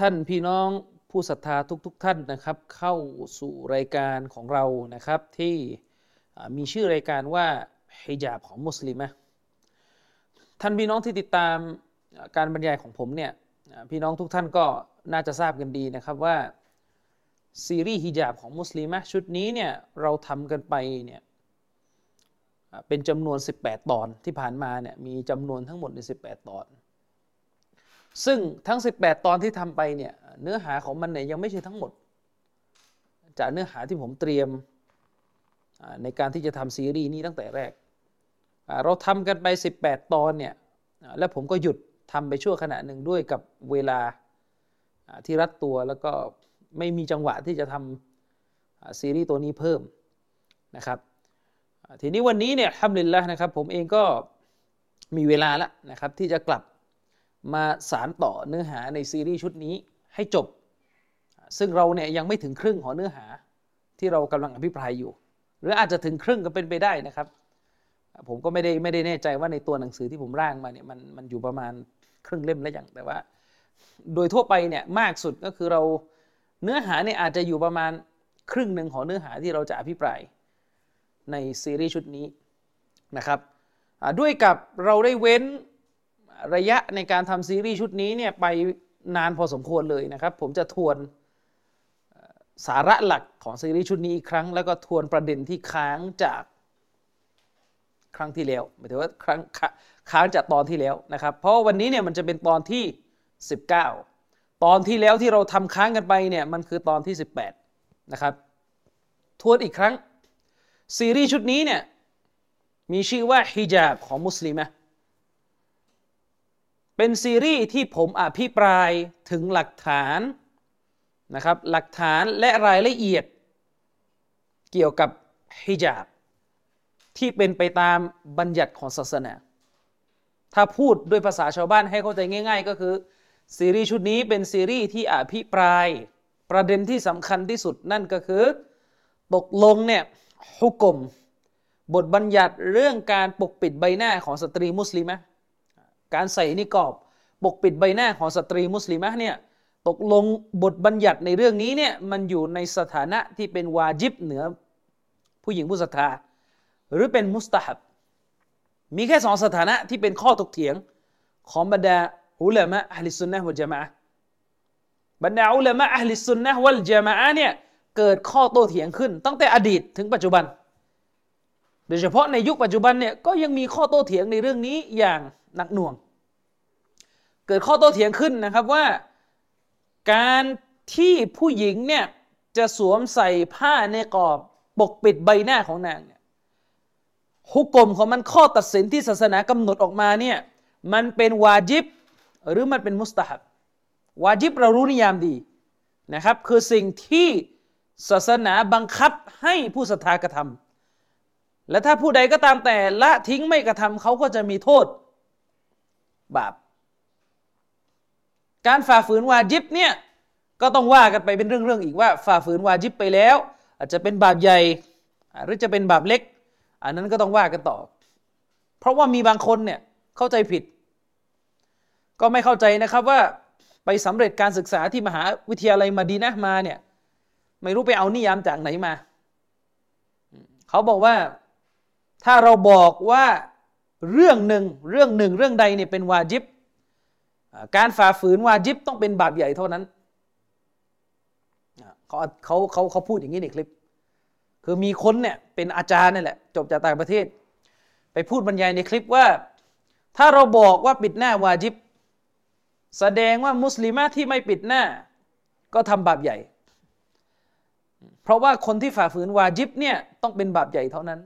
ท่านพี่น้องผู้ศรัทธาทุกๆทท่านนะครับ เข้าสู่รายการของเรานะครับที่มีชื่อรายการว่าฮิญาบของมุสลิมะท่านพี่น้องที่ติดตามการบรรยายของผมเนี่ยพี่น้องทุกท่านก็น่าจะทราบกันดีนะครับว่าซีรีส์ฮิญาบของมุสลิมะชุดนี้เนี่ยเราทำกันไปเนี่ยเป็นจำนวน 18 ตอนที่ผ่านมาเนี่ยมีจำนวนทั้งหมดใน 18 ตอน ซึ่งทั้ง 18 ตอนที่ทำไปเนี่ยเนื้อหาของมันเนี่ยยังไม่ใช่ทั้งหมด จากเนื้อหาที่ผมเตรียมในการที่จะทำซีรีส์นี้ตั้งแต่แรก เราทำกันไป 18 ตอนเนี่ยแล้วผมก็หยุดทำไปชั่วขณะหนึ่งด้วยกับเวลาที่รัดตัวแล้วก็ไม่มีจังหวะที่จะทำซีรีส์ตัวนี้เพิ่มนะครับทีนี้วันนี้เนี่ยทำลินแล้วนะครับผมเองก็มีเวลาแล้วนะครับที่จะกลับ มาสารต่อเนื้อหาในซีรีส์ชุดนี้ให้จบ ซึ่งเราเนี่ยยังไม่ถึงครึ่งของเนื้อหาที่เรากำลังอภิปรายอยู่ หรืออาจจะถึงครึ่งก็เป็นไปได้นะครับ ผมก็ไม่ได้ไม่ได้แน่ใจว่าในตัวหนังสือที่ผมร่างมาเนี่ยมันมันอยู่ประมาณครึ่งเล่มแล้วอย่างแต่ว่า โดยทั่วไปเนี่ยมากสุดก็คือเราเนื้อหาเนี่ยอาจจะอยู่ประมาณครึ่งหนึ่งของเนื้อหาที่เราจะอภิปรายในซีรีส์ชุดนี้นะครับด้วยกับเราได้เว้น ระยะในการทำซีรีส์ชุดนี้เนี่ยไปนานพอสมควรเลยนะครับ ผมจะทวนสาระหลักของซีรีส์ชุดนี้อีกครั้ง แล้วก็ทวนประเด็นที่ค้างจากครั้งที่แล้วหมายถึงว่าครั้งค้างจากตอนที่แล้วนะครับ เพราะวันนี้เนี่ยมันจะเป็นตอนที่ 19 ตอนที่แล้วที่เราทำค้างกันไปเนี่ยมันคือตอนที่ 18 นะครับ ทวนอีกครั้ง ซีรีส์ชุดนี้เนี่ยมีชื่อว่าฮิญาบของมุสลิมะ เป็นซีรีส์ที่ผมอภิปรายถึงหลักฐานนะครับ หลักฐานและรายละเอียด เกี่ยวกับฮิญาบ ที่เป็นไปตามบัญญัติของศาสนา ถ้าพูดด้วยภาษาชาวบ้านให้เข้าใจง่าย ๆ ก็คือ ซีรีส์ชุดนี้เป็นซีรีส์ที่อภิปรายประเด็นที่สำคัญที่สุดนั่นก็คือ ตกลงเนี่ยฮุก่มบทบัญญัติเรื่องการปกปิดใบหน้าของสตรีมุสลิมะ การใส่นิกอบ ปกปิดใบหน้าของสตรีมุสลิมะเนี่ยตกลงบทบัญญัติในเรื่องนี้เนี่ยมันอยู่ในสถานะที่เป็นวาจิบเหนือ ผู้หญิงผู้ศรัทธาหรือเป็นมุสตาฮับ มีแค่สองสถานะที่เป็นข้อตกเถียงของบรรดาอุลามะอัลลิสุนนะวัลจามะบรรดาอุลามะอัลลิสุนนะวัลจามะเนี่ยเกิดข้อโต้เถียงขึ้น ตั้งแต่อดีตถึงปัจจุบัน โดยเฉพาะในยุคปัจจุบันเนี่ยก็ยังมีข้อโต้เถียงในเรื่องนี้อย่าง หนักหน่วง เกิดข้อโต้เถียงขึ้นนะครับว่า การที่ผู้หญิงเนี่ยจะสวมใส่ผ้าในกอบปกปิดใบหน้าของนางเนี่ยฮุกกลมของมันข้อตัดสินที่ศาสนากำหนดออกมาเนี่ยมันเป็นวาจิบ หรือมันเป็นมุสตาฮับวาจิบเรารู้นิยามดีนะครับ คือสิ่งที่ศาสนาบังคับให้ผู้ศรัทธากระทำและถ้าผู้ใดก็ตามแต่ละทิ้งไม่กระทำเขาก็จะมีโทษ บาป การฝ่าฝืนวาจิบเนี่ยก็ต้องว่ากันไปเป็นเรื่องๆอีกว่า ฝ่าฝืนวาจิบไปแล้ว อาจจะเป็นบาปใหญ่หรือจะเป็นบาปเล็ก อันนั้นก็ต้องว่ากันต่อ เพราะว่ามีบางคนเนี่ยเข้าใจผิด ก็ไม่เข้าใจนะครับว่าไปสำเร็จการศึกษาที่มหาวิทยาลัยมาดีนะมาเนี่ยไม่รู้ไปเอานิยามจากไหนมา เขาบอกว่าถ้าเราบอกว่า เรื่องหนึ่งเรื่องหนึ่งเรื่องใดเนี่ยเป็นวาจิบ การฝ่าฝืนวาจิบต้องเป็นบาปใหญ่เท่านั้นเขาเขาเขาเขาพูดอย่างนี้ในคลิป คือมีคนเนี่ยเป็นอาจารย์นี่แหละ จบจากต่างประเทศ ไปพูดบรรยายในคลิปว่า ถ้าเราบอกว่าปิดหน้าวาจิบ แสดงว่ามุสลิมะที่ไม่ปิดหน้า ก็ทำบาปใหญ่ เพราะว่าคนที่ฝ่าฝืนวาจิบเนี่ยต้องเป็นบาปใหญ่เท่านั้น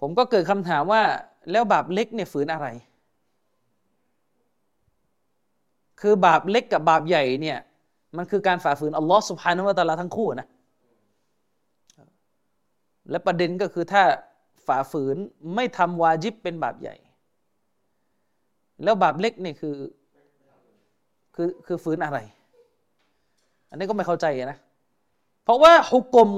ผมก็เกิดคำถามว่าแล้วบาปเล็กเนี่ยฝืนอะไร คือบาปเล็กกับบาปใหญ่เนี่ยมันคือการฝ่าฝืนอัลลอฮ์สุบฮานาวะตะลาทั้งคู่นะ และประเด็นก็คือถ้าฝ่าฝืนไม่ทำวาจิบเป็นบาปใหญ่ แล้วบาปเล็กเนี่ยคือคือคือฝืนอะไร อันนี้ก็ไม่เข้าใจนะ เพราะว่าฮุกกลม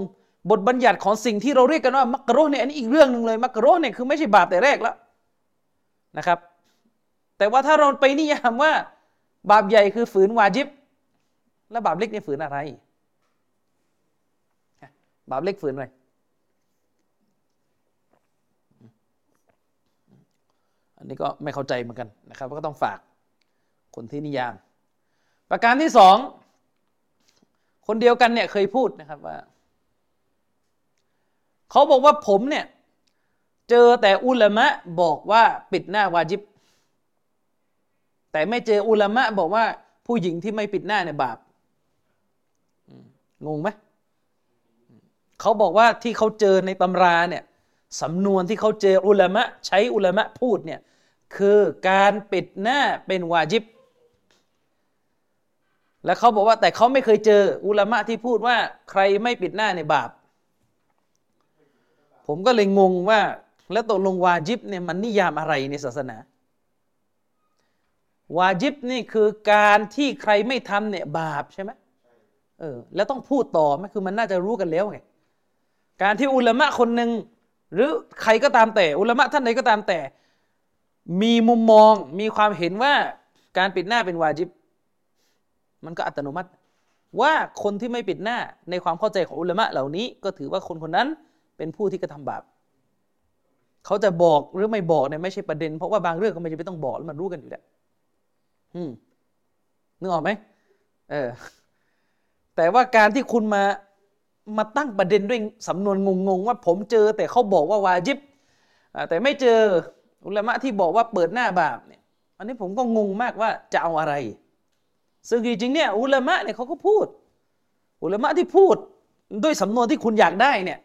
บทบัญญัติของสิ่งที่เราเรียกกันว่ามักกะโรเนี่ยอันนี้อีกเรื่องหนึ่งเลยมักกะโรเนี่ยคือไม่ใช่บาปแต่แรกแล้วนะครับ แต่ว่าถ้าเราไปนิยามว่า บาปใหญ่คือฝืนวาจิบ แล้วบาปเล็กเนี่ยฝืนอะไร บาปเล็กฝืนอะไรอันนี้ก็ไม่เข้าใจเหมือนกันนะครับก็ต้องฝากคนที่นิยาม ประการที่สองคนเดียวกันเนี่ยเคยพูดนะครับว่า เขาบอกว่าผมเนี่ย เจอแต่อุลามะบอกว่าปิดหน้าวาจิบ แต่ไม่เจออุลามะบอกว่าผู้หญิงที่ไม่ปิดหน้าเนี่ยบาปงงไหมเขาบอกว่าที่เขาเจอในตำราเนี่ยสำนวนที่เขาเจออุลามะใช้อุลามะพูดเนี่ยคือการปิดหน้าเป็นวาจิบ แล้วเขาบอกว่าแต่เขาไม่เคยเจออุลามะที่พูดว่าใครไม่ปิดหน้าในบาป ผมก็เลยงงว่า แล้วตกลงวาจิบเนี่ยมันนิยามอะไรในศาสนา วาจิบนี่คือการที่ใครไม่ทำเนี่ยบาปใช่ไหมเออแล้วต้องพูดต่อไหมคือมันน่าจะรู้กันแล้วไงการที่อุลามะคนหนึ่งหรือใครก็ตามแต่ อุลามะท่านใดก็ตามแต่ มีมุมมองมีความเห็นว่าการปิดหน้าเป็นวาจิบ มันก็อัตโนมัติ ว่าคนที่ไม่ปิดหน้าในความเข้าใจของอุลามะเหล่านี้ ก็ถือว่าคนคนนั้น เป็นผู้ที่กระทำบาปเขาจะบอกหรือไม่บอกเนี่ยไม่ใช่ประเด็น เพราะว่าบางเรื่องก็ไม่จำเป็นต้องบอกแล้วมันรู้กันอยู่แล้วอืมนึกออกไหมเออ แต่ว่าการที่คุณมามาตั้งประเด็นด้วยสำนวนงงๆ ว่าผมเจอ แต่เขาบอกว่าวาจิบแต่ไม่เจออุลามะที่บอกว่าเปิดหน้าบาปเนี่ย อันนี้ผมก็งงมากว่าจะเอาอะไร ซึ่งจริงๆเนี่ยอุลามะเนี่ยเขาก็พูด อุลามะที่พูดด้วยสำนวนที่คุณอยากได้เนี่ย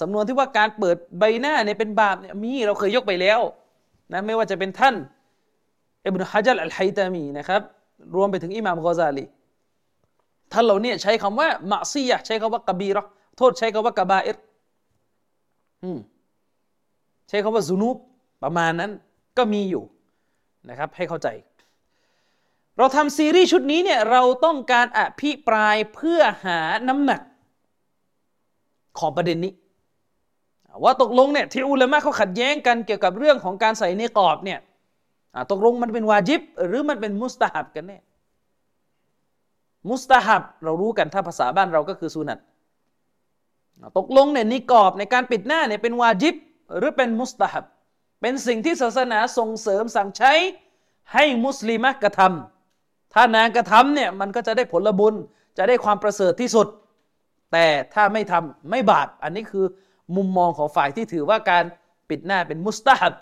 สำนวนที่ว่าการเปิดใบหน้าเนี่ยเป็นบาปเนี่ยมีเราเคยยกไปแล้วนะไม่ว่าจะเป็นท่านอิบนุฮะจัลอัลไฮตามีนะครับรวมไปถึงอิหม่ามกอซาลีท่านเหล่านี้ใช้คำว่ามะซียะใช้คำว่ากบีรอโทษใช้คำว่ากบาอิรใช้คำว่าซุนูบประมาณนั้นก็มีอยู่นะครับให้เข้าใจ เราทำซีรีส์ชุดนี้เนี่ยเราต้องการอภิปรายเพื่อหาน้ำหนักของประเด็นนี้ ว่าตกลงเนี่ยที่อุลามะเขาขัดแย้งกันเกี่ยวกับเรื่องของการใส่ในกรอบเนี่ยตกลงมันเป็นวาจิบ หรือมันเป็นมุสตาฮับกันแน่มุสตาฮับเรารู้กันถ้าภาษาบ้านเราก็คือสุนัตตกลงเนี่ยนิกอบในการปิดหน้าเนี่ยเป็นวาจิบ หรือเป็นมุสตาฮับ เป็นสิ่งที่ศาสนาส่งเสริมสั่งใช้ให้มุสลิมกระทำถ้านางกระทำเนี่ยมันก็จะได้ผลบุญจะได้ความประเสริฐที่สุด แต่ถ้าไม่ทำไม่บาปอันนี้คือ มุมมองของฝ่ายที่ถือว่าการปิดหน้าเป็นมุสตาฮับ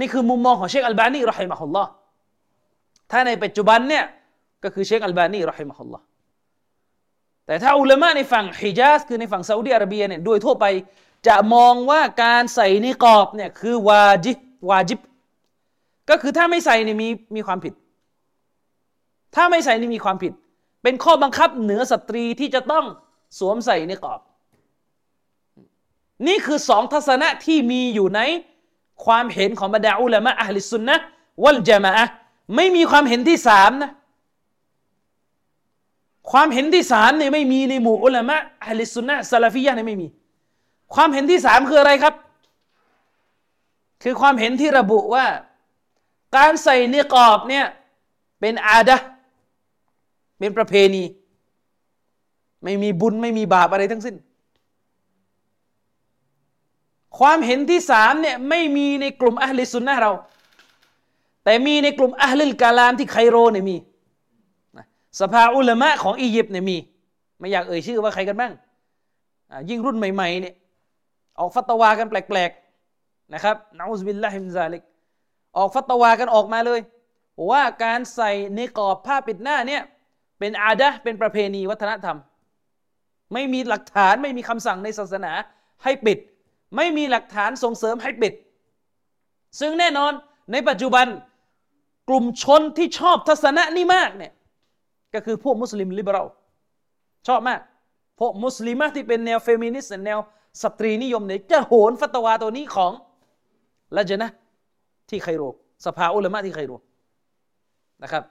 นี่คือมุมมองของเชคอัลบานีรอฮิมะฮุลลอฮ์ถ้าในปัจจุบันเนี่ยก็คือเชคอัลบานีรอฮิมะฮุลลอฮ์แต่ถ้าอุลามะในฝั่งฮิญาซคือในฝั่งซาอุดิอาระเบียเนี่ยโดยทั่วไปจะมองว่าการใส่นิกอบเนี่ยคือวาจิบวาจิบ ก็คือถ้าไม่ใส่เนี่ยมีมีความผิด ถ้าไม่ใส่นี่มีความผิด เป็นข้อบังคับเหนือสตรีที่จะต้องสวมใส่นิกอบ นี่คือสองทัศนะที่มีอยู่ในความเห็นของบรรดาอุลามะอัลลิสุนนะวัลจามะไม่มีความเห็นที่สามนะความเห็นที่สามเนี่ยไม่มีในหมู่อุลามะอัลลิสุนนะซาลาฟียะเนี่ยไม่มี ความเห็นที่สามคืออะไรครับ คือความเห็นที่ระบุว่า การใส่เนื้อกอบเนี่ยเป็นอาดะเป็นประเพณี ไม่มีบุญไม่มีบาปอะไรทั้งสิ้น ความเห็นที่สามเนี่ยไม่มีในกลุ่มอัลลิสุนนะเรา แต่มีในกลุ่มอัลลิลกาลามที่ไคโรเนี่ยมีสภาอุลามะของอียิปต์เนี่ยมี ไม่อยากเอ่ยชื่อว่าใครกันบ้างยิ่งรุ่นใหม่ๆเนี่ยออกฟัตวากันแปลกๆนะครับนาอุสบิลลาฮิมซาลิกออกฟัตวากันออกมาเลย ว่าการใส่ในกรอบผ้าปิดหน้าเนี่ยเป็นอาดะเป็นประเพณีวัฒนธรรม ไม่มีหลักฐานไม่มีคำสั่งในศาสนาให้ปิด ไม่มีหลักฐานส่งเสริมให้ปิด ซึ่งแน่นอนในปัจจุบันกลุ่มชนที่ชอบทัศนะนี้มากเนี่ยก็คือพวกมุสลิมลิเบอรัลชอบมาก พวกมุสลิมที่เป็นแนวเฟมินิสต์แนวสตรีนิยมเนี่ยจะโหนฟัตวาตัวนี้ของละจนะที่ไคโร สภาอุลามะที่ไคโรนะครับ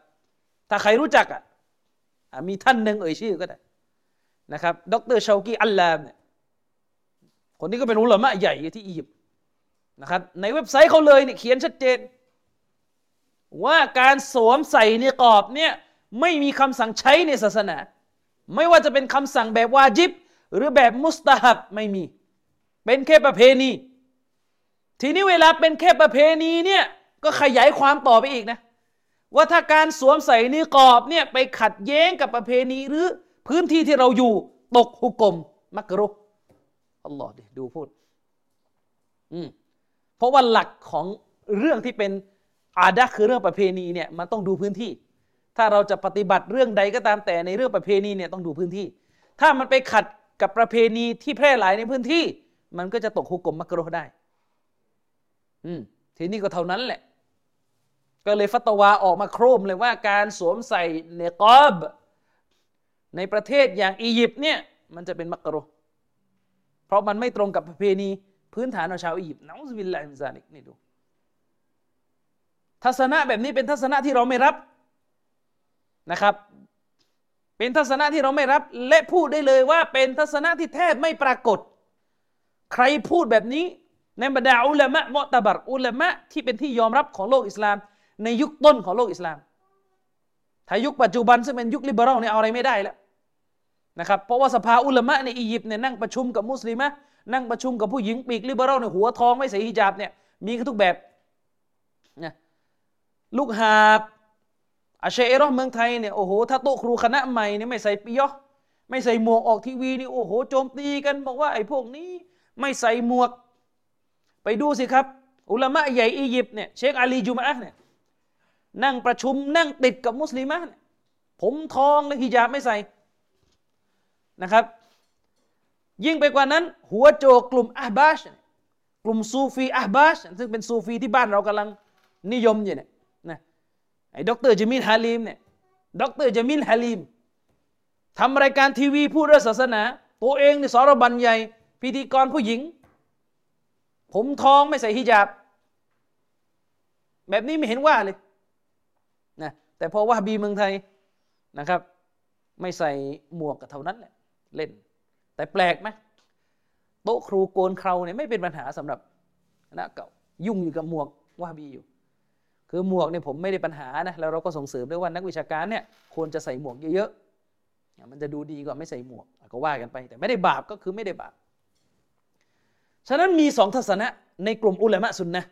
ถ้าใครรู้จักอะมีท่านหนึ่งเอ่ยชื่อก็ได้นะครับ ดรชาวกีอัลลามเนี่ย คนนี้ก็เป็นอุลามะใหญ่ที่อียิปต์นะครับในเว็บไซต์เขาเลยเนี่ยเขียนชัดเจน ว่าการสวมใส่ในกรอบเนี่ยไม่มีคำสั่งใช้ในศาสนา ไม่ว่าจะเป็นคำสั่งแบบวาจิบ หรือแบบมุสตาฮับไม่มี เป็นแค่ประเพณี ทีนี้เวลาเป็นแค่ประเพณีเนี่ยก็ขยายความต่อไปอีกนะ ว่าถ้าการสวมใส่นิกอบเนี่ยไปขัดแย้งกับประเพณีหรือพื้นที่ที่เราอยู่ตกหุกกลมมักรุ อัลลอฮ์ดิดูพูด อืมเพราะว่าหลักของเรื่องที่เป็นอาดะคือเรื่องประเพณีเนี่ยมันต้องดูพื้นที่ ถ้าเราจะปฏิบัติเรื่องใดก็ตามแต่ในเรื่องประเพณีเนี่ยต้องดูพื้นที่ ถ้ามันไปขัดกับประเพณีที่แพร่หลายในพื้นที่ มันก็จะตกหุกกลมมักรุได้ อืมทีนี้ก็เท่านั้นแหละ ก็เลยฟัตวาออกมาโครมเลยว่าการสวมใส่เนกอบ ในประเทศอย่างอียิปต์เนี่ย มันจะเป็นมักรุ เพราะมันไม่ตรงกับประเพณีพื้นฐานของชาวอียิปต์นะอุบิลลาฮิมซาลิกนี่ดู ทัศนะแบบนี้เป็นทัศนะที่เราไม่รับนะครับ เป็นทัศนะที่เราไม่รับ และพูดได้เลยว่าเป็นทัศนะที่แทบไม่ปรากฏ ใครพูดแบบนี้ ในบรรดาอุลามะมอตบัรอุลามะที่เป็นที่ยอมรับของโลกอิสลาม ในยุคต้นของโลกอิสลามถ้ายุคปัจจุบันซึ่งเป็นยุคลิเบอรัลเนี่ยเอาอะไรไม่ได้แล้ว นะครับเพราะว่าสภาอุลามะในอียิปต์เนี่ยนั่งประชุมกับมุสลิมะนั่งประชุมกับผู้หญิงปีกลิเบอรัลเนี่ยหัวทองไม่ใส่ฮิญาบเนี่ยมีทุกแบบนะลูกหาบอาเชเอรอเมืองไทยเนี่ยโอ้โหถ้าโตครูคณะใหม่เนี่ยไม่ใส่ปียอไม่ใส่หมวกออกทีวีนี่โอ้โหโจมตีกันบอกว่าไอ้พวกนี้ไม่ใส่หมวก ไปดูสิครับ อุลามะใหญ่อียิปต์เนี่ยเชคอาลีจุมะเนี่ยนั่งประชุมนั่งติดกับมุสลิมะผมทองและฮิญาบไม่ใส่ นะครับ ยิ่งไปกว่านั้น หัวโจกกลุ่มอาบาชกลุ่มซูฟีอาบาชซึ่งเป็นซูฟีที่บ้านเรากำลังนิยมอยู่เนี่ยนะไอ้ดอกเตอร์จามิลฮาลีมเนี่ยดอกเตอร์จามิลฮาลีมทำรายการทีวีพูดเรื่องศาสนา ตัวเองในสารบัญใหญ่ พิธีกรผู้หญิง ผมทองไม่ใส่ฮิญาบ แบบนี้ไม่เห็นว่าเลยนะแต่พอว่าบีเมืองไทยนะครับ ไม่ใส่หมวกกับเท่านั้นแหละ เล่น แต่แปลกไหมโต๊ะครูโกนเคราเนี่ยไม่เป็นปัญหาสำหรับคณะเก่ายุ่งอยู่กับหมวกว่าบีอยู่ คือหมวกเนี่ยผมไม่ได้ปัญหานะแล้วเราก็ส่งเสริมด้วยว่านักวิชาการเนี่ยควรจะใส่หมวกเยอะๆมันจะดูดีกว่าไม่ใส่หมวกก็ว่ากันไป แต่ไม่ได้บาปก็คือไม่ได้บาปฉะนั้นมีสองทัศนะในกลุ่มอุลามะสุนนะ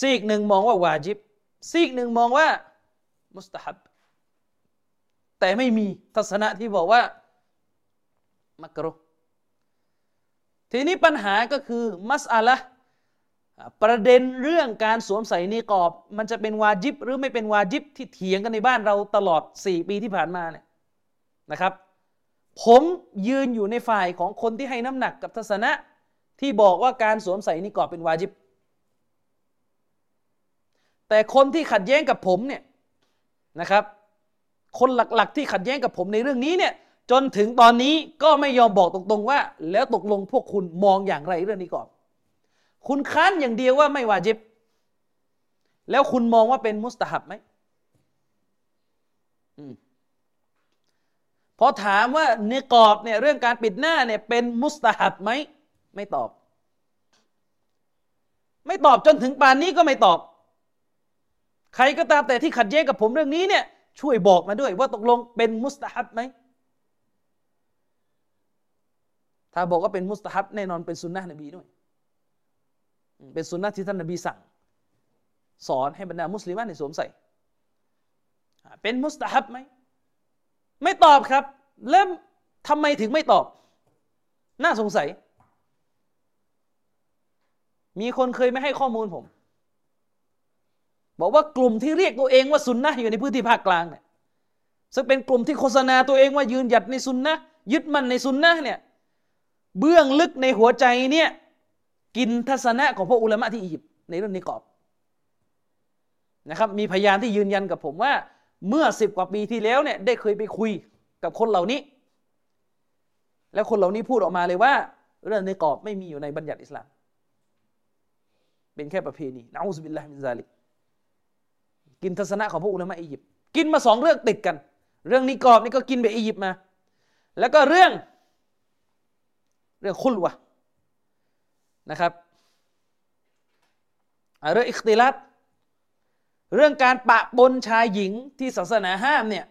ซีกหนึ่งมองว่าวาจิบซีกหนึ่งมองว่ามุสตาฮับ แต่ไม่มีทัศนะที่บอกว่ามักรุทีนี้ปัญหาก็คือมัสอาละประเด็นเรื่องการสวมใส่นีกอบ มันจะเป็นวาจิบ หรือไม่เป็นวาจิบที่เถียงกันในบ้านเราตลอด 4 ปีที่ผ่านมาเนี่ยนะครับ ผมยืนอยู่ในฝ่ายของคนที่ให้น้ำหนักกับทัศนะที่บอกว่าการสวมใส่นีกอบเป็นวาจิบ แต่คนที่ขัดแย้งกับผมเนี่ยนะครับ คนหลักๆ ที่ขัดแย้งกับผมในเรื่องนี้เนี่ยจนถึงตอนนี้ก็ไม่ยอมบอกตรงๆว่า แล้วตกลงพวกคุณมองอย่างไรเรื่องนี้ก่อน คุณค้านอย่างเดียวว่าไม่วาจิบ แล้วคุณมองว่าเป็นมุสตาฮับไหมพอถามว่าเนกอบเนี่ยเรื่องการปิดหน้าเนี่ยเป็นมุสตาฮับไหมไม่ตอบ ไม่ตอบจนถึงป่านนี้ก็ไม่ตอบ ใครก็ตามแต่ที่ขัดแย้งกับผมเรื่องนี้เนี่ย ช่วยบอกมาด้วย ว่าตกลงเป็นมุสตาฮับไหมถ้าบอกว่าเป็นมุสตาฮับแน่นอนเป็นสุนนะนบีด้วย เป็นสุนนะที่ท่านนบีสั่ง สอนให้บรรดามุสลิมในสวมใส่ เป็นมุสตาฮับไหมไม่ตอบครับ แล้วทำไมถึงไม่ตอบ น่าสงสัย มีคนเคยไม่ให้ข้อมูลผม บอกว่ากลุ่มที่เรียกตัวเองว่าซุนนะอยู่ในพื้นที่ภาคกลางเนี่ยซึ่งเป็นกลุ่มที่โฆษณาตัวเองว่ายืนหยัดในซุนนะยึดมั่นในซุนนะเนี่ยเบื้องลึกในหัวใจเนี่ยกินทัศนะของพวกอุลามะที่อียิปต์ในเรื่องนี้กอบนะครับมีพยานที่ยืนยันกับผมว่า เมื่อสิบกว่าปีที่แล้วเนี่ยได้เคยไปคุยกับคนเหล่านี้ แล้วคนเหล่านี้พูดออกมาเลยว่า เรื่องในกรอบไม่มีอยู่ในบัญญัติอิสลาม เป็นแค่ประเพณีนะอุสบิลลาฮิมินซาลิก กินทัศนะของพวกอุลามะอียิปต์กินมาสองเรื่องติดกัน เรื่องนิกอบนี่ก็กินไปอียิปต์มา แล้วก็เรื่อง เรื่องคุลวะนะครับเรื่องอิคติลัตเรื่องการปะปนชายหญิงที่ศาสนาห้ามเนี่ย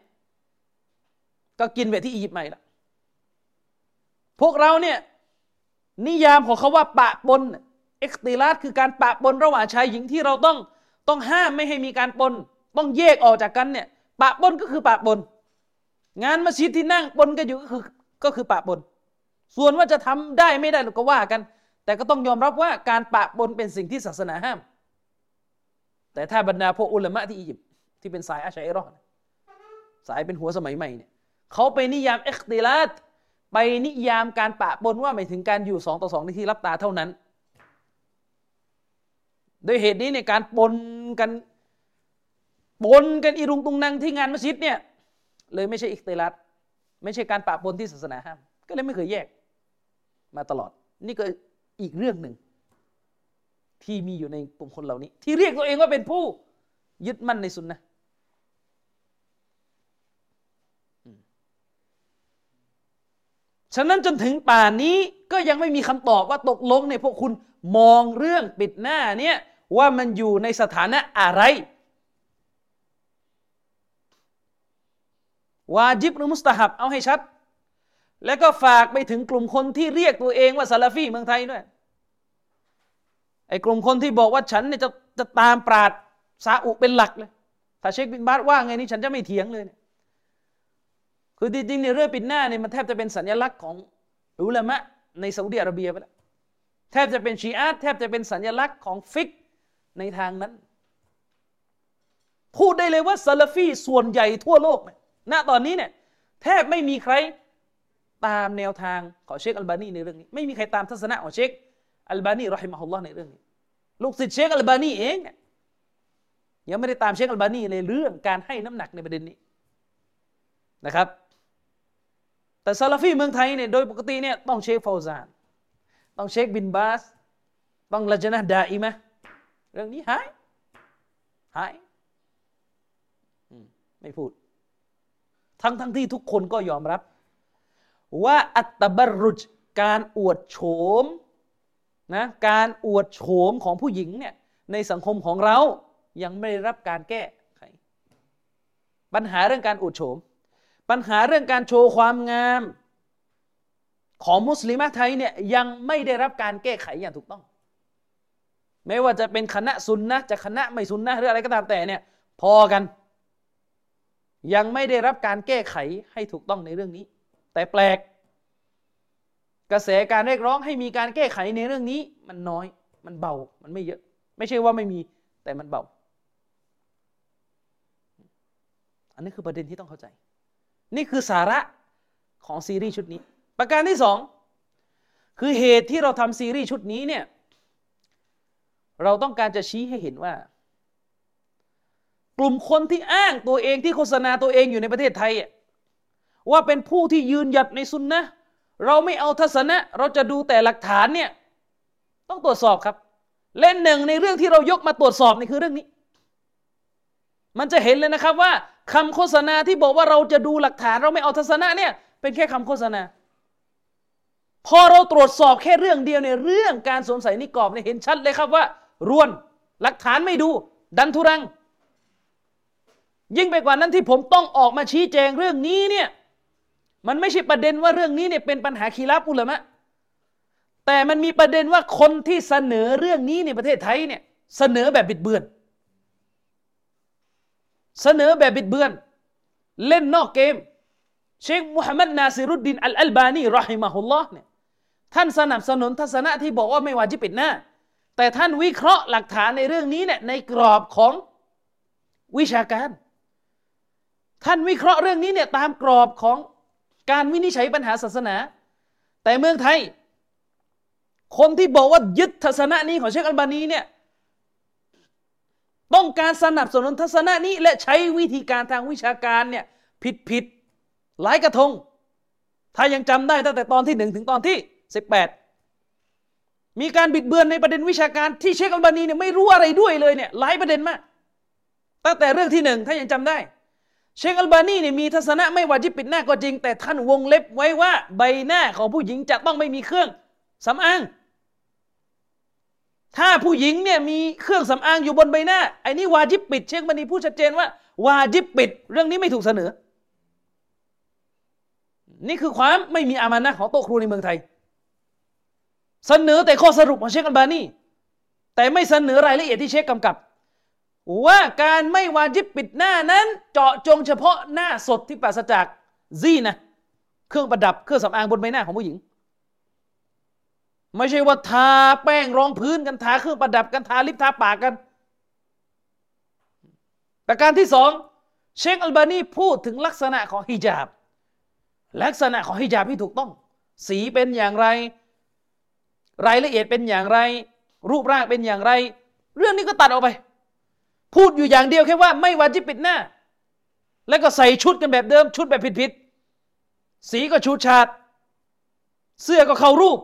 ก็กินไปที่อียิปต์ใหม่ละพวกเราเนี่ยนิยามของเขาว่าปะปนเอ็กติลัตคือการปะปนระหว่างชายหญิงที่เราต้อง ต้องห้ามไม่ให้มีการปน ต้องแยกออกจากกันเนี่ยปะปนก็คือปะปน งานมัสยิดที่นั่งปนกันอยู่ก็คือก็คือปะปน ส่วนว่าจะทำได้ไม่ได้เราก็ว่ากัน แต่ก็ต้องยอมรับว่าการปะปนเป็นสิ่งที่ศาสนาห้าม แต่ถ้าบรรดาพวกอุลามะที่อียิปต์ที่เป็นสายอาชัยรอสายเป็นหัวสมัยใหม่เนี่ยเขาไปนิยามเอ็กติลัตไปนิยามการปะปนว่าหมายถึงการอยู่สองต่อสองในที่รับตาเท่านั้น โดยเหตุนี้ในการปนกันปนกันอีรุงตุงนางที่งานมัสยิดเนี่ยเลยไม่ใช่อิคติลัดไม่ใช่การปะปนที่ศาสนาห้าม ก็เลยไม่เคยแยกมาตลอด นี่ก็อีกเรื่องหนึ่ง ที่มีอยู่ในกลุ่มคนเหล่านี้ ที่เรียกตัวเองว่าเป็นผู้ยึดมั่นในสุนนะฉะนั้นจนถึงป่านนี้ก็ยังไม่มีคำตอบว่าตกลงในพวกคุณมองเรื่องปิดหน้าเนี่ย ว่ามันอยู่ในสถานะอะไร วาจิบหรือมุสตาฮับ เอาให้ชัด แล้วก็ฝากไปถึงกลุ่มคนที่เรียกตัวเองว่าซาลาฟีเมืองไทยด้วยไอ้กลุ่มคนที่บอกว่าฉันเนี่ยจะจะตามปราดซาอุเป็นหลักเลย ถ้าเชคบินบาสว่าไงนี่ฉันจะไม่เถียงเลยเนี่ยคือจริงๆเนี่ยเรื่องปิดหน้าเนี่ยมันแทบจะเป็นสัญลักษณ์ของอุลามะในซาอุดิอาระเบียไปแล้วแทบจะเป็นชีอะแทบจะเป็นสัญลักษณ์ของฟิก ในทางนั้น พูดได้เลยว่าซาลาฟีส่วนใหญ่ทั่วโลกเนี่ยณตอนนี้เนี่ยแทบไม่มีใครตามแนวทางของเชคอัลบานีในเรื่องนี้ ไม่มีใครตามทัศนะของเชคอัลบานีรอฮิมะฮุลลอฮ์ในเรื่องนี้ ลูกศิษย์เชคอัลบานีเองยังไม่ได้ตามเชคอัลบานีในเรื่องการให้น้ำหนักในประเด็นนี้นะครับ แต่ซาลาฟีเมืองไทยเนี่ยโดยปกติเนี่ยต้องเชคฟาวซาน ต้องเชคบินบาส ต้องละจนะดาอิมะ เรื่องนี้หายหายไม่พูด ทั้งทั้งที่ทุกคนก็ยอมรับ ว่าอัตบรุจการอวดโฉมนะการอวดโฉมของผู้หญิงเนี่ยในสังคมของเรายังไม่ได้รับการแก้ไขปัญหาเรื่องการอวดโฉม ปัญหาเรื่องการโชว์ความงาม ของมุสลิมไทยเนี่ยยังไม่ได้รับการแก้ไขอย่างถูกต้อง ไม่ว่าจะเป็นคณะซุนนะจะคณะไม่ซุนนะหรืออะไรก็ตามแต่เนี่ย พอกัน ยังไม่ได้รับการแก้ไขให้ถูกต้องในเรื่องนี้ แต่แปลก กระแสการเรียกร้องให้มีการแก้ไขในเรื่องนี้ มันน้อย มันเบา มันไม่เยอะ ไม่ใช่ว่าไม่มี แต่มันเบา อันนี้คือประเด็นที่ต้องเข้าใจ นี่คือสาระของซีรีส์ชุดนี้ ประการที่สองคือเหตุที่เราทำซีรีส์ชุดนี้เนี่ย เราต้องการจะชี้ให้เห็นว่า กลุ่มคนที่อ้างตัวเองที่โฆษณาตัวเองอยู่ในประเทศไทย ว่าเป็นผู้ที่ยืนหยัดในสุนนะเราไม่เอาทัศนะ เราจะดูแต่หลักฐานเนี่ย ต้องตรวจสอบครับเล่นหนึ่งในเรื่องที่เรายกมาตรวจสอบนี่คือเรื่องนี้ มันจะเห็นเลยนะครับว่าคำโฆษณาที่บอกว่าเราจะดูหลักฐาน เราไม่เอาทัศนะเนี่ย เป็นแค่คำโฆษณาพอเราตรวจสอบแค่เรื่องเดียวในเรื่องการสวมใส่นิกรอบเนี่ยเห็นชัดเลยครับว่า รวน หลักฐานไม่ดู ดันทุรัง ยิ่งไปกว่านั้นที่ผมต้องออกมาชี้แจงเรื่องนี้เนี่ยมันไม่ใช่ประเด็นว่าเรื่องนี้เนี่ยเป็นปัญหาคีราบุลมะแต่มันมีประเด็นว่าคนที่เสนอเรื่องนี้ในประเทศไทยเนี่ยเสนอแบบบิดเบือน เสนอแบบบิดเบือน เล่นนอกเกม เชคมุฮัมมัดนาซิรุดดินอัลอัลบานีรอฮิมะฮุลลอฮ์เนี่ยท่านสนับสนุนทัศนะที่บอกว่าไม่วาจะปิดหน้า แต่ท่านวิเคราะห์หลักฐานในเรื่องนี้เนี่ยในกรอบของวิชาการ ท่านวิเคราะห์เรื่องนี้เนี่ยตามกรอบของการวินิจฉัยปัญหาศาสนา แต่เมืองไทย คนที่บอกว่ายึดทัศนะนี้ของเชคอัลบานีเนี่ยต้องการสนับสนุนทัศนะนี้ และใช้วิธีการทางวิชาการเนี่ยผิดผิดหลายกระทง ถ้ายังจำได้ตั้งแต่ตอนที่หนึ่งถึงตอนที่สิบแปด มีการบิดเบือนในประเด็นวิชาการที่เชคอัลบานีเนี่ยไม่รู้อะไรด้วยเลยเนี่ยหลายประเด็นมาก ตั้งแต่เรื่องที่หนึ่งถ้ายังจำได้ เชคอัลบานีเนี่ยมีทัศนะไม่วาจิปิดหน้าก็จริง แต่ท่านวงเล็บไว้ว่าใบหน้าของผู้หญิงจะต้องไม่มีเครื่องสำอาง ถ้าผู้หญิงเนี่ยมีเครื่องสำอางอยู่บนใบหน้าไอ้นี่วาจิบปิด เชคบันีพูดชัดเจนว่า วาจิบปิด เรื่องนี้ไม่ถูกเสนอ นี่คือความไม่มีอามานะของโต๊ะครูในเมืองไทย เสนอแต่ข้อสรุปของเชคอัลบานีแต่ไม่เสนอรายละเอียดที่เชคกำกับ ว่าการไม่วาจิบปิดหน้านั้น เจาะจงเฉพาะหน้าสดที่ปราศจากซีนะ เครื่องประดับเครื่องสำอางบนใบหน้าของผู้หญิง ไม่ใช่ว่าทาแป้งรองพื้นกันทาเครื่องประดับกันทาลิปทาปากกัน ประการที่สองเชคอัลบานีพูดถึงลักษณะของฮิญาบ ลักษณะของฮิญาบที่ถูกต้อง สีเป็นอย่างไร รายละเอียดเป็นอย่างไร รูปร่างเป็นอย่างไร เรื่องนี้ก็ตัดออกไป พูดอยู่อย่างเดียวแค่ว่าไม่วาจิปิดหน้า แล้วก็ใส่ชุดกันแบบเดิม ชุดแบบผิดๆสีก็ชูดชาดเสื้อก็เข้ารูป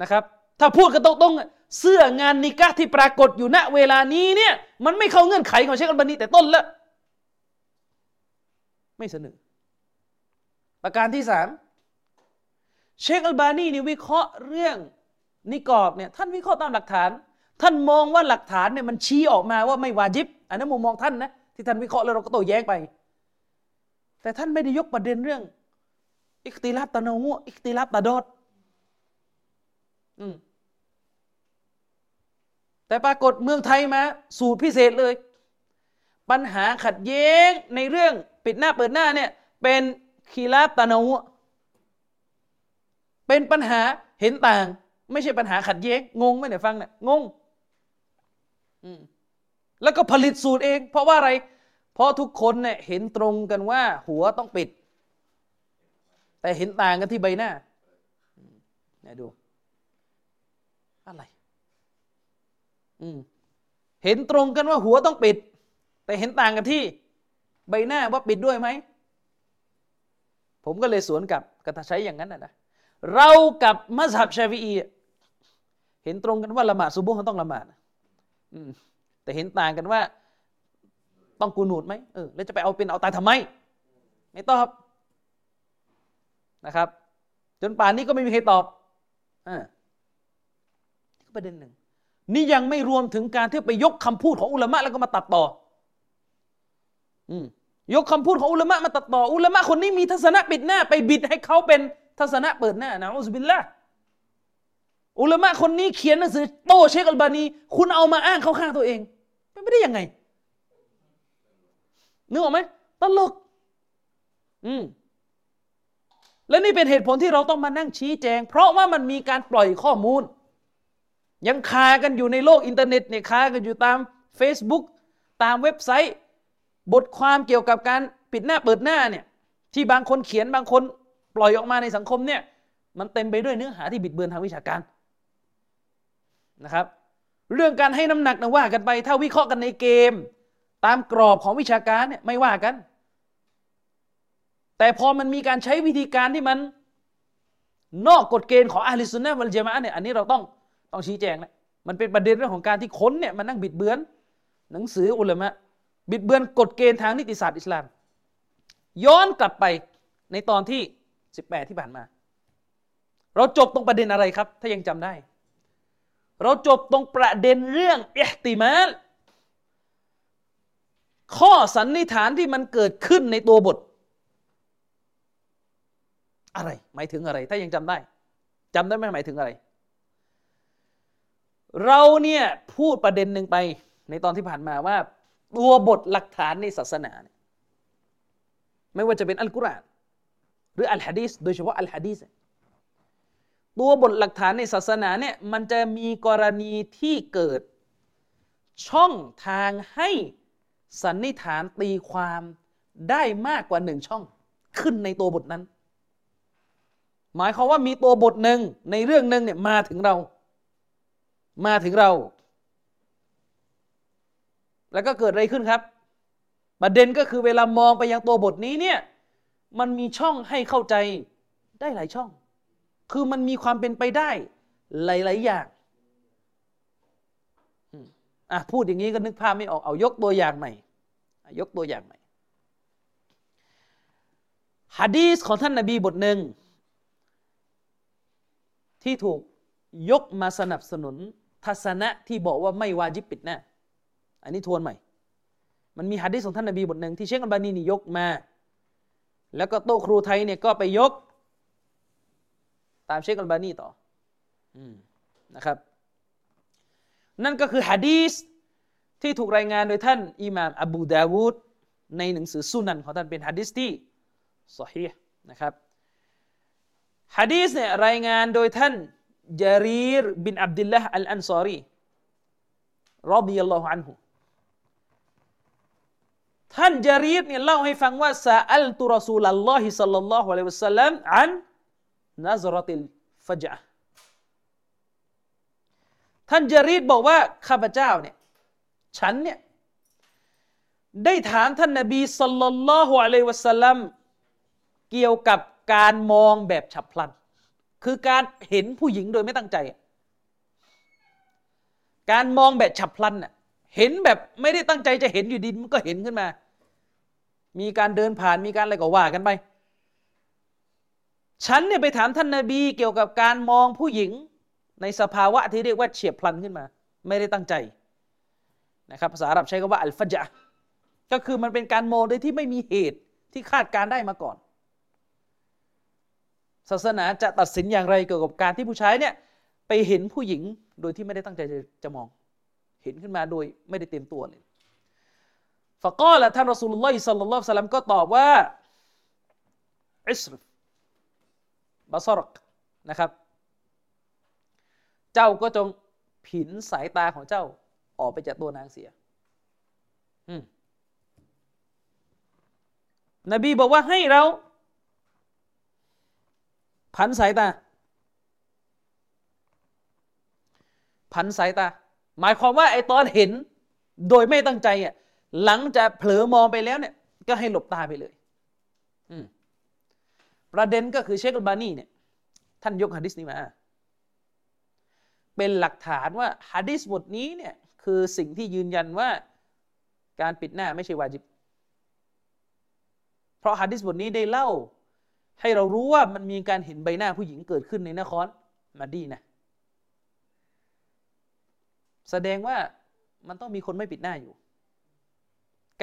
นะครับ ถ้าพูดกันตรงๆเสื้องานนิกะที่ปรากฏอยู่ณเวลานี้เนี่ยมันไม่เข้าเงื่อนไขของเชคอัลบานีแต่ต้นแล้วไม่เสนอประการที่สาม เชคอัลบานีนี่วิเคราะห์เรื่องนิกอบเนี่ยท่านวิเคราะห์ตามหลักฐาน ท่านมองว่าหลักฐานเนี่ยมันชี้ออกมาว่าไม่วาจิบ อันนั้นมุมมองท่านนะที่ท่านวิเคราะห์แล้วเราก็โต้แย้งไป แต่ท่านไม่ได้ยกประเด็นเรื่อง อิคติลาบตะนาวอิคติลาบตะดอดแต่ปรากฏเมืองไทยมา สูตรพิเศษเลย ปัญหาขัดแย้งในเรื่องปิดหน้าเปิดหน้าเนี่ยเป็นคีราบตานา เป็นปัญหาเห็นต่าง ไม่ใช่ปัญหาขัดแย้งงงไหมเนี่ยฟังเนี่ยงงแล้วก็ผลิตสูตรเอง เพราะว่าอะไร เพราะทุกคนเนี่ยเห็นตรงกันว่า หัวต้องปิด แต่เห็นต่างกันที่ใบหน้าเนี่ยดู อะไร อืมเห็นตรงกันว่าหัวต้องปิด แต่เห็นต่างกันที่ ใบหน้าว่าปิดด้วยไหมผมก็เลยสวนกับกระใช้อย่างนั้นนะนะ เรากับมัสฮับชาฟีอีเห็นตรงกันว่าละหมาดซุบุห์ต้องละหมาดแต่เห็นต่างกันว่า ต้องกูนูดไหมเออแล้วจะไปเอาเป็นเอาตายทำไม ไม่ตอบนะครับ จนป่านนี้ก็ไม่มีใครตอบอ่าประเด็นหนึ่ง นี่ยังไม่รวมถึงการที่ไปยกคำพูดของอุลามะแล้วก็มาตัดต่อ อืยกคำพูดของอุลามะมาตัดต่อ อุลามะคนนี้มีทัศนะปิดหน้า ไปบิดให้เขาเป็น ทัศนะเปิดหน้านะอุสบิลละอุลามะคนนี้เขียนหนังสือโตเชคอัลบานี คุณเอามาอ้างเข้าข้างตัวเองเป็นไม่ได้ยังไงนึกออกไหมตลก อืมและนี่เป็นเหตุผลที่เราต้องมานั่งชี้แจง เพราะว่ามันมีการปล่อยข้อมูล ยังคากันอยู่ในโลกอินเทอร์เน็ตเนี่ยคากันอยู่ตาม Facebook ตามเว็บไซต์ บทความเกี่ยวกับการปิดหน้าเปิดหน้าเนี่ย ที่บางคนเขียนบางคน ปล่อยออกมาในสังคมเนี่ยมันเต็มไปด้วยเนื้อหาที่บิดเบือนทางวิชาการนะครับ เรื่องการให้น้ำหนักนะว่ากันไป ถ้าวิเคราะห์กันในเกม ตามกรอบของวิชาการเนี่ยไม่ว่ากัน แต่พอมันมีการใช้วิธีการที่มันนอกกฎเกณฑ์ของอาลิสุนนะวัลเจมะเนี่ยอันนี้เราต้องต้องชี้แจงนะมันเป็นประเด็นเรื่องของการที่ค้นเนี่ยมันนั่งบิดเบือน หนังสืออุลามะบิดเบือนกฎเกณฑ์ทางนิติศาสตร์อิสลาม ย้อนกลับไปในตอนที่ 18 ที่ผ่านมา เราจบตรงประเด็นอะไรครับ ถ้ายังจำได้ เราจบตรงประเด็นเรื่องอิหติมาลข้อสันนิษฐานที่มันเกิดขึ้นในตัวบท อะไรหมายถึงอะไร ถ้ายังจำได้จำได้ไหมหมายถึงอะไร เราเนี่ยพูดประเด็นหนึ่งไปในตอนที่ผ่านมาว่า ตัวบทหลักฐานในศาสนา ไม่ว่าจะเป็นอัลกุรอาน หรืออัลฮะดีษโดยเฉพาะอัลฮะดีษตัวบทหลักฐานในศาสนาเนี่ยมันจะมีกรณีที่เกิดช่องทางให้สันนิษฐานตีความได้มากกว่าหนึ่งช่อง ขึ้นในตัวบทนั้น หมายความว่ามีตัวบทหนึ่งในเรื่องหนึ่งเนี่ยมาถึงเรา มาถึงเรา แล้วก็เกิดอะไรขึ้นครับประเด็นก็คือเวลามองไปยังตัวบทนี้เนี่ย มันมีช่องให้เข้าใจได้หลายช่อง คือมันมีความเป็นไปได้หลาย ๆ อย่างอะพูดอย่างนี้ก็นึกภาพไม่ออกเอายกตัวอย่างใหม่ยกตัวอย่างใหม่ฮะดีสของท่านนาบีบทหนึ่ง ที่ถูกยกมาสนับสนุนทัศนะที่บอกว่าไม่วาจิบปิดหน้าอันนี้ทวนใหม่ มันมีฮะดีสของท่านนาบีบทหนึ่งที่เชคอัลบานีนี่ยกมา แล้วก็โต๊ะครูไทยเนี่ยก็ไปยก ตามเชคอัลบานีต่อนะครับ นั่นก็คือฮะดีสที่ถูกรายงานโดยท่านอิหม่ามอบูดาวูดในหนังสือสุนันของท่านเป็นฮะดีสที่สฮีนะครับฮะดีสเนี่ยรายงานโดยท่านจารีรบินอับดุลละอัลอันซารีรอบิยัลลอฮุอันฮุ ท่านจารีรเนี่ยเล่าให้ฟังว่าซาอัลตุรอซูลัลลอฮิสัลลัลลอฮุอะลัยฮิวะสัลลัมอันนัซรติลฟัจ์ท่านจารีรบอกว่าข้าพเจ้าเนี่ยฉันเนี่ยได้ถามท่านนบีสัลลัลลอฮุอะลัยฮิวะสัลลัมเกี่ยวกับการมองแบบฉับพลัน คือการเห็นผู้หญิงโดยไม่ตั้งใจ การมองแบบฉับพลันน่ะ เห็นแบบไม่ได้ตั้งใจจะเห็นอยู่ดีมันก็เห็นขึ้นมา มีการเดินผ่านมีการอะไรก็ว่ากันไป ฉันเนี่ยไปถามท่านนาบีเกี่ยวกับการมองผู้หญิงในสภาวะที่เรียกว่าเฉียบพลันขึ้นมา ไม่ได้ตั้งใจนะครับภาษาอาหรับใช้คำว่าอัลฟะจะก็คือมันเป็นการมองโดยที่ไม่มีเหตุที่คาดการได้มาก่อน ศาสนาจะตัดสินอย่างไรเกี่ยวกับการที่ผู้ชายเนี่ยไปเห็นผู้หญิงโดยที่ไม่ได้ตั้งใจจะมอง เห็นขึ้นมาโดยไม่ได้เตรียมตัวเลยฟะก็ละท่านรอสูลุลลอฮิสัลลัลลอฮุซัลลัมก็ตอบว่าอิสรบาซรักนะครับ เจ้าก็จงผินสายตาของเจ้าออกไปจากตัวนางเสียนบีบอกว่าให้เราพันสายตา พันสายตา หมายความว่าไอ้ตอนเห็นโดยไม่ตั้งใจอะหลังจากเผลอมองไปแล้วเนี่ย ก็ให้หลบตาไปเลยประเด็นก็คือเชคอัลบานีเนี่ย ท่านยกฮะดิษนี้มา เป็นหลักฐานว่าฮะดิษบทนี้เนี่ย คือสิ่งที่ยืนยันว่าการปิดหน้าไม่ใช่วาจิบ เพราะฮะดิษบทนี้ได้เล่า ให้เรารู้ว่ามันมีการเห็นใบหน้าผู้หญิงเกิดขึ้นในนครมาดีนะ แสดงว่ามันต้องมีคนไม่ปิดหน้าอยู่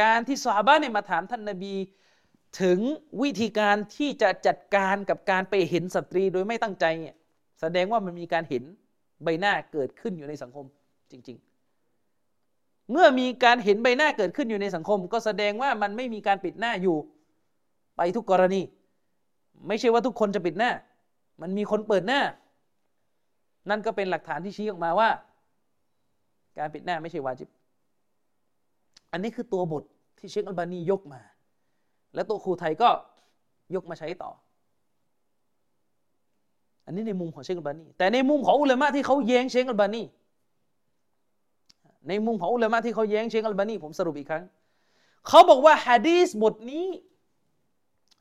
การที่ซาบะเนี่ยมาถามท่านนาบีถึงวิธีการที่จะจัดการกับการไปเห็นสตรีโดยไม่ตั้งใจเนี่ยแสดงว่ามันมีการเห็นใบหน้าเกิดขึ้นอยู่ในสังคมจริง ๆ เมื่อมีการเห็นใบหน้าเกิดขึ้นอยู่ในสังคม ก็แสดงว่ามันไม่มีการปิดหน้าอยู่ ไปทุกกรณี ไม่ใช่ว่าทุกคนจะปิดหน้า มันมีคนเปิดหน้า นั่นก็เป็นหลักฐานที่ชี้ออกมาว่า การปิดหน้าไม่ใช่วาจิบ อันนี้คือตัวบทที่เชคอัลบานียกมา และตัวครูไทยก็ยกมาใช้ต่อ อันนี้ในมุมของเชคอัลบานี แต่ในมุมของอุลามะที่เขาแย้งเชคอัลบานี ในมุมของอุลามะที่เขาแย้งเชคอัลบานีผมสรุปอีกครั้ง เขาบอกว่าฮะดีสบทนี้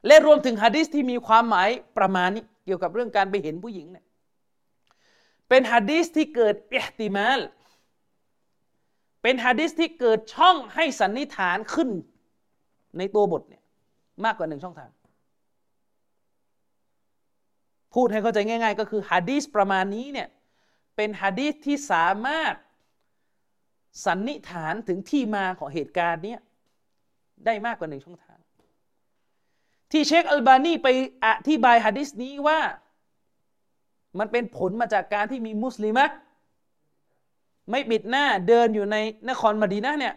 และรวมถึงฮะดีสที่มีความหมายประมาณนี้ เกี่ยวกับเรื่องการไปเห็นผู้หญิงเนี่ย เป็นฮะดีสที่เกิดอิหติมาล เป็นฮะดีสที่เกิดช่องให้สันนิษฐานขึ้น ในตัวบทเนี่ยมากกว่าหนึ่งช่องทาง พูดให้เข้าใจง่าย ๆ ก็คือฮะดีสประมาณนี้เนี่ยเป็นฮะดีสที่สามารถสันนิษฐานถึงที่มาของเหตุการณ์นี้ได้มากกว่าหนึ่งช่องทาง ที่เชคอัลบานีไปอธิบายฮะดิษนี้ว่า มันเป็นผลมาจากการที่มีมุสลิมะ ไม่ปิดหน้าเดินอยู่ในนครมดีนะเนี่ย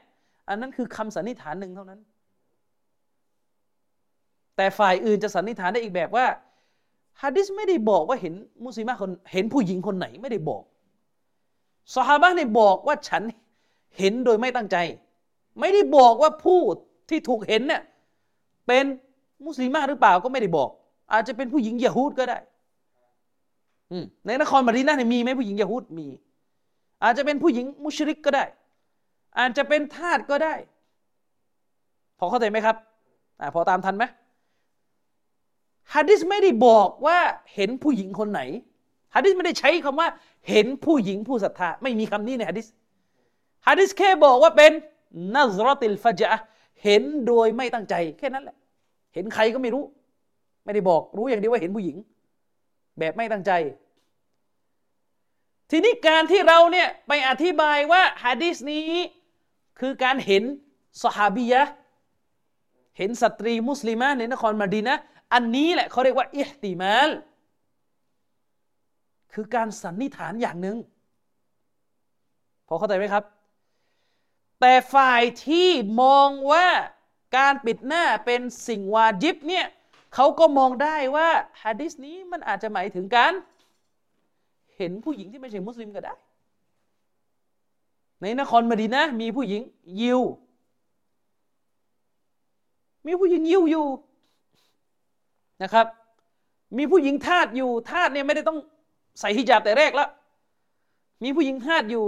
อันนั้นคือคำสันนิษฐานหนึ่งเท่านั้น แต่ฝ่ายอื่นจะสันนิษฐานได้อีกแบบว่าฮะดิษไม่ได้บอกว่าเห็นมุสลิมคนเห็นผู้หญิงคนไหนไม่ได้บอกสฮาบะเนี่ยบอกว่าฉันเห็นโดยไม่ตั้งใจ ไม่ได้บอกว่าผู้ที่ถูกเห็นเนี่ยเป็นมุสลิมหรือเปล่าก็ไม่ได้บอก อาจจะเป็นผู้หญิงยะฮูดก็ได้ในนครมาดีนาเนี่ยมีไหมผู้หญิงยะฮูดมี อาจจะเป็นผู้หญิงมุชริกก็ได้ อาจจะเป็นทาสก็ได้ พอเข้าใจไหมครับอพอตามทันไหมฮะดิษไม่ได้บอกว่าเห็นผู้หญิงคนไหนฮะดิษไม่ได้ใช้คำว่า เห็นผู้หญิงผู้ศรัทธาไม่มีคำนี้ในฮะดิษฮะดิษแค่บอกว่าเป็นนัซรติลฟะจาเห็นโดยไม่ตั้งใจ แค่นั้นแหละ เห็นใครก็ไม่รู้ ไม่ได้บอกรู้อย่างเดียวว่าเห็นผู้หญิง แบบไม่ตั้งใจ ทีนี้การที่เราเนี่ยไปอธิบายว่าฮะดิษนี้ คือการเห็นสหาบียะเห็นสตรีมุสลิมในนครมาดีนะอันนี้แหละเขาเรียกว่าอิฮติมาล คือการสันนิษฐานอย่างหนึ่งพอเข้าใจไหมครับ แต่ฝ่ายที่มองว่าการปิดหน้าเป็นสิ่งวาจิบเนี่ยเขาก็มองได้ว่าฮะดิษนี้มันอาจจะหมายถึงการ เห็นผู้หญิงที่ไม่ใช่มุสลิมก็ได้ ในนครมดีนะ มีผู้หญิงยิว มีผู้หญิงยิวอยู่นะครับ มีผู้หญิงทาสอยู่ทาสเนี่ยไม่ได้ต้องใส่ฮิญาบแต่แรกแล้วมีผู้หญิงทาสอยู่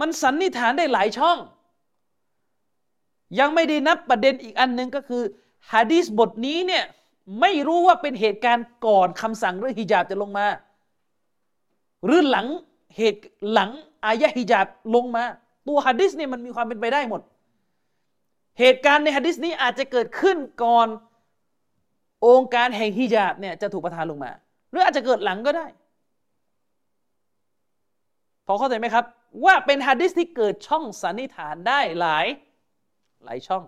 มันสันนิษฐานได้หลายช่อง ยังไม่ได้นับประเด็นอีกอันหนึ่งก็คือฮะดีษบทนี้เนี่ยไม่รู้ว่าเป็นเหตุการณ์ก่อนคำสั่งเรื่องฮิญาบจะลงมา หรือหลังเหตุหลังอายะฮิญาบลงมา ตัวฮะดิษเนี่ยมันมีความเป็นไปได้หมด เหตุการณ์ในฮะดิษนี้อาจจะเกิดขึ้นก่อน องค์การแห่งฮิญาบเนี่ยจะถูกประทานลงมา หรืออาจจะเกิดหลังก็ได้ พอเข้าใจไหมครับ ว่าเป็นฮะดิษที่เกิดช่องสันนิษฐานได้หลายหลายช่อง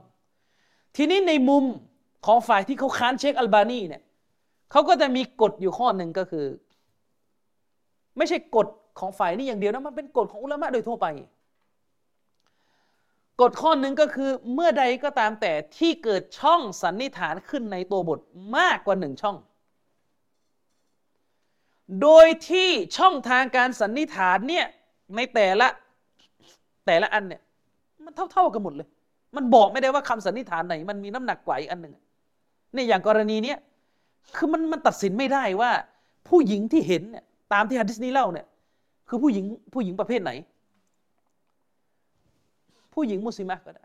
ทีนี้ในมุมของฝ่ายที่เขาค้านเชคอัลบานีเนี่ยเขาก็จะมีกฎอยู่ข้อหนึ่งก็คือ ไม่ใช่กฎของฝ่ายนี้อย่างเดียวนะมันเป็นกฎของอุลามะโดยทั่วไป กฎข้อหนึ่งก็คือเมื่อใดก็ตามแต่ที่เกิดช่องสันนิษฐานขึ้นในตัวบทมากกว่าหนึ่งช่อง โดยที่ช่องทางการสันนิษฐานเนี่ยในแต่ละแต่ละอันเนี่ยมันเท่าๆกันหมดเลย มันบอกไม่ได้ว่าคำสันนิษฐานไหน มันมีน้ำหนักกว่าอีกอันหนึ่งนี่อย่างกรณีเนี้ยคือมันมันตัดสินไม่ได้ว่า ผู้หญิงที่เห็นเนี่ย ตามที่ฮัดดิสนี้เล่าเนี่ยคือผู้หญิงผู้หญิงประเภทไหน ผู้หญิงมุสลิมก็ได้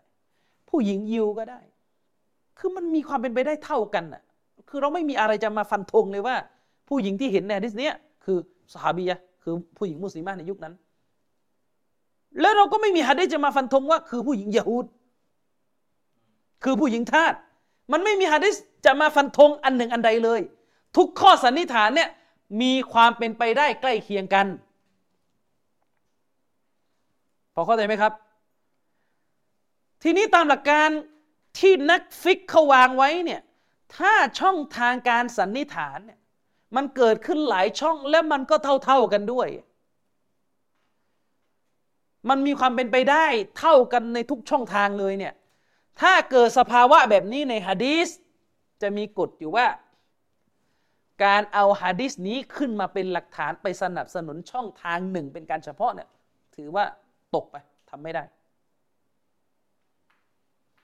ผู้หญิงยิวก็ได้ คือมันมีความเป็นไปได้เท่ากันน่ะคือเราไม่มีอะไรจะมาฟันธงเลยว่า ผู้หญิงที่เห็นในดิสเนี้ยคือสหาบียะคือผู้หญิงมุสลิมในยุคนั้น แล้วเราก็ไม่มีฮะดีจะมาฟันธงว่า คือผู้หญิงยะฮูดคือผู้หญิงทาสมันไม่มีฮะดิษจะมาฟันธงอันหนึ่งอันใดเลย ทุกข้อสันนิษฐานเนี่ย มีความเป็นไปได้ใกล้เคียงกัน พอเข้าใจไหมครับ ทีนี้ตามหลักการที่นักฟิกเขาวางไว้เนี่ยถ้าช่องทางการสันนิษฐานเนี่ยมันเกิดขึ้นหลายช่องและมันก็เท่าๆกันด้วย มันมีความเป็นไปได้เท่ากันในทุกช่องทางเลยเนี่ยถ้าเกิดสภาวะแบบนี้ในฮะดีสจะมีกฎอยู่ว่า การเอาฮะดีสนี้ขึ้นมาเป็นหลักฐานไปสนับสนุนช่องทางหนึ่งเป็นการเฉพาะเนี่ยถือว่าตกไปทำไม่ได้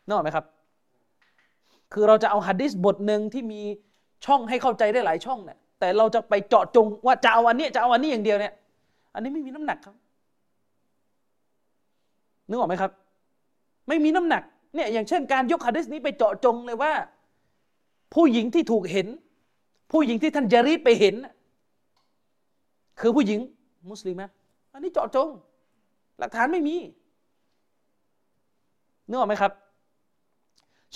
นึกออกไหมครับ คือเราจะเอาฮัดดิสบทหนึ่งที่มีช่องให้เข้าใจได้หลายช่องเนี่ยแต่เราจะไปเจาะจงว่าจะเอาอันนี้จะเอาอันนี้อย่างเดียวเนี่ย อันนี้ไม่มีน้ำหนักครับนึกออกไหมครับ ไม่มีน้ำหนักเนี่ยอย่างเช่นการยกฮัดดิสนี้ไปเจาะจงเลยว่า ผู้หญิงที่ถูกเห็น ผู้หญิงที่ท่านจารีดไปเห็น คือผู้หญิงมุสลิมะอันนี้เจาะจง หลักฐานไม่มีนึกออกไหมครับ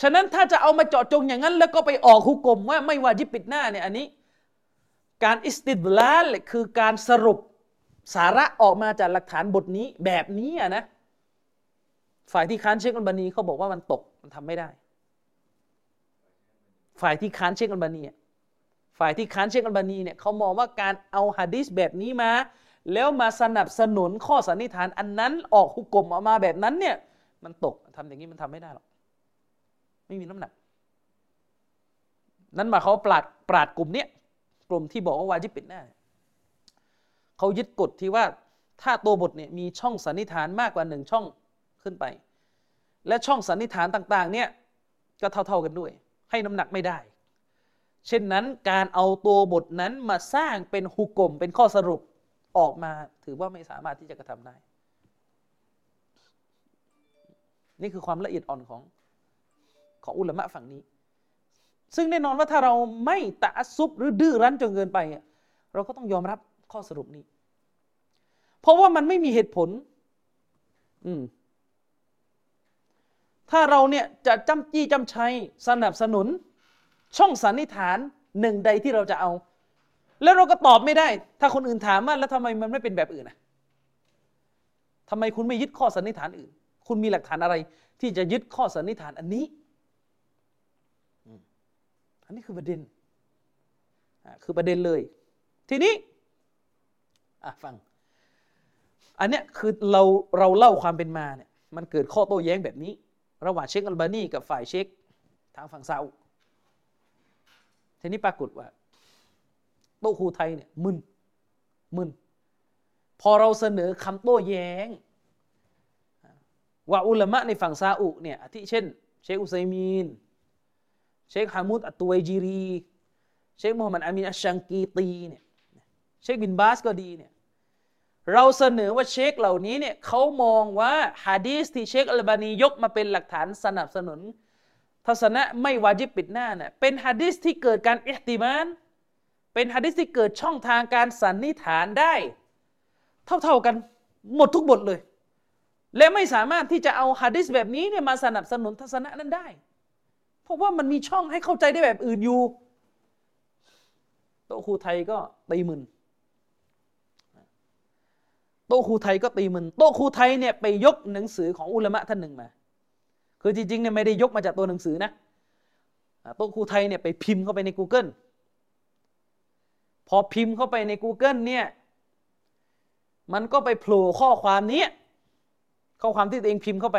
ฉะนั้นถ้าจะเอามาเจาะจงอย่างนั้น แล้วก็ไปออกหุกกลมว่าไม่ว่าจิปิดหน้าเนี่ยอันนี้ การอิสติดลาลคือการสรุปสาระออกมาจากหลักฐานบทนี้แบบนี้อะนะ ฝ่ายที่ค้านเชคอัลบานีเขาบอกว่ามันตกมันทำไม่ได้ ฝ่ายที่ค้านเชคอัลบานี ฝ่ายที่ค้านเชคอัลบานีเนี่ยเขามองว่าการเอาฮะดิษแบบนี้มา แล้วมาสนับสนุนข้อสันนิษฐานอันนั้นออกหุกกลมออกมาแบบนั้นเนี่ยมันตกทำอย่างนี้มันทำไม่ได้หรอกไม่มีน้ำหนัก นั้นมาเขาปราดปราดกลุ่มเนี้ยกลุ่มที่บอกว่าวาจิบปิดหน้าเขายึดกฎที่ว่าถ้าตัวบทเนี่ยมีช่องสันนิษฐานมากกว่าหนึ่งช่องขึ้นไป และช่องสันนิษฐานต่าง ๆ เนี่ยก็เท่า ๆกันด้วย ให้น้ำหนักไม่ได้ เช่นนั้นการเอาตัวบทนั้นมาสร้างเป็นหุกกลมเป็นข้อสรุปออกมาถือว่าไม่สามารถที่จะกระทำได้ นี่คือความละเอียดอ่อนของของอุลามะฝั่งนี้ ซึ่งแน่นอนว่าถ้าเราไม่ตะซุบหรือดื้อรั้นจนเกินไป เราก็ต้องยอมรับข้อสรุปนี้ เพราะว่ามันไม่มีเหตุผล อืมถ้าเราเนี่ยจะจำจี้จำชัยสนับสนุน ช่องสันนิษฐานหนึ่งใดที่เราจะเอา แล้วเราก็ตอบไม่ได้ ถ้าคนอื่นถามว่าแล้วทำไมมันไม่เป็นแบบอื่นอะทำไมคุณไม่ยึดข้อสันนิษฐานอื่น คุณมีหลักฐานอะไร ที่จะยึดข้อสันนิษฐานอันนี้ อันนี้คือประเด็นคือประเด็นเลย ทีนี้ฟัง อันเนี้ยคือเราเราเล่าความเป็นมาเนี่ย มันเกิดข้อโต้แย้งแบบนี้ ระหว่างเชคอัลบานีกับฝ่ายเชคทางฝั่งซาอุ ทีนี้ปรากฏว่าโต้ครูไทยเนี่ยมึนมึน พอเราเสนอคำโต้แย้ง ว่าอุลามะในฝั่งซาอุเนี่ยที่เช่น เชคอุซัยมีน เชคฮามุดอัตตวยจีรี เชคมูฮัมหมัดอามีนอัชชังกีตีเนี่ยเชคบินบาสก็ดีเนี่ยเราเสนอว่าเชคเหล่านี้เนี่ยเขามองว่าฮะดีสที่เชคอัลบานียกมาเป็นหลักฐานสนับสนุน ทัศนะไม่วาจิบปิดหน้าเนี่ยเป็นฮะดีสที่เกิดการอิหติมานเป็นฮะดีสที่เกิดช่องทางการสันนิษฐานได้ เท่าๆกันหมดทุกบทเลย และไม่สามารถที่จะเอาฮะดิษแบบนี้เนี่ยมาสนับสนุนทัศนะนั้นได้ เพราะว่ามันมีช่องให้เข้าใจได้แบบอื่นอยู่โตครูไทยก็ตีมึนโตครูไทยก็ตีมึนโตครูไทยเนี่ยไปยกหนังสือของอุลามะท่านหนึ่งมา คือจริงๆเนี่ยไม่ได้ยกมาจากตัวหนังสือนะโตครูไทยเนี่ยไปพิมพ์เข้าไปใน Google พอพิมพ์เข้าไปใน Google เนี่ยมันก็ไปโผล่ข้อความนี้ ข้อความที่ตัวเองพิมพ์เข้าไป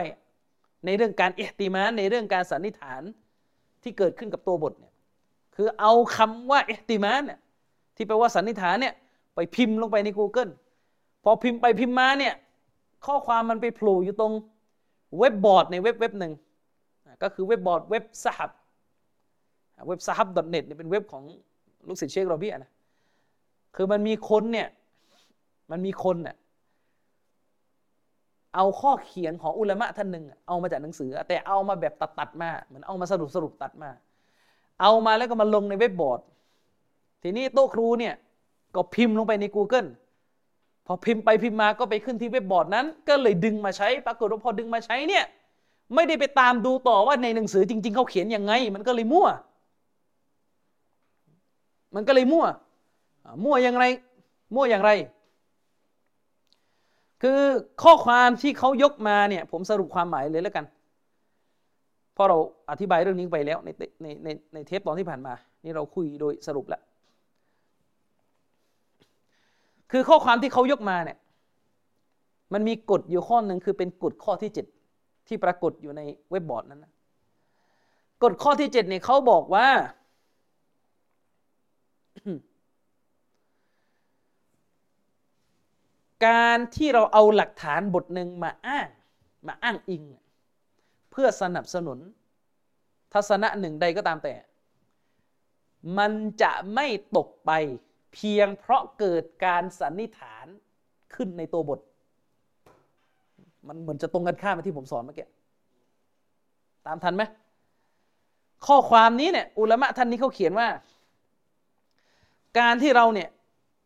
ในเรื่องการเอี๊ยะติมาลในเรื่องการสันนิษฐานที่เกิดขึ้นกับตัวบทเนี่ยคือเอาคำว่าเอี๊ยะติมาลเนี่ยที่แปลว่าสันนิษฐานเนี่ยไปพิมพ์ลงไปใน Google พอพิมพ์ไปพิมพ์มาเนี่ยข้อความมันไปโผล่อยู่ตรง เว็บบอร์ดในเว็บเว็บหนึ่งก็คือเว็บบอร์ดเว็บสหับเว็บสหับ .net เนี่ยเป็นเว็บของลูกศิษย์เชครอบี๊ยะนะคือมันมีคนเนี่ยมันมีคนเน่ยเอาข้อเขียนของอุลามะท่านหนึ่งเอามาจากหนังสือ แต่เอามาแบบตัดตัดมาเหมือนเอามาสรุปสรุปตัดมา เอามาแล้วก็มาลงในเว็บบอร์ด ทีนี้โต๊ะครูเนี่ยก็พิมพ์ลงไปใน Google พอพิมพ์ไปพิมพ์มาก็ไปขึ้นที่เว็บบอร์ดนั้น ก็เลยดึงมาใช้ ปรากฏว่าพอดึงมาใช้เนี่ยไม่ได้ไปตามดูต่อว่าในหนังสือจริง ๆเขาเขียนยังไง มันก็เลยมั่ว มันก็เลยมั่ว มั่วอย่างไร มั่วอย่างไร คือข้อความที่เขายกมาเนี่ย ผมสรุปความหมายเลยแล้วกันเพราะเราอธิบายเรื่องนี้ไปแล้วในในในในเทปตอนที่ผ่านมา นี่เราคุยโดยสรุปแล้ว คือข้อความที่เขายกมาเนี่ยมันมีกฎอยู่ข้อหนึ่งคือเป็นกฎข้อที่เจ็ดที่ปรากฏอยู่ในเว็บบอร์ดนั้นนะกฎข้อที่เจ็ดเนี่ยเขาบอกว่า การที่เราเอาหลักฐานบทหนึ่งมาอ้าง มาอ้างอิง เพื่อสนับสนุน ทัศนะหนึ่งใดก็ตามแต่ มันจะไม่ตกไป เพียงเพราะเกิดการสันนิษฐานขึ้นในตัวบท มันเหมือนจะตรงกันข้ามกับที่ผมสอนเมื่อกี้ตามทันไหมข้อความนี้เนี่ยอุลามะท่านนี้เขาเขียนว่า การที่เราเนี่ย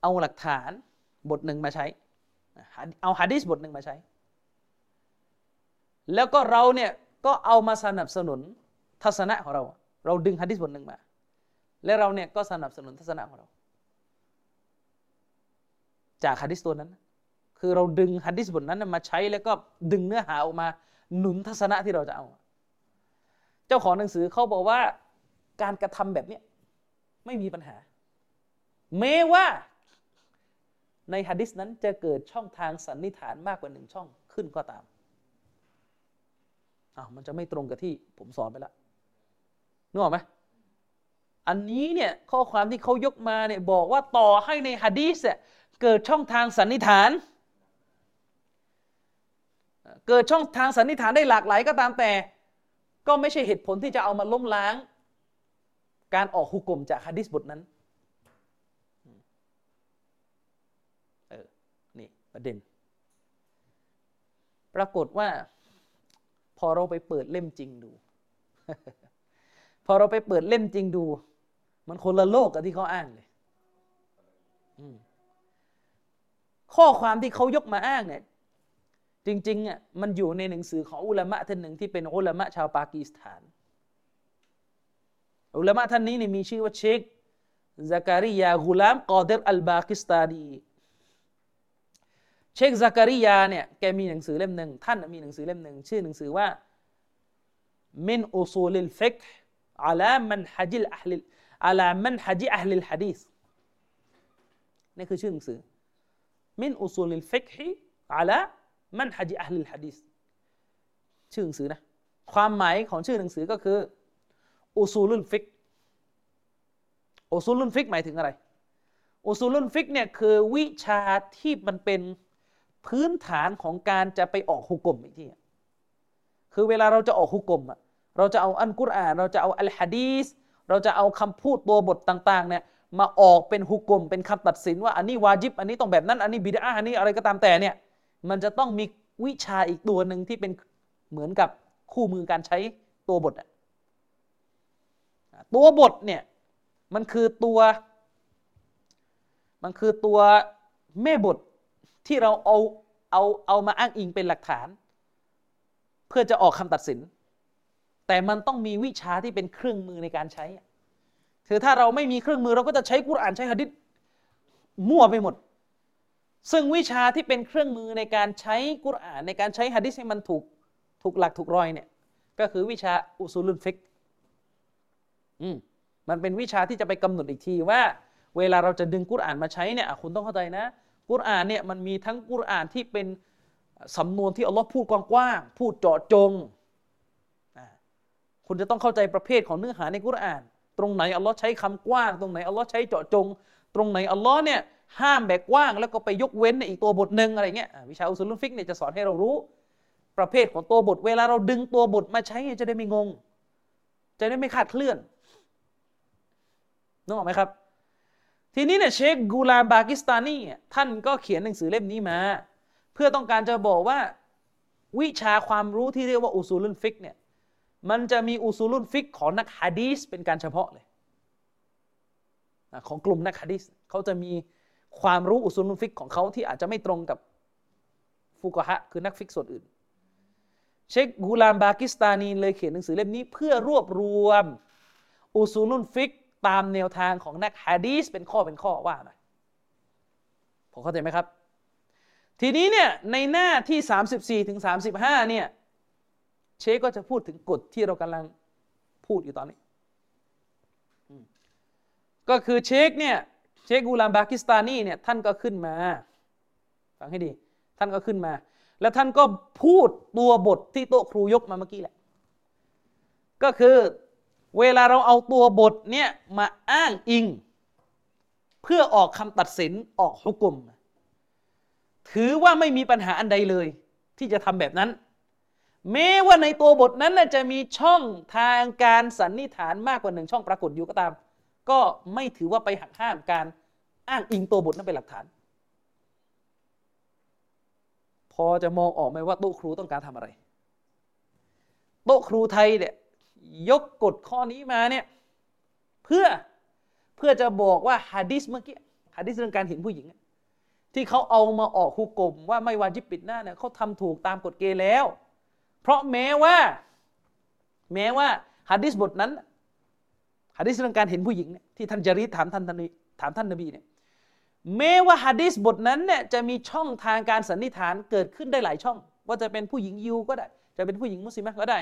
เอาหลักฐานบทหนึ่งมาใช้ เอาฮะดิษบทหนึ่งมาใช้ แล้วก็เราเนี่ยก็เอามาสนับสนุนทัศนะของเรา เราดึงฮะดิษบทหนึ่งมา และเราเนี่ยก็สนับสนุนทัศนะของเรา จากฮะดิษตัวนั้น คือเราดึงฮะดิษบทนั้นมาใช้แล้วก็ดึงเนื้อหาออกมา หนุนทัศนะที่เราจะเอา เจ้าของหนังสือเขาบอกว่าการกระทำแบบนี้ไม่มีปัญหา แม้ว่าในฮะดิษนั้นจะเกิดช่องทางสันนิษฐานมากกว่าหนึ่งช่องขึ้นก็ตามอ้าวมันจะไม่ตรงกับที่ผมสอนไปแล้วนึกออกไหมอันนี้เนี่ยข้อความที่เขายกมาเนี่ยบอกว่าต่อให้ในฮะดีษเเกิดช่องทางสันนิษฐาน เกิดช่องทางสันนิษฐานได้หลากหลายก็ตามแต่ ก็ไม่ใช่เหตุผลที่จะเอามาล้มล้าง การออกหุกกลมจากฮะดิษบทนั้นเออนี่ประเด็น ปรากฏว่าพพอเราไปเปิดเล่มจริงดู พอเราไปเปิดเล่มจริงดู มันคนละโลกกับที่เขาอ้างเลย ข้อความที่เขายกมาอ้างเนี่ยจริงๆอะมันอยู่ในหนังสือของอุลามะท่านหนึ่งที่เป็นอุลามะชาวปากีสถาน อุลามะท่านนี้เนี่ยมีชื่อว่าเชคซัการิยากุลามกอเดรอัลบากิสตานีเชคซัการิยาเนี่ยแกมีหนังสือเล่มหนึ่งท่านมีหนังสือเล่มหนึ่งชื่อหนังสือว่ามินอุซูลิลฟิกอัลามันฮะจิลอัลลิอัลามันฮะจิอัลลิลฮะดีษนี่คือชื่อหนังสือ มินอุซูลิลฟิกฮิอัลามันฮะจิอัลลิลฮะดีษชื่อหนังสือนะ ความหมายของชื่อหนังสือก็คืออุซูลุลฟิกอุซูลุลฟิกหมายถึงอะไรอุซูลุลฟิกเนี่ยคือวิชาที่มันเป็นพื้นฐานของการจะไปออกฮุก่มอีกทีคือเวลาเราจะออกฮุกกลมอะเราจะเอาอัลกุรอาน เราจะเอาอัลฮะดีษเราจะเอาคำพูดตัวบทต่าง ๆ เนี่ย มาออกเป็นฮุก่มเป็นคำตัดสินว่าอันนี้วาจิบ อันนี้ต้องแบบนั้น อันนี้บิดอะฮ์อันนี้อะไรก็ตามแต่เนี่ยมันจะต้องมีวิชาอีกตัวหนึ่งที่เป็นเหมือนกับคู่มือการใช้ตัวบทอะตัวบทเนี่ยมันคือตัว มันคือตัวแม่บทที่เราเอาเอาเอามาอ้างอิงเป็นหลักฐาน เพื่อจะออกคำตัดสิน แต่มันต้องมีวิชาที่เป็นเครื่องมือในการใช้ คือถ้าเราไม่มีเครื่องมือเราก็จะใช้กุรอานใช้หะดิษมั่วไปหมด ซึ่งวิชาที่เป็นเครื่องมือในการใช้กุรอาน ในการใช้หะดิษให้มันถูกถูกหลักถูกรอยเนี่ย ก็คือวิชา أصول الفقه อืมมันเป็นวิชาที่จะไปกำหนดอีกทีว่า เวลาเราจะดึงกุรอานมาใช้เนี่ยคุณต้องเข้าใจนะ กุรอานเนี่ยมันมีทั้งกุรอานที่เป็นสำนวนที่อัลลอฮ์พูดกว้างๆพูดเจาะจง คุณจะต้องเข้าใจประเภทของเนื้อหาในกุรอาน ตรงไหนอัลลอฮ์ใช้คำกว้าง ตรงไหนอัลลอฮ์ใช้เจาะจง ตรงไหนอัลลอฮ์เนี่ยห้ามแบบกว้าง แล้วก็ไปยกเว้นในอีกตัวบทหนึ่งอะไรเงี้ยวิชา أصول الفقه เนี่ยจะสอนให้เรารู้ ประเภทของตัวบท เวลาเราดึงตัวบทมาใช้จะได้ไม่งง จะได้ไม่คลาดเคลื่อนนึกออกไหมครับ ทีนี้เนี่ยเชคกูลามบากิสตานีท่านก็เขียนหนังสือเล่มนี้มา เพื่อต้องการจะบอกว่า วิชาความรู้ที่เรียกว่า أصول الفقه เนี่ย มันจะมี أصول الفقه ของนักฮะดีสเป็นการเฉพาะเลยของกลุ่มนักฮะดีสเขาจะมีความรู้ أصول الفقه ของเขาที่อาจจะไม่ตรงกับฟุกะฮะคือนักฟิกส่วนอื่น เชคกูลามบากิสตานีเลยเขียนหนังสือเล่มนี้เพื่อรวบรวมอุซูลุนฟิกตามแนวทางของนักฮะดีสเป็นข้อเป็นข้อว่าหน่อยผมเข้าใจไหมครับ ทีนี้เนี่ยในหน้าที่ 34ถึง35เนี่ย เชคก็จะพูดถึงกฎที่เรากำลังพูดอยู่ตอนนี้ ก็คือเชคเนี่ยเชคกูลามบากิสตานีเนี่ยท่านก็ขึ้นมาฟังให้ดี ท่านก็ขึ้นมา แล้วท่านก็พูดตัวบทที่โต๊ะครูยกมาเมื่อกี้แหละ ก็คือเวลาเราเอาตัวบทเนี่ยมาอ้างอิง เพื่อออกคำตัดสินออกฮุกกลมถือว่าไม่มีปัญหาอันใดเลย ที่จะทำแบบนั้น แม้ว่าในตัวบทนั้นจะมีช่องทางการสันนิษฐานมากกว่าหนึ่งช่องปรากฏอยู่ก็ตาม ก็ไม่ถือว่าไปหักห้ามการอ้างอิงตัวบทนั้นเป็นหลักฐาน พอจะมองออกไหมว่าโต๊ะครูต้องการทำอะไร โต๊ะครูไทยเนี่ยยกกฎข้อนี้มาเนี่ยเพื่อเพื่อจะบอกว่าฮะดิษเมื่อกี้ฮะดิษเรื่องการเห็นผู้หญิง ที่เขาเอามาออกคุกกลมว่าไม่วาจิบปิดหน้าเนี่ยเขาทำถูกตามกฎเกณฑ์แล้ว เพราะแม้ว่า แม้ว่าฮะดิษบทนั้นฮะดิษเรื่องการเห็นผู้หญิงเนี่ยที่ท่านจารีถามท่านถามท่านนบีเนี่ยแม้ว่าฮะดิษบทนั้นเนี่ยจะมีช่องทางการสันนิษฐานเกิดขึ้นได้หลายช่อง ว่าจะเป็นผู้หญิงยูก็ได้ จะเป็นผู้หญิงมุสลิมก็ได้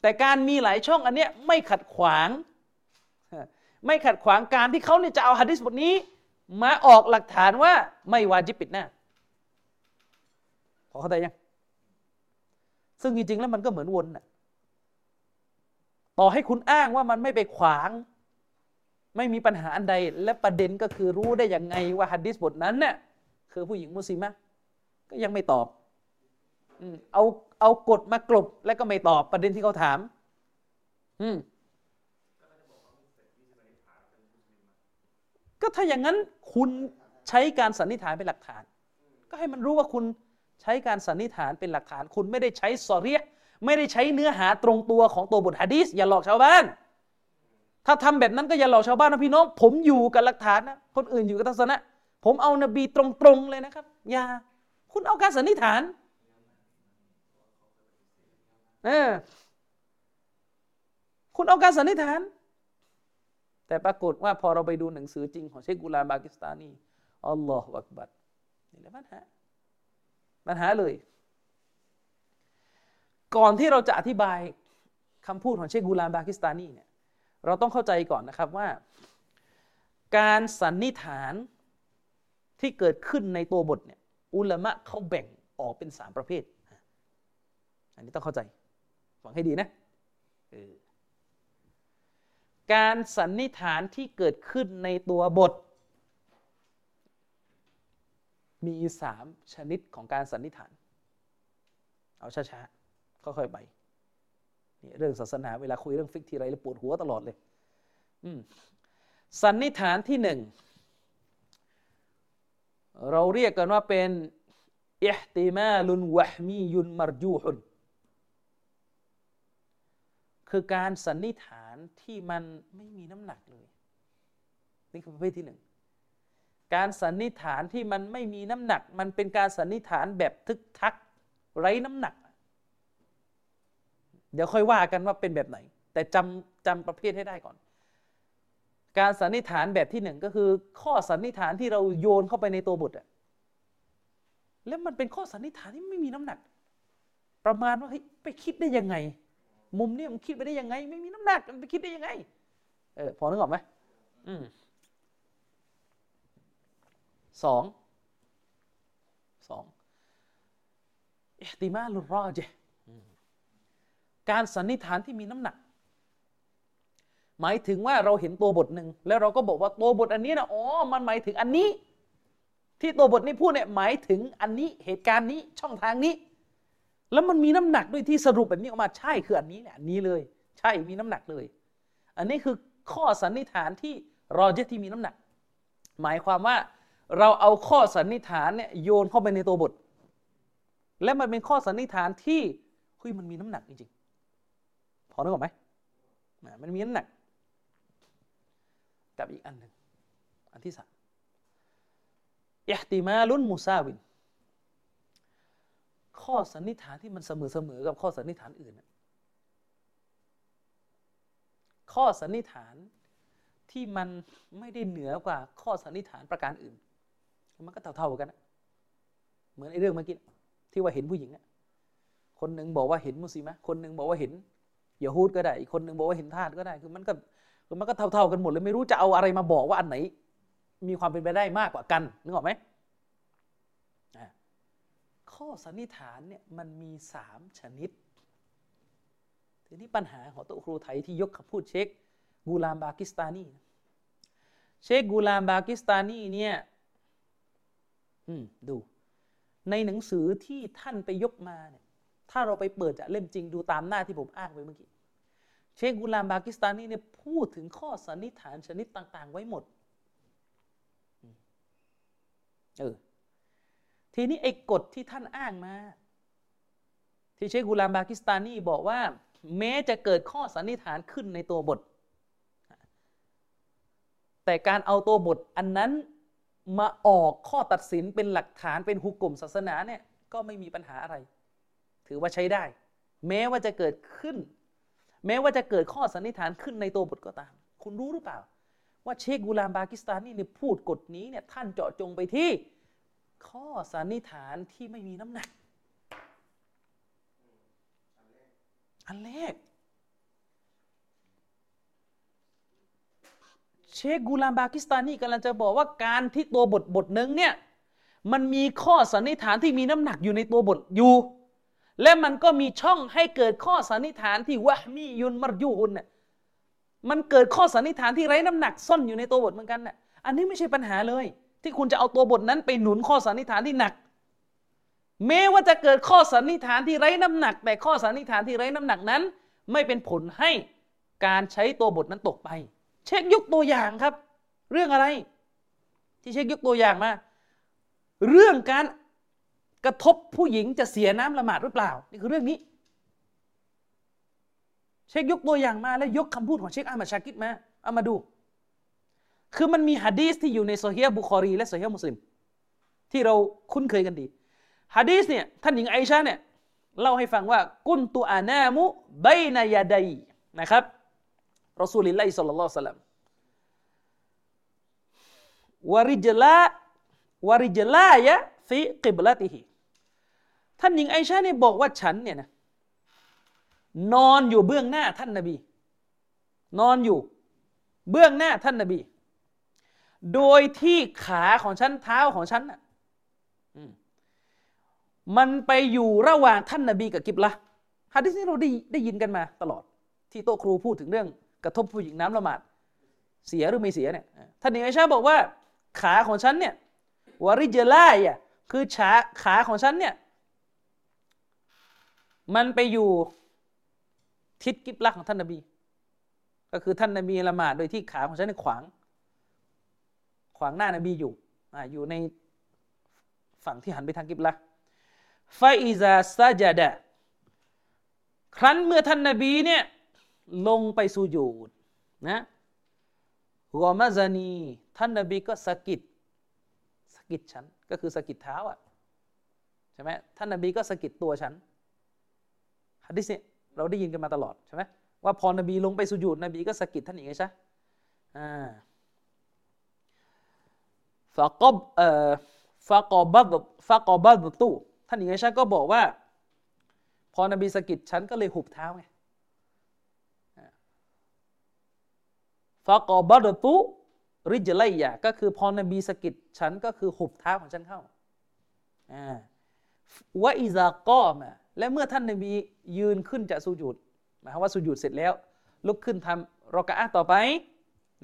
แต่การมีหลายช่องอันเนี้ยไม่ขัดขวาง ไม่ขัดขวางการที่เขาเนี่ยจะเอาฮะดิษบทนี้ มาออกหลักฐานว่าไม่วาจิบปิดหน้าพอเข้าใจยัง ซึ่งจริงๆแล้วมันก็เหมือนวนน่ะต่อให้คุณอ้างว่ามันไม่ไปขวาง ไม่มีปัญหาอันใด และประเด็นก็คือรู้ได้ยังไงว่าฮัดดิสบทนั้นเนี่ยคือผู้หญิงมุสลิมะก็ยังไม่ตอบเอาเอากฎมากลบแล้วก็ไม่ตอบประเด็นที่เขาถาม อืมก็ถ้าอย่างนั้นคุณใช้การสันนิษฐานเป็นหลักฐาน ก็ให้มันรู้ว่าคุณ ใช้การสันนิษฐานเป็นหลักฐานคุณไม่ได้ใช้ซอเรียไม่ได้ใช้เนื้อหาตรงตัวของตัวบทฮะดีษอย่าหลอกชาวบ้าน ถ้าทำแบบนั้นก็อย่าหลอกชาวบ้านนะพี่น้อง ผมอยู่กับหลักฐานนะคนอื่นอยู่กับทัศนะ ผมเอานบีตรงๆเลยนะครับ อย่า คุณเอาการสันนิษฐานเออคุณเอาการสันนิษฐาน แต่ปรากฏว่าพอเราไปดูหนังสือจริงของเชคกุลาบากิสตานีอัลลอฮฺอักบัดนี่แหละปัญหา ปัญหาเลย ก่อนที่เราจะอธิบายคำพูดของเชคกุลาบากิสตานีเนี่ยเราต้องเข้าใจก่อนนะครับว่า การสันนิษฐานที่เกิดขึ้นในตัวบทเนี่ยอุลามะเขาแบ่งออกเป็นสามประเภท อันนี้ต้องเข้าใจฟังให้ดีนะการสันนิษฐานที่เกิดขึ้นในตัวบท มีสามชนิดของการสันนิษฐาน เอาช้าๆค่อยๆไปนี่เรื่องศาสนาเวลาคุยเรื่องฟิกทีไรแล้วปวดหัวตลอดเลยสันนิษฐานที่หนึ่งเราเรียกกันว่าเป็นอิห์ติมาลุนวะมียุนมารจูฮุนคือการสันนิษฐานที่มันไม่มีน้ำหนักเลย นี่คือประเภทที่หนึ่ง การสันนิษฐานที่มันไม่มีน้ำหนัก มันเป็นการสันนิษฐานแบบทึกทัก ไร้น้ำหนัก เดี๋ยวค่อยว่ากันว่าเป็นแบบไหน แต่จำจำประเภทให้ได้ก่อน การสันนิษฐานแบบที่หนึ่งก็คือ ข้อสันนิษฐานที่เราโยนเข้าไปในตัวบทอะแล้วมันเป็นข้อสันนิษฐานที่ไม่มีน้ำหนัก ประมาณว่าเฮ้ยไปคิดได้ยังไง มุมนี้มันคิดไปได้ยังไง ไม่มีน้ำหนักมันไปคิดได้ยังไง เออพอนึกออกไหมอืม สองสองอิติมาลุรอเจการสันนิษฐานที่มีน้ำหนัก หมายถึงว่าเราเห็นตัวบทหนึ่งแล้วเราก็บอกว่าตัวบทอันนี้นะอ๋อมันหมายถึงอันนี้ ที่ตัวบทนี้พูดเนี่ยหมายถึงอันนี้เหตุการณ์นี้ช่องทางนี้ แล้วมันมีน้ำหนักด้วยที่สรุปแบบนี้ออกมาใช่คืออันนี้เนี่ยอันนี้เลย ใช่มีน้ำหนักเลย อันนี้คือข้อสันนิษฐานที่รอเจที่มีน้ำหนัก หมายความว่า เราเอาข้อสันนิษฐานเนี่ยโยนเข้าไปในตัวบท และมันเป็นข้อสันนิษฐานที่เฮ้ยมันมีน้ำหนักจริงๆพอนึกออกไหมมันมีน้ำหนัก กับอีกอันหนึ่งอันที่สามอิห์ติมาลุนมุซาวิน ข้อสันนิษฐานที่มันเสมอเสมอกับข้อสันนิษฐานอื่น ข้อสันนิษฐานที่มันไม่ได้เหนือกว่าข้อสันนิษฐานประการอื่น มันก็เท่าๆกัน เหมือนไอ้เรื่องเมื่อกี้ที่ว่าเห็นผู้หญิงอะคนหนึ่งบอกว่าเห็นมุสลิมะคนหนึ่งบอกว่าเห็นยาฮูดก็ได้อีกคนหนึ่งบอกว่าเห็นทาสก็ได้คือมันก็คือมันก็เท่าๆกันหมดเลยไม่รู้จะเอาอะไรมาบอกว่าอันไหน มีความเป็นไปได้มากกว่ากันนึกออกไหมข้อสันนิษฐานเนี่ยมันมีสามชนิดทีนี้ปัญหาของตัวครูไทยที่ยกคำพูดเชคกูลามบากิสตานีเชคกูลามบากิสตานีเนี่ย อืมดู ในหนังสือที่ท่านไปยกมาเนี่ย ถ้าเราไปเปิดจากเล่มจริงดูตามหน้าที่ผมอ้างไว้เมื่อกี้ เชคกูลามบากิสตานีเนี่ยพูดถึงข้อสันนิษฐานชนิดต่าง ๆ ไว้หมด เออ ทีนี้ไอ้กฎที่ท่านอ้างมา ที่เชคกุลามบากิสตานีบอกว่า แม้จะเกิดข้อสันนิษฐานขึ้นในตัวบท แต่การเอาตัวบทอันนั้น มาออกข้อตัดสินเป็นหลักฐานเป็นหุกกลมศาสนาเนี่ยก็ไม่มีปัญหาอะไร ถือว่าใช้ได้ แม้ว่าจะเกิดขึ้น แม้ว่าจะเกิดข้อสันนิษฐานขึ้นในตัวบทก็ตาม คุณรู้หรือเปล่า ว่าเชคกุลามบากิสตานีเนี่ยพูดกฎนี้เนี่ยท่านเจาะจงไปที่ข้อสันนิษฐานที่ไม่มีน้ำหนัก อันแรก เชคกูลามบากิสตานีกำลังจะบอกว่าการที่ตัวบทบทหนึ่งเนี่ยมันมีข้อสันนิษฐานที่มีน้ำหนักอยู่ในตัวบทอยู่ และมันก็มีช่องให้เกิดข้อสันนิษฐานที่วะมียุนมรยูฮุนเนี่ยมันเกิดข้อสันนิษฐานที่ไร้น้ำหนักซ่อนอยู่ในตัวบทเหมือนกันน่ะอันนี้ไม่ใช่ปัญหาเลย ที่คุณจะเอาตัวบทนั้นไปหนุนข้อสันนิษฐานที่หนัก แม้ว่าจะเกิดข้อสันนิษฐานที่ไร้น้ำหนัก แต่ข้อสันนิษฐานที่ไร้น้ำหนักนั้น ไม่เป็นผลให้การใช้ตัวบทนั้นตกไป เช็คยกตัวอย่างครับ เรื่องอะไร ที่เช็คยกตัวอย่างมา เรื่องการกระทบผู้หญิงจะเสียน้ำละหมาดหรือเปล่า นี่คือเรื่องนี้ เช็คยกตัวอย่างมาแล้วยกคำพูดของเชคอามัดชากิดมาเอามาดู คือมันมีฮะดีสที่อยู่ในโซเฮียบุคอรี และโซเฮียมุสลิม ที่เราคุ้นเคยกันดีฮะดีสเนี่ยท่านหญิงไอชาเนี่ยเล่าให้ฟังว่าكنت أنام بين يدي นะครับ رسول الله صلى الله عليه وسلم ورجلا ورجلاي في قبلته ท่านหญิงไอชาเนี่ยบอกว่าฉันเนี่ยนะนอนอยู่เบื้องหน้าท่านนบี นอนอยู่ เบื้องหน้าท่านนบี โดยที่ขาของฉันเท้าของฉันน่ะมันไปอยู่ระหว่างท่านนบีกับกิบละฮะดิษนี้เราได้ได้ยินกันมาตลอด ที่โต๊ะครูพูดถึงเรื่อง กระทบผู้หญิงน้ำละหมาด เสียหรือไม่เสียเนี่ยท่านหญิงไอชาบอกว่า ขาของฉันเนี่ยวาริเจล่าอะคือขาขาของฉันเนี่ย มันไปอยู่ทิศกิบลักของท่านนบี ก็คือท่านนบีละหมาดโดยที่ขาของฉันขวาง ขวางหน้านบีอยู่ออยู่ในฝั่งที่หันไปทางกิบลักฟาอิซาซาจดะครั้นเมื่อท่านนบีเนี่ย ลงไปสู่ยูดนะกอมาซานี ท่านนบีก็สะกิดสะกิดฉัน ก็คือสะกิดเท้าอะใช่ไหมท่านนบีก็สะกิดตัวฉันฮะดิษเนี่ยเราได้ยินกันมาตลอดใช่ไหมว่าพอนบีลงไปสุญูดนบีก็สะกิดท่านอีกใช่อ่าฟะกอบเอ่อฟะกอบัดฟะกอบัดตุท่านอีกใช่ก็บอกว่า พอนบีสะกิดฉันก็เลยหุบเท้าไง ฟะกอบัดตุริจไลยะก็คือพอนบีสกิดฉันก็คือหุบเท้าของฉันเข้าอ่าวะอิซากอมาและเมื่อท่านนบียืนขึ้นจากสุญูดหมายความว่าสุญูดเสร็จแล้ว ลุกขึ้นทำรอกะอะต่อไป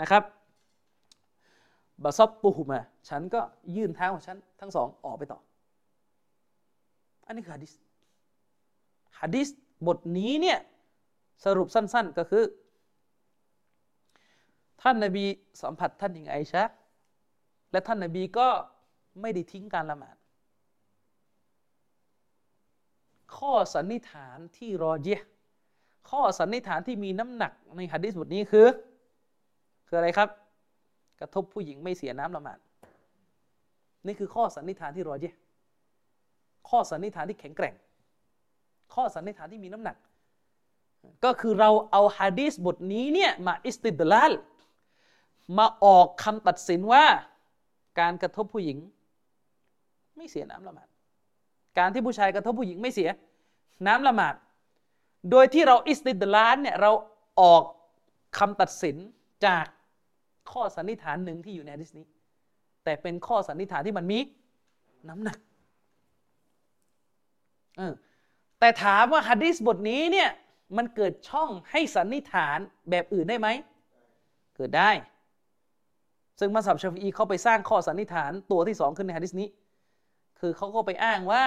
นะครับบาซอบปูหุมา ฉันก็ยื่นเท้าของฉันทั้งสองออกไปต่อ อันนี้คือฮะดิษฮะดิษบทนี้เนี่ยสรุปสั้น ๆ ก็คือ ท่านนบีสัมผัสท่านหญิงไอชะและท่านนบีก็ไม่ได้ทิ้งการละหมาด ข้อสันนิษฐานที่รอเยข้อสันนิษฐานที่มีน้ำหนักในหะดีษบทนี้คือ คืออะไรครับ กระทบผู้หญิงไม่เสียน้ำละหมาด นี่คือข้อสันนิษฐานที่รอเยข้อสันนิษฐานที่แข็งแกร่ง ข้อสันนิษฐานที่มีน้ำหนัก ก็คือเราเอาฮะดีษบทนี้เนี่ยมาอิสติดลาล มาออกคำตัดสินว่า การกระทบผู้หญิง ไม่เสียน้ำละหมาด การที่ผู้ชายกระทบผู้หญิงไม่เสีย น้ำละหมาด โดยที่เราอิสติดลานเนี่ยเราออกคำตัดสินจากข้อสันนิษฐานหนึ่งที่อยู่ในฮะดิษนี้ แต่เป็นข้อสันนิษฐานที่มันมีน้ำหนักเออแต่ถามว่าฮะดิษบทนี้เนี่ยมันเกิดช่องให้สันนิษฐานแบบอื่นได้ไหม เกิดได้ ซึ่งมาสับชาฟีเขาไปสร้างข้อสันนิษฐานตัวที่สองขึ้นในฮะดิษนี้ คือเขาก็ไปอ้างว่า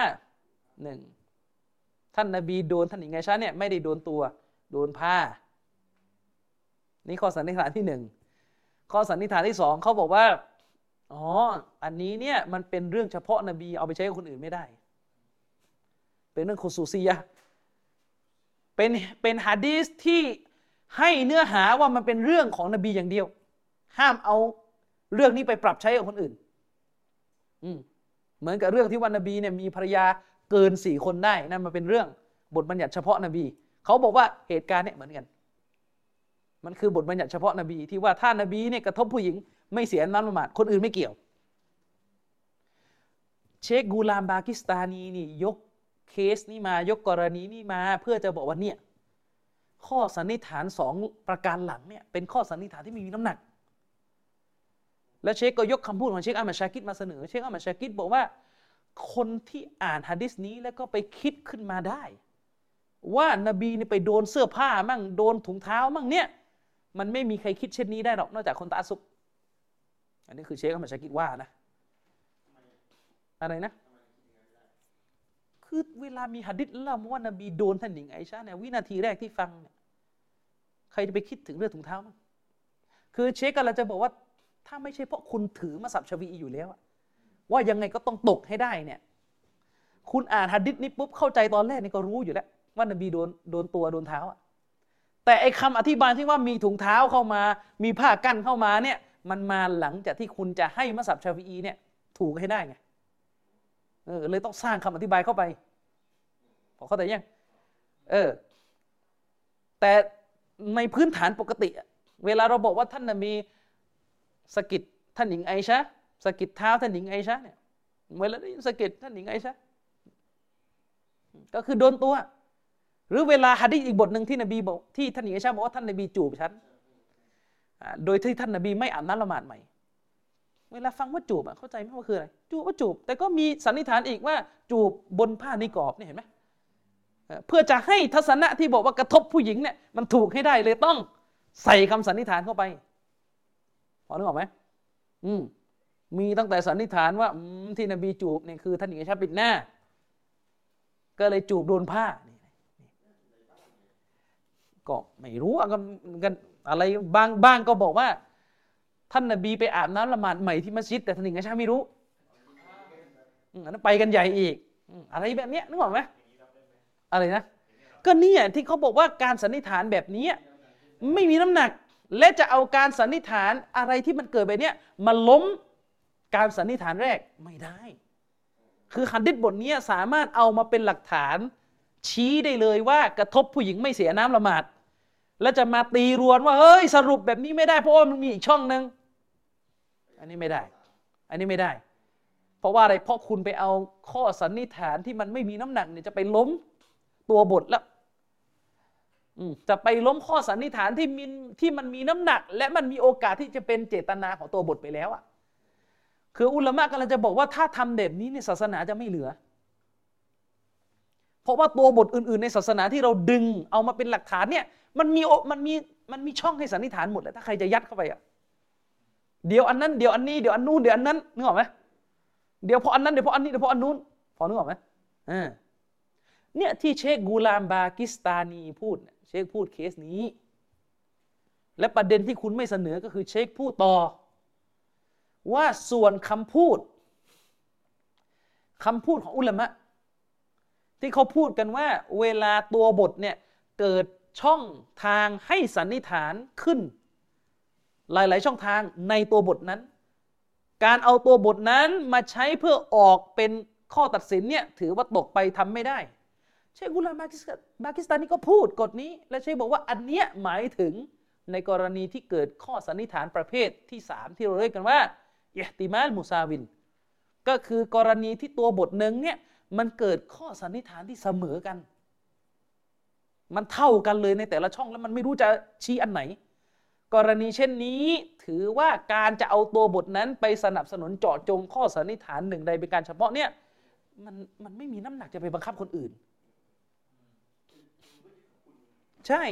หนึ่งท่านนาบีโดนท่านหญิงไงชาเนี่ยไม่ได้โดนตัวโดนผ้า นี่ข้อสันนิษฐานที่หนึ่งข้อสันนิษฐานที่สองเขาบอกว่าอ๋ออันนี้เนี่ยมันเป็นเรื่องเฉพาะนบีเอาไปใช้กับคนอื่นไม่ได้ เป็นเรื่องคุซูซียะเป็นเป็นฮะดีสที่ให้เนื้อหาว่ามันเป็นเรื่องของนบีอย่างเดียว ห้ามเอา เรื่องนี้ไปปรับใช้กับคนอื่น อืเหมือนกับเรื่องที่ว่านบีเนี่ยมีภรรยาเกินสี่คนได้นั่นมาเป็นเรื่องบทบัญญัติเฉพาะนบีเขาบอกว่าเหตุการณ์เนี่ยเหมือนกัน มันคือบทบัญญัติเฉพาะนบีที่ว่าถ้านบีเนี่ยกระทบผู้หญิงไม่เสียน้ำละหมาดคนอื่นไม่เกี่ยว เชคกูลามบากิสตานีนี่ยกเคสนี้มายกกรณีนี้มา เพื่อจะบอกว่าเนี่ยข้อสันนิษฐานสองประการหลังเนี่ยเป็นข้อสันนิษฐานที่มีน้ำหนัก แล้วเชคก็ยกคำพูดของเชคอามัดชาคิดมาเสนอ เชคอามัดชาคิดบอกว่า คนที่อ่านฮะดิษนี้แล้วก็ไปคิดขึ้นมาได้ ว่านบีนี่ไปโดนเสื้อผ้ามั่งโดนถุงเท้ามั่งเนี่ย มันไม่มีใครคิดเช่นนี้ได้หรอกนอกจากคนตาสุกอันนี้คือเชคอามัดชาคิดว่านะ อะไรนะ คือเวลามีหะดิษเล่าว่านบีโดนท่านหญิงไอชาเนี่ยวินาทีแรกที่ฟังเนี่ยใครจะไปคิดถึงเรื่องถุงเท้ามั้งคือเชคกำลังจะบอกว่า ถ้าไม่ใช่เพราะคุณถือมาสับชวีอยู่แล้ว ว่ายังไงก็ต้องตกให้ได้เนี่ย คุณอ่านฮัดดิษนี้ปุ๊บเข้าใจตอนแรกนี่ก็รู้อยู่แล้ว ว่านบีโดนโดนตัวโดนเท้าแต่ไอ้คำอธิบายที่ว่ามีถุงเท้าเข้ามา มีผ้ากั้นเข้ามาเนี่ย มันมาหลังจากที่คุณจะให้มัสับชาฟีเนี่ย ถูกให้ได้ไงเออเลยต้องสร้างคำอธิบายเข้าไปพอเข้าใจยังเออ แต่ในพื้นฐานปกติ เวลาเราบอกว่าท่านนบี สกิดท่านหญิงไอชะสกิดเท้าท่านหญิงไอชะเนี่ยเวลาได้สกิดท่านหญิงไอชะก็คือโดนตัว หรือเวลาฮะดีอีกบทหนึ่งที่นบีบอกที่ท่านหญิงไอชะบอกว่าท่านนบีจูบฉันโดยที่ท่านนบีไม่อ่าบน้ำละหมาดใหม่ เวลาฟังว่าจูบเข้าใจไหมว่าคืออะไรจูบว่าจูบ แต่ก็มีสันนิษฐานอีกว่าจูบบนผ้านิกอบนี่เห็นไหมเพื่อจะให้ทัศนะที่บอกว่ากระทบผู้หญิงเนี่ยมันถูกให้ได้เลยต้องใส่คำสันนิษฐานเข้าไป อนึกออกไหมอืมมีตั้งแต่สันนิษฐานว่าที่นบีจูบเนี่ยคือท่านหญิงชาปิดหน้า ก็เลยจูบโดนผ้าก็ไม่รู้กันอะไรบางบ้างก็บอกว่า ท่านนบีไปอาบน้ำละหมาดใหม่ที่มัสยิดแต่ท่านหญิงชาไม่รู้อันนั้นไปกันใหญ่อีก อะไรแบบนี้นึกออกไหมอะไรนะ ก็เนี่ยที่เขาบอกว่าการสันนิษฐานแบบนี้ไม่มีน้ำหนัก และจะเอาการสันนิษฐานอะไรที่มันเกิดแบบนี้ยมาล้มการสันนิษฐานแรกไม่ได้ คือฮัดดิษบทนี้สามารถเอามาเป็นหลักฐานชี้ได้เลยว่ากระทบผู้หญิงไม่เสียน้ำละหมาด แล้วจะมาตีรวนว่าเฮ้ยสรุปแบบนี้ไม่ได้เพราะว่ามันมีอีกช่องหนึ่งอันนี้ไม่ได้ อันนี้ไม่ได้ เพราะว่าอะไรเพราะคุณไปเอาข้อสันนิษฐานที่มันไม่มีน้ำหนักเนี่ยจะไปล้มตัวบทแล้ว จะไปล้มข้อสันนิษฐานที่มีที่มันมีน้ำหนัก และมันมีโอกาสที่จะเป็นเจตนาของตัวบทไปแล้วอะคืออุลามะกำลังจะบอกว่าถ้าทำแบบนี้ในศาสนาจะไม่เหลือ เพราะว่าตัวบทอื่น ๆ ในศาสนาที่เราดึงเอามาเป็นหลักฐานเนี่ยมันมีมันมีมันมีช่องให้สันนิษฐานหมดแล้วถ้าใครจะยัดเข้าไปอะเดี๋ยวอันนั้นเดี๋ยวอันนี้เดี๋ยวอันนู้นเดี๋ยวอันนั้นนึกออกไหมเดี๋ยวพออันนั้นเดี๋ยวพออันนี้เดี๋ยวพออันนู้นพอนึกออกไหมอ่าเนี่ยที่เชคกูลามบากิสตานีพูดเชคพูดเคสนี้ และประเด็นที่คุณไม่เสนอก็คือเชคพูดต่อ ว่าส่วนคำพูดคำพูดของอุลามะที่เขาพูดกันว่า เวลาตัวบทเนี่ยเกิดช่องทางให้สันนิษฐานขึ้น หลาย ๆ ช่องทางในตัวบทนั้น การเอาตัวบทนั้นมาใช้เพื่อออกเป็นข้อตัดสินเนี่ยถือว่าตกไปทำไม่ได้ เชคกุลามากิสตานนี่ก็พูดกฎนี้ และเชคบอกว่าอันเนี้ยหมายถึงในกรณีที่เกิดข้อสันนิษฐานประเภทที่สามที่เราเรียกกันว่าอิติมาลมุซาวิน ก็คือกรณีที่ตัวบทหนึ่งเนี่ยมันเกิดข้อสันนิษฐานที่เสมอกัน มันเท่ากันเลยในแต่ละช่องแล้วมันไม่รู้จะชี้อันไหน กรณีเช่นนี้ถือว่าการจะเอาตัวบทนั้นไปสนับสนุนเจาะจงข้อสันนิษฐานหนึ่งใดเป็นการเฉพาะเนี่ยมันมันไม่มีน้ำหนักจะไปบังคับคนอื่น ใช่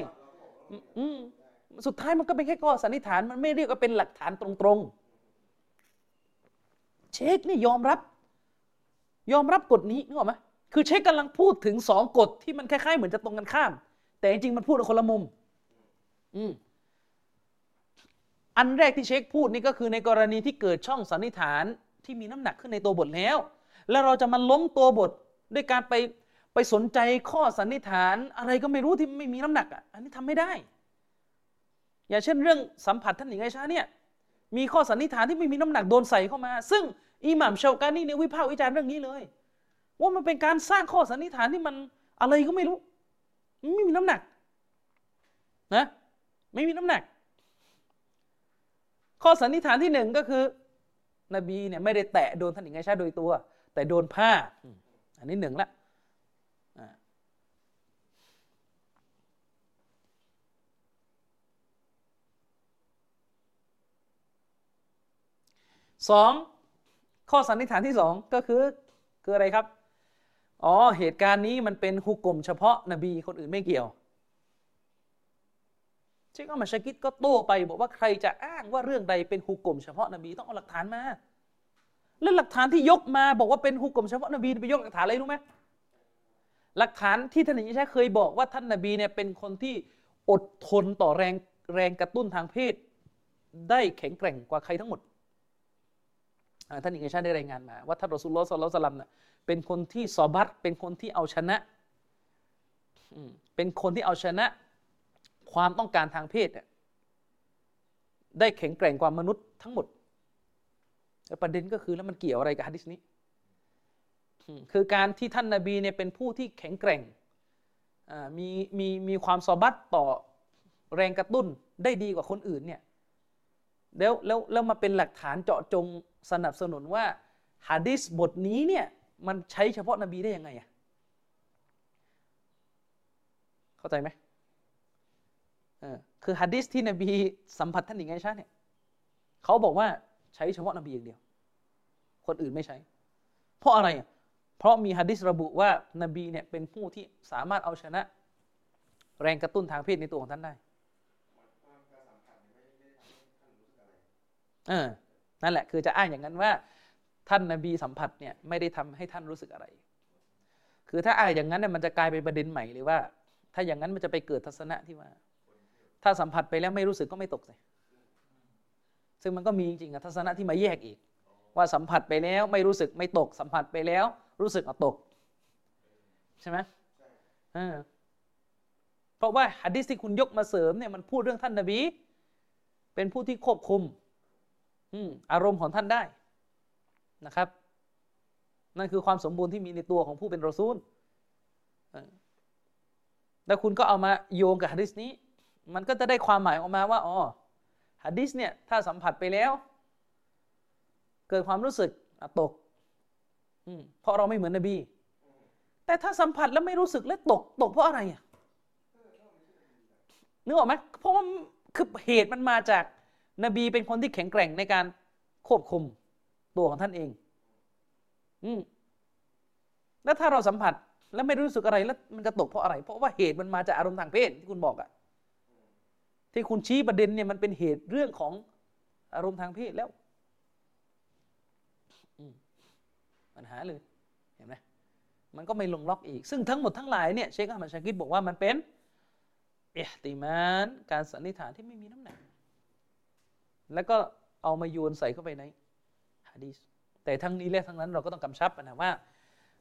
สุดท้ายมันก็เป็นแค่ข้อสันนิษฐานมันไม่เรียกว่าเป็นหลักฐานตรงๆ เชคนี่ยอมรับ ยอมรับกฎนี้นึกออกไหมคือเชคกำลังพูดถึงสองกฎที่มันคล้ายๆเหมือนจะตรงกันข้าม แต่จริงๆมันพูดคนละมุม อืมอันแรกที่เชคพูดนี่ก็คือในกรณีที่เกิดช่องสันนิษฐานที่มีน้ำหนักขึ้นในตัวบทแล้ว แล้วเราจะมาล้มตัวบทด้วยการไป ไปสนใจข้อสันนิษฐานอะไรก็ไม่รู้ที่ไม่มีน้ำหนักอะอันนี้ทำไม่ได้ อย่างเช่นเรื่องสัมผัสท่านหญิงไอชาเนี่ยมีข้อสันนิษฐานที่ไม่มีน้ำหนักโดนใส่เข้ามา ซึ่งอิหม่ามชากานี่เนี่ยวิพากษ์วิจารณ์เรื่องนี้เลย ว่ามันเป็นการสร้างข้อสันนิษฐานที่มันอะไรก็ไม่รู้ไม่มีน้ำหนักนะไม่มีน้ำหนัก ข้อสันนิษฐานที่หนึ่งก็คือนบีเนี่ยไม่ได้แตะโดนท่านหญิงไอชาโดยตัว แต่โดนผ้า อันนี้หนึ่งละ สองข้อสันนิษฐานที่สองก็คือคืออะไรครับ อ๋อ เหตุการณ์นี้มันเป็นฮุกกลมเฉพาะนบีคนอื่นไม่เกี่ยว เชคอัมาชกิดก็โต้ไปบอกว่าใครจะอ้างว่าเรื่องใดเป็นฮุกกลมเฉพาะนบีต้องเอาหลักฐานมา แล้วหลักฐานที่ยกมาบอกว่าเป็นฮุกกลมเฉพาะนบีไปยกหลักฐานอะไรรู้ไหมหลักฐานที่ท่านอิชาเคยบอกว่าท่านนบีเนี่ยเป็นคนที่อดทนต่อแรงแรงกระตุ้นทางเพศ ได้แข็งแกร่งกว่าใครทั้งหมด ท่านอิงชาได้รายงานมา ว่าท่านรอสุลลอฮ์สัลลัลลัมนะเป็นคนที่ซอบัตเป็นคนที่เอาชนะเป็นคนที่เอาชนะ ความต้องการทางเพศเนี่ยได้แข็งแกร่งกว่ามนุษย์ทั้งหมดแต่ประเด็นก็คือแล้วมันเกี่ยวอะไรกับฮะดิษนี้คือการที่ท่านนาบีเนี่ยเป็นผู้ที่แข็งแกร่งมีมีมีความสบัดต่อแรงกระตุ้นได้ดีกว่าคนอื่นเนี่ย แล้วแล้วแล้วมาเป็นหลักฐานเจาะจงสนับสนุนว่าฮะดิษบทนี้เนี่ยมันใช้เฉพาะนบีได้ยังไงอะเข้าใจไหมเออคือฮะดิษที่นบีสัมผัสท่านหญิงไอชาเนี่ยเขาบอกว่าใช้เฉพาะนบีอย่างเดียว คนอื่นไม่ใช้ เพราะอะไรอะเพราะมีฮะดิษระบุว่านบีเนี่ยเป็นผู้ที่สามารถเอาชนะ แรงกระตุ้นทางเพศในตัวของท่านได้ เออนั่นแหละคือจะอ้างอย่างนั้นว่า ท่านนบีสัมผัสเนี่ยไม่ได้ทำให้ท่านรู้สึกอะไร คือถ้าอ้างอย่างนั้นเนี่ยมันจะกลายเป็นประเด็นใหม่เลยว่า ถ้าอย่างนั้นมันจะไปเกิดทัศนะที่ว่า ถ้าสัมผัสไปแล้วไม่รู้สึกก็ไม่ตกเลยซึ่งมันก็มีจริงๆทัศนะที่มาแยกอีก ว่าสัมผัสไปแล้วไม่รู้สึกไม่ตก สัมผัสไปแล้ว รู้สึกอตก ใช่ไหมเพราะว่าฮัดดิสที่คุณยกมาเสริมเนี่ยมันพูดเรื่องท่านนบี เป็นผู้ที่ควบคุม อารมณ์ของท่านได้นะครับ นั่นคือความสมบูรณ์ที่มีในตัวของผู้เป็นรอซูลแล้วคุณก็เอามาโยงกับฮะดิษนี้ มันก็จะได้ความหมายออกมาว่าอ๋อฮะดิษเนี่ยถ้าสัมผัสไปแล้ว เกิดความรู้สึกตกเพราะเราไม่เหมือนนบี แต่ถ้าสัมผัสแล้วไม่รู้สึกและตกตกเพราะอะไรอะนึกออกไหมเพราะว่าคือเหตุมันมาจาก นบีเป็นคนที่แข็งแกร่งในการควบคุมตัวของท่านเอง อืมแล้วถ้าเราสัมผัสแล้วไม่รู้สึกอะไรแล้วมันจะตกเพราะอะไร เพราะว่าเหตุมันมาจากอารมณ์ทางเพศที่คุณบอกอะที่คุณชี้ประเด็นเนี่ยมันเป็นเหตุเรื่องของอารมณ์ทางเพศแล้วปัญหาเลยเห็นไหมมันก็ไม่ลงล็อกอีก ซึ่งทั้งหมดทั้งหลายเนี่ยเชคอามัชากิดบอกว่ามันเป็นเอติมานการสันนิษฐานที่ไม่มีน้ำหนัก แล้วก็เอามาโยนใส่เข้าไปในฮะดีษแต่ทั้งนี้และทั้งนั้นเราก็ต้องกำชับนะว่า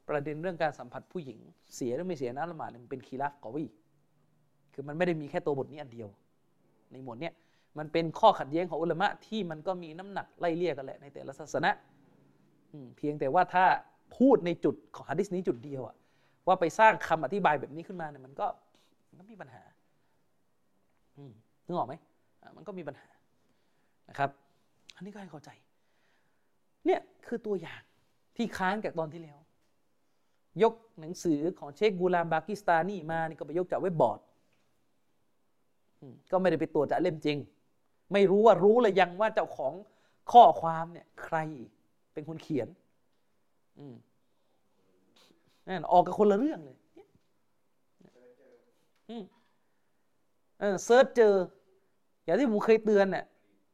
ประเด็นเรื่องการสัมผัสผู้หญิง เสียหรือไม่เสียนะละหมาดมันเป็นคีราฟกอวีคือมันไม่ได้มีแค่ตัวบทนี้อันเดียว ในหมวดเนี้ยมันเป็นข้อขัดแย้งของอุลามะที่มันก็มีน้ำหนักไล่เลี่ยกันแหละในแต่ละศาสนะเพียงแต่ว่าถ้าพูดในจุดของฮะดิษนี้จุดเดียวอะว่าไปสร้างคำอธิบายแบบนี้ขึ้นมาเนี่ยมันก็มันก็มีปัญหานึกออกไหมมันก็มีปัญหา นะครับ อันนี้ก็ให้เข้าใจ เนี่ยคือตัวอย่างที่ค้านกับตอนที่แล้ว ยกหนังสือของเชคกูลามบากิสตานี่มานี่ก็ไปยกจากเว็บบอร์ดก็ไม่ได้ไปตรวจจากเล่มจริง ไม่รู้ว่ารู้เลยยังว่าเจ้าของข้อความเนี่ย ใครเป็นคนเขียนนั่นออกกับคนละเรื่องเลยเออ search เจอ อย่างที่ผมเคยเตือนเนี่ย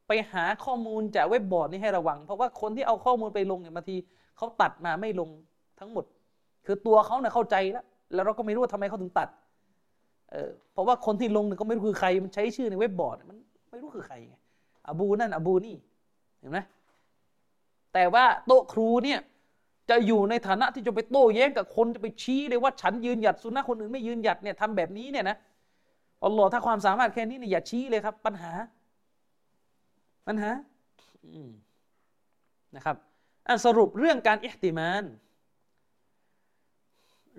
ไปหาข้อมูลจากเว็บบอร์ดนี่ให้ระวัง เพราะว่าคนที่เอาข้อมูลไปลงเนี่ยบางทีเขาตัดมาไม่ลงทั้งหมด คือตัวเขาเนี่ยเข้าใจแล้วแล้วเราก็ไม่รู้ว่าทำไมเขาถึงตัดเออเพราะว่าคนที่ลงเนี่ยก็ไม่รู้คือใครมันใช้ชื่อในเว็บบอร์ดมันไม่รู้คือใครไงอบูนั่นอบูนี่เห็นไหมแต่ว่าโต๊ะครูเนี่ยจะอยู่ในฐานะที่จะไปโต้แย้งกับคนจะไปชี้เลยว่าฉันยืนหยัดสุนัขคนอื่นไม่ยืนหยัดเนี่ยทำแบบนี้เนี่ยนะอัลลอฮ์ถ้าความสามารถแค่นี้เนี่ยอย่าชี้เลยครับ ปัญหา ปัญหานะครับอันสรุปเรื่องการอิหติมาน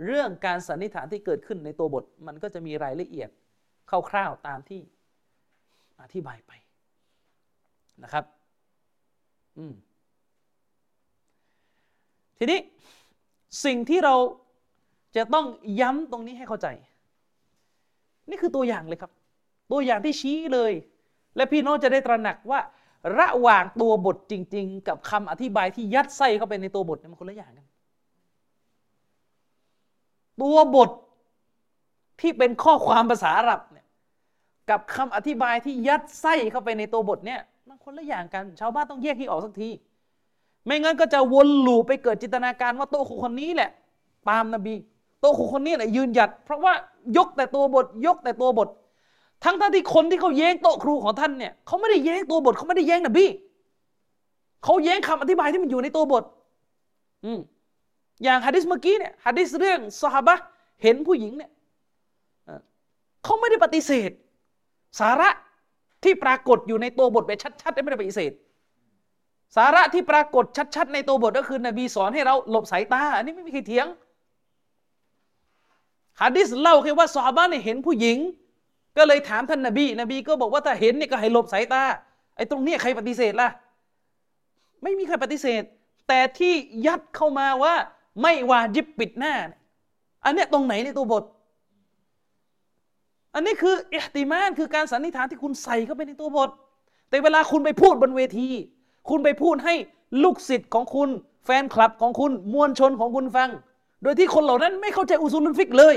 เรื่องการสันนิษฐานที่เกิดขึ้นในตัวบท มันก็จะมีรายละเอียดคร่าวๆตามที่อธิบายไปนะครับ อืม ทีนี้สิ่งที่เราจะต้องย้ำตรงนี้ให้เข้าใจ นี่คือตัวอย่างเลยครับ ตัวอย่างที่ชี้เลย และพี่น้องจะได้ตระหนักว่า ระหว่างตัวบทจริง ๆ กับคำอธิบายที่ยัดไส้เข้าไปในตัวบทมันคนละอย่างกันตัวบทที่เป็นข้อความภาษาอาหรับเนี่ยกับคำอธิบายที่ยัดไส้เข้าไปในตัวบทเนี่ยมันคนละอย่างกัน ชาวบ้านต้องแยกที่ออกสักที ไม่งั้นก็จะวนลูปไปเกิดจินตนาการว่าโตคุคนนี้แหละ ตามนบี โตคุคนนี้แหละยืนหยัด เพราะว่ายกแต่ตัวบท ยกแต่ตัวบท ทั้งท่านที่คนที่เขาแย้งโต๊ะครูของท่านเนี่ยเขาไม่ได้แย้งตัวบทเขาไม่ได้แย้งนบีเขาแย้งคำอธิบายที่มันอยู่ในตัวบท อืมอย่างฮะดิษเมื่อกี้เนี่ยฮะดิษเรื่องสฮาบะเห็นผู้หญิงเนี่ยเขาไม่ได้ปฏิเสธ สาระที่ปรากฏอยู่ในตัวบทแบบชัดๆไม่ได้ปฏิเสธ สาระที่ปรากฏชัด ๆ ในตัวบทก็คือนบีสอนให้เราหลบสายตา อันนี้ไม่มีใครเถียงฮะดิษเล่าแค่ว่าซอบ้านเนี่ยเห็นผู้หญิง ก็เลยถามท่านนบี นบีก็บอกว่าถ้าเห็นเนี่ยก็ให้หลบสายตาไอ้ตรงเนี้ยใครปฏิเสธล่ะ ไม่มีใครปฏิเสธ แต่ที่ยัดเข้ามาว่า ไม่วาจิบปิดหน้า อันเนี้ยตรงไหนในตัวบท อันนี้คืออิติมานคือการสันนิษฐานที่คุณใส่เข้าไปในตัวบท แต่เวลาคุณไปพูดบนเวที คุณไปพูดให้ลูกศิษย์ของคุณ แฟนคลับของคุณมวลชนของคุณฟัง โดยที่คนเหล่านั้นไม่เข้าใจอุซูลุนฟิกเลย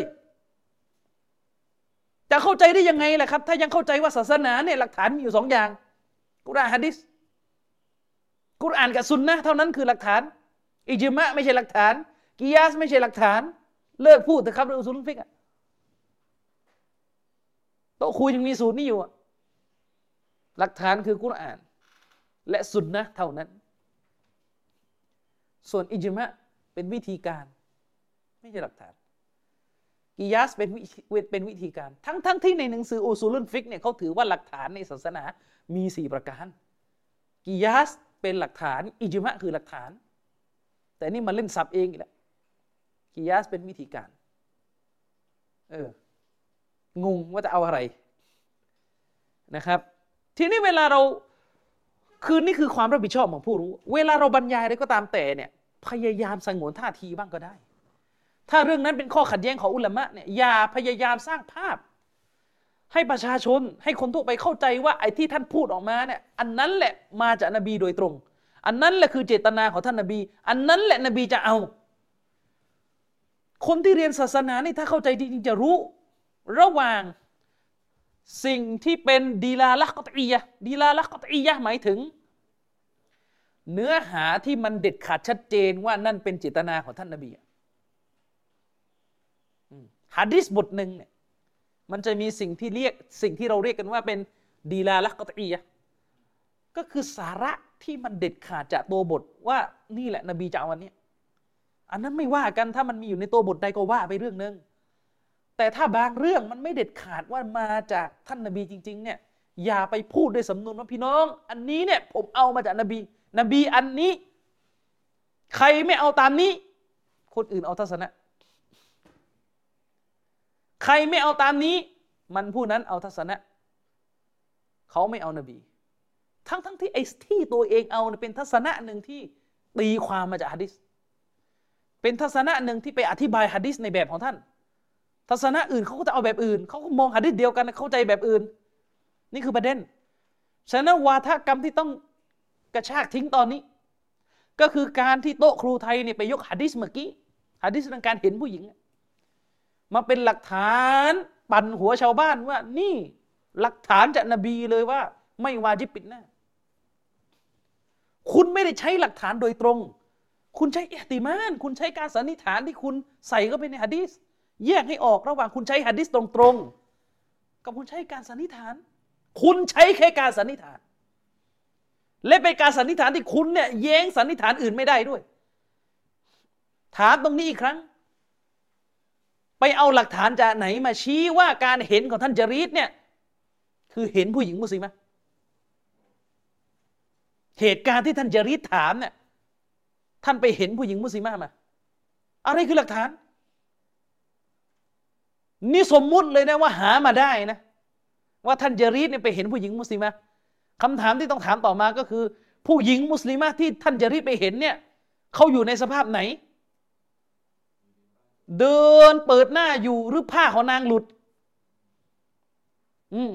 จะเข้าใจได้ยังไงล่ะครับ ถ้ายังเข้าใจว่าศาสนาเนี่ยหลักฐานมีอยู่สองอย่าง กุรอานฮะดิษกุรอานกับซุนนะเท่านั้นคือหลักฐาน อิจมะไม่ใช่หลักฐาน กิยาสไม่ใช่หลักฐาน เลิกพูดเถอะครับเรื่องอุซูลุนฟิกอะโต๊ะคุยยังมีสูตรนี้อยู่อะหลักฐานคือกุรอาน และสุนนะเท่านั้น ส่วนอิจมะเป็นวิธีการ ไม่ใช่หลักฐาน กิยาสเป็นวิเป็นวิธีการ ทั้งทั้งที่ในหนังสืออุซูลุนฟิกเนี่ยเขาถือว่าหลักฐานในศาสนามีสี่ประการ กิยาสเป็นหลักฐาน อิจมะคือหลักฐาน แต่นี่มันเล่นสับเองอีกแล้วกิยาสเป็นวิธีการ เอองงว่าจะเอาอะไรนะครับ ทีนี้เวลาเราคือนี่คือความรับผิดชอบของผู้รู้ เวลาเราบรรยายอะไรก็ตามแต่เนี่ย พยายามสงวนท่าทีบ้างก็ได้ ถ้าเรื่องนั้นเป็นข้อขัดแย้งของอุลามะเนี่ยอย่าพยายามสร้างภาพ ให้ประชาชนให้คนทั่วไปเข้าใจว่าไอ้ที่ท่านพูดออกมาเนี่ยอันนั้นแหละมาจากนบีโดยตรง อันนั้นแหละคือเจตนาของท่านนบี อันนั้นแหละนบีจะเอา คนที่เรียนศาสนานี่ถ้าเข้าใจจริงจะรู้ ระหว่างสิ่งที่เป็นดีลาลักกตียะดีลาลักกตียะหมายถึง เนื้อหาที่มันเด็ดขาดชัดเจนว่านั่นเป็นเจตนาของท่านนบี ฮะดิษบทหนึ่งเนี่ยมันจะมีสิ่งที่เรียกสิ่งที่เราเรียกกันว่าเป็นดีลาลักกตียะก็คือสาระที่มันเด็ดขาดจากตัวบทว่านี่แหละนบีจะเอาวันนี้อันนั้นไม่ว่ากันถ้ามันมีอยู่ในตัวบทใดก็ว่าไปเรื่องหนึ่งแต่ถ้าบางเรื่องมันไม่เด็ดขาดว่ามาจากท่านนบีจริง ๆ เนี่ยอย่าไปพูดด้วยสำนวนว่าพี่น้อง อันนี้เนี่ยผมเอามาจากนบี นบีอันนี้ ใครไม่เอาตามนี้ คนอื่นเอาทัศนะ ใครไม่เอาตามนี้ มันผู้นั้นเอาทัศนะ เขาไม่เอานบี ทั้งทั้งที่ไอ้ที่ตัวเองเอาเป็นทัศนะหนึ่งที่ตีความมาจากฮะดิษเป็นทัศนะหนึ่งที่ไปอธิบายฮะดิษในแบบของท่าน ทัศนะอื่นเขาก็จะเอาแบบอื่น เขาก็มองหะดิษเดียวกันเข้าใจแบบอื่น นี่คือประเด็น ฉะนั้นวาทกรรมที่ต้องกระชากทิ้งตอนนี้ ก็คือการที่โต๊ะครูไทยเนี่ยไปยกหะดิษเมื่อกี้หะดิษเรื่องการเห็นผู้หญิง มาเป็นหลักฐานปั่นหัวชาวบ้านว่า นี่หลักฐานจากนบีเลยว่า ไม่วาจิบปิดหน้า คุณไม่ได้ใช้หลักฐานโดยตรง คุณใช้เอติมาน คุณใช้การสันนิษฐานที่คุณใส่เข้าไปในหะดีษแยกให้ออกระหว่างคุณใช้หะดิษตรงๆ กับคุณใช้การสันนิษฐาน คุณใช้แค่การสันนิษฐาน และเป็นการสันนิษฐานที่คุณเนี่ยแย้งสันนิษฐานอื่นไม่ได้ด้วย ถามตรงนี้อีกครั้ง ไปเอาหลักฐานจากไหนมาชี้ว่าการเห็นของท่านจรีตเนี่ย คือเห็นผู้หญิงมุสลิมเหตุการณ์ที่ท่านจรีตถามเนี่ยท่านไปเห็นผู้หญิงมุสลิมมาอะไรคือหลักฐาน นี่สมมุติเลยนะว่าหามาได้นะ ว่าท่านจารีดเนี่ยไปเห็นผู้หญิงมุสลิมะคำถามที่ต้องถามต่อมาก็คือ ผู้หญิงมุสลิมะที่ท่านจารีดไปเห็นเนี่ยเขาอยู่ในสภาพไหน เดินเปิดหน้าอยู่หรือผ้าของนางหลุด อืม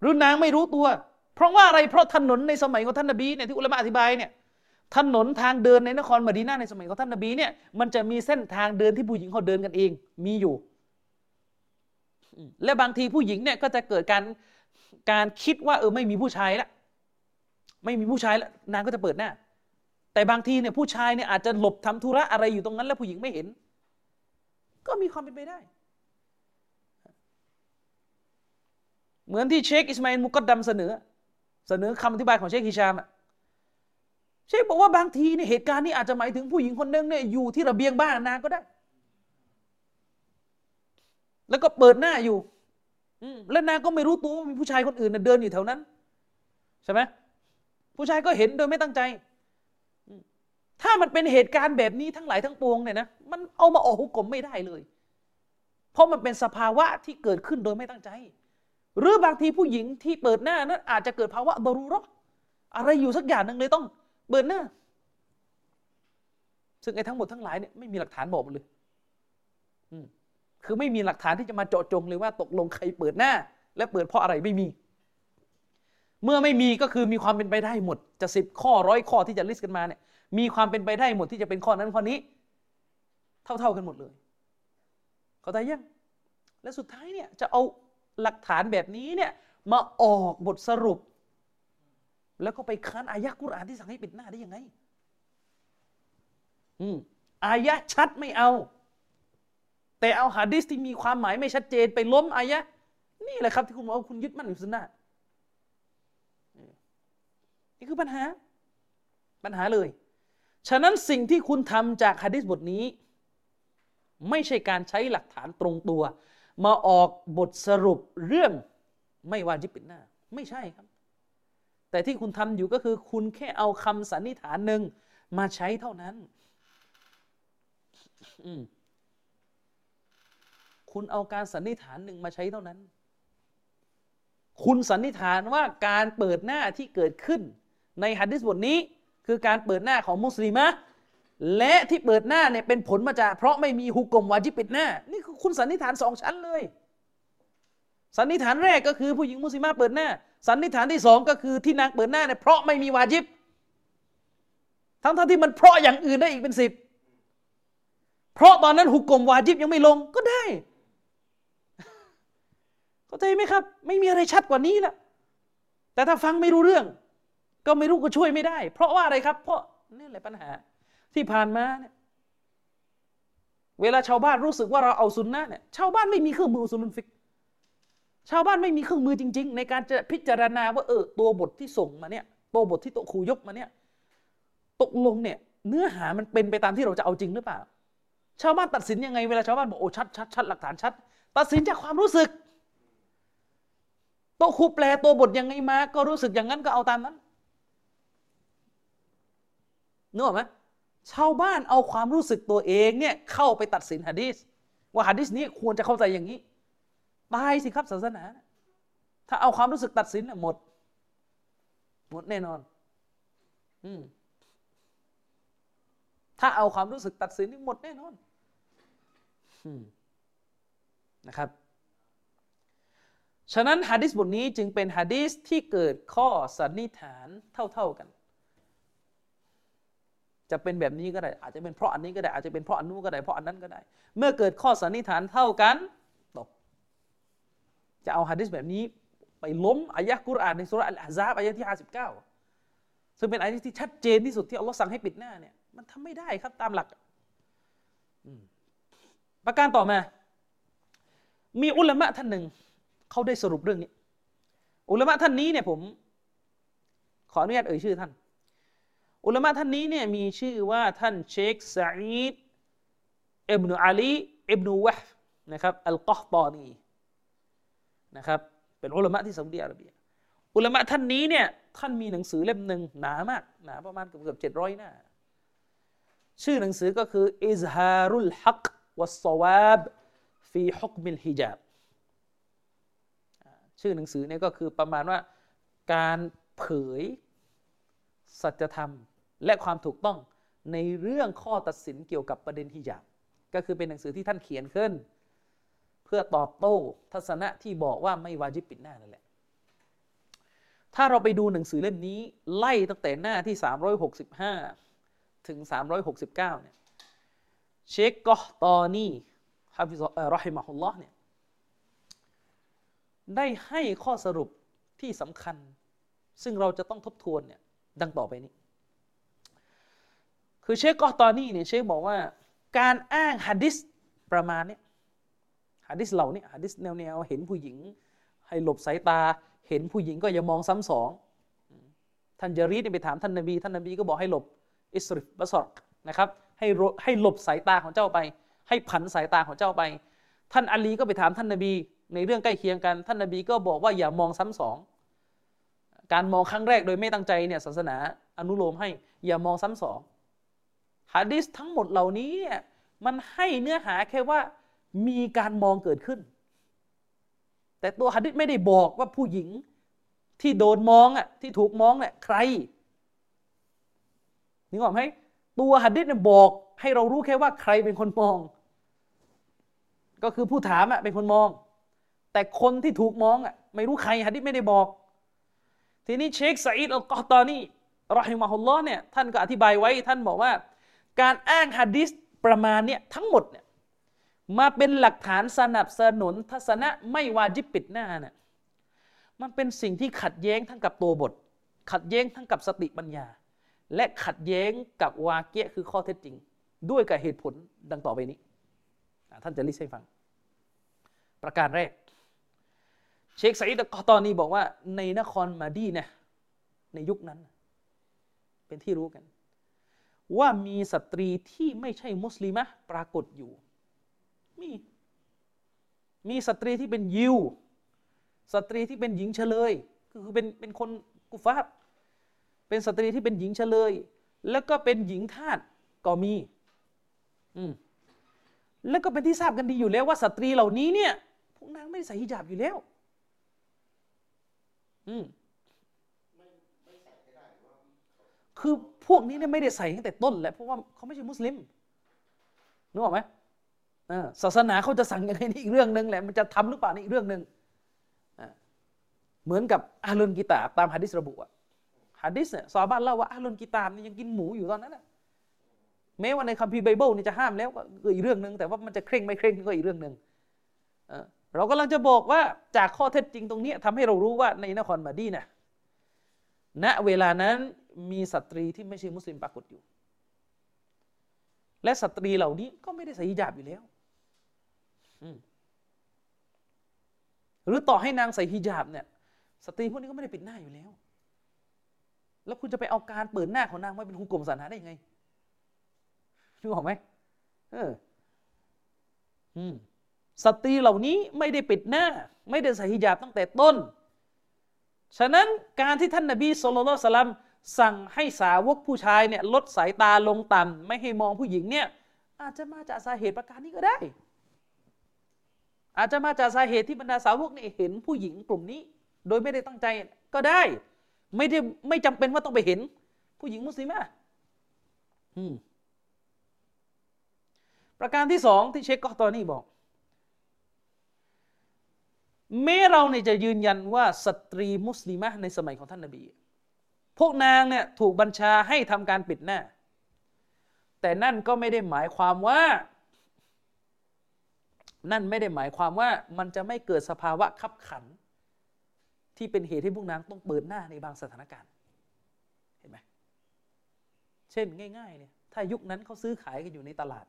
หรือนางไม่รู้ตัว เพราะว่าอะไรเพราะถนนในสมัยของท่านนบีเนี่ยที่อุลามะอธิบายเนี่ยถนนทางเดินในนครมดีนาในสมัยของท่านนบีเนี่ยมันจะมีเส้นทางเดินที่ผู้หญิงเขาเดินกันเอง มีอยู่ และบางทีผู้หญิงเนี่ยก็จะเกิดการการคิดว่าเออไม่มีผู้ชายละไม่มีผู้ชายล้วนางก็จะเปิดหน้า แต่บางทีเนี่ยผู้ชายเนี่ยอาจจะหลบทำธุระอะไรอยู่ตรงนั้น แล้วผู้หญิงไม่เห็น ก็มีความเป็นไปได้ เหมือนที่เชคอิสมาอิลมุกดดัมเสนอ เสนอคำอธิบายของเชคฮิชามอะเชคบอกว่าบางทีเนี่ยเหตุการณ์นี้อาจจะหมายถึงผู้หญิงคนนึงเนี่ยอยู่ที่ระเบียงบ้านนางก็ได้ แล้วก็เปิดหน้าอยู่และนางก็ไม่รู้ตัวว่ามีผู้ชายคนอื่นเดินอยู่แถวนั้น ใช่ไหมผู้ชายก็เห็นโดยไม่ตั้งใจ ถ้ามันเป็นเหตุการณ์แบบนี้ทั้งหลายทั้งปวงเนี่ยนะมันเอามาออกหุกกลมไม่ได้เลย เพราะมันเป็นสภาวะที่เกิดขึ้นโดยไม่ตั้งใจ หรือบางทีผู้หญิงที่เปิดหน้านั้นอาจจะเกิดภาวะบารูราะห์อะไรอยู่สักอย่างหนึ่งเลยต้องเปิดหน้า ซึ่งไอ้ทั้งหมดทั้งหลายเนี่ยไม่มีหลักฐานบอกเลยคือไม่มีหลักฐานที่จะมาเจาะจงเลยว่าตกลงใครเปิดหน้า และเปิดเพราะอะไรไม่มี เมื่อไม่มีก็คือมีความเป็นไปได้หมด จะสิบข้อร้อยข้อที่จะลิสต์กันมาเนี่ย มีความเป็นไปได้หมดที่จะเป็นข้อนั้นข้อนี้ เท่าๆกันหมดเลยเข้าใจยังและสุดท้ายเนี่ยจะเอาหลักฐานแบบนี้เนี่ยมาออกบทสรุป แล้วก็ไปค้านอายะกุรอานที่สั่งให้ปิดหน้าได้ยังไง อืมอายะชัดไม่เอา แต่เอาหะดีษที่มีความหมายไม่ชัดเจนไปล้มอายะนี่แหละครับที่คุณบอกว่าคุณยึดมั่นอยู่สุนนะนี่คือปัญหา ปัญหาเลย ฉะนั้นสิ่งที่คุณทำจากหะดีษบทนี้ ไม่ใช่การใช้หลักฐานตรงตัว มาออกบทสรุปเรื่องไม่วาจิบปิดหน้า ไม่ใช่ครับ แต่ที่คุณทำอยู่ก็คือ คุณแค่เอาคำสันนิษฐานหนึ่งมาใช้เท่านั้น คุณเอาการสันนิษฐานหนึ่งมาใช้เท่านั้น คุณสันนิษฐานว่าการเปิดหน้าที่เกิดขึ้น ในฮัดดิสบทนี้ คือการเปิดหน้าของมุสลิมะและที่เปิดหน้าเนี่ยเป็นผลมาจาก เพราะไม่มีฮุกกลมวาจิปิดหน้า นี่คือคุณสันนิษฐานสองชั้นเลย สันนิษฐานแรกก็คือผู้หญิงมุสลิมะเปิดหน้า สันนิษฐานที่สองก็คือที่นางเปิดหน้าเนี่ยเพราะไม่มีวาจิบ ทั้งทั้งที่มันเพราะอย่างอื่นได้อีกเป็นสิบเพราะตอนนั้นหุกกลมวาจิบยังไม่ลงก็ได้เข้าใจไหมครับ ไม่มีอะไรชัดกว่านี้ละแต่ถ้าฟังไม่รู้เรื่อง ก็ไม่รู้ก็ช่วยไม่ได้ เพราะว่าอะไรครับ เพราะนี่แหละปัญหาที่ผ่านมาเนี่ยเวลาชาวบ้านรู้สึกว่าเราเอาซุนนะเนี่ยชาวบ้านไม่มีเครื่องมืออุซุลุนฟิก ชาวบ้านไม่มีเครื่องมือจริง ๆ ในการจะพิจารณาว่าเออตัวบทที่ส่งมาเนี่ยตัวบทที่โตะครูยกมาเนี่ยตกลงเนี่ยเนื้อหามันเป็นไปตามที่เราจะเอาจริงหรือเปล่า ชาวบ้านตัดสินยังไงเวลาชาวบ้านบอกโอ้ชัดชัดชัดหลักฐานชัด ตัดสินจากความรู้สึกโตครูแปลตัวบทยังไงมา ก็รู้สึกอย่างนั้นก็เอาตามนั้น นึกออกไหมชาวบ้านเอาความรู้สึกตัวเองเนี่ยเข้าไปตัดสินหะดีษว่าหะดีษนี้ควรจะเข้าใจอย่างนี้ตายสิครับศาสนา ถ้าเอาความรู้สึกตัดสินหมด หมดแน่นอน อืมถ้าเอาความรู้สึกตัดสินนี่หมดแน่นอนอนะครับ ฉะนั้นฮะดิษบทนี้จึงเป็นฮะดิษที่เกิดข้อสันนิษฐานเท่า ๆกัน จะเป็นแบบนี้ก็ได้ อาจจะเป็นเพราะอันนี้ก็ได้ อาจจะเป็นเพราะอันนู้นก็ได้ เพราะอันนั้นก็ได้ เมื่อเกิดข้อสันนิษฐานเท่ากันตกจะเอาฮะดิษแบบนี้ ไปล้มอายะกุรอานในสุรอัลอาซาบอายะที่ 59 ซึ่งเป็นอายะที่ชัดเจนที่สุดที่อัลลอฮ์สั่งให้ปิดหน้าเนี่ย มันทำไม่ได้ครับตามหลัก ประการต่อมา มีอุลามะท่านหนึ่ง เขาได้สรุปเรื่องนี้ อุลามะท่านนี้เนี่ยผม ขออนุญาตเอ่ยชื่อท่าน อุลามะท่านนี้เนี่ยมีชื่อว่าท่านเชคซาอีดอิบนุอาลีอิบนุวะห์นะครับอัลกอฮตอนีนะครับเป็นอุลามะที่ซาอุดิอาระเบีย อุลามะท่านนี้เนี่ยท่านมีหนังสือเล่มหนึ่งหนามากหนาประมาณเกือบเกือบเจ็ดร้อยหน้า ชื่อหนังสือก็คืออิซฮารุลฮักวัสซวาบฟีฮุกมิลฮิญาบชื่อหนังสือเนี่ยก็คือประมาณว่าการเผย สัจธรรมและความถูกต้องในเรื่องข้อตัดสินเกี่ยวกับประเด็นฮิญาบก็คือเป็นหนังสือที่ท่านเขียนขึ้น เพื่อตอบโต้ทัศนะที่บอกว่าไม่วาจิบปิดหน้านั่นแหละ ถ้าเราไปดูหนังสือเล่มนี้ ไล่ตั้งแต่หน้าที่ 365 ถึง 369 เนี่ยเชคกอตอนี่ฮะฟิซอรอฮิมะฮุลลอฮ์เนี่ยได้ให้ข้อสรุปที่สำคัญ ซึ่งเราจะต้องทบทวนเนี่ย ดังต่อไปนี้ คือเชคกอตอนนี้เนี่ยเชคบอกว่า การอ้างฮะดิษประมาณเนี้ยฮะดิษเหล่านี้ฮะดิษแนวๆเห็นผู้หญิง ให้หลบสายตา เห็นผู้หญิงก็อย่ามองซ้ำสองท่านจารีดไปถามท่านนบี ท่านนบีก็บอกให้หลบอิสริฟบสรกนะครับให้ให้หลบสายตาของเจ้าไป ให้ผันสายตาของเจ้าไป ท่านอาลีก็ไปถามท่านนบี ในเรื่องใกล้เคียงกัน ท่านนบีก็บอกว่าอย่ามองซ้ำสอง การมองครั้งแรกโดยไม่ตั้งใจเนี่ยศาสนาอนุโลมให้อย่ามองซ้ำสองฮะดิษทั้งหมดเหล่านี้มันให้เนื้อหาแค่ว่ามีการมองเกิดขึ้น แต่ตัวฮะดิษไม่ได้บอกว่าผู้หญิงที่โดนมองอะที่ถูกมองเนี่ยใครนึกออกไหมตัวฮะดิษเนี่ยบอกให้เรารู้แค่ว่าใครเป็นคนมอง ก็คือผู้ถามอะเป็นคนมอง แต่คนที่ถูกมองอะไม่รู้ใครฮะดิษไม่ได้บอก ทีนี้เชคซาอิดอัลกอตอนี่รอฮิมะฮุลลอฮ์เนี่ยท่านก็อธิบายไว้ท่านบอกว่า การอ้างฮะดิษประมาณเนี่ยทั้งหมดเนี่ยมาเป็นหลักฐานสนับสนุนทัศนะไม่วาจิบปิดหน้าเนี่ยมันเป็นสิ่งที่ขัดแย้งทั้งกับตัวบท ขัดแย้งทั้งกับสติปัญญา และขัดแย้งกับواقع คือข้อเท็จจริง ด้วยกับเหตุผลดังต่อไปนี้ ท่านจะ list ให้ฟัง ประการแรก เชคไซด์กอตอนนี้บอกว่า ในนครมาดีเนี่ยในยุคนั้น เป็นที่รู้กัน ว่ามีสตรีที่ไม่ใช่มุสลิมะปรากฏอยู่ มี มีสตรีที่เป็นยิว สตรีที่เป็นหญิงเฉลย คือเป็นเป็นคนกุฟาร์เป็นสตรีที่เป็นหญิงเฉลย แล้วก็เป็นหญิงทาสก็มี อืมแล้วก็เป็นที่ทราบกันดีอยู่แล้วว่าสตรีเหล่านี้เนี่ยพวกนางไม่ใส่ฮิญาบอยู่แล้ว อืมคือพวกนี้เนี่ยไม่ได้ใส่ตั้งแต่ต้นแหละเพราะว่าเขาไม่ใช่มุสลิมนึกออกไหมศาสนาเขาจะสั่งยังไงนี่อีกเรื่องหนึ่งแหละมันจะทำหรือเปล่านี่อีกเรื่องหนึ่งเหมือนกับอาลุนกิตาบตามฮะดิษระบุอะฮะดิษเนี่ยซอบ้านเล่าว่าอาลุนกิตาบนี่ยังกินหมูอยู่ตอนนั้นอะแม้ว่าในคัมภีร์ไบเบิลนี่จะห้ามแล้วก็อีกเรื่องหนึ่งแต่ว่ามันจะเคร่งไม่เคร่งก็อีกเรื่องหนึ่ง เรากำลังจะบอกว่าจากข้อเท็จจริงตรงนี้ทำให้เรารู้ว่าในนครมาดีนะณเวลานั้นมีสตรีที่ไม่ใช่มุสลิมปรากฏอยู่ และสตรีเหล่านี้ก็ไม่ได้ใส่ฮิญาบอยู่แล้วหรือต่อให้นางใส่ฮิญาบเนี่ยสตรีพวกนี้ก็ไม่ได้ปิดหน้าอยู่แล้ว แล้วคุณจะไปเอาการเปิดหน้าของนางมาเป็นหุกกลมศาสนาได้ยังไงรู้ออกไหมเออ อืม สตรีเหล่านี้ไม่ได้ปิดหน้า ไม่ได้ใส่ฮิญาบตั้งแต่ต้น ฉะนั้นการที่ท่านนบีสุลต่านสลัมสั่งให้สาวกผู้ชายเนี่ยลดสายตาลงต่ำไม่ให้มองผู้หญิงเนี่ยอาจจะมาจากสาเหตุประการนี้ก็ได้ อาจจะมาจากสาเหตุที่บรรดาสาวกเนี่ยเห็นผู้หญิงกลุ่มนี้ โดยไม่ได้ตั้งใจก็ได้ ไม่ได้ไม่จำเป็นว่าต้องไปเห็น ผู้หญิงมุสลิมะประการที่สองที่เชคกอตอนี่บอก แม้เราเนี่ยจะยืนยันว่าสตรีมุสลิมะในสมัยของท่านนบี พวกนางเนี่ยถูกบัญชาให้ทำการปิดหน้า แต่นั่นก็ไม่ได้หมายความว่า นั่นไม่ได้หมายความว่ามันจะไม่เกิดสภาวะขับขัน ที่เป็นเหตุให้พวกนางต้องเปิดหน้าในบางสถานการณ์เห็นไหมเช่นง่ายๆเนี่ยถ้ายุคนั้นเขาซื้อขายกันอยู่ในตลาด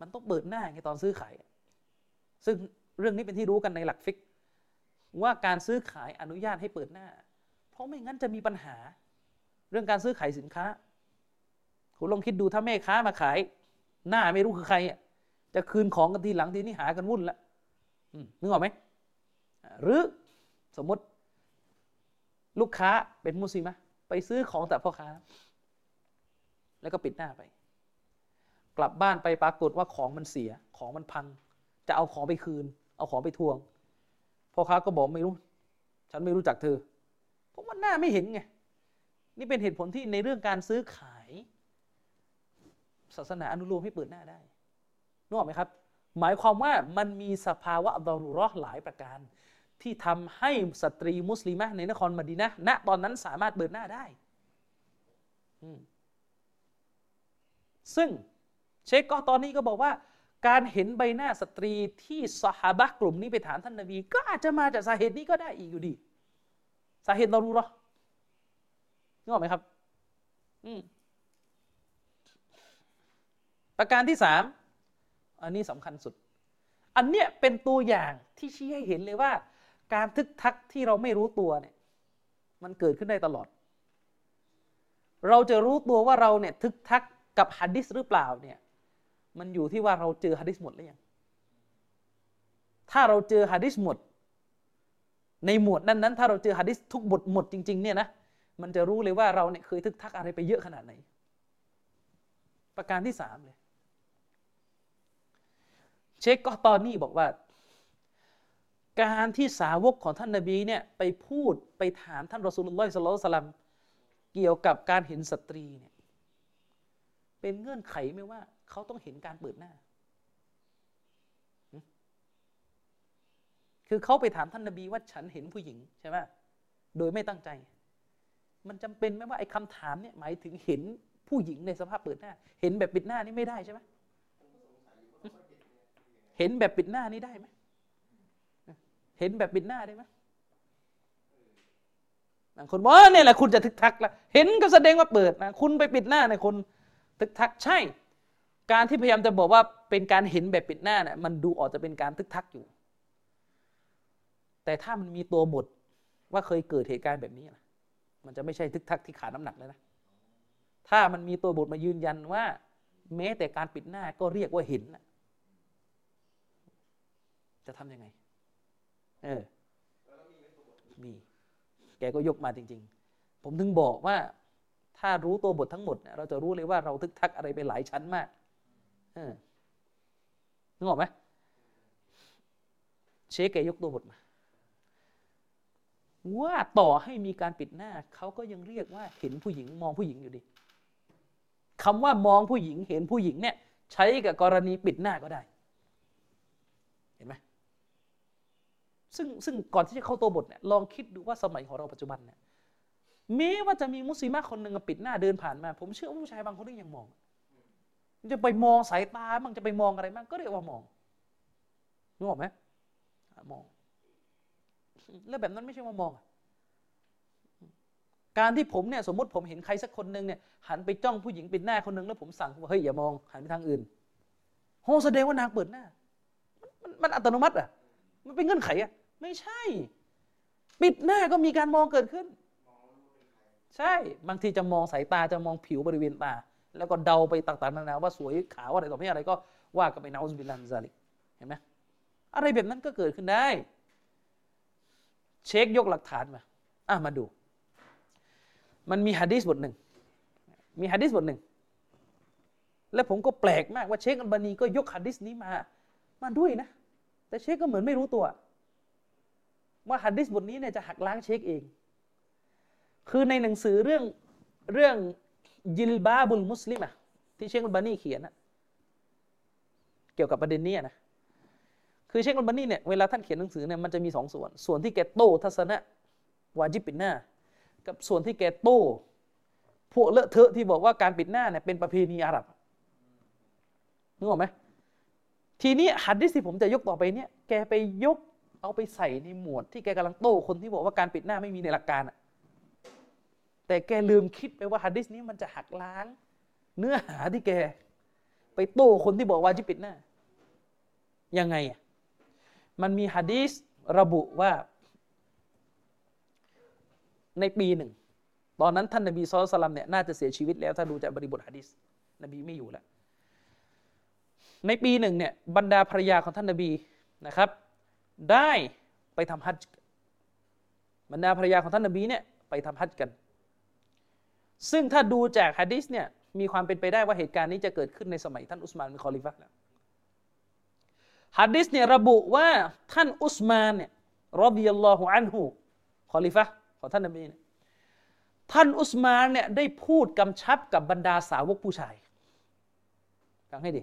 มันต้องเปิดหน้าไงตอนซื้อขาย ซึ่งเรื่องนี้เป็นที่รู้กันในหลักฟิก ว่าการซื้อขายอนุญาตให้เปิดหน้า เพราะไม่งั้นจะมีปัญหา เรื่องการซื้อขายสินค้า คุณลองคิดดูถ้าแม่ค้ามาขาย หน้าไม่รู้คือใครจะคืนของกันทีหลังทีนี้หากันวุ่นละนึกออกไหมหรือสมมติลูกค้าเป็นมุสลิมะไปซื้อของแต่พ่อค้า แล้วก็ปิดหน้าไป กลับบ้านไปปรากฏว่าของมันเสียของมันพัง จะเอาของไปคืน เอาของไปทวงพ่อค้าก็บอกไม่รู้ ฉันไม่รู้จักเธอเพราะว่าหน้าไม่เห็นไงนี่เป็นเหตุผลที่ในเรื่องการซื้อขาย ศาสนาอนุโลมให้เปิดหน้าได้นึกออกไหมครับ หมายความว่ามันมีสภาวะดอรุรอหลายประการ ที่ทำให้สตรีมุสลิมะในนครมดีนะณตอนนั้นสามารถเบิดหน้าได้ซึ่งเชคก็ตอนนี้ก็บอกว่า การเห็นใบหน้าสตรีที่สหาบะกลุ่มนี้ไปถามท่านนบี ก็อาจจะมาจากสาเหตุนี้ก็ได้อีกอยู่ดี สาเหตุเรารู้หรอนึกออกไหมครับ อืประการที่สามอันนี้สำคัญสุด อันเนี้ยเป็นตัวอย่างที่ชี้ให้เห็นเลยว่า การทึกทักที่เราไม่รู้ตัวเนี่ย มันเกิดขึ้นได้ตลอด เราจะรู้ตัวว่าเราเนี่ยทึกทักกับฮัดดิสหรือเปล่าเนี่ย มันอยู่ที่ว่าเราเจอฮัดดิสหมดหรือยังถ้าเราเจอฮะดิษหมด ในหมวดนั้นๆถ้าเราเจอฮะดิษทุกบทหมดจริง ๆ เนี่ยนะมันจะรู้เลยว่าเราเนี่ยเคยทึกทักอะไรไปเยอะขนาดไหน ประการที่สามเลย เชคก็ตอนนี้บอกว่า การที่สาวกของท่านนาบีเนี่ยไปพูดไปถามท่านรอสูลุลลอฮิสลลัลลัมเกี่ยวกับการเห็นสตรีเนี่ยเป็นเงื่อนไขไหมว่า เขาต้องเห็นการเปิดหน้า คือเขาไปถามท่านนาบีว่าฉันเห็นผู้หญิงใช่ไหมโดยไม่ตั้งใจ มันจำเป็นไหมว่าไอ้คำถามเนี่ยหมายถึงเห็นผู้หญิงในสภาพเปิดหน้า เห็นแบบปิดหน้านี่ไม่ได้ใช่ไหมเห็นแบบปิดหน้านี่ได้ไหมเห็นแบบปิดหน้าได้ไหมบางคนบอกว่าเนี่ยแหละคุณจะทึกทักละเห็นก็แสดงว่าเปิดนะคุณไปปิดหน้าในคน ทึกทักใช่ การที่พยายามจะบอกว่าเป็นการเห็นแบบปิดหน้าเนี่ยมันดูออกจะเป็นการทึกทักอยู่ แต่ถ้ามันมีตัวบทว่าเคยเกิดเหตุการณ์แบบนี้นะมันจะไม่ใช่ทึกทักที่ขาดน้ำหนักแล้วนะ ถ้ามันมีตัวบทมายืนยันว่า แม้แต่การปิดหน้าก็เรียกว่าเห็นนะจะทำยังไง เออ มี แกก็ยกมาจริง ๆ ผมถึงบอกว่า ถ้ารู้ตัวบททั้งหมด เราจะรู้เลยว่าเราทึกทักอะไรไปหลายชั้นมาก นึกออกไหมเชคแกยกตัวบทมา ว่าต่อให้มีการปิดหน้า เขาก็ยังเรียกว่าเห็นผู้หญิงมองผู้หญิงอยู่ดีคำว่ามองผู้หญิงเห็นผู้หญิงเนี่ย ใช้กับกรณีปิดหน้าก็ได้ เห็นไหมซึ่งซึ่งก่อนที่จะเข้าตัวบทเนี่ยลองคิดดูว่าสมัยของเราปัจจุบันเนี่ยแม้ว่าจะมีมุสลิมคนหนึ่งปิดหน้าเดินผ่านมา ผมเชื่อว่าผู้ชายบางคนก็ยังมอง จะไปมองสายตาบ้างจะไปมองอะไรบ้างก็เรียกว่ามองนึกออกไหมมอง แล้วแบบนั้นไม่ใช่ว่ามอง การที่ผมเนี่ยสมมติผมเห็นใครสักคนหนึ่งเนี่ยหันไปจ้องผู้หญิงปิดหน้าคนหนึ่งแล้วผมสั่งว่าเฮ้ยอย่ามองหันไปทางอื่นโหแสดงว่านางเปิดหน้า มันมันอัตโนมัติอะ มันเป็นเงื่อนไขอะ ไม่ใช่ ปิดหน้าก็มีการมองเกิดขึ้น ใช่ บางทีจะมองสายตาจะมองผิวบริเวณตา แล้วก็เดาไปต่างๆนานาว่าสวยขาวอะไรต่อไม่อะไรก็ว่ากันไปนาอุบิลันซาลิกเห็นไหมอะไรแบบนั้นก็เกิดขึ้นได้ เช็คยกหลักฐานมาอะมาดู มันมีฮะดีษบทหนึ่ง มีฮะดีษบทหนึ่ง และผมก็แปลกมากว่าเชคอัลบานีก็ยกฮะดีษนี้มา มาด้วยนะ แต่เชคก็เหมือนไม่รู้ตัว ว่าฮะดีษบทนี้เนี่ยจะหักล้างเชคเอง คือในหนังสือเรื่องเรื่อง ยิลบาบุลมุสลิมอะที่เชคอัลบานีเขียนนะเกี่ยวกับประเด็นนี้นะคือเชคอัลบานีเนี่ยเวลาท่านเขียนหนังสือเนี่ยมันจะมีสองส่วน ส่วนที่แกโต้ทัศนะวาจิบปิดหน้า กับส่วนที่แกโต้พวกเลอะเทอะที่บอกว่าการปิดหน้าเนี่ยเป็นประเพณีอาหรับนึกออกไหมทีนี้หัดดิสที่ผมจะยกต่อไปเนี่ยแกไปยกเอาไปใส่ในหมวดที่แกกำลังโต้คนที่บอกว่าการปิดหน้าไม่มีในหลักการอะ แต่แกลืมคิดไปว่าฮัดดิสนี้มันจะหักล้าง เนื้อหาที่แก ไปโต้คนที่บอกว่าจิปิดหน้ายังไง มันมีฮะดีสระบุว่า ในปีหนึ่ง ตอนนั้นท่านนบีซอลสลัมเนี่ยน่าจะเสียชีวิตแล้ว ถ้าดูจากบริบทฮะดีสนบีไม่อยู่แล้ว ในปีหนึ่งเนี่ยบรรดาภรรยาของท่านนบีนะครับ ได้ไปทำฮัจจ์บรรดาภรรยาของท่านนบีเนี่ยไปทำฮัจจ์กัน ซึ่งถ้าดูจากฮะดีสเนี่ยมีความเป็นไปได้ว่าเหตุการณ์นี้จะเกิดขึ้นในสมัยท่านอุสมานเป็นคอลิฟะแล้วฮะดิษเนี่ยระบุว่าท่านอุสมานเนี่ยرضي الله عنه คอลิฟะของท่านนบีเนี่ยท่านอุสมานเนี่ยได้พูดกำชับกับบรรดาสาวกผู้ชายฟังให้ดี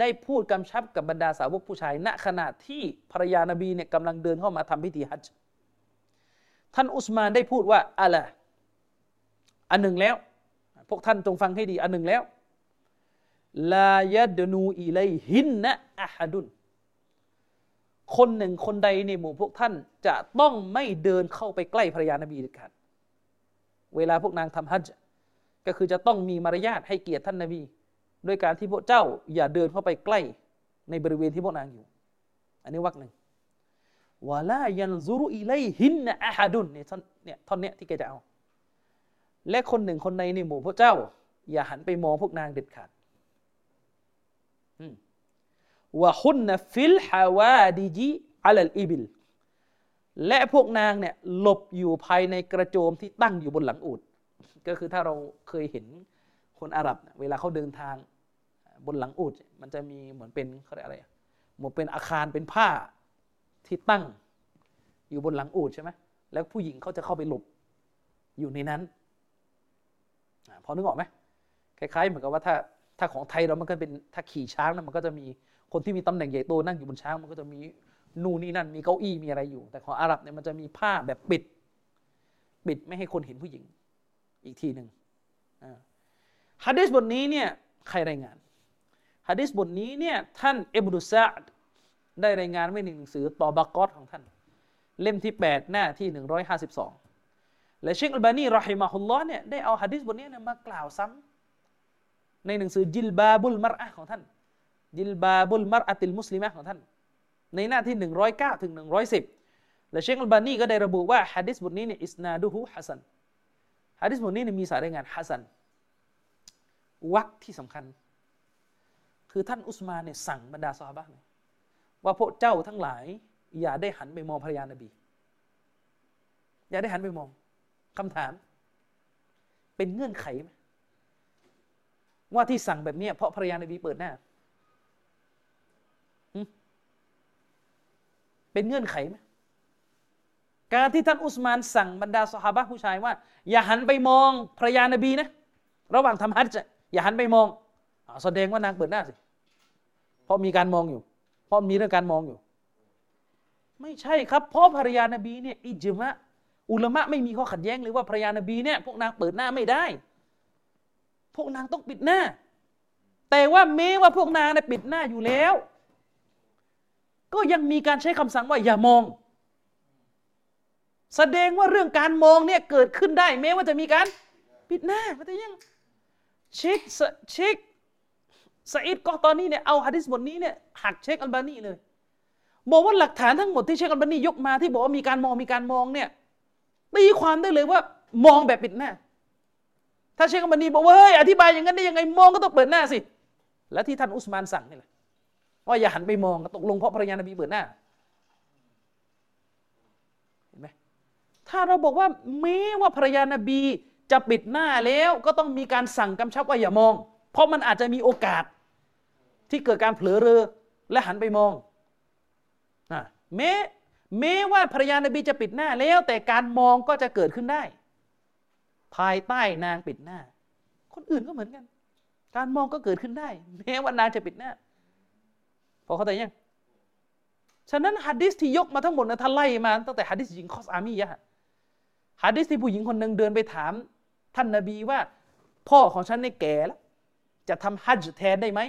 ได้พูดกำชับกับบรรดาสาวกผู้ชาย ณขณะที่ภรรยานบีเนี่ยกำลังเดินเข้ามาทำพิธีฮัจจ์ท่านอุสมานได้พูดว่าอะไร อันหนึ่งแล้ว พวกท่านจงฟังให้ดี อันหนึ่งแล้วลายดนูอิเลหินนะอะฮดุนคนหนึ่งคนใดในหมู่พวกท่านจะต้องไม่เดินเข้าไปใกล้ภรรยานบีเด็ดขาดเวลาพวกนางทำฮัจจ์ก็คือจะต้องมีมารยาทให้เกียรติท่านนบีด้วยการที่พวกเจ้าอย่าเดินเข้าไปใกล้ในบริเวณที่พวกนางอยู่ อันนี้วักหนึ่งวะลายันซุรุอิเลหินนะอะฮดุนเนี่ยท่อนเนี่ยท่อนเนี้ยที่แกจะเอา และคนหนึ่งคนในในหมู่พวกเจ้า อย่าหันไปมองพวกนางเด็ดขาดวะฮุนนฟิลฮาวาดิจิอัลลอิบิลและพวกนางเนี่ยหลบอยู่ภายในกระโจมที่ตั้งอยู่บนหลังอูดก็คือถ้าเราเคยเห็นคนอาหรับ เวลาเขาเดินทางบนหลังอูดมันจะมีเหมือนเป็นเขาเรียกอะไรเหมือนเป็นอาคารเป็นผ้าที่ตั้งอยู่บนหลังอูดใช่ไหมแล้วผู้หญิงเขาจะเข้าไปหลบอยู่ในนั้น พอนึกออกไหมคล้ายๆเหมือนกับว่าถ้าถ้าของไทยเรามันก็เป็นถ้าขี่ช้างนะมันก็จะมีคนที่มีตำแหน่งใหญ่โตนั่งอยู่บนช้างมันก็จะมีนู่นนี่นั่นมีเก้าอี้มีอะไรอยู่ แต่ของอาหรับเนี่ยมันจะมีผ้าแบบปิด ปิดไม่ให้คนเห็นผู้หญิง อีกทีหนึ่งฮะดิษบทนี้เนี่ยใครรายงานฮะดิษบทนี้เนี่ยท่านอิบรุซาดได้รายงานไว้ในหนังสือตอบากอตของท่าน เล่มที่ 8 หน้าที่ 152 และเชคอัลบานีรอฮิมาฮุลลอฮ์เนี่ยได้เอาฮะดิษบทนี้เนี่ยมากล่าวซ้ำในหนังสือจิลบาบุลมารอะของท่าน จิลบาบุลมารอะติลมุสลิมะของท่าน ในหน้าที่ 109 ถึง 110 และเชคอัลบานีก็ได้ระบุว่าฮะดิษบทนี้เนี่ยอิสนาดูฮูฮัสันฮะดิษบทนี้เนี่ยมีสายรายงานฮัสันวักที่สำคัญ คือท่านอุสมานเนี่ยสั่งบรรดาซอฮาบะเนี่ยว่าพวกเจ้าทั้งหลาย อย่าได้หันไปมองภรรยานบี อย่าได้หันไปมอง คำถาม เป็นเงื่อนไขไหมว่าที่สั่งแบบนี้เพราะภรรยานบีเปิดหน้า เป็นเงื่อนไขไหมการที่ท่านอุสมานสั่งบรรดาสหายผู้ชายว่า อย่าหันไปมองภรรยานบีนะ ระหว่างทำฮัจญ์อย่าหันไปมองแสดงว่านางเปิดหน้าสิ เพราะมีการมองอยู่ เพราะมีเรื่องการมองอยู่ ไม่ใช่ครับ เพราะภรรยานบีเนี่ยอิจมะ อุลามะไม่มีข้อขัดแย้งเลยว่าภรรยานบีเนี่ยพวกนางเปิดหน้าไม่ได้ พวกนางต้องปิดหน้า แต่ว่าแม้ว่าพวกนางเนี่ยปิดหน้าอยู่แล้ว ก็ยังมีการใช้คำสั่งว่าอย่ามอง แสดงว่าเรื่องการมองเนี่ยเกิดขึ้นได้ แม้ว่าจะมีการปิดหน้าแต่ยังเชคเชคซาอิดก็ตอนนี้เนี่ยเอาฮะดิษบทนี้เนี่ยหักเชคอัลบานีเลยบอกว่าหลักฐานทั้งหมดที่เชคอัลบานียกมาที่บอกว่ามีการมองมีการมองเนี่ย ตีความได้เลยว่า มองแบบปิดหน้า ถ้าเชคอัลบานีบอกว่าเฮ้ยอธิบายอย่างนั้นได้ยังไงมองก็ต้องเปิดหน้าสิ และที่ท่านอุสมานสั่งนี่แหละว่าอย่าหันไปมองตกลงเพราะภรรยานบีเปิดหน้าเห็นไหมถ้าเราบอกว่าแม้ว่าภรรยานบีจะปิดหน้าแล้วก็ต้องมีการสั่งกำชับว่าอย่ามอง เพราะมันอาจจะมีโอกาสที่เกิดการเผลอเรอและหันไปมองนะแม้ แม้ว่าภรรยานบีจะปิดหน้าแล้ว แต่การมองก็จะเกิดขึ้นได้ ภายใต้นางปิดหน้า คนอื่นก็เหมือนกัน การมองก็เกิดขึ้นได้ แม้ว่านางจะปิดหน้า พอเข้าใจยังฉะนั้นฮัดดิสที่ยกมาทั้งหมดนะท่านไล่มาตั้งแต่ฮัดดิสหญิงคอสอามียะฮัดดิสที่ผู้หญิงคนหนึ่งเดินไปถาม ท่านนาบีว่า พ่อของฉันในแก่แล้วจะทำฮัจญ์แทนได้ไหม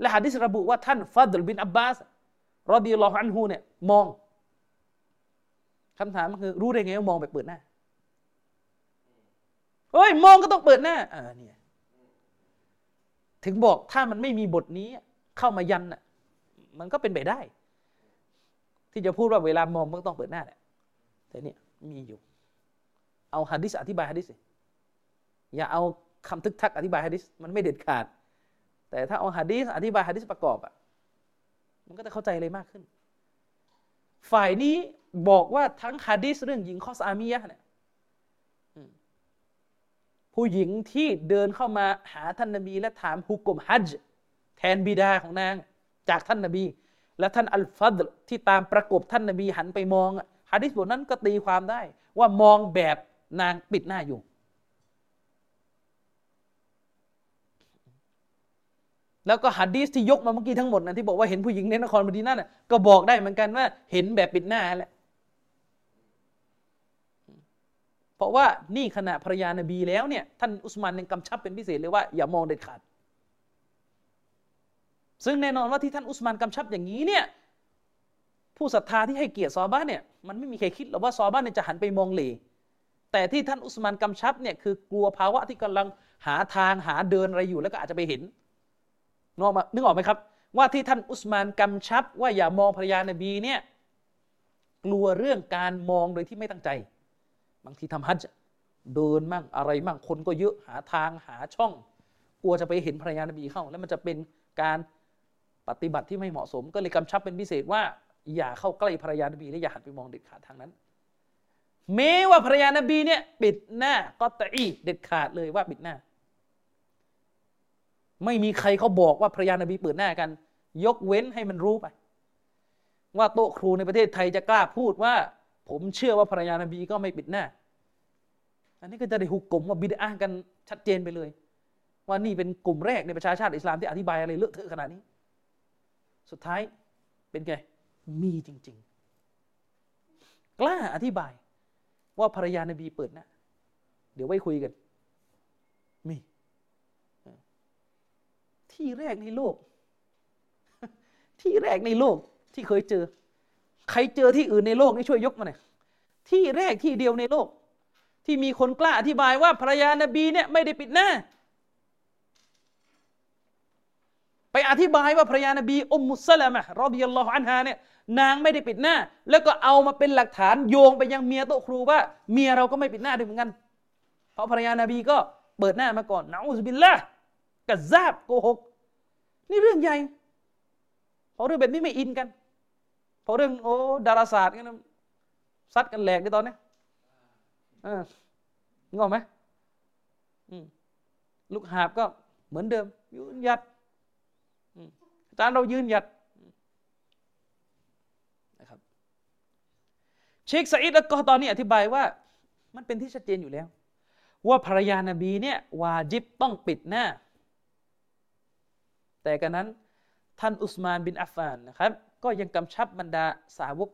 และฮะดิษระบุว่าท่านฟัดลบินอับบาสรอดีลอฮอันฮูเนี่ยมอง คำถามคือรู้ได้ไงว่ามองแบบเปิดหน้าเฮ้ยมองก็ต้องเปิดหน้าอ่าเนี่ยถึงบอกถ้ามันไม่มีบทนี้เข้ามายันอะ มันก็เป็นไปได้ ที่จะพูดว่าเวลามองมันต้องเปิดหน้าแหละแต่เนี่ยมีอยู่ เอาฮะดิษอธิบายฮะดิษอย่าเอาคำทึกทักอธิบายฮะดิษมันไม่เด็ดขาด แต่ถ้าเอาฮะดิษอธิบายฮะดิษประกอบอะมันก็จะเข้าใจเลยมากขึ้น ฝ่ายนี้ บอกว่าทั้งฮะดิษเรื่องหญิงคอสอามียะเนี่ยผู้หญิงที่เดินเข้ามาหาท่านนบี และถามฮุกกลมฮัจแทนบิดาของนางจากท่านนบี และท่านอัลฟัดที่ตามประกบท่านนบีหันไปมองฮะดิษบทนั้นก็ตีความได้ ว่ามองแบบนางปิดหน้าอยู่ แล้วก็หัดดีสที่ยกมาเมื่อกี้ทั้งหมดนะที่บอกว่าเห็นผู้หญิงในนครมดีนั่นก็บอกได้เหมือนกันว่าเห็นแบบปิดหน้าแหละ เพราะว่านี่ขณะภรรยานบีแล้วเนี่ยท่านอุสมานยังกำชับเป็นพิเศษเลยว่าอย่ามองเด็ดขาด ซึ่งแน่นอนว่าที่ท่านอุสมานกำชับอย่างนี้เนี่ยผู้ศรัทธาที่ให้เกียรติซอบ้านเนี่ยมันไม่มีใครคิดหรอกว่าซอบ้านเนี่ยจะหันไปมองเหลแต่ที่ท่านอุสมานกำชับเนี่ยคือกลัวภาวะที่กำลังหาทางหาเดินอะไรอยู่แล้วก็อาจจะไปเห็นนึกออกนึกออกไหมครับ ว่าที่ท่านอุสมานกำชับ ว่าอย่ามองภรรยานบีเนี่ยกลัวเรื่องการมองโดยที่ไม่ตั้งใจ บางทีทำฮัจจ์เดินมั่งอะไรมั่งคนก็เยอะหาทางหาช่อง กลัวจะไปเห็นภรรยานบีเข้า แล้วมันจะเป็นการปฏิบัติที่ไม่เหมาะสม ก็เลยกำชับเป็นพิเศษว่า อย่าเข้าใกล้ภรรยานบีและอย่าหันไปมองเด็ดขาดทางนั้น แม้ว่าภรรยานบีเนี่ยปิดหน้าก็ตะอีเด็ดขาดเลยว่าปิดหน้า ไม่มีใครเขาบอกว่าภรรยานบีเปิดหน้ากัน ยกเว้นให้มันรู้ไป ว่าโต๊ะครูในประเทศไทยจะกล้าพูดว่า ผมเชื่อว่าภรรยานบีก็ไม่ปิดหน้า อันนี้ก็จะได้หุกกลมว่าบิดากันชัดเจนไปเลย ว่านี่เป็นกลุ่มแรกในประชาชาติอิสลามที่อธิบายอะไรเลอะเทอะขนาดนี้ สุดท้ายเป็นไง มีจริง ๆ กล้าอธิบายว่าภรรยานบีเปิดหน้า เดี๋ยวไว้คุยกัน มี ที่แรกในโลก ที่แรกในโลกที่เคยเจอ ใครเจอที่อื่นในโลกนี่ช่วยยกมาหน่อยที่แรกที่เดียวในโลก ที่มีคนกล้าอธิบายว่าภรรยานบีเนี่ยไม่ได้ปิดหน้า ไปอธิบายว่าภรรยานบีอุมมุสลามะรอบิยัลลอฮุอันฮาเนี่ยนางไม่ได้ปิดหน้า แล้วก็เอามาเป็นหลักฐานโยงไปยังเมียโตครูว่า เมียเราก็ไม่ปิดหน้าด้วยเหมือนกัน เพราะภรรยานบีก็เปิดหน้ามาก่อนนะอุสบิลละกัซาบโกหก นี่เรื่องใหญ่เพราะเรื่องแบบนี้ไม่อินกัน เราะเรื่องโอ้ดาราศาสตร์กันซัดกันแหลกในตอนนี้อองงไหมลูกหาบก็เหมือนเดิม ยืนหยัดอาจารย์เรายืนหยัดนะครับเชคซาอิดแล้วก็ตอนนี้อธิบายว่า มันเป็นที่ชัดเจนอยู่แล้ว ว่าภรรยานาบีเนี่ยวาจิบต้องปิดหน้า แต่กันนั้น ท่านอุสมานบินอัฟฟานนะครับ ก็ยังกำชับบรรดาสาวก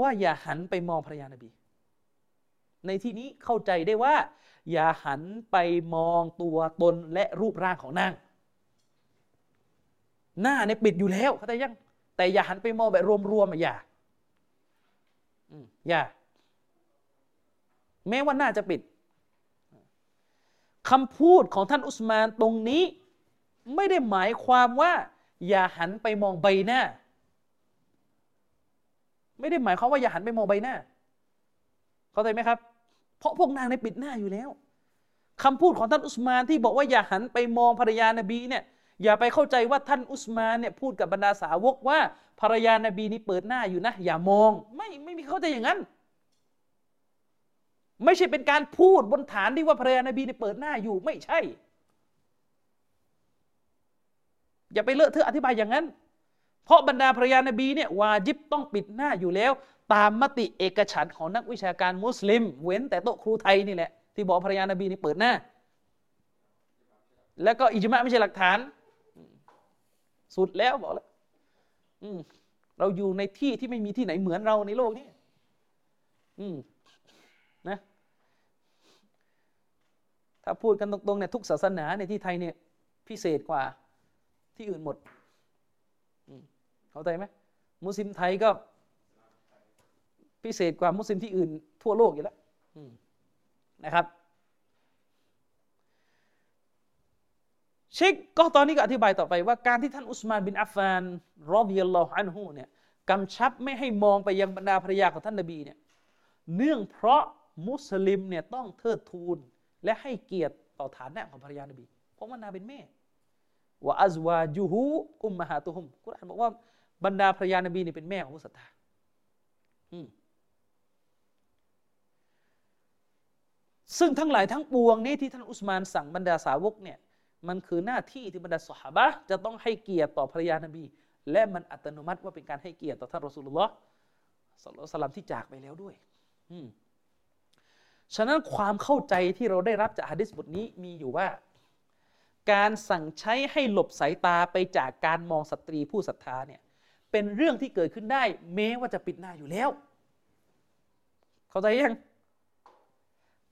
ว่าอย่าหันไปมองภรรยานบี ในที่นี้เข้าใจได้ว่า อย่าหันไปมองตัวตนและรูปร่างของนาง หน้าเนี่ยปิดอยู่แล้วเข้าใจยัง แต่อย่าหันไปมองแบบรวมๆอย่าอย่า แม้ว่าน่าจะปิดคำพูดของท่านอุสมานตรงนี้ ไม่ได้หมายความว่า อย่าหันไปมองใบหน้า ไม่ได้หมายความว่าอย่าหันไปมองใบหน้า เข้าใจไหมครับ เพราะพวกนางในปิดหน้าอยู่แล้วคำพูดของท่านอุสมานที่บอกว่าอย่าหันไปมองภรรยานบีเนี่ยอย่าไปเข้าใจว่าท่านอุสมานเนี่ยพูดกับบรรดาสาวกว่าภรรยานาบีนี่เปิดหน้าอยู่นะ อย่ามอง ไม่ไม่มีเข้าใจอย่างนั้น ไม่ใช่เป็นการพูดบนฐานที่ว่าภรรยานาบีนี่เปิดหน้าอยู่ไม่ใช่ อย่าไปเลอะเทอะอธิบายอย่างนั้น เพราะบรรดาภรรยานบีเนี่ยวาจิบต้องปิดหน้าอยู่แล้ว ตามมติเอกฉันของนักวิชาการมุสลิม เว้นแต่โต๊ะครูไทยนี่แหละ ที่บอกภรรยานบีนี่เปิดหน้า แล้วก็อิจมะไม่ใช่หลักฐาน สุดแล้วบอกแล้วเราอยู่ในที่ที่ไม่มีที่ไหนเหมือนเราในโลกนี้นะถ้าพูดกันตรงๆเนี่ยทุกศาสนาในที่ไทยเนี่ยพิเศษกว่าที่อื่นหมด เข้าใจไหมมุสลิมไทยก็พิเศษกว่ามุสลิมที่อื่นทั่วโลกอยู่แล้วนะครับเชคก็ตอนนี้ก็อธิบายต่อไปว่าการที่ท่านอุสมานบินอัฟฟานรอบิยัลลอฮุอันฮูเนี่ยกำชับไม่ให้มองไปยังบรรดาภรรยาของท่านนบีเนี่ยเนื่องเพราะมุสลิมเนี่ยต้องเทิดทูนและให้เกียรติต่อฐานะของภรรยานบี เพราะว่านางเป็นแม่ว่าอัซวาจูฮูอุมมหาตุฮุมกุรอานบอกว่า บรรดาภรรยานบีนี่เป็นแม่ของผู้ศรัทธาซึ่งทั้งหลายทั้งปวงนี้ที่ท่านอุสมานสั่งบรรดาสาวกเนี่ยมันคือหน้าที่ที่บรรดาสหบะจะต้องให้เกียรติต่อภรรยานบี และมันอัตโนมัติว่าเป็นการให้เกียรติต่อท่านรอสูลุลลอฮ์สัลลัลสลัมที่จากไปแล้วด้วยฉะนั้นความเข้าใจที่เราได้รับจากฮะดิษบทนี้มีอยู่ว่า การสั่งใช้ให้หลบสายตาไปจากการมองสตรีผู้ศรัทธาเนี่ย เป็นเรื่องที่เกิดขึ้นได้ แม้ว่าจะปิดหน้าอยู่แล้ว เข้าใจยัง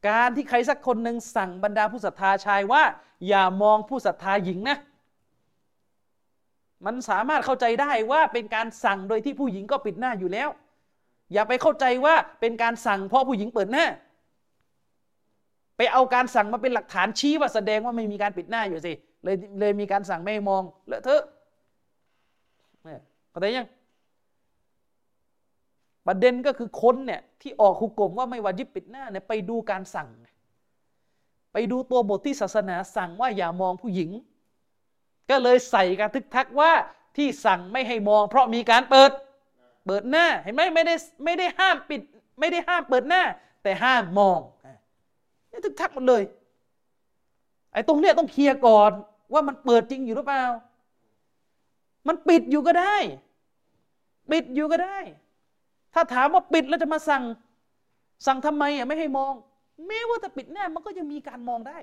การที่ใครสักคนหนึ่งสั่งบรรดาผู้ศรัทธาชายว่า อย่ามองผู้ศรัทธาหญิงนะ มันสามารถเข้าใจได้ว่าเป็นการสั่งโดยที่ผู้หญิงก็ปิดหน้าอยู่แล้ว อย่าไปเข้าใจว่าเป็นการสั่งเพราะผู้หญิงเปิดหน้า ไปเอาการสั่งมาเป็นหลักฐานชี้ว่าแสดงว่าไม่มีการปิดหน้าอยู่สิเลยเลยมีการสั่งไม่มองเลอะเทอะ เข้าใจยัง ประเด็นก็คือคนเนี่ยที่ออกหุกกลมว่าไม่วาจิบปิดหน้าเนี่ยไปดูการสั่ง ไปดูตัวบทที่ศาสนาสั่งว่าอย่ามองผู้หญิง ก็เลยใส่การทึกทักว่าที่สั่งไม่ให้มอง เพราะมีการเปิด เปิดหน้าเห็นไหมไม่ได้ไม่ได้ห้ามปิด ไม่ได้ห้ามเปิดหน้า แต่ห้ามมองนี่ทึกทักหมันเลยไอ้ตรงเนี้ยต้องเคลียร์ก่อนว่ามันเปิดจริงอยู่หรือเปล่า มันปิดอยู่ก็ได้ ปิดอยู่ก็ได้ ถ้าถามว่าปิดแล้วจะมาสั่ง สั่งทำไมอะไม่ให้มอง แม้ว่าจะปิดหน้ามันก็ยังมีการมองได้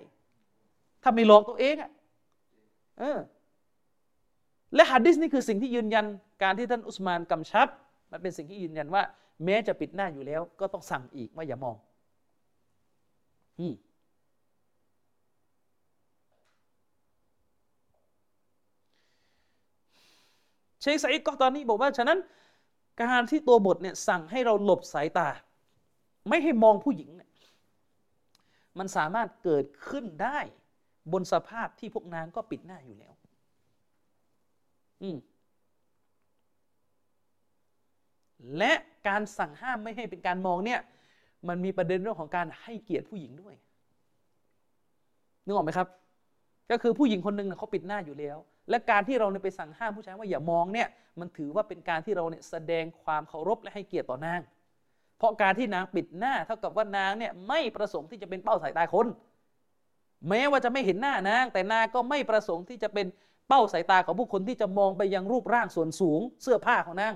ถ้าไม่หลอกตัวเองอะเออและฮัดดิสนี่คือสิ่งที่ยืนยัน การที่ท่านอุสมานกำชับ มันเป็นสิ่งที่ยืนยันว่า แม้จะปิดหน้าอยู่แล้ว ก็ต้องสั่งอีกว่าอย่ามอง อืม เชคไซด์ก็ตอนนี้บอกว่าฉะนั้นการที่ตัวบทเนี่ยสั่งให้เราหลบสายตา ไม่ให้มองผู้หญิงเนี่ยมันสามารถเกิดขึ้นได้บนสภาพที่พวกนางก็ปิดหน้าอยู่แล้ว อืมและการสั่งห้ามไม่ให้เป็นการมองเนี่ย มันมีประเด็นเรื่องของการให้เกียรติผู้หญิงด้วยนึกออกไหมครับ ก็คือผู้หญิงคนหนึ่งเขาปิดหน้าอยู่แล้ว และการที่เราเนี่ยไปสั่งห้ามผู้ชายว่าอย่ามองเนี่ยมันถือว่าเป็นการที่เราเนี่ยแสดงความเคารพและให้เกียรติต่อนาง เพราะการที่นางปิดหน้า เท่ากับว่านางเนี่ยไม่ประสงค์ที่จะเป็นเป้าสายตาคน แม้ว่าจะไม่เห็นหน้านาง แต่นางก็ไม่ประสงค์ที่จะเป็นเป้าสายตาของผู้คนที่จะมองไปยังรูปร่างส่วนสูง เสื้อผ้าของนาง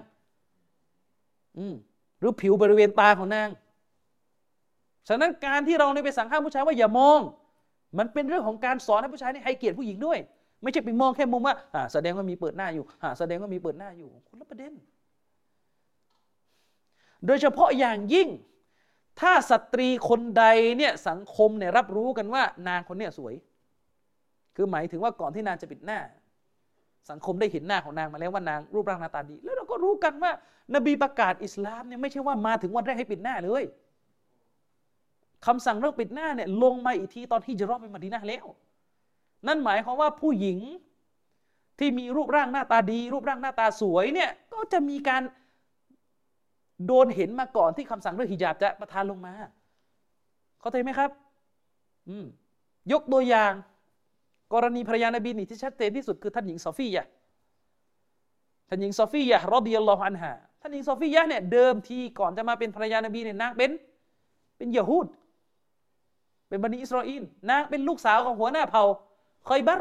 อืมหรือผิวบริเวณตาของนาง ฉะนั้นการที่เราไปสั่งห้ามผู้ชายว่าอย่ามอง มันเป็นเรื่องของการสอนให้ผู้ชายนี่ให้เกียรติผู้หญิงด้วย ไม่ใช่ไปมองแค่มุมว่าแสดงว่ามีเปิดหน้าอยู่แสดงว่ามีเปิดหน้าอยู่คนละประเด็น โดยเฉพาะอย่างยิ่ง ถ้าสตรีคนใดเนี่ยสังคมเนี่ยรับรู้กันว่านางคนเนี้ยสวย คือหมายถึงว่าก่อนที่นางจะปิดหน้า สังคมได้เห็นหน้าของนางมาแล้วว่านางรูปร่างหน้าตาดี แล้วเราก็รู้กันว่า นบีประกาศอิสลามเนี่ยไม่ใช่ว่ามาถึงวันแรกให้ปิดหน้าเลยคำสั่งเรื่องปิดหน้าเนี่ยลงมาอีกทีตอนที่จะรอบไปมาดีนาแล้ว นั่นหมายความว่าผู้หญิงที่มีรูปร่างหน้าตาดี รูปร่างหน้าตาสวยเนี่ยก็จะมีการโดนเห็นมาก่อนที่คำสั่งเรื่องฮิญาบจะประทานลงมา เข้าใจไหมครับ อืมยกตัวอย่าง กรณีภรรยานบีนี่ที่ชัดเจนที่สุดคือท่านหญิงซอฟียะท่านหญิงซอฟียะรอดิยัลลอฮุอันฮาท่านหญิงซอฟียะเนี่ยเดิมทีก่อนจะมาเป็นภรรยานบีเนี่ยนางเป็นเป็นยะฮูดเป็นบันิอิสราเอลนางเป็นลูกสาวของหัวหน้าเผ่า คอยบัร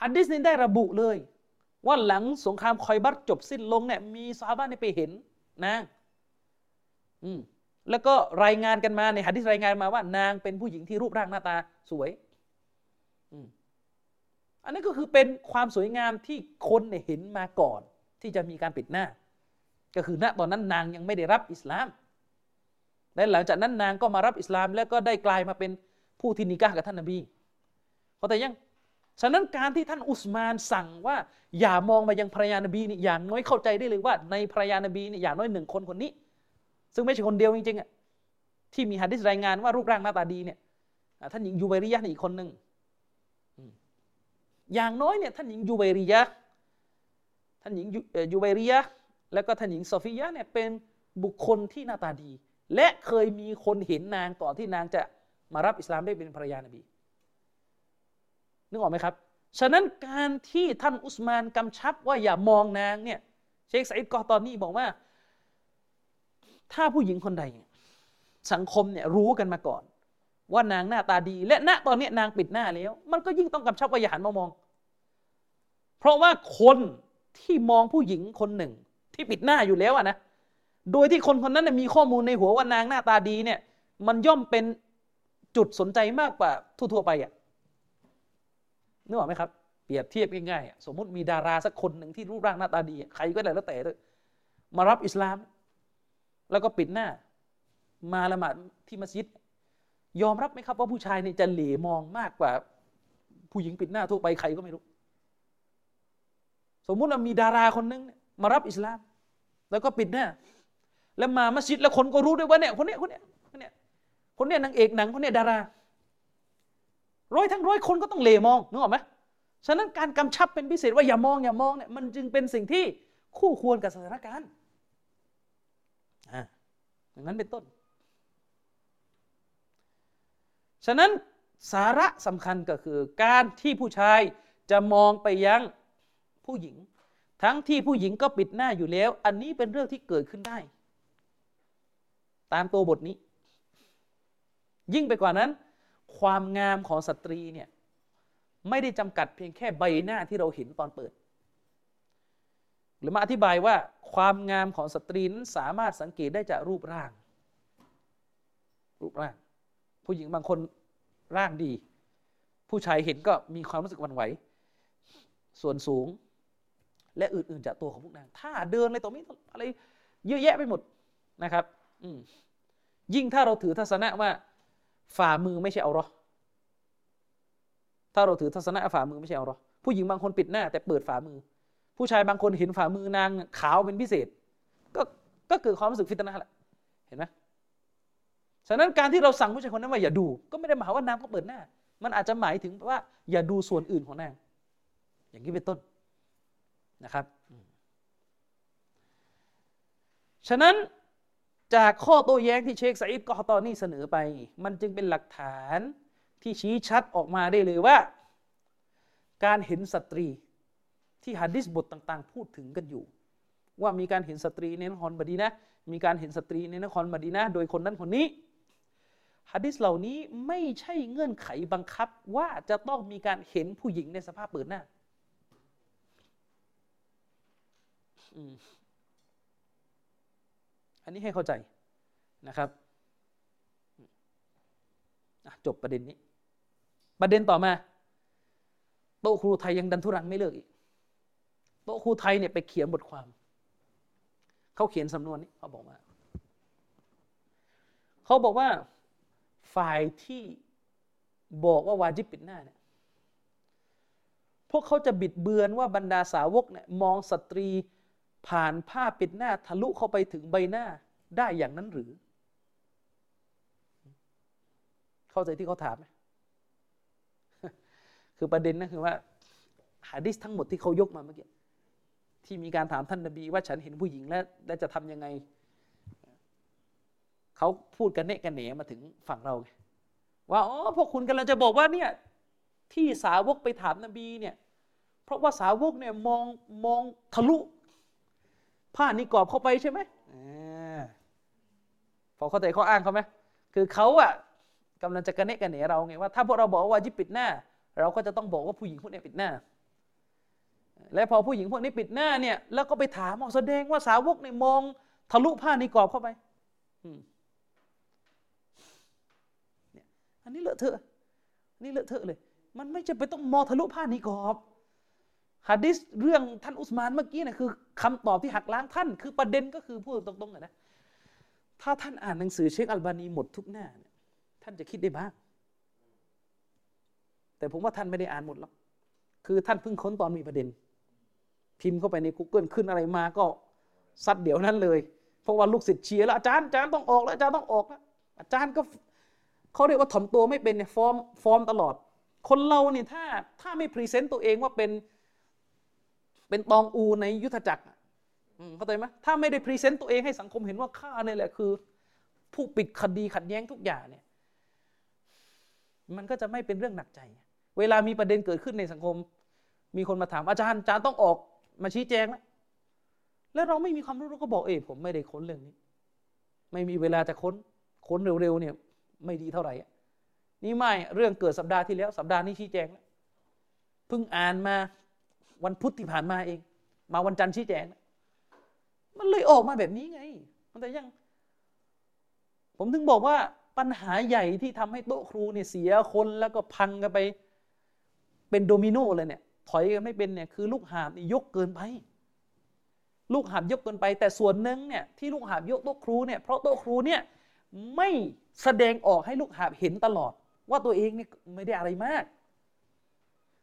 ฮัดดิสนี้ได้ระบุเลย ว่าหลังสงครามคอยบัรจบสิ้นลงเนี่ยมีซาบ้านไปเห็นนางอืมแล้วก็รายงานกันมาในฮัดดิสรายงานมาว่า นางเป็นผู้หญิงที่รูปร่างหน้าตาสวยอันนี้ก็คือเป็นความสวยงามที่คนเนี่ยเห็นมาก่อน ที่จะมีการปิดหน้า ก็คือณตอนนั้นนางยังไม่ได้รับอิสลามและหลังจากนั้นนางก็มารับอิสลาม แล้วก็ได้กลายมาเป็นผู้ที่นิกากับท่านนบี เขาแต่ยังฉะนั้นการที่ท่านอุสมานสั่งว่า อย่ามองมายังภรรยานบีนี่อย่างน้อยเข้าใจได้เลยว่า ในภรรยานบีนี่อย่างน้อยหนึ่งคนคนนี้ ซึ่งไม่ใช่คนเดียวจริงๆอะที่มีฮะดิษรายงานว่ารูปร่างหน้าตาดีเนี่ยท่านหญิงยูเบริยะนี่อีกคนหนึ่งอย่างน้อยเนี่ยท่านหญิงยูเบริยะท่านหญิงยูเบริยะแล้วก็ท่านหญิงโซฟียะเนี่ยเป็นบุคคลที่หน้าตาดี และเคยมีคนเห็นนางก่อนที่นางจะมารับอิสลามได้เป็นภรรยานบี นึกออกไหมครับ ฉะนั้นการที่ท่านอุสมานกำชับว่าอย่ามองนางเนี่ยเชคไซด์กอตอนนี้บอกว่า ถ้าผู้หญิงคนใด สังคมเนี่ยรู้กันมาก่อน ว่านางหน้าตาดี และณตอนนี้นางปิดหน้าแล้ว มันก็ยิ่งต้องกำชับว่าอย่าหันมามอง เพราะว่าคนที่มองผู้หญิงคนหนึ่ง ที่ปิดหน้าอยู่แล้วอะนะโดยที่คนคนนั้นมีข้อมูลในหัวว่านางหน้าตาดีเนี่ย มันย่อมเป็นจุดสนใจมากกว่าทั่วๆไปอะ นึกออกไหมครับ เปรียบเทียบง่ายๆสมมติมีดาราสักคนหนึ่งที่รูปร่างหน้าตาดี ใครก็ได้แล้วแต่เลยมารับอิสลาม แล้วก็ปิดหน้า มาละหมาดที่มัสยิด ยอมรับไหมครับว่าผู้ชายเนี่ยจะเหล่มองมากกว่า ผู้หญิงปิดหน้าทั่วไปใครก็ไม่รู้ สมมุติว่ามีดาราคนนึงมารับอิสลาม แล้วก็ปิดหน้า แล้วมามัสยิดแล้วคนก็รู้ด้วยว่าเนี่ยคนเนี้ยคนเนี้ยคนเนี้ยคนเนี้ยนางเอกหนังคนเนี้ยดารา ร้อยทั้งร้อยคนก็ต้องเลมองนึกออกไหมฉะนั้นการกำชับเป็นพิเศษว่าอย่ามองอย่ามองเนี่ยมันจึงเป็นสิ่งที่คู่ควรกับสถานการณ์อย่างนั้นเป็นต้น ฉะนั้นสาระสำคัญก็คือ การที่ผู้ชายจะมองไปยังผู้หญิง ทั้งที่ผู้หญิงก็ปิดหน้าอยู่แล้ว อันนี้เป็นเรื่องที่เกิดขึ้นได้ ตามตัวบทนี้ ยิ่งไปกว่านั้น ความงามของสตรีเนี่ยไม่ได้จำกัดเพียงแค่ใบหน้าที่เราเห็นตอนเปิด หรือมาอธิบายว่าความงามของสตรีนั้นสามารถสังเกตได้จากรูปร่าง รูปร่าง ผู้หญิงบางคนร่างดี ผู้ชายเห็นก็มีความรู้สึกวันไหว ส่วนสูง และอื่น ๆ จากตัวของพวกนาง ถ้าเดินอะไรต่อมีอะไรเยอะแยะไปหมดนะครับ อืยิ่งถ้าเราถือทัศนะว่า ฝ่ามือไม่ใช่เอาหรอถ้าเราถือทัศนะฝ่ามือไม่ใช่เอาหรอผู้หญิงบางคนปิดหน้า แต่เปิดฝ่ามือ ผู้ชายบางคนเห็นฝ่ามือนางขาวเป็นพิเศษ ก็ก็เกิดความรู้สึกฟิตนะแหละเห็นไหมฉะนั้นการที่เราสั่งผู้ชายคนนั้นว่าอย่าดู ก็ไม่ได้หมายว่านางก็เปิดหน้า มันอาจจะหมายถึงว่า อย่าดูส่วนอื่นของนาง อย่างนี้เป็นต้นนะครับ ฉะนั้น จากข้อโต้แย้งที่เชคไซด์กอตอนี่เสนอไป มันจึงเป็นหลักฐานที่ชี้ชัดออกมาได้เลยว่า การเห็นสตรีที่ฮะดิษบทต่างๆ พูดถึงกันอยู่ ว่ามีการเห็นสตรีในนครมดีนะ มีการเห็นสตรีในนครมดีนะโดยคนนั้นคนนี้ฮะดิษเหล่านี้ไม่ใช่เงื่อนไขบังคับว่าจะต้องมีการเห็นผู้หญิงในสภาพเปิดหน้า นนี้ให้เข้าใจนะครับจบประเด็นนี้ ประเด็นต่อมา โต๊ะครูไทยยังดันทุรังไม่เลิกอีก โต๊ะครูไทยเนี่ยไปเขียนบทความ เขาเขียนสำนวนนี้เขาบอกว่า เขาบอกว่าฝ่ายที่บอกว่าวาจิบปิดหน้าเนี่ยพวกเขาจะบิดเบือนว่าบรรดาสาวกเนี่ยมองสตรี ผ่านผ้าปิดหน้าทะลุเข้าไปถึงใบหน้าได้อย่างนั้นหรือ เข้าใจที่เขาถามไหมคือประเด็นนะคือว่าหะดิษทั้งหมดที่เขายกมาเมื่อกี้ที่มีการถามท่านนบีว่าฉันเห็นผู้หญิงแล้วแล้วจะทํำยังไง เขาพูดกันเนะกันเหนมาถึงฝั่งเราไงว่าอ๋อพวกคุณกำลังจะบอกว่าเนี่ยที่สาวกไปถามนบีเนี่ย เพราะว่าสาวกเนี่ยมองมองทะลุ ผ้านิกรอบเข้าไปใช่ไหมพอเข้าใจข้ออ้างเขาไหมคือเขาอะกำลังจะกระเนะกันเหนเราไงว่าถ้าพวกเราบอกว่าจิปิดหน้า เราก็จะต้องบอกว่าผู้หญิงพวกนี้ปิดหน้า และพอผู้หญิงพวกนี้ปิดหน้าเนี่ย แล้วก็ไปถามแสดงว่าสาวกเนี่ยมองทะลุผ้านิกรอบเข้าไปเนี่ยอันนี้เลอะเทอะนี่เลอะเทอะเลย มันไม่จะไปต้องมองทะลุผ้านิกรอบ ฮะดิษเรื่องท่านอุสมานเมื่อกี้นี่คือคำตอบที่หักล้างท่าน คือประเด็นก็คือพูดตรงๆนะถ้าท่านอ่านหนังสือเชคอัลบานีหมดทุกหน้าเนี่ยท่านจะคิดได้บ้าง แต่ผมว่าท่านไม่ได้อ่านหมดหรอกคือท่านเพิ่งค้นตอนมีประเด็น พิมพ์เข้าไปใน Google ขึ้นอะไรมาก็ซัดเดี๋ยวนั้นเลย เพราะว่าลูกศิษย์เชียร์แล้วอาจารย์อาจารย์ต้องออกแล้วอาจารย์ต้องออกแล้วอาจารย์ก็เขาเรียกว่าถ่อมตัวไม่เป็นเนี่ยฟอร์มฟอร์มตลอด คนเราเนี่ยถ้าถ้าไม่ present ตัวเองว่าเป็น เป็นตองอูในยุทธจักรเข้าใจไหมถ้าไม่ได้ present ตัวเองให้สังคมเห็นว่าข้าเนี่ยแหละคือ ผู้ปิดคดีขัดแย้งทุกอย่างเนี่ย มันก็จะไม่เป็นเรื่องหนักใจ เวลามีประเด็นเกิดขึ้นในสังคม มีคนมาถามอาจารย์อาจารย์ต้องออกมาชี้แจงแล้วแล้วเราไม่มีความรู้เราก็บอกเออผมไม่ได้ค้นเรื่องนี้ ไม่มีเวลาจะค้นค้นเร็วๆเนี่ย ไม่ดีเท่าไหร่นี่ไม่เรื่องเกิดสัปดาห์ที่แล้ว สัปดาห์นี้ชี้แจงแล้วเพิ่งอ่านมา วันพุธที่ผ่านมาเอง มาวันจันทร์ชี้แจง มันเลยออกมาแบบนี้ไงมันแต่ยัง ผมถึงบอกว่าปัญหาใหญ่ที่ทำให้โต๊ะครูเนี่ยเสียคนแล้วก็พังกันไป เป็นโดมิโนเลยเนี่ย ถอยกันไม่เป็นเนี่ยคือลูกหาบยกเกินไป ลูกหาบยกเกินไป แต่ส่วนหนึ่งเนี่ยที่ลูกหาบยกโต๊ะครูเนี่ยเพราะโต๊ะครูเนี่ยไม่แสดงออกให้ลูกหาบเห็นตลอด ว่าตัวเองเนี่ยไม่ได้อะไรมาก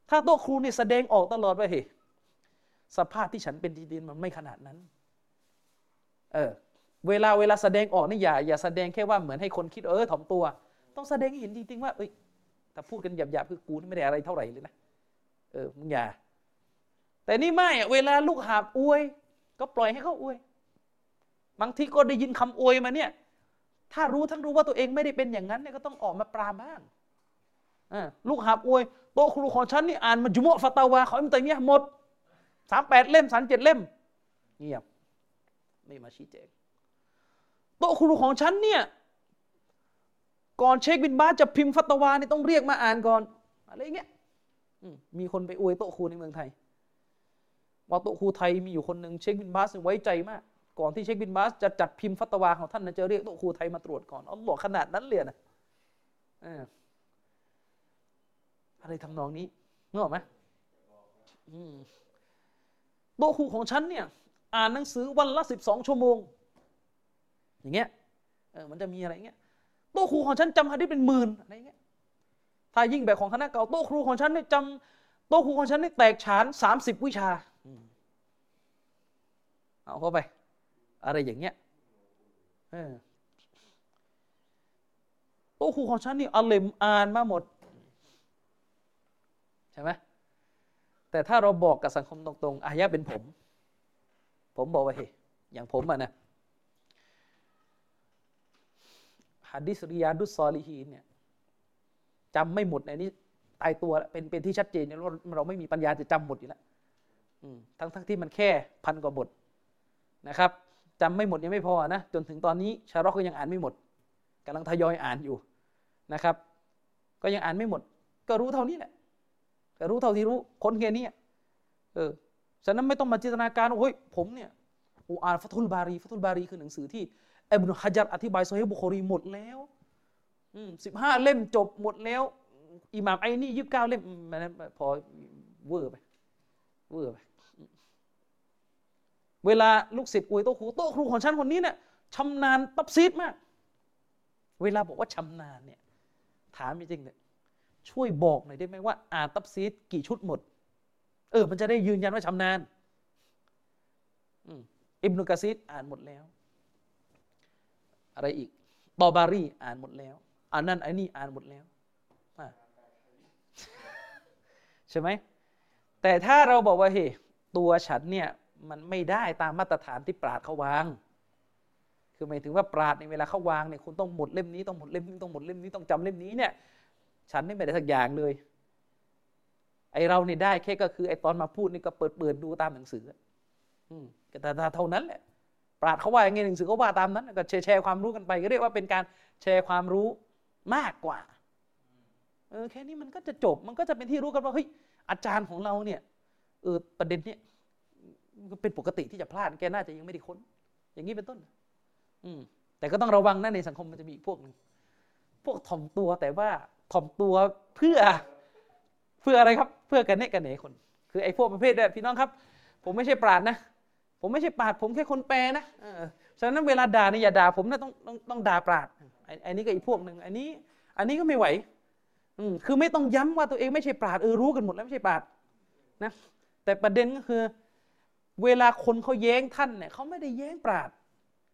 ถ้าโต๊ะครูนี่แสดงออกตลอดว่าเฮ้สภาพที่ฉันเป็นจริงๆมันไม่ขนาดนั้น เออ เวลาเวลาแสดงออกนี่อย่าอย่าแสดงแค่ว่าเหมือนให้คนคิดเออถ่อมตัว ต้องแสดงให้เห็นจริงๆว่าเอ้ยถ้าพูดกันหยาบๆคือกูไม่ได้อะไรเท่าไหร่เลยนะเออมึงอย่า แต่นี่ไม่เวลาลูกหาบอวย ก็ปล่อยให้เขาอวย บางทีก็ได้ยินคำอวยมาเนี่ย ถ้ารู้ทั้งรู้ว่าตัวเองไม่ได้เป็นอย่างนั้นเนี่ยก็ต้องออกมาปรามบ้าง ลูกหาบอวยโต๊ะครูของฉันนี่อ่านมาจุมะฟาตาวาของอิมตัยมียหมดสามแปดเล่มสามเจ็ดเล่มเงียบไม่มาชี้แจงโต๊ะครูของฉันเนี่ยก่อนเชคบินบาสจะพิมพ์ฟัตวาเนี่ยต้องเรียกมาอ่านก่อนอะไรเงี้ยมีคนไปอวยโต๊ะครูในเมืองไทย ว่าโต๊ะครูไทยมีอยู่คนหนึ่งเชคบินบาสไว้ใจมาก ก่อนที่เชคบินบาสจะจัดพิมพ์ฟัตวาของท่านนะจะเรียกโต๊ะครูไทยมาตรวจก่อนอ๋อบอกขนาดนั้นเลยนะเอะไรทำนองนี้นึกออกไหมโต๊ะครูของฉันเนี่ย อ่านหนังสือวันละสิบสองชั่วโมง อย่างเงี้ยเออมันจะมีอะไรเงี้ยโต๊ะครูของฉันจำฮะดิษเป็นหมื่นอะไรเงี้ยถ้ายิ่งแบบของคณะเก่าโต๊ะครูของฉันเนี่ยจำโต๊ะครูของฉันนี่แตกฉานสามสิบวิชาเอาเข้าไป อะไรอย่างเงี้ยโต๊ะครูของฉันนี่อัลเลมอ่านมาหมด ช่ไหมแต่ถ้าเราบอกกับสังคมตรงๆอายะเป็นผม ผมบอกว่าเฮ้ยอย่างผมอะนะฮัดดิสริยาดุสซอลิฮีนเนี่ยจำไม่หมดในนี้ตายตัวแล้วเป็นเป็นที่ชัดเจนเนี่ยเราเราไม่มีปัญญาจะจำหมดอยู่แล้วทั้งทั้งที่มันแค่พันกว่าบทนะครับจำไม่หมดยังไม่พอนะจนถึงตอนนี้ชาร็อกก็ยังอ่านไม่หมดกำลังทยอยอ่านอยู่นะครับ ก็ยังอ่านไม่หมด ก็รู้เท่านี้แหละ ก็รู้เท่าที่รู้คนแค่นี้เออฉะนั้นไม่ต้องมาจินตนาการว่าเฮ้ยผมเนี่ยกูอ่านฟัตุลบารีฟัตุลบารีคือหนังสือที่อิบนุฮะจัรอธิบายโซฮีบุคอรีหมดแล้วสิบห้าเล่มจบหมดแล้วอิหม่ามไอ้นี่ยี่สิบเก้าเล่มมันพอเวอร์ไปเวอร์ไปเวลาลูกศิษย์อวยโต๊ะครูโต๊ะครูของฉันคนนี้เนี่ยชำนาญตับซีดมาก เวลาบอกว่าชำนาญเนี่ย ถามจริงเนี่ย ช่วยบอกหน่อยได้ไหมว่า อ่านตับซีดกี่ชุดหมด เออ มันจะได้ยืนยันว่าชำนาญอิบนุกะซีดอ่านหมดแล้ว อะไรอีกตอบารีอ่านหมดแล้วอันนั้นไอ้นี่อ่านหมดแล้วใช่ไหมแต่ถ้าเราบอกว่าเฮ้ตัวฉันเนี่ยมันไม่ได้ตามมาตรฐานที่ปราดเขาวาง คือหมายถึงว่าปราดในเวลาเขาวางเนี่ยคุณต้องหมดเล่มนี้ต้องหมดเล่มนี้ต้องหมดเล่มนี้ต้องจำเล่มนี้เนี่ย ฉันนี่ไม่ได้สักอย่างเลย ไอเราเนี่ได้แค่ก็คือไอตอนมาพูดนี่ก็เปิดเปิดดูตามหนังสืออืมแต่เท่านั้นแหละปราดเขาว่าอย่างไงหนังสือเขาว่าตามนั้น ก็แชร์แชร์ความรู้กันไปก็เรียกว่าเป็นการแชร์ความรู้มากกว่าเออแค่นี้มันก็จะจบมันก็จะเป็นที่รู้กันว่าเฮ้ยอาจารย์ของเราเนี่ยเออประเด็นเนี้ยก็เป็นปกติที่จะพลาดแกน่าจะยังไม่ได้ค้น อย่างนี้เป็นต้น อืมแต่ก็ต้องระวังนะในสังคมมันจะมีพวกหนึ่งพวกถ่อมตัวแต่ว่า ถ่อมตัวเพื่อเพื่ออะไรครับ เพื่อกันเนกันเหนคน คือไอ้พวกประเภทเนี่ยพี่น้องครับ ผมไม่ใช่ปราดนะ ผมไม่ใช่ปราดผมแค่คนแปลนะฉะนั้นเวลาด่าเนี่ยอย่าด่าผมนะต้องต้องต้องด่าปราดอันนี้ก็อีกพวกหนึ่งอันนี้ อันนี้ก็ไม่ไหวคือไม่ต้องย้ำว่าตัวเองไม่ใช่ปราดเออรู้กันหมดแล้วไม่ใช่ปราดนะแต่ประเด็นก็คือ เวลาคนเขาแย้งท่านเนี่ยเขาไม่ได้แย้งปราด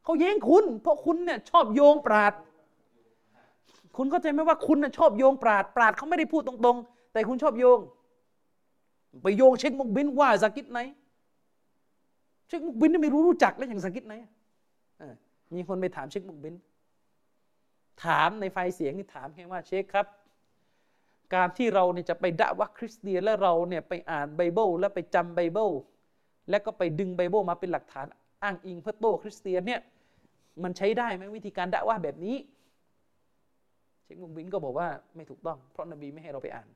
เขาแย้งคุณ เพราะคุณเนี่ยชอบโยงปราด คุณเข้าใจไหมว่าคุณน่ะชอบโยงปราดปราดเขาไม่ได้พูดตรงๆ แต่คุณชอบโยง ไปโยงเช็คมุกบินว่าสกิดไหน เช็คมุกบินไม่รู้รู้จักแล้วอย่างสกิดไหนมีคนไปถามเชคมุกบิล ถามในไฟเสียงนี่ถามแค่ว่าเชคครับ การที่เราเนี่ยจะไปดะวะห์คริสเตียนและเราเนี่ยไปอ่านไบเบิลแล้วไปจำไบเบิลแล้วก็ไปดึงไบเบิลมาเป็นหลักฐานอ้างอิงเพื่อโต้คริสเตียนเนี่ยมันใช้ได้ไหมวิธีการดะวะห์แบบนี้ เชคมุกบิลก็บอกว่าไม่ถูกต้อง เพราะนบีไม่ให้เราไปอ่าน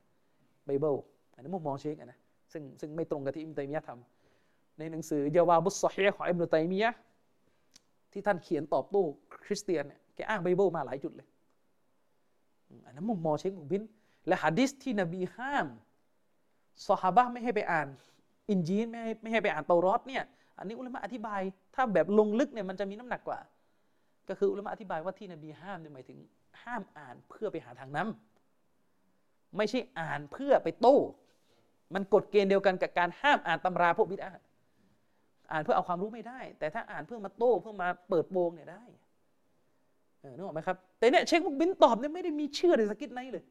ไบเบิลอันนี้มุมมองเชคนะซึ่งซึ่งไม่ตรงกับที่อิมตัยมียะทำในหนังสือเยาวาบุสซอฮีของอิมตัยมียะที่ท่านเขียนตอบโต้คริสเตียนเนี่ยแกอ้างไบเบิลมาหลายจุดเลยอันนั้นมุมมองเชคมุบิน และฮะดิษที่นบีห้ามสฮาบะไม่ให้ไปอ่าน อินจีนไม่ให้ไม่ให้ไปอ่านเตารอดเนี่ยอันนี้อุลามะอธิบาย ถ้าแบบลงลึกเนี่ยมันจะมีน้ำหนักกว่า ก็คืออุลามะอธิบายว่าที่นบีห้ามเนี่ยหมายถึง ห้ามอ่านเพื่อไปหาทางน้ำไม่ใช่อ่านเพื่อไปโต้ มันกฎเกณฑ์เดียวกันกับการห้ามอ่านตำราพวกบิดาอ่านเพื่อเอาความรู้ไม่ได้ แต่ถ้าอ่านเพื่อมาโต้เพื่อมาเปิดโปงเนี่ยได้นึกออกไหมครับ แต่เนี่ยเชคมุกบินตอบเนี่ยไม่ได้มีเชื่อในสกิดไหนเลย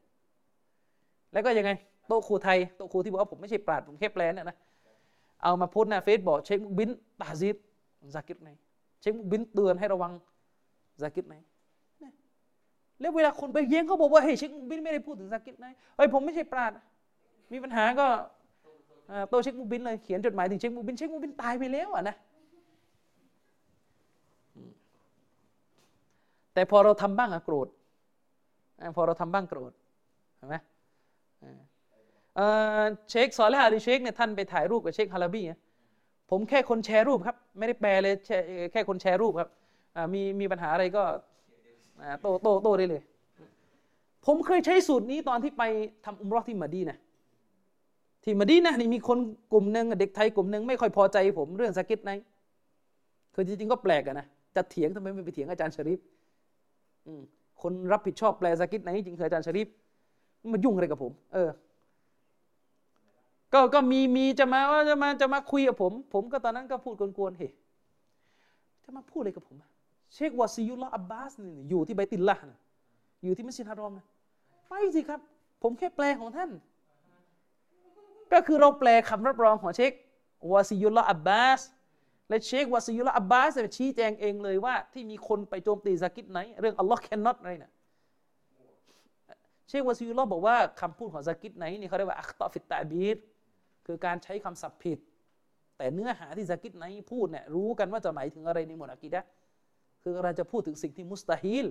แล้วก็ยังไง โต๊ะครูไทย โต๊ะครูที่บอกว่าผมไม่ใช่ปราดผมแค่แปลเนี่ยนะ เอามาพูดหน้าเฟซบอกเชคมุกบินตาซิดสกิดไหนเชคมุกบินเตือนให้ระวังสกิดไหน แล้วเวลาคนไปเย้งเขาบอกว่าเฮ้ยเชคมุบินไม่ได้พูดถึงสกิดไหนเฮ้ยผมไม่ใช่ปราชญ์มีปัญหาก็โต้เชคมุกบิลเลยเขียนจดหมายถึงเชคมุกบิลเชคมุกบิลตายไปแล้วอะนะแต่พอเราทำบ้างอะโกรธพอเราทำบ้างโกรธเห็นไหมเชคซอลและอาลีเชคเนี่ยท่านไปถ่ายรูปกับเชคฮาราบีอะผมแค่คนแชร์รูปครับ ไม่ได้แปลเลยแค่คนแชร์รูปครับมีมีปัญหาอะไรก็ โต้โต้โต้ได้เลย ผมเคยใช้สูตรนี้ตอนที่ไปทำอุมรอที่มาดีนะที่มาดีนะนี่มีคนกลุ่มหนึ่งเด็กไทยกลุ่มหนึ่งไม่ค่อยพอใจผมเรื่องสกิทไนคือจริงๆก็แปลกอะนะจะเถียงทำไมไม่ไปเถียงอาจารย์ชริฟคนรับผิดชอบแปลสกิทไนท์จริงคืออาจารย์ชริฟมายุ่งอะไรกับผม เออ ก็ก็มีมีจะมาว่าจะมาจะมาคุยกับผม ผมก็ตอนนั้นก็พูดกวนๆเฮ้ยจะมาพูดอะไรกับผมอะ เชควาซิยุลลออับบาสนี่อยู่ที่ไบติลละนะอยู่ที่มัสยิดฮารอมนะไปสิครับ ผมแค่แปลของท่าน ก็คือเราแปลคำรับรองของเชควาซิยุลลออับบาสและเชควาซิยุลลออับบาสเนี่ยชี้แจงเองเลยว่า ที่มีคนไปโจมตีซากิรไนค์ เรื่องอัลลอฮ์แคนนอตอะไรนะเชควาซิยุลลอบอกว่าคำพูดของซากิรไนค์นี่เขาเรียกว่าأخطأ في التعبيرคือการใช้คำศัพท์ผิด แต่เนื้อหาที่ซากิดไหนพูดเนี่ยรู้กันว่าจะหมายถึงอะไรในหมวดอะกีดะ คือเราจะพูดถึงสิ่งที่มุสตาฮิล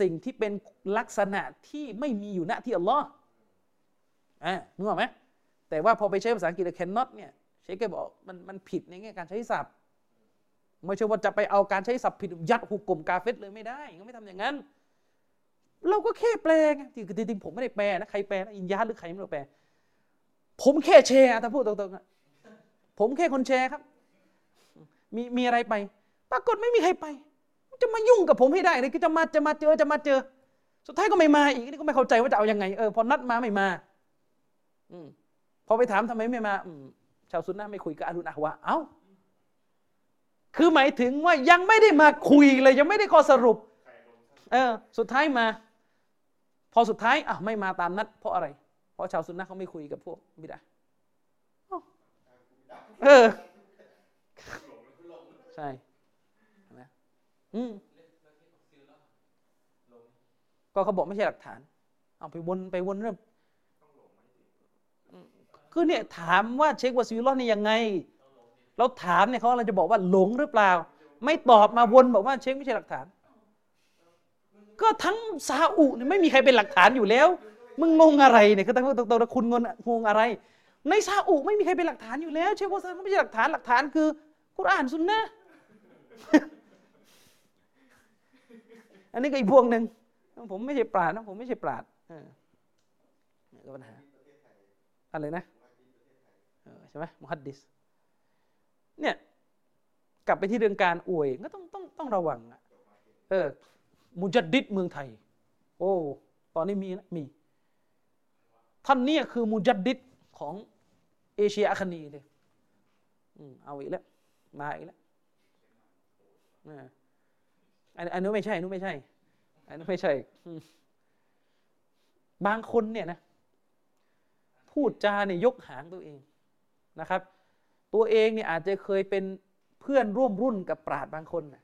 สิ่งที่เป็นลักษณะที่ไม่มีอยู่ณที่อัลลอฮ์อ่านึกออกไหมแต่ว่าพอไปใช้ภาษาอังกฤษ cannot เนี่ยเชคแกบอกมันมันผิดในแง่การใช้ศัพท์ไม่ใช่ว่าจะไปเอาการใช้ศัพท์ผิดยัดหุกกลมกาเฟตเลยไม่ได้ก็ไม่ทำอย่างนั้น เราก็แค่แปลไงจริงจริงๆผมไม่ได้แปลนะใครแปลนะอินยาหรือใครไม่รู้แปล ผมแค่แชร์ถ้าพูดตรงๆผมแค่คนแชร์ครับ มีมีอะไรไป ปรากฏไม่มีใครไป จะมายุ่งกับผมให้ได้เลยก็จะมาจะมาเจอจะมาเจอ สุดท้ายก็ไม่มาอีกนี่ก็ไม่เข้าใจว่าจะเอายังไงเออพอนัดมาไม่มา อืมพอไปถามทำไมไม่มาอืมชาวซุนนะไม่คุยกับอาลุนอาวะเอ้าคือหมายถึงว่ายังไม่ได้มาคุยเลย ยังไม่ได้ข้อสรุป เออ สุดท้ายมา พอสุดท้ายอะไม่มาตามนัด เพราะอะไร เพราะชาวซุนนะเขาไม่คุยกับพวกบิดาเอ้าเอใช่ อืมก็เขาบอกไม่ใช่หลักฐาน เอาไปวนไปวนเรื่องคือเนี่ยถามว่าเช็ควาซิลล์นี่ยังไง เราถามเนี่ยเขาเราจะบอกว่าหลงหรือเปล่า ไม่ตอบมาวนบอกว่าเช็คไม่ใช่หลักฐาน ก็ทั้งซาอุเนี่ยไม่มีใครเป็นหลักฐานอยู่แล้ว มึงงงอะไรเนี่ยคือตั้งตรงๆคุณงงงงอะไร ในซาอุไม่มีใครเป็นหลักฐานอยู่แล้ว เช็ควาซิลล์ไม่ใช่หลักฐานหลักฐานคือกุรอานซุนนะ อันนี้ก็อีกพวกหนึ่งผมไม่ใช่ปราดนะผมไม่ใช่ปราดเออนี่ก็ปัญหาอะไรนะเออใช่ไหมมุฮัดดิสเนี่ยกลับไปที่เรื่องการอวยก็ต้องต้องต้องระวังอะเออมุจัดดิดเมืองไทย โอ้ตอนนี้มีนะมี ท่านเนี่ยคือมุจัดดิดของเอเชียอาคเนียเลยเอาอีกแล้วมาอีกแล้ว อันนู้นไม่ใช่อันนู้นไม่ใช่อันนู้นไม่ใช่ บางคนเนี่ยนะพูดจาเนี่ยยกหางตัวเองนะครับ ตัวเองเนี่ยอาจจะเคยเป็นเพื่อนร่วมรุ่นกับปราดบางคนนะ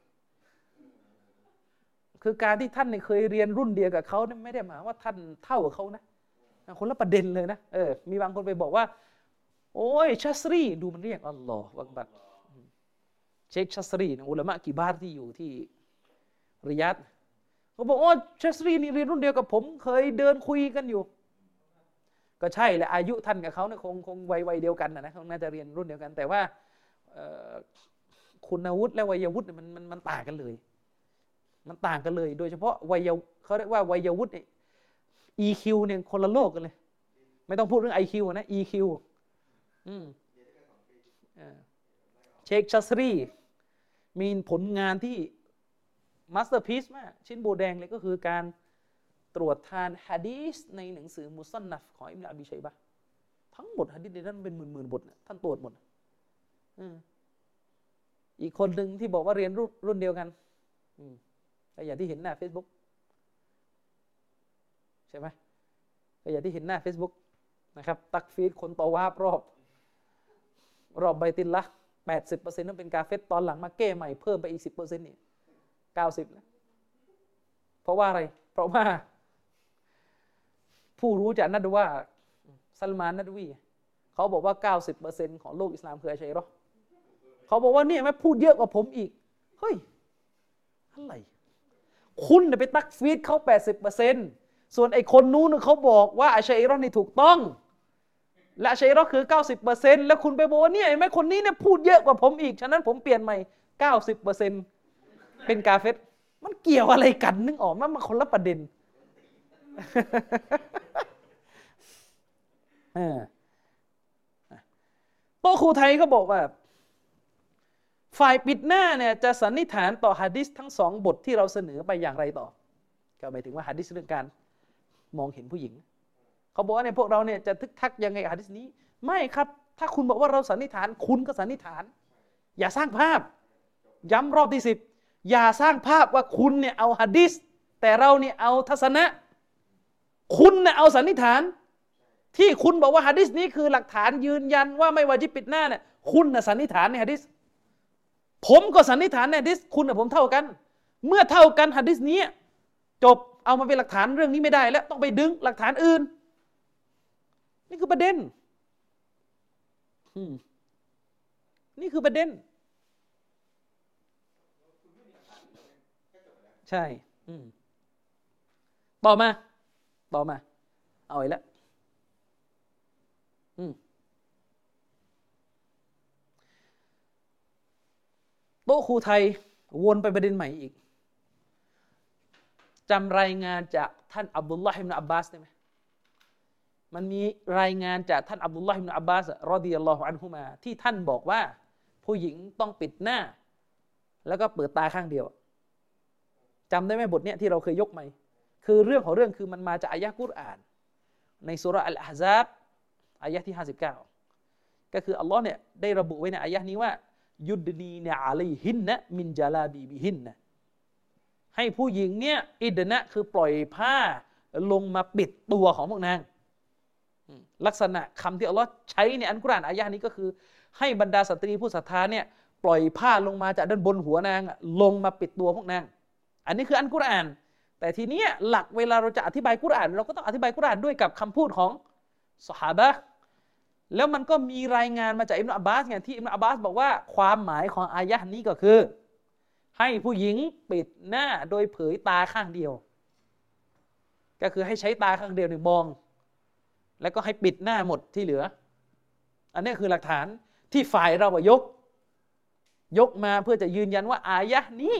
คือการที่ท่านเนี่ยเคยเรียนรุ่นเดียวกับเขาเนี่ยไม่ได้หมายว่าท่านเท่ากับเขานะคนละประเด็นเลยนะเออมีบางคนไปบอกว่า โอ้ยชัสรีดูมันเรียกอัลลอฮ์วักบัดเชคชัสรีนะอุลามะกีบาร์ที่อยู่ที่ ริยัดเขาบอกโอ้เชสรีนี่เรียนรุ่นเดียวกับผม เคยเดินคุยกันอยู่ ก็ใช่แหละอายุท่านกับเขาเนี่ยคงคงวัยวัยเดียวกันนะนะเขาน่าจะเรียนรุ่นเดียวกัน แต่ว่าเอ่อคุณวุฒิและวัยวุฒิมันมันมันต่างกันเลย มันต่างกันเลย โดยเฉพาะวัยเขาเรียกว่าวัยวุฒิเนี่ย EQ เนี่ยคนละโลกกันเลย ไม่ต้องพูดเรื่อง IQ นะ EQ อืมเชคชัสรีมีผลงานที่ masterpiece มากชิ้นโบแดงเลยก็คือการตรวจทานฮะดีสในหนังสือมุสันนัฟของอิมรอบีชัยบะทั้งหมดฮะดีสในนั้นเป็นหมื่นๆบทนะท่านตรวจหมดอีกคนหนึ่งที่บอกว่าเรียนรุ่นรุ่นเดียวกันอืมก็อย่างที่เห็นหน้า Facebook ใช่ไหมก็อย่างที่เห็นหน้า Facebook นะครับ ตักฟีดคนต่อวาบรอบ รอบใบตินละแปดสิบเปอร์เซ็นต์นั้นเป็นกาเฟตตอนหลังมาแก้ใหม่เพิ่มไปอีกสิบเปอร์เซ็น เก้าสิบแล้วเพราะว่าอะไร เพราะว่า ผู้รู้จากนัดว่าซัลมานนัดวีเขาบอกว่า 90%ของโลกอิสลามคืออาชัยรอเขาบอกว่าเนี่ยไม่พูดเยอะกว่าผมอีก เฮ้ย อะไร คุณไปตักฟีดเขา80%ส่วนไอ้คนนู้นเขาบอกว่าอาชัยรอนี่ถูกต้อง และอาชัยรอคือ 90%แล้วคุณไปบอกว่าเนี่ยไอ้คนนี้เนี่ยพูดเยอะกว่าผมอีก ฉะนั้นผมเปลี่ยนใหม่ 90% เป็นกาเฟตมันเกี่ยวอะไรกันนึกออกมันมาคนละประเด็นโตครูไทยก็บอกว่า ฝ่ายปิดหน้าเนี่ยจะสันนิษฐานต่อฮะดิษทั้งสองบทที่เราเสนอไปอย่างไรต่อ ก็หมายถึงว่าฮะดิษเรื่องการมองเห็นผู้หญิง เขาบอกว่าในพวกเราเนี่ยจะทึกทักยังไงฮะดิษนี้ ไม่ครับ ถ้าคุณบอกว่าเราสันนิษฐาน คุณก็สันนิษฐาน อย่าสร้างภาพ ย้ำรอบที่สิบ อย่าสร้างภาพว่าคุณเนี่ยเอาฮะดิษแต่เราเนี่ยเอาทัศนะ คุณเนี่ยเอาสันนิษฐาน ที่คุณบอกว่าฮะดิษนี้คือหลักฐานยืนยันว่าไม่วาจิบปิดหน้าเนี่ยคุณน่ะสันนิษฐานในฮะดิษผมก็สันนิษฐานในฮะดิษคุณกับผมเท่ากัน เมื่อเท่ากันฮะดิษนี้จบเอามาเป็นหลักฐานเรื่องนี้ไม่ได้ แล้วต้องไปดึงหลักฐานอื่น นี่คือประเด็นนี่คือประเด็น ใช่ต่อมา ต่อมา เอาอีกแล้วโต๊ะครูไทยวนไปประเด็นใหม่อีกจำรายงานจากท่านอับดุลลาฮิบนอับบาสได้ไหมมันมีรายงานจากท่านอับดุลลาฮิบนอับบาสรอดิยัลลอฮุอันฮุมา ที่ท่านบอกว่า ผู้หญิงต้องปิดหน้า แล้วก็เปิดตาข้างเดียว จำได้ไหมบทเนี้ยที่เราเคยยกไหมคือเรื่องของเรื่องคือมันมาจากอายะกุรอาน ในสุรอัลอาซับอายะที่ 59 ก็คืออัลลอฮ์เนี่ยได้ระบุไว้ในอายะนี้ว่า ยุดนีเนี่ยอาลีหินนะมินจาลาบีบิหินนะให้ผู้หญิงเนี่ยอิดนะคือปล่อยผ้าลงมาปิดตัวของพวกนางลักษณะคำที่อัลลอฮ์ใช้ในอันกุรอานอายะนี้ก็คือ ให้บรรดาสตรีผู้ศรัทธาเนี่ยปล่อยผ้าลงมาจากด้านบนหัวนางลงมาปิดตัวพวกนาง อันนี้คืออันกุรอาน แต่ทีนี้หลักเวลาเราจะอธิบายกุรอาน เราก็ต้องอธิบายกุรอานด้วยกับคำพูดของสหาบะแล้วมันก็มีรายงานมาจากอิมรุอับบาสไงที่อิมรุอับบาสบอกว่าความหมายของอายะนี้ก็คือ ให้ผู้หญิงปิดหน้าโดยเผยตาข้างเดียว ก็คือให้ใช้ตาข้างเดียวหนึ่งมอง แล้วก็ให้ปิดหน้าหมดที่เหลือ อันนี้คือหลักฐานที่ฝ่ายเรายก ยกมาเพื่อจะยืนยันว่าอายะนี้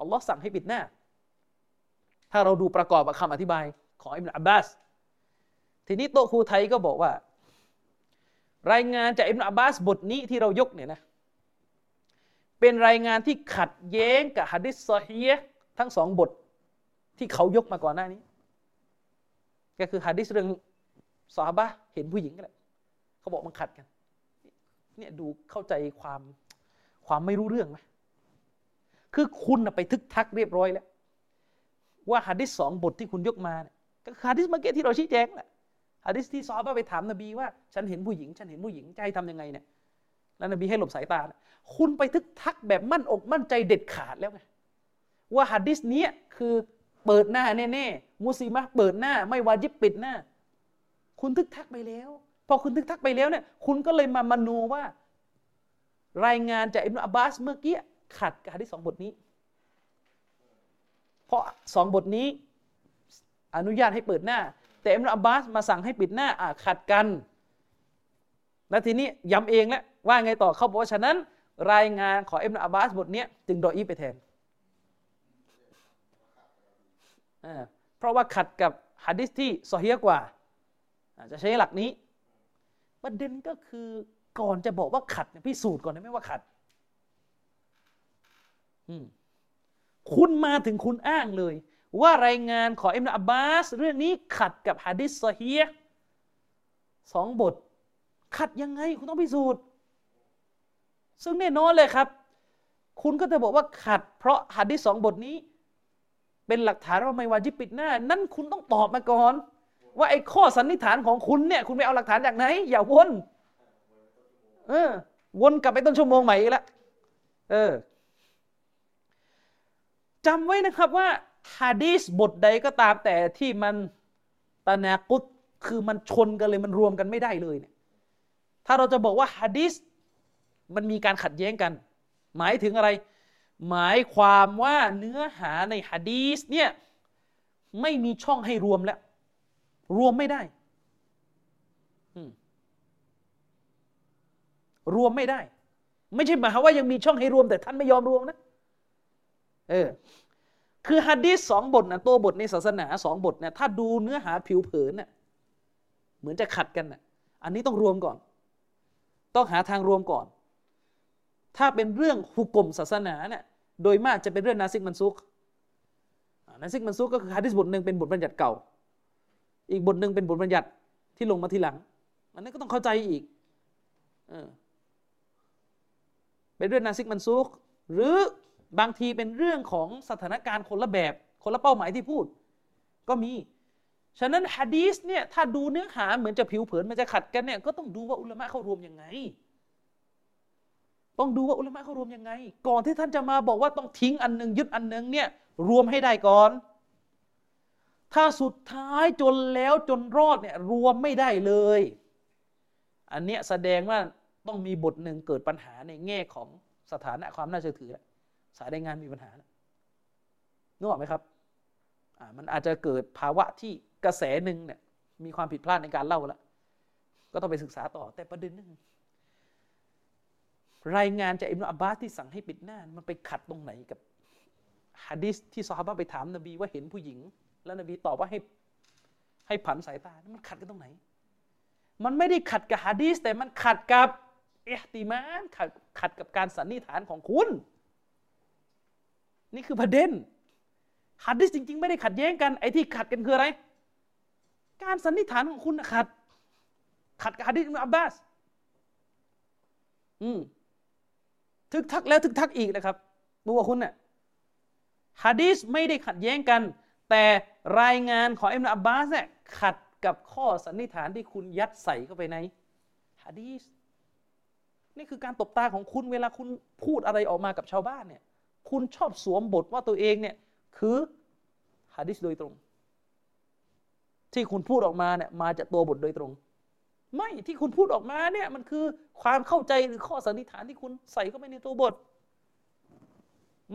อัลลอฮ์สั่งให้ปิดหน้า ถ้าเราดูประกอบกับคำอธิบายของอิมรุอับบาส ทีนี้โตครูไทยก็บอกว่า รายงานจากอิบนาอับบาสบทนี้ที่เรายกเนี่ยนะ เป็นรายงานที่ขัดแย้งกับฮะดิษซอฮีทั้งสองบทที่เขายกมาก่อนหน้านี้ ก็คือฮะดิษเรื่องซาบะเห็นผู้หญิงกันแหละเขาบอกมันขัดกัน เนี่ยดูเข้าใจความความไม่รู้เรื่องไหม คือคุณไปทึกทักเรียบร้อยแล้ว ว่าฮะดิษสองบทที่คุณยกมาเนี่ยก็ฮะดิษเมื่อกี้ที่เราชี้แจงแหละฮะดิษที่ซอฮาบะไปถามนบีว่า ฉันเห็นผู้หญิง ฉันเห็นผู้หญิงให้ทำยังไงเนี่ยแล้วนบีให้หลบสายตา คุณไปทึกทักแบบมั่นอกมั่นใจเด็ดขาดแล้วไงว่าฮะดิษนี้ยคือเปิดหน้าแน่ๆมุสีมะเปิดหน้า ไม่วาจิบปิดหน้า คุณทึกทักไปแล้ว พอคุณทึกทักไปแล้วเนี่ย คุณก็เลยมามโนว่า รายงานจากอิบนาอับบาสเมื่อกี้ ขัดกับฮะดิษสองบทนี้ เพราะสองบทนี้ อนุญาตให้เปิดหน้า แต่อิมรอับบาสมาสั่งให้ปิดหน้าอะขัดกันแล้วทีนี้ย้ำเองแล้วว่าไงต่อเขาบอกว่าฉะนั้น รายงานของอิมรอับบาสบทนี้จึงดออีไปแทนเพราะว่าขัดกับฮะดิษที่ซอฮีกว่าจะใช้หลักนี้ประเด็นก็คือก่อนจะบอกว่าขัดพิสูจน์ก่อนได้ไหมว่าขัด คุณมาถึงคุณอ้างเลย ว่ารายงานของอิมนาอับบาส เรื่องนี้ขัดกับฮะดิษซอฮีสองบท ขัดยังไงคุณต้องพิสูจน์ ซึ่งแน่นอนเลยครับ คุณก็จะบอกว่าขัด เพราะฮะดิษสองบทนี้ เป็นหลักฐานว่าไม่วาจิบปิดหน้า นั่นคุณต้องตอบมาก่อน ว่าไอ้ข้อสันนิษฐานของคุณเนี่ย คุณไปเอาหลักฐานจากไหน อย่าวน เออ วนกลับไปต้นชั่วโมงใหม่อีกแล้วเออ จำไว้นะครับว่าฮะดีสบทใดก็ตามแต่ที่มันตานากุตคือมันชนกันเลยมันรวมกันไม่ได้เลยเนี่ยถ้าเราจะบอกว่าฮะดิษมันมีการขัดแย้งกัน หมายถึงอะไร หมายความว่าเนื้อหาในฮะดีษเนี่ยไม่มีช่องให้รวมแล้ว รวมไม่ได้รวมไม่ได้ ไม่ใช่หมายความว่ายังมีช่องให้รวมแต่ท่านไม่ยอมรวมนะ เออคือฮะดีษสองบทนะตัวบทในศาสนาสองบทเนี่ยถ้าดูเนื้อหาผิวเผินเนี่ยเหมือนจะขัดกันนะอันนี้ต้องรวมก่อน ต้องหาทางรวมก่อน ถ้าเป็นเรื่องหุกกลมศาสนาเนี่ยโดยมากจะเป็นเรื่องนาซิกมันซุกนาซิกมันซุกก็คือฮะดิษบทหนึ่งเป็นบทบัญญัติเก่า อีกบทหนึ่งเป็นบทบัญญัติที่ลงมาทีหลัง อันนี้ก็ต้องเข้าใจอีกเออเป็นเรื่องนาซิกมันซุกหรือ บางทีเป็นเรื่องของสถานการณ์คนละแบบ คนละเป้าหมายที่พูด ก็มี ฉะนั้นฮะดีสเนี่ยถ้าดูเนื้อหาเหมือนจะผิวเผินมันจะขัดกันเนี่ยก็ต้องดูว่าอุลามะเขารวมยังไง ต้องดูว่าอุลามะเขารวมยังไง ก่อนที่ท่านจะมาบอกว่าต้องทิ้งอันหนึ่งยึดอันหนึ่งเนี่ยรวมให้ได้ก่อน ถ้าสุดท้ายจนแล้วจนรอดเนี่ยรวมไม่ได้เลย อันเนี้ยแสดงว่าต้องมีบทหนึ่งเกิดปัญหาในแง่ของสถานะความน่าเชื่อถือ สายรายงานมีปัญหานึกออกไหมครับอ่ามันอาจจะเกิดภาวะที่กระแสหนึ่งเนี่ยมีความผิดพลาดในการเล่าแล้วก็ต้องไปศึกษาต่อแต่ประเด็นนึงรายงานจากอิบนาอับบาสที่สั่งให้ปิดหน้า มันไปขัดตรงไหนกับฮะดิษที่ซอฮาบะไปถามนบีว่าเห็นผู้หญิง แล้วนบีตอบว่าให้ให้ผันสายตา มันขัดกันตรงไหน มันไม่ได้ขัดกับฮะดิษแต่มันขัดกับเอติมานขัดขัดกับการสันนิษฐานของคุณ นี่คือประเด็นฮัดดิษจริง ๆ ไม่ได้ขัดแย้งกันไอ้ที่ขัดกันคืออะไร การสันนิษฐานของคุณขัด ขัดกับฮัดดิษอิบนอับบาสอืมทึกทักแล้วทึกทักอีกนะครับตัวคุณเนี่ยฮะดีษไม่ได้ขัดแย้งกัน แต่รายงานของอิบนาอับบาสเนี่ยขัดกับข้อสันนิษฐานที่คุณยัดใส่เข้าไปในฮะดีษนี่คือการตบตาของคุณเวลาคุณพูดอะไรออกมากับชาวบ้านเนี่ย คุณชอบสวมบทว่าตัวเองเนี่ยคือฮะดิษโดยตรง ที่คุณพูดออกมาเนี่ยมาจากตัวบทโดยตรง ไม่ที่คุณพูดออกมาเนี่ยมันคือความเข้าใจหรือข้อสันนิษฐานที่คุณใส่เข้าไปในตัวบท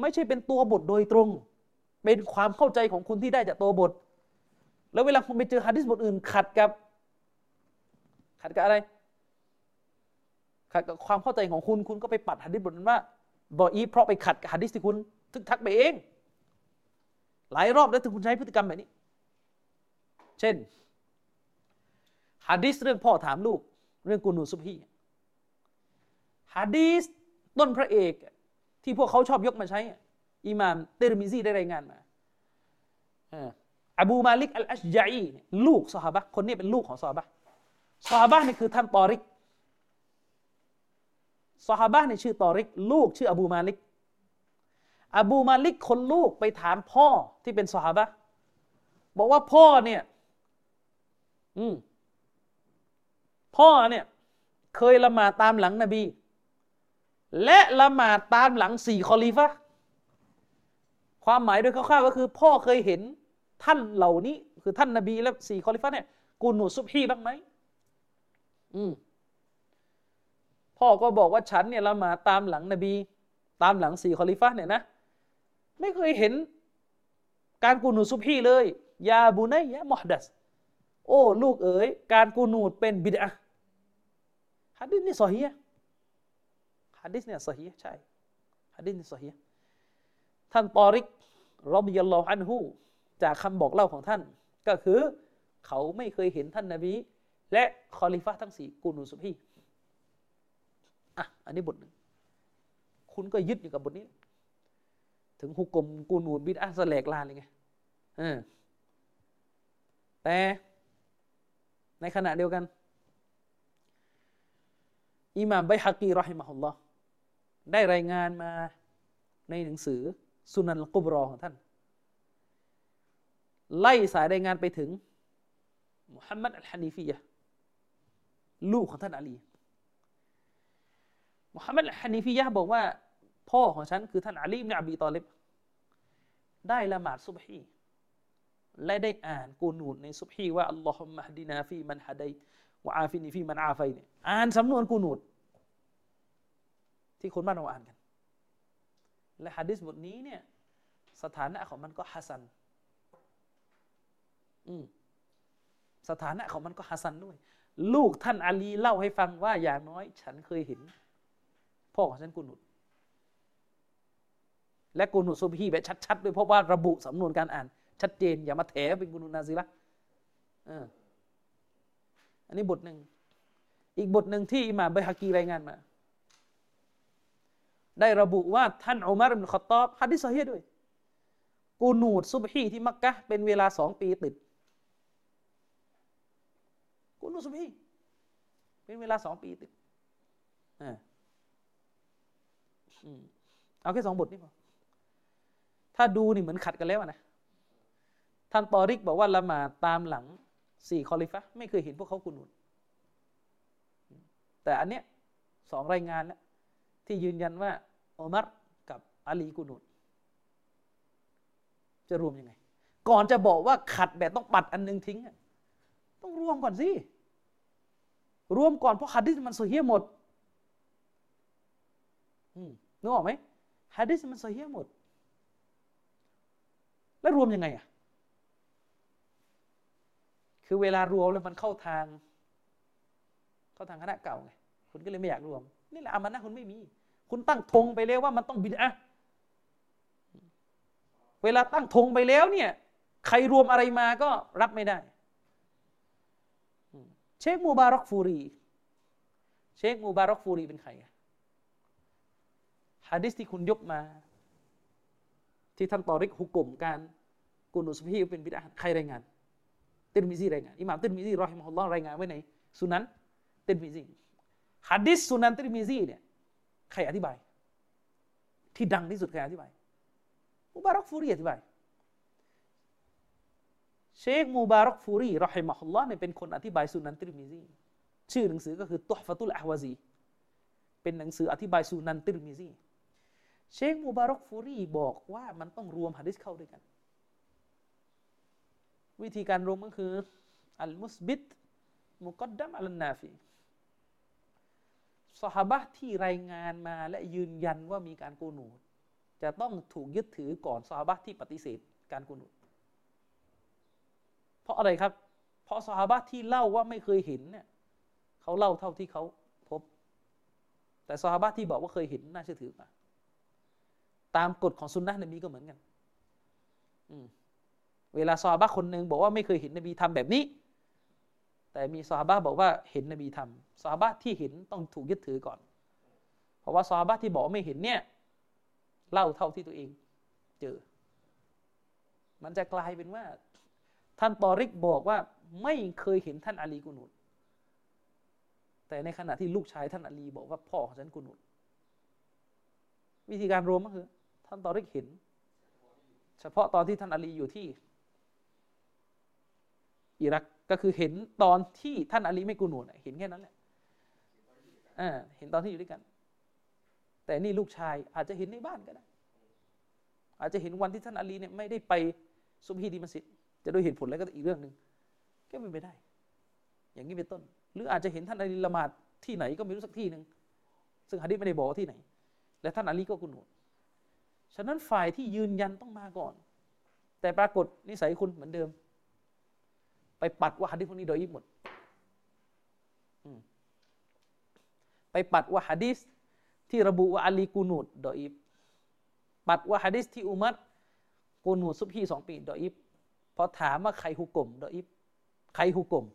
ไม่ใช่เป็นตัวบทโดยตรง เป็นความเข้าใจของคุณที่ได้จากตัวบท แล้วเวลาคุณไปเจอฮะดิษบทอื่น ขัดกับ ขัดกับอะไรขัดกับความเข้าใจของคุณคุณก็ไปปัดฮะดิษบทนั้นว่า บออีเพราะไปขัดกับฮะดิษที่คุณทึกทักไปเอง หลายรอบแล้วที่คุณใช้พฤติกรรมแบบนี้ เช่นฮะดีสเรื่องพ่อถามลูก เรื่องกูนูซุบฮีฮะดีสต้นพระเอกที่พวกเขาชอบยกมาใช้อิหม่ามเตอร์มิซีได้รายงานมาอบูมาลิกอัลอัชยัยลูกซอฮาบะคนนี้เป็นลูกของซอฮาบะซอฮาบะนี่คือท่านตอริก ซอฮาบะนี่ชื่อตอริก ลูกชื่ออบูมาลิก อบูมาลิกคนลูกไปถามพ่อที่เป็นซอฮาบะบอกว่าพ่อเนี่ย อืมพ่อเนี่ย เคยละหมาดตามหลังนบี และละหมาดตามหลังสี่คอลีฟะความหมายโดยคร่าวๆก็คือพ่อเคยเห็นท่านเหล่านี้ คือท่านนบีและสี่คอลีฟะเนี่ยกูนูซุบฮีบ้างไหมอืม พ่อก็บอกว่าฉันเนี่ยละหมาดตามหลังนบี ตามหลังสี่คอลีฟะเนี่ยนะ ไม่เคยเห็นการกูนูซุบฮีเลย يا بني محدث โอ้ ลูกเอ๋ย การกูนูดเป็นบิดอะฮ์ ฮะดิษนี่สอฮีฮะดิษเนี่ยสอฮีใช่ฮะดิษนี่สอฮีท่านตอริกرضي الله عنهจากคำบอกเล่าของท่าน ก็คือ เขาไม่เคยเห็นท่านนาบี และคอลิฟะทั้งสี่กูนูซุบฮี อะอันนี้บทหนึ่งคุณก็ยึดอยู่กับบทนี้ ถึงฮุกกลมกูนูดบิดอะสแลกลานเลยไงเออแต่ในขณะเดียวกันอิหม่ามไบฮักีรอฮิมะฮุลลอฮ์ได้รายงานมาในหนังสือสุนันกุบรอของท่าน ไล่สายรายงานไปถึงมุฮัมมัดอัลฮานีฟียะลูกของท่านอาลี มุฮัมมัดอัลฮานีฟียะบอกว่า พ่อของฉันคือท่านอาลีบินอบีตอลิบได้ละหมาดซุบฮีและได้อ่านกูนูดในซุบฮีว่าاللهم اهدنا فيمن هديت وعافني فيمن عافيتเนี่ยอ่านสำนวนกูนูดที่คนบ้านเราอ่านกัน และฮะดิษบทนี้เนี่ยสถานะของมันก็ฮะซันอืมสถานะของมันก็ฮัสันด้วย ลูกท่านอาลีเล่าให้ฟังว่าอย่างน้อย ฉันเคยเห็น พ่อของฉันกูนุดและกูนุดซุบฮีแบบชัดๆด้วยเพราะว่าระบุสำนวนการอ่าน ชัดเจนอย่ามาแถเป็นกูนุดนาซีละอันนี้บทหนึ่ง อีกบทหนึ่งที่อิหม่ามบฮากีรายงานมา ได้ระบุว่าท่านอุมารอิบนุขตอบฮะดิษซฮีด้วยกูนูดซุบฮีที่มักกะเป็นเวลาสองปีติดกูนูดซุบฮีเป็นเวลาสองปีติดอ่า เอาแค่สองบทนี่พอถ้าดูนี่เหมือนขัดกันแล้วนะท่านตอริกบอกว่าละหมาดตามหลังสี่คอลิฟะไม่เคยเห็นพวกเขากุนูดแต่อันเนี้ยสองรายงานแล้วที่ยืนยันว่าอุมัรกับอาลีกุนูดจะรวมยังไง ก่อนจะบอกว่าขัดแบบต้องปัดอันนึงทิ้ง ต้องรวมก่อนสิ รวมก่อนเพราะฮัดดิษมันโซเฮียหมด นึกออกไหมฮัดดิษมันเฮียหมด แล้วรวมยังไงอะ คือเวลารวมแล้วมันเข้าทาง เข้าทางคณะเก่าไง คุณก็เลยไม่อยากรวม นี่แหละอามันนะคุณไม่มี คุณตั้งธงไปแล้วว่ามันต้องบิดอะเวลาตั้งธงไปแล้วเนี่ย ใครรวมอะไรมาก็รับไม่ได้ เชคมูบารอกฟูรี เชคมูบารอกฟูรีเป็นใครอะ ฮะดิษที่คุณยกมา ที่ท่านตอริกฮุกกลมการกุนุสพีเป็นบิดาใครรายงานเติรมิซีรายงานอิหม่ามเติรมิซีرحمه اللهรายงานไว้ในสุนันเติรมิซีฮะดิษสุนันเติรมิซีเนี่ยใครอธิบาย ที่ดังที่สุดใครอธิบายมูบารักฟูรีอธิบายเชคมูบารักฟูรีرحمه اللهเนี่ยเป็นคนอธิบายสุนันเติรมิซีชื่อหนังสือก็คือตุฮฟะตุลอฮวาซีเป็นหนังสืออธิบายสุนันติรมิซี เชคมูบารักฟูรีบอกว่ามันต้องรวมฮะดิษเข้าด้วยกัน วิธีการรวมก็คืออัลมุสบิดมุกัดดัมอัลนาฟีสหบะที่รายงานมาและยืนยันว่ามีการกูนูดจะต้องถูกยึดถือก่อนสหบะที่ปฏิเสธการกูนูดเพราะอะไรครับ เพราะสหบะที่เล่าว่าไม่เคยเห็นเนี่ยเขาเล่าเท่าที่เขาพบ แต่สหบะที่บอกว่าเคยเห็นน่าเชื่อถือกว่า ตามกฎของสุนนะนบีก็เหมือนกันเวลาซอฮาบะคนหนึ่งบอกว่าไม่เคยเห็นนบีทำแบบนี้ แต่มีซอฮาบะบอกว่าเห็นนบีทำซอฮาบะที่เห็นต้องถูกยึดถือก่อน เพราะว่าซอฮาบะที่บอกไม่เห็นเนี่ยเล่าเท่าที่ตัวเองเจอ มันจะกลายเป็นว่า ท่านตอริกบอกว่าไม่เคยเห็นท่านอาลีกุนุดแต่ในขณะที่ลูกชายท่านอาลีบอกว่าพ่อของฉันกุนุดวิธีการรวมก็คือ ท่านตอริกเห็น เฉพาะตอนที่ท่านอาลีอยู่ที่อิรักก็คือเห็นตอนที่ท่านอาลีไม่กูนูนเห็นแค่นั้นแหละเห็นตอนที่อยู่ด้วยกัน แต่นี่ลูกชายอาจจะเห็นในบ้านก็ได้ อาจจะเห็นวันที่ท่านอาลีเนี่ยไม่ได้ไปซุบฮีดีมัสยิดจะด้วยเหตุผลอะไรก็อีกเรื่องหนึ่งก็เป็นไปได้ อย่างนี้เป็นต้น หรืออาจจะเห็นท่านอาลีละหมาดที่ไหนก็ไม่รู้สักที่หนึ่งซึ่งฮะดีษไม่ได้บอกที่ไหน และท่านอาลีก็กุนูน ฉะนั้นฝ่ายที่ยืนยันต้องมาก่อน แต่ปรากฏนิสัยคุณเหมือนเดิม ไปปัดว่าฮะดิษพวกนี้โดยอิบหมดไปปัดว่าฮะดิษที่ระบุว่าอาลีกูนูดโดยอิบปัดว่าฮะดิษที่อุมัดกูนูดซุบฮีสองปีโดยอิบพอถามว่าใครฮุกกลมโดยอิบใครฮุกกลม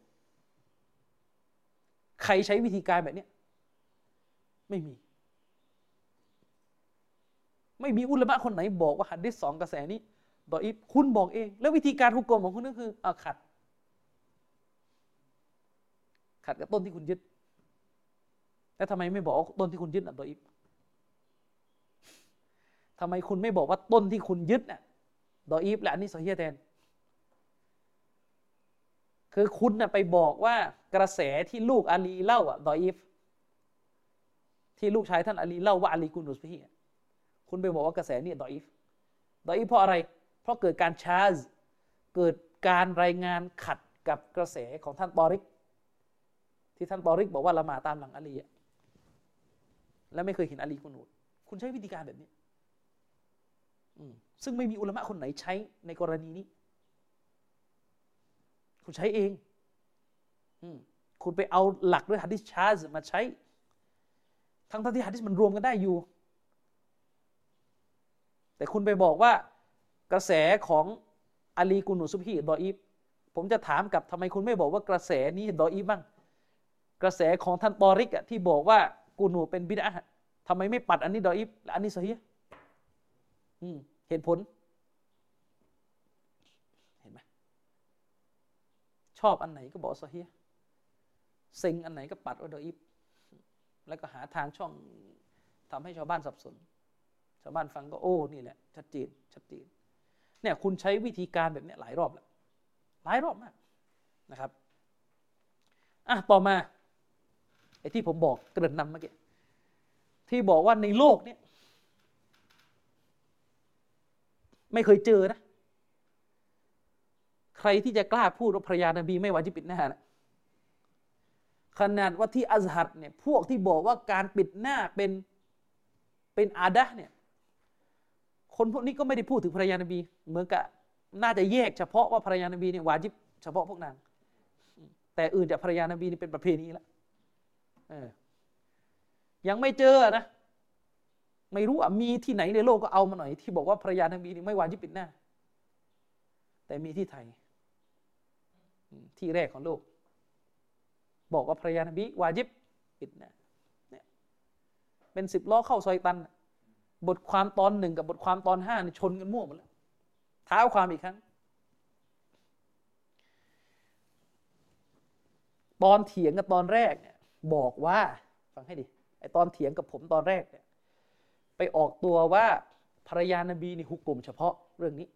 ใครใช้วิธีการแบบนี้ไม่มี ไม่มีอุลมะคนไหนบอกว่าฮัดดิษสองกระแสนี้ดออิบคุณบอกเอง แล้ววิธีการฮุกกลมของคุณก็คืออาขัด ขัดกับต้นที่คุณยึด แล้วทำไมไม่บอกต้นที่คุณยึดน่ะตัวอิบทำไมคุณไม่บอกว่าต้นที่คุณยึดน่ะดออีฟและอันนี้โซเฮียแทน คือคุณน่ะไปบอกว่ากระแสที่ลูกอาลีเล่าอะดออีฟที่ลูกชายท่านอาลีเล่าว่าอาลีกุนุสพี่ คุณไปบอกว่ากระแสนี่ดออีฟดออีฟเพราะอะไร เพราะเกิดการชาร์จเกิดการรายงานขัดกับกระแสของท่านตอริก ที่ท่านตอริกบอกว่าละหมาตามหลังอาลีอะแล้วไม่เคยเห็นอาลีกุนูดคุณใช้วิธีการแบบนี้ซึ่งไม่มีอุลามะคนไหนใช้ในกรณีนี้ คุณใช้เองอคุณไปเอาหลักด้วยฮะดิษชาซมาใช้ ทั้งที่ฮะดิษมันรวมกันได้อยู่ แต่คุณไปบอกว่ากระแสของอาลีกุนูซุบฮีดออีฟผมจะถามกับทำไมคุณไม่บอกว่ากระแสนี้ดออีฟบ้าง กระแสของท่านตอริกที่บอกว่ากูนูเป็นบิดาทำไมไม่ปัดอันนี้ดออีฟและอันนี้ซอฮีห์อืมเหตุผล เห็นไหมชอบอันไหนก็บอกซอฮีห์เซ็งอันไหนก็ปัดว่าดออีฟแล้วก็หาทางช่องทำให้ชาวบ้านสับสน ชาวบ้านฟังก็โอ้นี่แหละชัดเจนชัดเจนเนี่ยคุณใช้วิธีการแบบนี้หลายรอบแล้วหลายรอบมากนะครับอะต่อมาไอ้ที่ผมบอกเกริ่นนำเมื่อกี้ที่บอกว่าในโลกนี้ไม่เคยเจอนะ ใครที่จะกล้าพูดว่าภรรยานบีไม่วาจิปิดหน้านะขนาดว่าที่อัซฮัดเนี่ยพวกที่บอกว่าการปิดหน้าเป็นเป็นอาดะเนี่ย คนพวกนี้ก็ไม่ได้พูดถึงภรรยานบี เหมือนกับน่าจะแยกเฉพาะว่าภรรยานบีเนี่ยวาจิบเฉพาะพวกนาง แต่อื่นจากภรรยานบีนี่เป็นประเพณีแล้วยังไม่เจอนะไม่รู้อะมีที่ไหนในโลกก็เอามาหน่อย ที่บอกว่าภรรยานบีนี่ไม่วาจิบปิดหน้า แต่มีที่ไทย ที่แรกของโลก บอกว่าภรรยานบีวาจิบปิดหน้าเนี่ยเป็นสิบล้อเข้าซอยตัน บทความตอนหนึ่งกับบทความตอนห้านี่ชนกันมั่วหมดแล้วท้าความอีกครั้ง ตอนเถียงกับตอนแรกเนี่ยบอกว่าฟังให้ดีไอตอนเถียงกับผมตอนแรกเนี่ยไปออกตัวว่าภรรยานบีนี่ฮุกกลมเฉพาะเรื่องนี้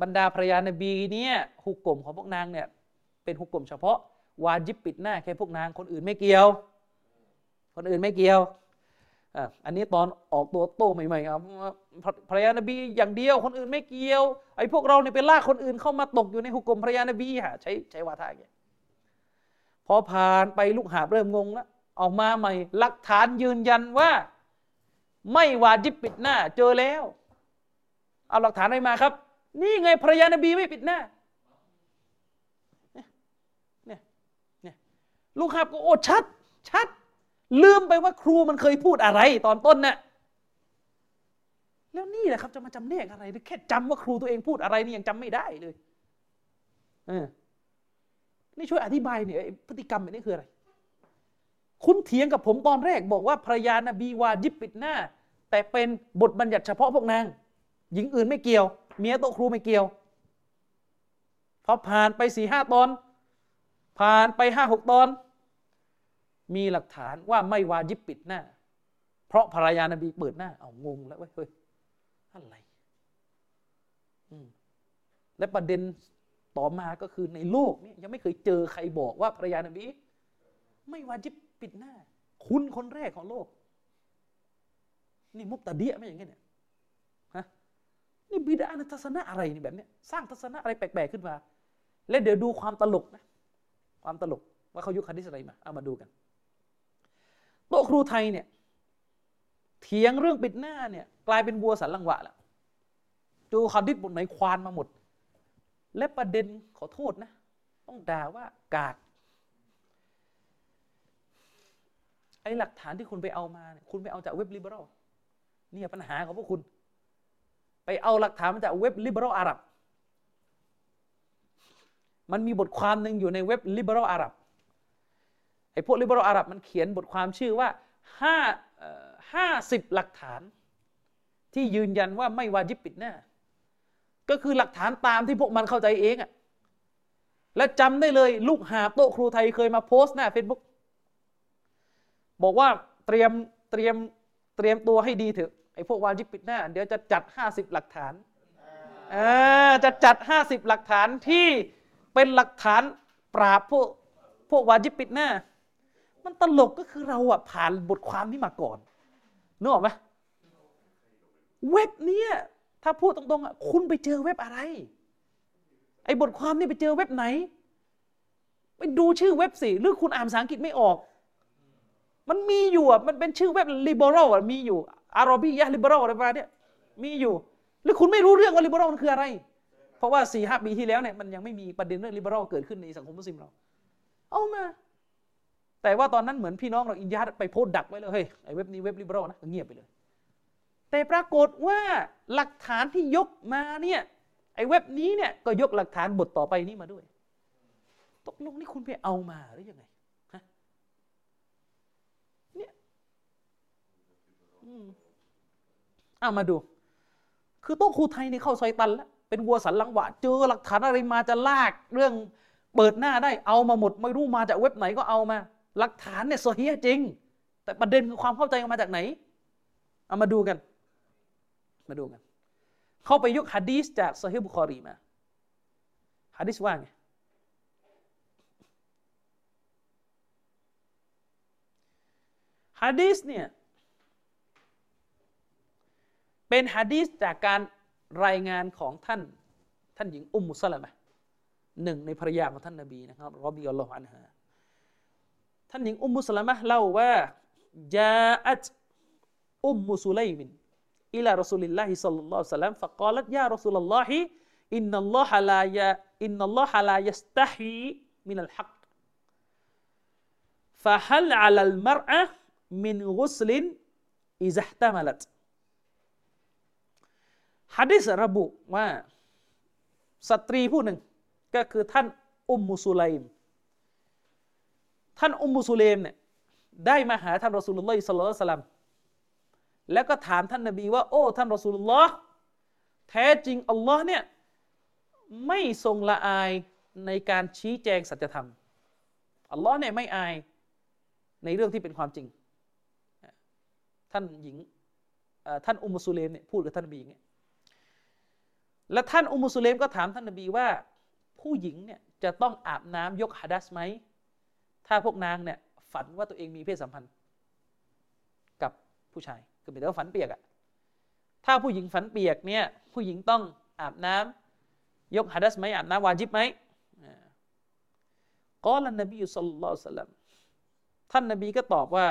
บรรดาภรรยานบีเนี่ยฮุกกลมของพวกนางเนี่ยเป็นฮุกกลมเฉพาะวาจิบปิดหน้าแค่พวกนางคนอื่นไม่เกี่ยว คนอื่นไม่เกี่ยว อันนี้ตอนออกตัวโต้ใหม่ๆครับภรรยานบีอย่างเดียวคนอื่นไม่เกี่ยวไอ้พวกเราเนี่ยไปลากคนอื่นเข้ามาตกอยู่ในหุกกลมภรรยานบีฮะใช้ใช้วาทาอย่างเงี้ยพอผ่านไปลูกหาบเริ่มงงแล้วออกมาใหม่หลักฐานยืนยันว่า ไม่วาจิบปิดหน้า เจอแล้ว เอาหลักฐานอะไรมาครับ นี่ไงภรรยานบีไม่ปิดหน้าเนี่ยเนี่ยลูกหาบก็โอ้ชัด ชัด ลืมไปว่าครูมันเคยพูดอะไร ตอนต้นนะ่ะแล้วนี่แหละครับจะมาจำแนกอะไรหรือแค่จำว่าครูตัวเองพูดอะไรนี่ยังจำไม่ได้เลยเออนี่ช่วยอธิบายเนี่ยพฤติกรรมแบบนี้คืออะไร คุณเถียงกับผมตอนแรกบอกว่าภรรยานบีวาจิบปิดหน้า แต่เป็นบทบัญญัติเฉพาะพวกนาง หญิงอื่นไม่เกี่ยว เมียโตครูไม่เกี่ยวพอผ่านไปสี่ห้าตอน ผ่านไปห้าหกตอน มีหลักฐานว่าไม่วาจิบปิดหน้า เพราะภรรยานบีเปิดหน้า เอางงแล้วเว้ยเฮ้ยอะไรและประเด็นต่อมาก็คือในโลกนี้ยังไม่เคยเจอใครบอกว่าภรรยานบี ไม่วาจิบปิดหน้า คุณคนแรกของโลก นี่มุกตะเดียไม่อย่างเงี้ยเนี่ยฮะนี่บิดาทัศนะอะไรนี่แบบเนี้ยสร้างทัศนะอะไรแปลกๆขึ้นมา และเดี๋ยวดูความตลกนะ ความตลกว่าเขายุคคันดิสอะไรมา เอามาดูกัน โต๊ะครูไทยเนี่ยเถียงเรื่องปิดหน้าเนี่ยกลายเป็นบัวสันลังวะแล้วดูคำดิษบทไหนควานมาหมด และประเด็นขอโทษนะ ต้องด่าว่ากากไอ้หลักฐานที่คุณไปเอามาเนี่ยคุณไปเอาจากเว็บลิเบอรัลนี่ปัญหาของพวกคุณ ไปเอาหลักฐานมาจากเว็บลิเบอรัลอาหรับมันมีบทความหนึ่งอยู่ในเว็บลิเบอรัลอาหรับ ไอ้พวกลิเบอรัลอาหรับมันเขียนบทความชื่อว่าห้าห้าสิบหลักฐาน ที่ยืนยันว่าไม่วาจิบปิดหน้า ก็คือหลักฐานตามที่พวกมันเข้าใจเองอะและจำได้เลยลูกหาโต๊ะครูไทยเคยมาโพสต์หน้าเฟซบุ๊กบอกว่าเตรียมเตรียมเตรียมตัวให้ดีเถอะไอ้พวกวาจิบปิดหน้า เดี๋ยวจะจัดห้าสิบหลักฐานจะจัดห้าสิบหลักฐานที่เป็นหลักฐานปราบพวกพวกวาจิบปิดหน้า มันตลกก็คือเราอะผ่านบทความนี้มาก่อนนึกออกไหมเว็บนี้ถ้าพูดตรงๆอะคุณไปเจอเว็บอะไร ไอ้บทความนี่ไปเจอเว็บไหน ไปดูชื่อเว็บสิหรือคุณอ่านภาษาอังกฤษไม่ออก มันมีอยู่อะมันเป็นชื่อเว็บ liberal อะมีอยู่อารบียะ liberal อะไรประมาณนี้มีอยู่ หรือคุณไม่รู้เรื่องว่า liberal มันคืออะไร เพราะว่าสี่ห้าปีที่แล้วเนี่ยมันยังไม่มีประเด็นเรื่อง liberal เกิดขึ้นในสังคมมุสลิมเรา เอามา แต่ว่าตอนนั้นเหมือนพี่น้องเราอินยาไปโพสดักไว้เลยเฮ้ยไอ้เว็บนี้เว็บ liberal นะเงียบไปเลย แต่ปรากฏว่าหลักฐานที่ยกมาเนี่ยไอ้เว็บนี้เนี่ยก็ยกหลักฐานบทต่อไปนี้มาด้วย ตกลงนี่คุณไปเอามาหรือยังไงเนี่ยอเอามาดู คือโต๊ะครูไทยนี่เข้าซอยตันแล้วเป็นวัวสันหลังหวะเจอหลักฐานอะไรมาจะลากเรื่องเปิดหน้าได้เอามาหมด ไม่รู้มาจากเว็บไหนก็เอามา หลักฐานเนี่ยโซเฮียจริง แต่ประเด็นคือความเข้าใจมาจากไหน เอามาดูกัน มาดูกัน เข้าไปยกฮะดีสจากซอฮีบุคอรีมาฮะดีสว่าไงฮะดีสเนี่ยเป็นฮะดีสจากการรายงานของท่าน ท่านหญิงอุมมุสลามะหนึ่งในภรรยาของท่านนบีนะครับรอบิยัลลอฮุอันฮาานหญิงอุมมุสลามะเล่าว่าجاءت أم سليم إلى رسول الله صلى الله عليه وسلم فقالت يا رسول الله إن الله لا ي إن الله لا يستحي من الحق فهل على المرأة من غسلอิซะฮ์ตะมลัตฮะดิษระบุว่าสตรีผู้หนึ่งก็คือท่านอุมมุสุไลม์ ท่านอุมมุสุเลมเนี่ยได้มาหาท่านรอสูลุลลอฮิสัลลัลลอฮุอะลัยฮิวะซัลลัมแล้วก็ถามท่านนบีว่า โอ้ท่านรอสูลุลลอฮ์แท้จริงอัลลอฮ์เนี่ยไม่ทรงละอายในการชี้แจงสัจธรรมอัลลอฮ์เนี่ยไม่อายในเรื่องที่เป็นความจริง ท่านหญิงท่านอุมุสุเลมเนี่ยพูดกับท่านนบีอย่างเงี้ยและท่านอุมุสุเลมก็ถามท่านนบีว่า ผู้หญิงเนี่ยจะต้องอาบน้ำยกฮัดัสไหม ถ้าพวกนางเนี่ยฝันว่าตัวเองมีเพศสัมพันธ์ กับผู้ชายคือหมายถึงว่าฝันเปียกอะถ้าผู้หญิงฝันเปียกเนี่ยผู้หญิงต้องอาบน้ำยกฮัดัสไหมอาบน้ำวาจิบไหมกอลันนบีสุลต่านสัลลัมท่านนบีก็ตอบว่า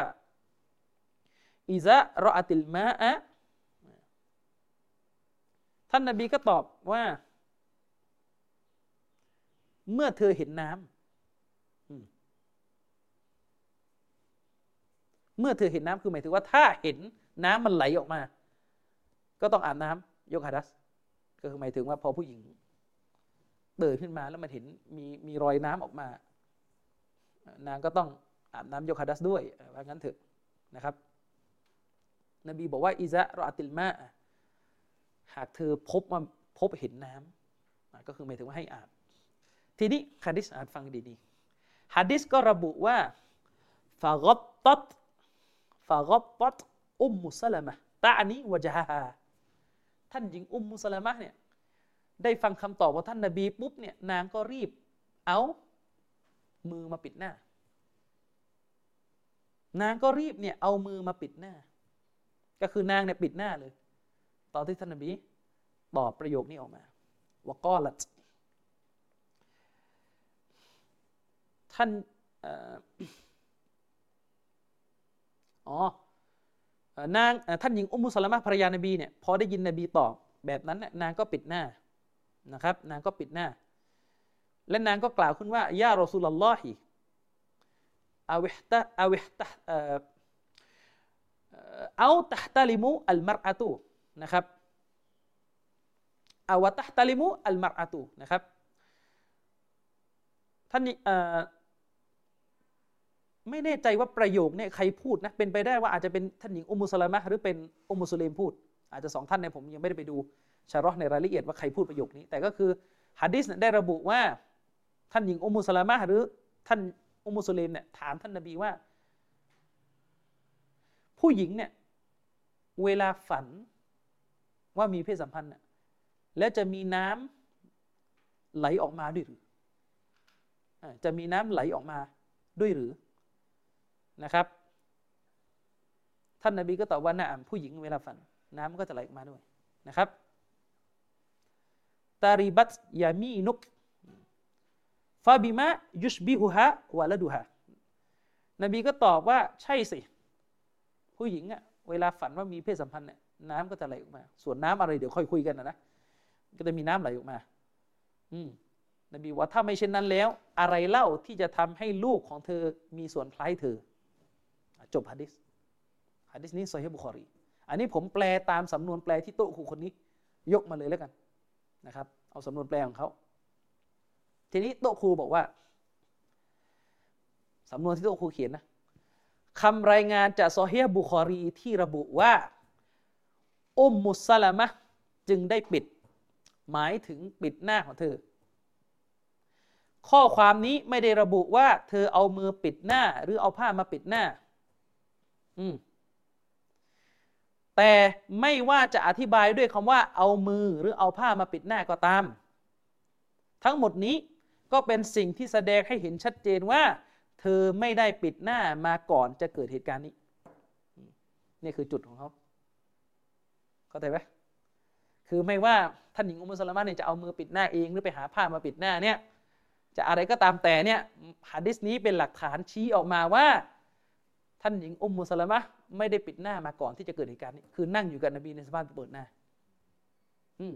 อิซะรออติลมาอะท่านนบีก็ตอบว่า เมื่อเธอเห็นน้ำ เมื่อเธอเห็นน้ำคือหมายถึงว่าถ้าเห็นน้ำมันไหลออกมา ก็ต้องอาบน้ำยกฮัดัส ก็คือหมายถึงว่าพอผู้หญิงเดินขึ้นมาแล้วมันเห็นมีมีรอยน้ำออกมา นางก็ต้องอาบน้ำยกฮัดัสด้วยว่างั้นเถอะนะครับ นบีบอกว่าอิซะรอติลมาหากเธอพบมาพบเห็นน้ำก็คือหมายถึงว่าให้อาบ ทีนี้ฮะดิษอ่านฟังดีๆฮะดิษก็ระบุว่าฟะกตัต ฟะกตัตอุมมุสลามะตาอันนี้วะจฮาท่านหญิงอุมมุสลามะเนี่ยได้ฟังคำตอบของท่านนบีปุ๊บเนี่ยนางก็รีบ เอามือมาปิดหน้า นางก็รีบเนี่ยเอามือมาปิดหน้า ก็คือนางเนี่ยปิดหน้าเลย ตอนที่ท่านนบีตอบประโยคนี้ออกมาวกอลัตท่าน อ๋อนางท่านหญิงอุมุสลามะภรรยานบีเนี่ยพอได้ยินนบีตอบแบบนั้นนางก็ปิดหน้านะครับ นางก็ปิดหน้า และนางก็กล่าวขึ้นว่า ยารอสุลลอฮิอาวิตะอาวิตะเอาตะตลิมุอัลมารอะตูนะครับอาวตะตลิมุอัลมารอะตูนะครับท่าน ไม่แน่ใจว่าประโยคเนี่ยใครพูดนะเป็นไปได้ว่าอาจจะเป็นท่านหญิงอุมุสลามะหรือเป็นอุมุสลิมพูด อาจจะสองท่านในผมยังไม่ได้ไปดูชารอในรายละเอียดว่าใครพูดประโยคนี้ แต่ก็คือฮะดิษได้ระบุว่าท่านหญิงอุมุสลามะหรือท่านอุมุสลิมเนี่ยถามท่านนบีว่า ผู้หญิงเนี่ยเวลาฝันว่ามีเพศสัมพันธ์เนี่ยแล้วจะมีน้ำไหลออกมาด้วยหรือจะมีน้ำไหลออกมาด้วยหรือ นะครับ ท่านนบีก็ตอบว่าน่าผู้หญิงเวลาฝัน น้ำก็จะไหลออกมาด้วยนะครับตาริบัตยามีนุกฟาบิมะยุชบิฮุฮะวะละดูฮะนบีก็ตอบว่าใช่สิ ผู้หญิงอะเวลาฝันว่ามีเพศสัมพันธ์เนี่ยน้ำก็จะไหลออกมา ส่วนน้ำอะไรเดี๋ยวค่อยคุยกันนะนะก็จะมีน้ำไหลออกมา อืมนบีว่าถ้าไม่เช่นนั้นแล้ว อะไรเล่าที่จะทำให้ลูกของเธอมีส่วนคล้ายเธอ จบฮะดิษฮะดิษนี้ซอฮีบุคอรี อันนี้ผมแปลตามสำนวนแปลที่โต๊ะครูคนนี้ ยกมาเลยแล้วกันนะครับ เอาสำนวนแปลของเขาทีนี้โต๊ะครูบอกว่าสำนวนที่โต๊ะครูเขียนนะคำรายงานจากซอฮีบุคอรีที่ระบุว่าอุมมุสลามะจึงได้ปิด หมายถึงปิดหน้าของเธอ ข้อความนี้ไม่ได้ระบุว่า เธอเอามือปิดหน้า หรือเอาผ้ามาปิดหน้า อืมแต่ไม่ว่าจะอธิบายด้วยคำว่าเอามือหรือเอาผ้ามาปิดหน้าก็ตาม ทั้งหมดนี้ก็เป็นสิ่งที่แสดงให้เห็นชัดเจนว่า เธอไม่ได้ปิดหน้ามาก่อนจะเกิดเหตุการณ์นี้ นี่คือจุดของเขาเข้าใจไหมคือไม่ว่าท่านหญิงอุมุสลามะเนี่ยจะเอามือปิดหน้าเองหรือไปหาผ้ามาปิดหน้าเนี่ยจะอะไรก็ตามแต่เนี่ยฮะดิษนี้เป็นหลักฐานชี้ออกมาว่า ท่านหญิงอุมมุสลามะไม่ได้ปิดหน้ามาก่อนที่จะเกิดเหตุการณ์นี้คือนั่งอยู่กับนบีในสภาพเปิดหน้า อืม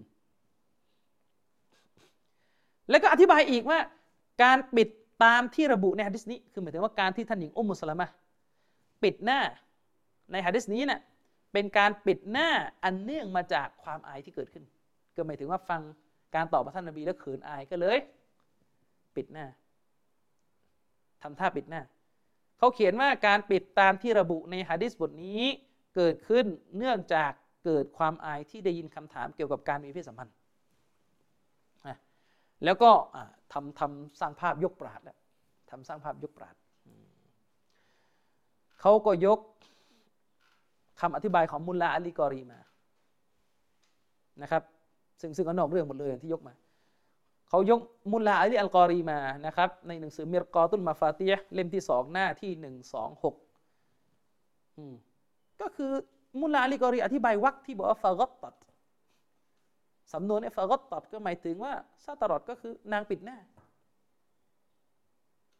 แล้วก็อธิบายอีกว่า การปิดตามที่ระบุในฮะดิษนี้ คือหมายถึงว่าการที่ท่านหญิงอุมมุสลามะปิดหน้าในฮะดิษนี้นะ่ะเป็นการปิดหน้าอันเนื่องมาจากความอายที่เกิดขึ้น ก็หมายถึงว่าฟังการตอบของท่านนบีแล้วเขินอายก็เลย ปิดหน้าทำท่าปิดหน้า เขาเขียนว่าการปิดตามที่ระบุในฮะดิษบทนี้เกิดขึ้นเนื่องจากเกิดความอายที่ได้ยินคำถามเกี่ยวกับการมีเพศสัมพันธ์ แล้วก็ทำทำสร้างภาพยกปราชญ์แล้วทำสร้างภาพยกปราชญ์เขาก็ยกคำอธิบายของมุลลาอัลีกอรีมา นะครับ ซึ่งซึ่งก็นอกเรื่องหมดเลยที่ยกมา เขายกมุลลาอัลีอัลกอรีมานะครับในหนังสือมิรกอตุลมาฟาตียเล่มที่สองหน้าที่หนึ่งสองหกก็คือมุลลาอัลีกอรีอธิบายวักที่บอกว่าฟากตตัดสำนวนเนี่ยฟากตตัดก็หมายถึงว่าซาตารอดก็คือนางปิดหน้า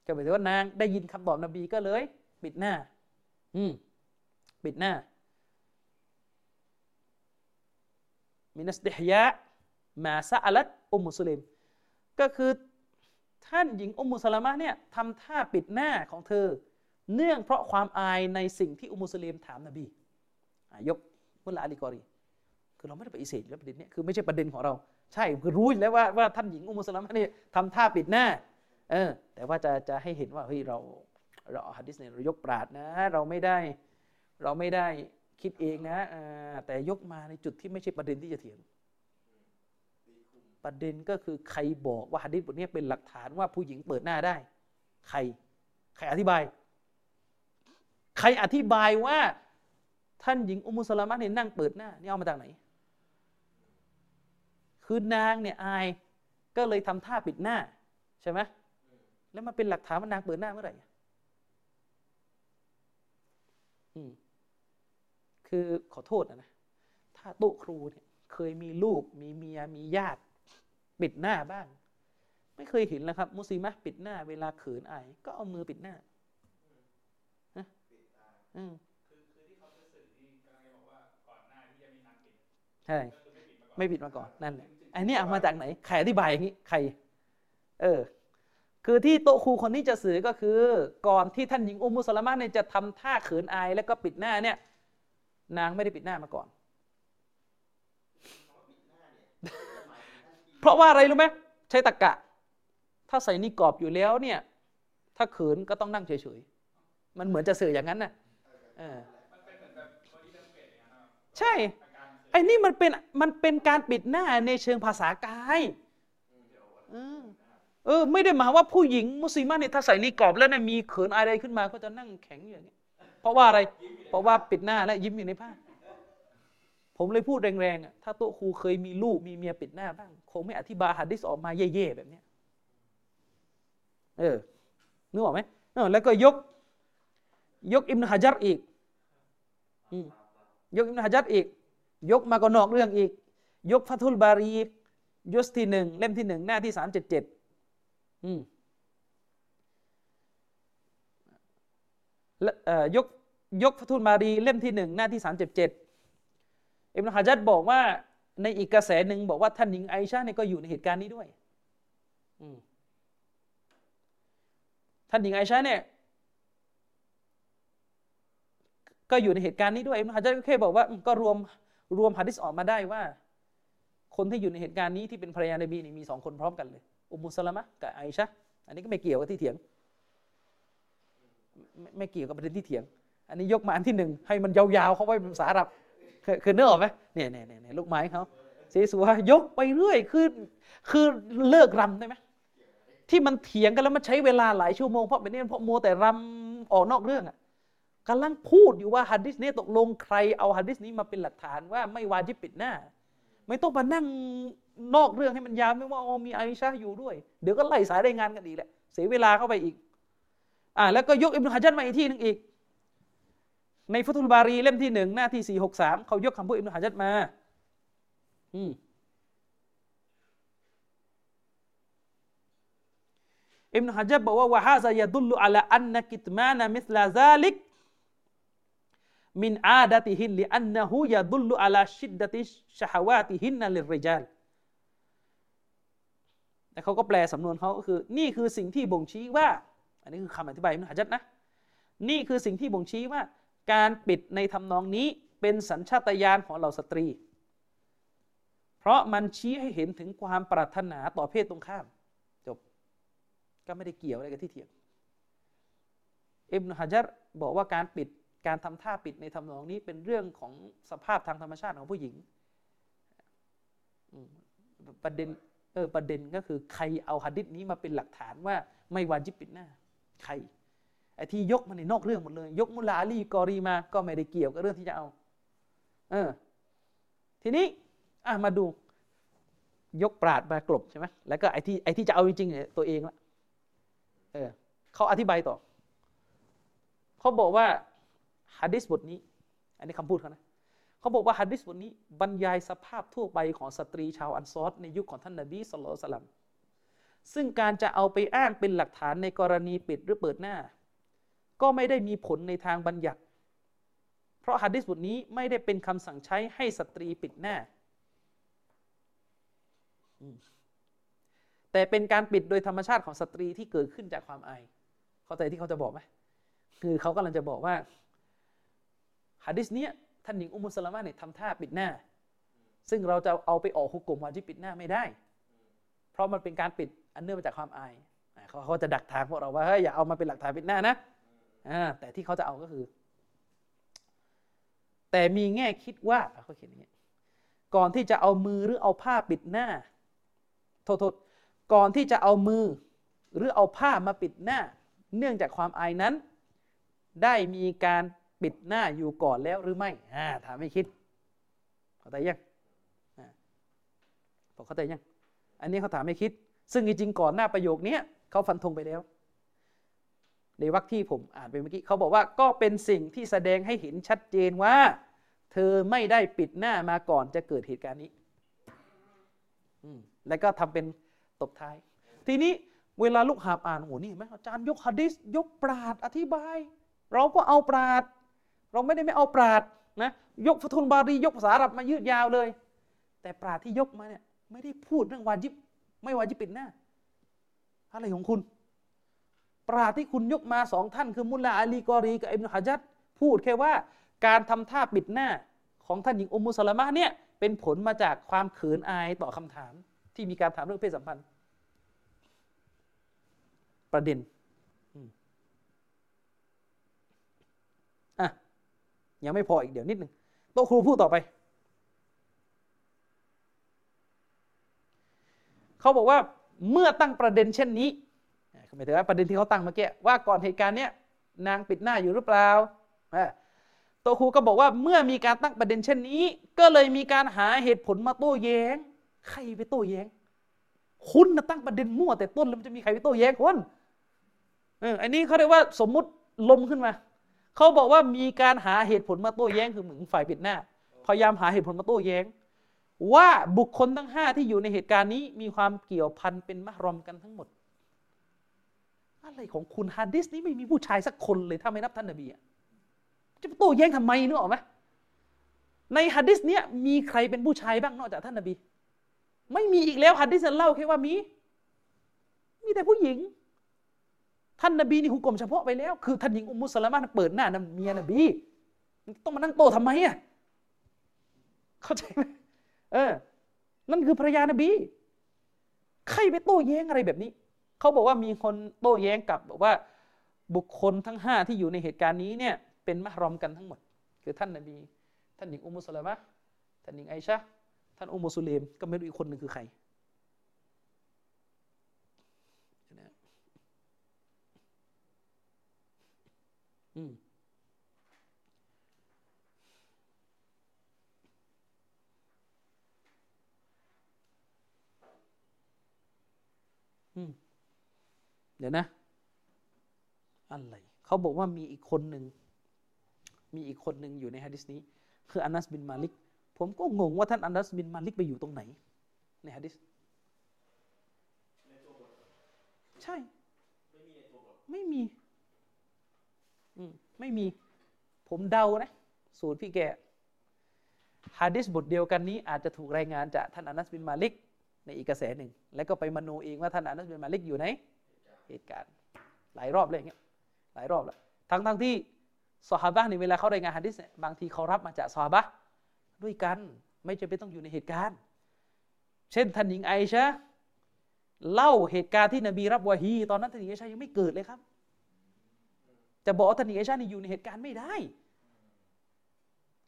ก็หมายถึงว่านางได้ยินคำตอบนบีก็เลย ปิดหน้า อืมปิดหน้ามินัสดิฮยะมาซาอัลัตอุมมุสลิม ก็คือท่านหญิงอุมุสลามะเนี่ยทำท่าปิดหน้าของเธอ เนื่องเพราะความอายในสิ่งที่อุมุสลิมถามนบียกมุลลาอาลีกอรีคือเราไม่ได้ไปอิเสธแล้วประเด็นนี้คือไม่ใช่ประเด็นของเรา ใช่คือรู้แล้วว่าว่าท่านหญิงอุมุสลามะเนี่ยทำท่าปิดหน้าเออแต่ว่าจะจะให้เห็นว่าเฮ้ยเราเราฮะดิษเนี่ยเรายกปราดนะ เราไม่ได้เราไม่ได้คิดเองนะแต่ยกมาในจุดที่ไม่ใช่ประเด็นที่จะเถียง ประเด็นก็คือใครบอกว่าฮะดิษบทนี้เป็นหลักฐานว่าผู้หญิงเปิดหน้าได้ ใคร ใครอธิบาย ใครอธิบายว่า ท่านหญิงอุมุสลามะเนี่ยนั่งเปิดหน้านี่เอามาจากไหน คือนางเนี่ยอายก็เลยทำท่าปิดหน้า ใช่ไหมแล้วมันเป็นหลักฐานว่านางเปิดหน้าเมื่อไหร่คือขอโทษนะนะถ้าโต๊ะครูเนี่ยเคยมีลูกมีเมียมีญาติ ปิดหน้าบ้าง ไม่เคยเห็นแล้วครับ มุสลิมะปิดหน้า เวลาเขินอาย ก็เอามือปิดหน้าฮะอืมใช่ไม่ปิดมาก่อนนั่นแหละไอ้นี่เอามาจากไหนใครอธิบายอย่างนี้ใคร เออ คือที่โตครูคนนี้จะสื่อก็คือ ก่อนที่ท่านหญิงอุมุสลามะเนี่ยจะทำท่าเขินอาย แล้วก็ปิดหน้าเนี่ย นางไม่ได้ปิดหน้ามาก่อน เพราะว่าอะไรรู้ไหมใช้ตะกะ ถ้าใส่นิกรอบอยู่แล้วเนี่ย ถ้าเขินก็ต้องนั่งเฉยๆมันเหมือนจะสื่ออย่างนั้นน่ะใช่ไอ้นี่มันเป็นมันเป็นการปิดหน้าในเชิงภาษากายเออ ไม่ได้หมายว่าผู้หญิงมุสลิมเนี่ยถ้าใส่นิกรอบแล้วเนี่ยมีเขินอะไรขึ้นมาก็จะนั่งแข็งอย่างนี้เพราะว่าอะไร เพราะว่าปิดหน้าและยิ้มอยู่ในผ้า ผมเลยพูดแรงๆ ถ้าโตครูเคยมีลูกมีเมียปิดหน้าบ้าง คงไม่อธิบายหัดดิสออกมาเย่ๆ แบบนี้เออนึกออกไหมแล้วก็ยก ยกอิมนฮจัดอีกยกอิมนฮจัดอีก ยกมาก็นอกเรื่องอีก ยกฟาทุลบารียุสที่หนึ่งเล่มที่หนึ่งหน้าที่สามเจ็ดเจ็ดยกยกฟาทุลบารีเล่มที่หนึ่งหน้าที่สามเจ็ดเจ็ด อิบนาฮะจัดบอกว่าในอีกกระแสหนึ่งบอกว่าท่านหญิงไอชาเนี่ยก็อยู่ในเหตุการณ์นี้ด้วยอืมท่านหญิงไอชาเนี่ยก็อยู่ในเหตุการณ์นี้ด้วยอิบนาฮะจัดก็แค่บอกว่าอืมก็รวมรวมหะดิษออกมาได้ว่า คนที่อยู่ในเหตุการณ์นี้ที่เป็นภรรยานบีนี่มีสองคนพร้อมกันเลยอุมมุสลามะกับไอชาอันนี้ก็ไม่เกี่ยวกับที่เถียงไม่ไม่เกี่ยวกับประเด็นที่เถียง อันนี้ยกมาอันที่หนึ่งให้มันยาวๆ เขาไว้เป็นภาษาอาหรับเคยเนึกอออกไหมเนี่ยเนี่ยเนี่ยลูกไม้เขาเสสวยกไปเรื่อยคือคือเลิกรำได้ไหมที่มันเถียงกันแล้วมันใช้เวลาหลายชั่วโมงเพราะเป็นเนี่ยเพราะมัวแต่รำออกนอกเรื่องอะกำลังพูดอยู่ว่าฮัดดิสนี้ตกลงใครเอาฮัดดิสนี้มาเป็นหลักฐานว่าไม่วาจิบปิดหน้า ไม่ต้องมานั่งนอกเรื่องให้มันยาวไม่ว่าอ๋อมีไอชาอยู่ด้วย เดี๋ยวก็ไล่สายรายงานกันอีกแหละเสียเวลาเข้าไปอีกอ่าแล้วก็ยกอิบนุฮะจัดมาอีกที่นึงอีก ในฟุตุลบารีเล่มที่หนึ่งหน้าที่สี่หกสามเขายกคำพูดอิบนุฮะจัดมา อืมอิบนุฮะจัดบอกว่าวะฮาซายดุลลุอะลอันนะกิตมานะมิสลาซาลิกมินอาดะติฮินลิอันนะฮูยดุลลุอะลชิดดติชฮาวาติฮินนะลิริจาลแต่เขาก็แปลสำนวนเขาก็คือ นี่คือสิ่งที่บ่งชี้ว่า อันนี้คือคำอธิบายอิบนุฮะจัดนะ นี่คือสิ่งที่บ่งชี้ว่า การปิดในทำนองนี้เป็นสัญชาตญาณของเหล่าสตรี เพราะมันชี้ให้เห็นถึงความปรารถนาต่อเพศตรงข้าม จบ ก็ไม่ได้เกี่ยวอะไรกับที่เถียงอิบนุฮะจัรบอกว่าการปิดการทำท่าปิดในทำนองนี้เป็นเรื่องของสภาพทางธรรมชาติของผู้หญิงประเด็นเออประเด็นก็คือใครเอาหะดิษนี้มาเป็นหลักฐานว่าไม่วาจิบปิดหน้า ใคร ไอ้ที่ยกมันในนอกเรื่องหมดเลย ยกมุลาอาลีกอรีมาก็ไม่ได้เกี่ยวกับเรื่องที่จะเอา เออ ทีนี้อะมาดู ยกปราดมากลบใช่ไหมแล้วก็ไอ้ที่ไอ้ที่จะเอาจริงๆเนี่ยตัวเองละเออเขาอธิบายต่อเขาบอกว่าฮะดิษบทนี้ อันนี้คำพูดเขานะเขาบอกว่าฮะดิษบทนี้ บรรยายสภาพทั่วไปของสตรีชาวอันซอรในยุคของท่านนบีสุลต่านสลัมซึ่งการจะเอาไปอ้างเป็นหลักฐานในกรณีปิดหรือเปิดหน้า ก็ไม่ได้มีผลในทางบัญญัติ เพราะฮะดิษบทนี้ไม่ได้เป็นคำสั่งใช้ให้สตรีปิดหน้า แต่เป็นการปิดโดยธรรมชาติของสตรีที่เกิดขึ้นจากความอาย เข้าใจที่เขาจะบอกไหมคือเขากำลังจะบอกว่าฮะดิษเนี้ยท่านหญิงอุมุสลามะเนี่ยทำท่าปิดหน้า ซึ่งเราจะเอาไปออกหุกกลมวาจิปิดหน้าไม่ได้ เพราะมันเป็นการปิดอันเนื่องมาจากความอายเขาจะดักทางพวกเราว่าเฮ้ยอย่าเอามาเป็นหลักฐานปิดหน้านะ แต่ที่เขาจะเอาก็คือ แต่มีแง่คิดว่าเขาเขียนอย่างนี้ก่อนที่จะเอามือหรือเอาผ้าปิดหน้าโทษโทษก่อนที่จะเอามือ หรือเอาผ้ามาปิดหน้า เนื่องจากความอายนั้น ได้มีการปิดหน้าอยู่ก่อนแล้วหรือไม่อถามไม่คิดเข้าใจยังบอกเข้าใจยัง อันนี้เขาถามไม่คิด ซึ่งจริงๆก่อนหน้าประโยคนี้เขาฟันธงไปแล้ว ในวรรคที่ผมอ่านไปเมื่อกี้เขาบอกว่าก็เป็นสิ่งที่แสดงให้เห็นชัดเจนว่า เธอไม่ได้ปิดหน้ามาก่อนจะเกิดเหตุการณ์นี้แล้วก็ทำเป็นตบท้าย ทีนี้เวลาลูกหาบอ่านโอ้นี่เห็นไหมอาจารย์ยกฮะดิษยกปราดอธิบาย เราก็เอาปราด เราไม่ได้ไม่เอาปราดนะยกฟะทุนบารียกภาษาอับมายืดยาวเลย แต่ปราดที่ยกมาเนี่ยไม่ได้พูดเรื่องวาจิบ ไม่วาจิบปิดหน้าอะไรของคุณ ปราที่คุณยกมาสองท่านคือมุลลาอาลีกอรีกับอิบนุฮะจัดพูดแค่ว่าการทำท่าปิดหน้าของท่านหญิงอุมุสลามะเนี่ยเป็นผลมาจากความเขินอายต่อคำถาม ที่มีการถามเรื่องเพศสัมพันธ์ ประเด็นอะยังไม่พออีกเดี๋ยวนิดหนึ่งโต๊ะครูพูดต่อไปเขาบอกว่าเมื่อตั้งประเด็นเช่นนี้ หมายถึงว่าประเด็นที่เขาตั้งเมื่อกี้ว่าก่อนเหตุการณ์เนี้ยนางปิดหน้าอยู่หรือเปล่าอะโตครูก็บอกว่าเมื่อมีการตั้งประเด็นเช่นนี้ ก็เลยมีการหาเหตุผลมาโต้แย้ง ใครไปโต้แย้ง คุณนะตั้งประเด็นมั่วแต่ต้นแล้วมันจะมีใครไปโต้แย้งคุณเอออันนี้เขาเรียกว่าสมมุติลมขึ้นมาเขาบอกว่ามีการหาเหตุผลมาโต้แย้งคือเหมือนฝ่ายปิดหน้า พยายามหาเหตุผลมาโต้แย้ง ว่าบุคคลทั้งห้าที่อยู่ในเหตุการณ์นี้มีความเกี่ยวพันเป็นมหรอมกันทั้งหมด อะไรของคุณฮะดิษนี้ไม่มีผู้ชายสักคนเลยถ้าไม่นับท่านนบีอะจะโต้แย้งทำไมนึกออกไหมในฮะดิษเนี้ยมีใครเป็นผู้ชายบ้างนอกจากท่านนบี ไม่มีอีกแล้วฮะดิษเล่าแค่ว่ามี มีแต่ผู้หญิง ท่านนบีนี่หุกกลมเฉพาะไปแล้ว คือท่านหญิงอุมมุสลามะเปิดหน้านเมียนบี ต้องมานั่งโต้ทำไมอะเข้าใจไหมเออ นั่นคือภรรยานบี ใครไปโต้แย้งอะไรแบบนี้ เขาบอกว่ามีคนโต้แย้งกลับบอกว่าบุคคลทั้งห้าที่อยู่ในเหตุการณ์นี้เนี่ยเป็นมหรอมกันทั้งหมด คือท่านนบีท่านหญิงอุมมุสลามะท่านหญิงไอชะท่านอุมมุสุเลมก็ไม่รู้อีกคนหนึ่งคือใครอืมอืม เดี๋ยวนะอะไรเขาบอกว่ามีอีกคนหนึ่งมีอีกคนหนึ่งอยู่ในฮะดิษนี้ คืออานัสบินมาลิก ผมก็งงว่าท่านอานัสบินมาลิกไปอยู่ตรงไหน ในฮะดิษใช่ ไม่มีอืมไม่มี ผมเดานะสูตรพี่แกฮะดิษบทเดียวกันนี้ อาจจะถูกรายงานจากท่านอานัสบินมาลิก ในอีกกระแสหนึ่ง แล้วก็ไปมโนเองว่าท่านอานัสบินมาลิกอยู่ใน เหตุการณ์ หลายรอบเลยอย่างเงี้ยหลายรอบแล้วทั้งทั้งที่สฮาบะในเวลาเขารายงานฮะดิษเนี่ยบางทีเขารับมาจากสฮาบะด้วยกันไม่จำเป็นต้องอยู่ในเหตุการณ์ เช่นท่านหญิงไอชะเล่าเหตุการณ์ที่นบีรับวะฮีตอนนั้นท่านหญิงไอชะยังไม่เกิดเลยครับ จะบอกท่านหญิงไอชะนี่อยู่ในเหตุการณ์ไม่ได้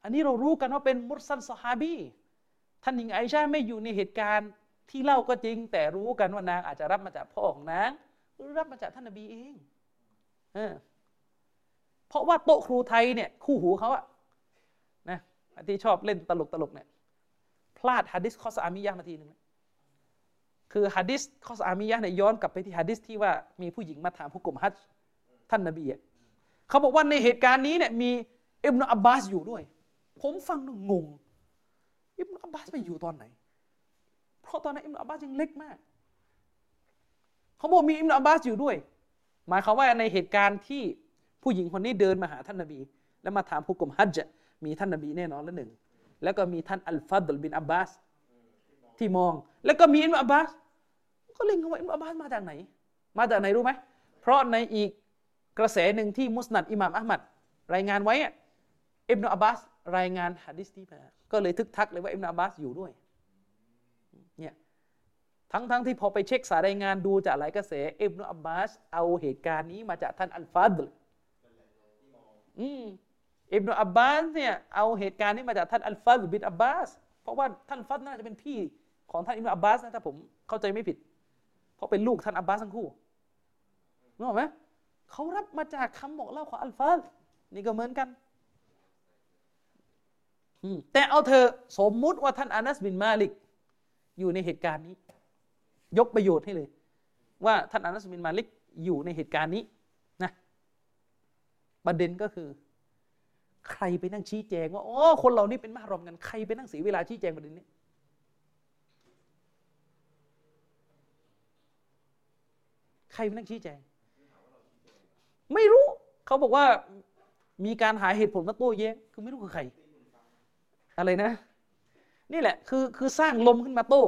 อันนี้เรารู้กันว่าเป็นมุสลิมสฮาบีท่านหญิงไอชาไม่อยู่ในเหตุการณ์ที่เล่าก็จริง แต่รู้กันว่านางอาจจะรับมาจากพ่อของนาง รับมาจากท่านนบีเองเออเพราะว่าโต๊ะครูไทยเนี่ย คู่หูเขาอะนะที่ชอบเล่นตลกตลกเนี่ย พลาดฮะดิษคอสอามิยะมาทีหนึ่งคือฮะดิษคอสอามิยะเนี่ยย้อนกลับไปที่ฮะดิษที่ว่ามีผู้หญิงมาถามผู้กลมฮัจท่านนบีอะเขาบอกว่าในเหตุการณ์นี้เนี่ยมีอิบนาอับบาสอยู่ด้วย ผมฟังแล้วงงอิบนาอับบาสไปอยู่ตอนไหน เพราะตอนนั้นอิบนาอับบาสยังเล็กมาก เขาบอกมีอิบนาอับบาสอยู่ด้วย หมายความว่าในเหตุการณ์ที่ผู้หญิงคนนี้เดินมาหาท่านนบี แล้วมาถามผู้กลมฮัจญ์มีท่านนบีแน่นอนแล้วหนึ่ง แล้วก็มีท่านอัลฟัดลบินอับบาสที่มอง แล้วก็มีอิบนาอับบาสก็เลยงงว่าอิบนาอับบาสมาจากไหน มาจากไหนรู้ไหมเพราะในอีกกระแสหนึ่งที่มุสนัดอิหม่ามอะห์มัดรายงานไว้อะอิบนาอับบาสรายงานฮะดิษนี้มาก็เลยทึกทักเลยว่าอิบนาอับบาสอยู่ด้วยเนี่ย ทั้งทั้งที่พอไปเช็คสายรายงานดูจากหลายกระแสอิบนาอับบาสเอาเหตุการณ์นี้มาจากท่านอัลฟัดลอืมอิบนาอับบาสเนี่ยเอาเหตุการณ์นี้มาจากท่านอัลฟัดบินอับบาสเพราะว่าท่านฟัดน่าจะเป็นพี่ของท่านอิบนาอับบาสนะถ้าผมเข้าใจไม่ผิด เพราะเป็นลูกท่านอับบาสทั้งคู่นึกออกไหมเขารับมาจากคำบอกเล่าของอัลฟัดนี่ก็เหมือนกันแต่เอาเธอสมมุติว่าท่านอานัสบินมาลิก อยู่ในเหตุการณ์นี้ ยกประโยชน์ให้เลย ว่าท่านอานัสบินมาลิกอยู่ในเหตุการณ์นี้นะประเด็นก็คือ ใครไปนั่งชี้แจงว่าอ๋อคนเหล่านี้เป็นมารอมกันใครไปนั่งเสียเวลาชี้แจงประเด็นนี้ใครไปนั่งชี้แจง ไม่รู้เขาบอกว่ามีการหาเหตุผลมาโต้แย้งคือไม่รู้คือใคร อะไรนะ นี่แหละคือคือสร้างลมขึ้นมาโต้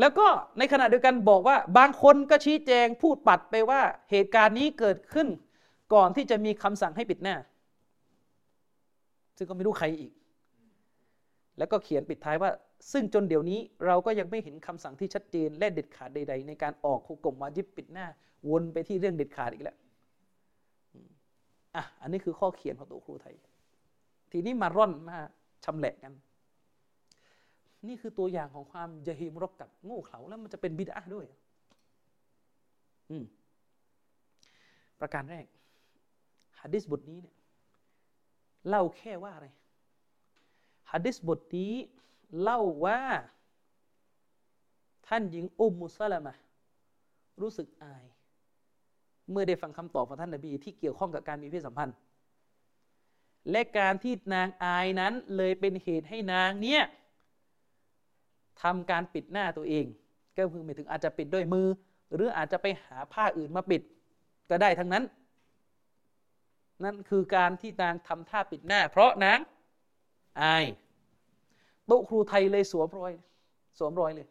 แล้วก็ในขณะเดียวกันบอกว่าบางคนก็ชี้แจงพูดปัดไปว่าเหตุการณ์นี้เกิดขึ้น ก่อนที่จะมีคำสั่งให้ปิดหน้า ซึ่งก็ไม่รู้ใครอีก แล้วก็เขียนปิดท้ายว่า ซึ่งจนเดี๋ยวนี้เราก็ยังไม่เห็นคำสั่งที่ชัดเจน และเด็ดขาดใด ๆ ในการออกคุกลมวาจิบปิดหน้า วนไปที่เรื่องเด็ดขาดอีกแล้วอะอันนี้คือข้อเขียนของตัวครูไทย ทีนี้มาร่อนมาชำแหละกัน นี่คือตัวอย่างของความยะฮีมรกกับโง่เขลาแล้วมันจะเป็นบิดาด้วย อืม ประการแรกฮะดิษบทนี้เนี่ยเล่าแค่ว่าอะไรฮะดิษบทนี้เล่าว่า ท่านหญิงอุมมุสลามะรู้สึกอาย เมื่อได้ฟังคำตอบของท่านนบี ที่เกี่ยวข้องกับการมีเพศสัมพันธ์ และการที่นางอายนั้นเลยเป็นเหตุให้นางเนี่ย ทำการปิดหน้าตัวเอง ก็คือหมายถึงอาจจะปิดด้วยมือ หรืออาจจะไปหาผ้าอื่นมาปิดก็ได้ทั้งนั้น นั่นคือการที่นางทำท่าปิดหน้า เพราะนางอายโต๊ะครูไทยเลยสวมรอยสวมรอยเลย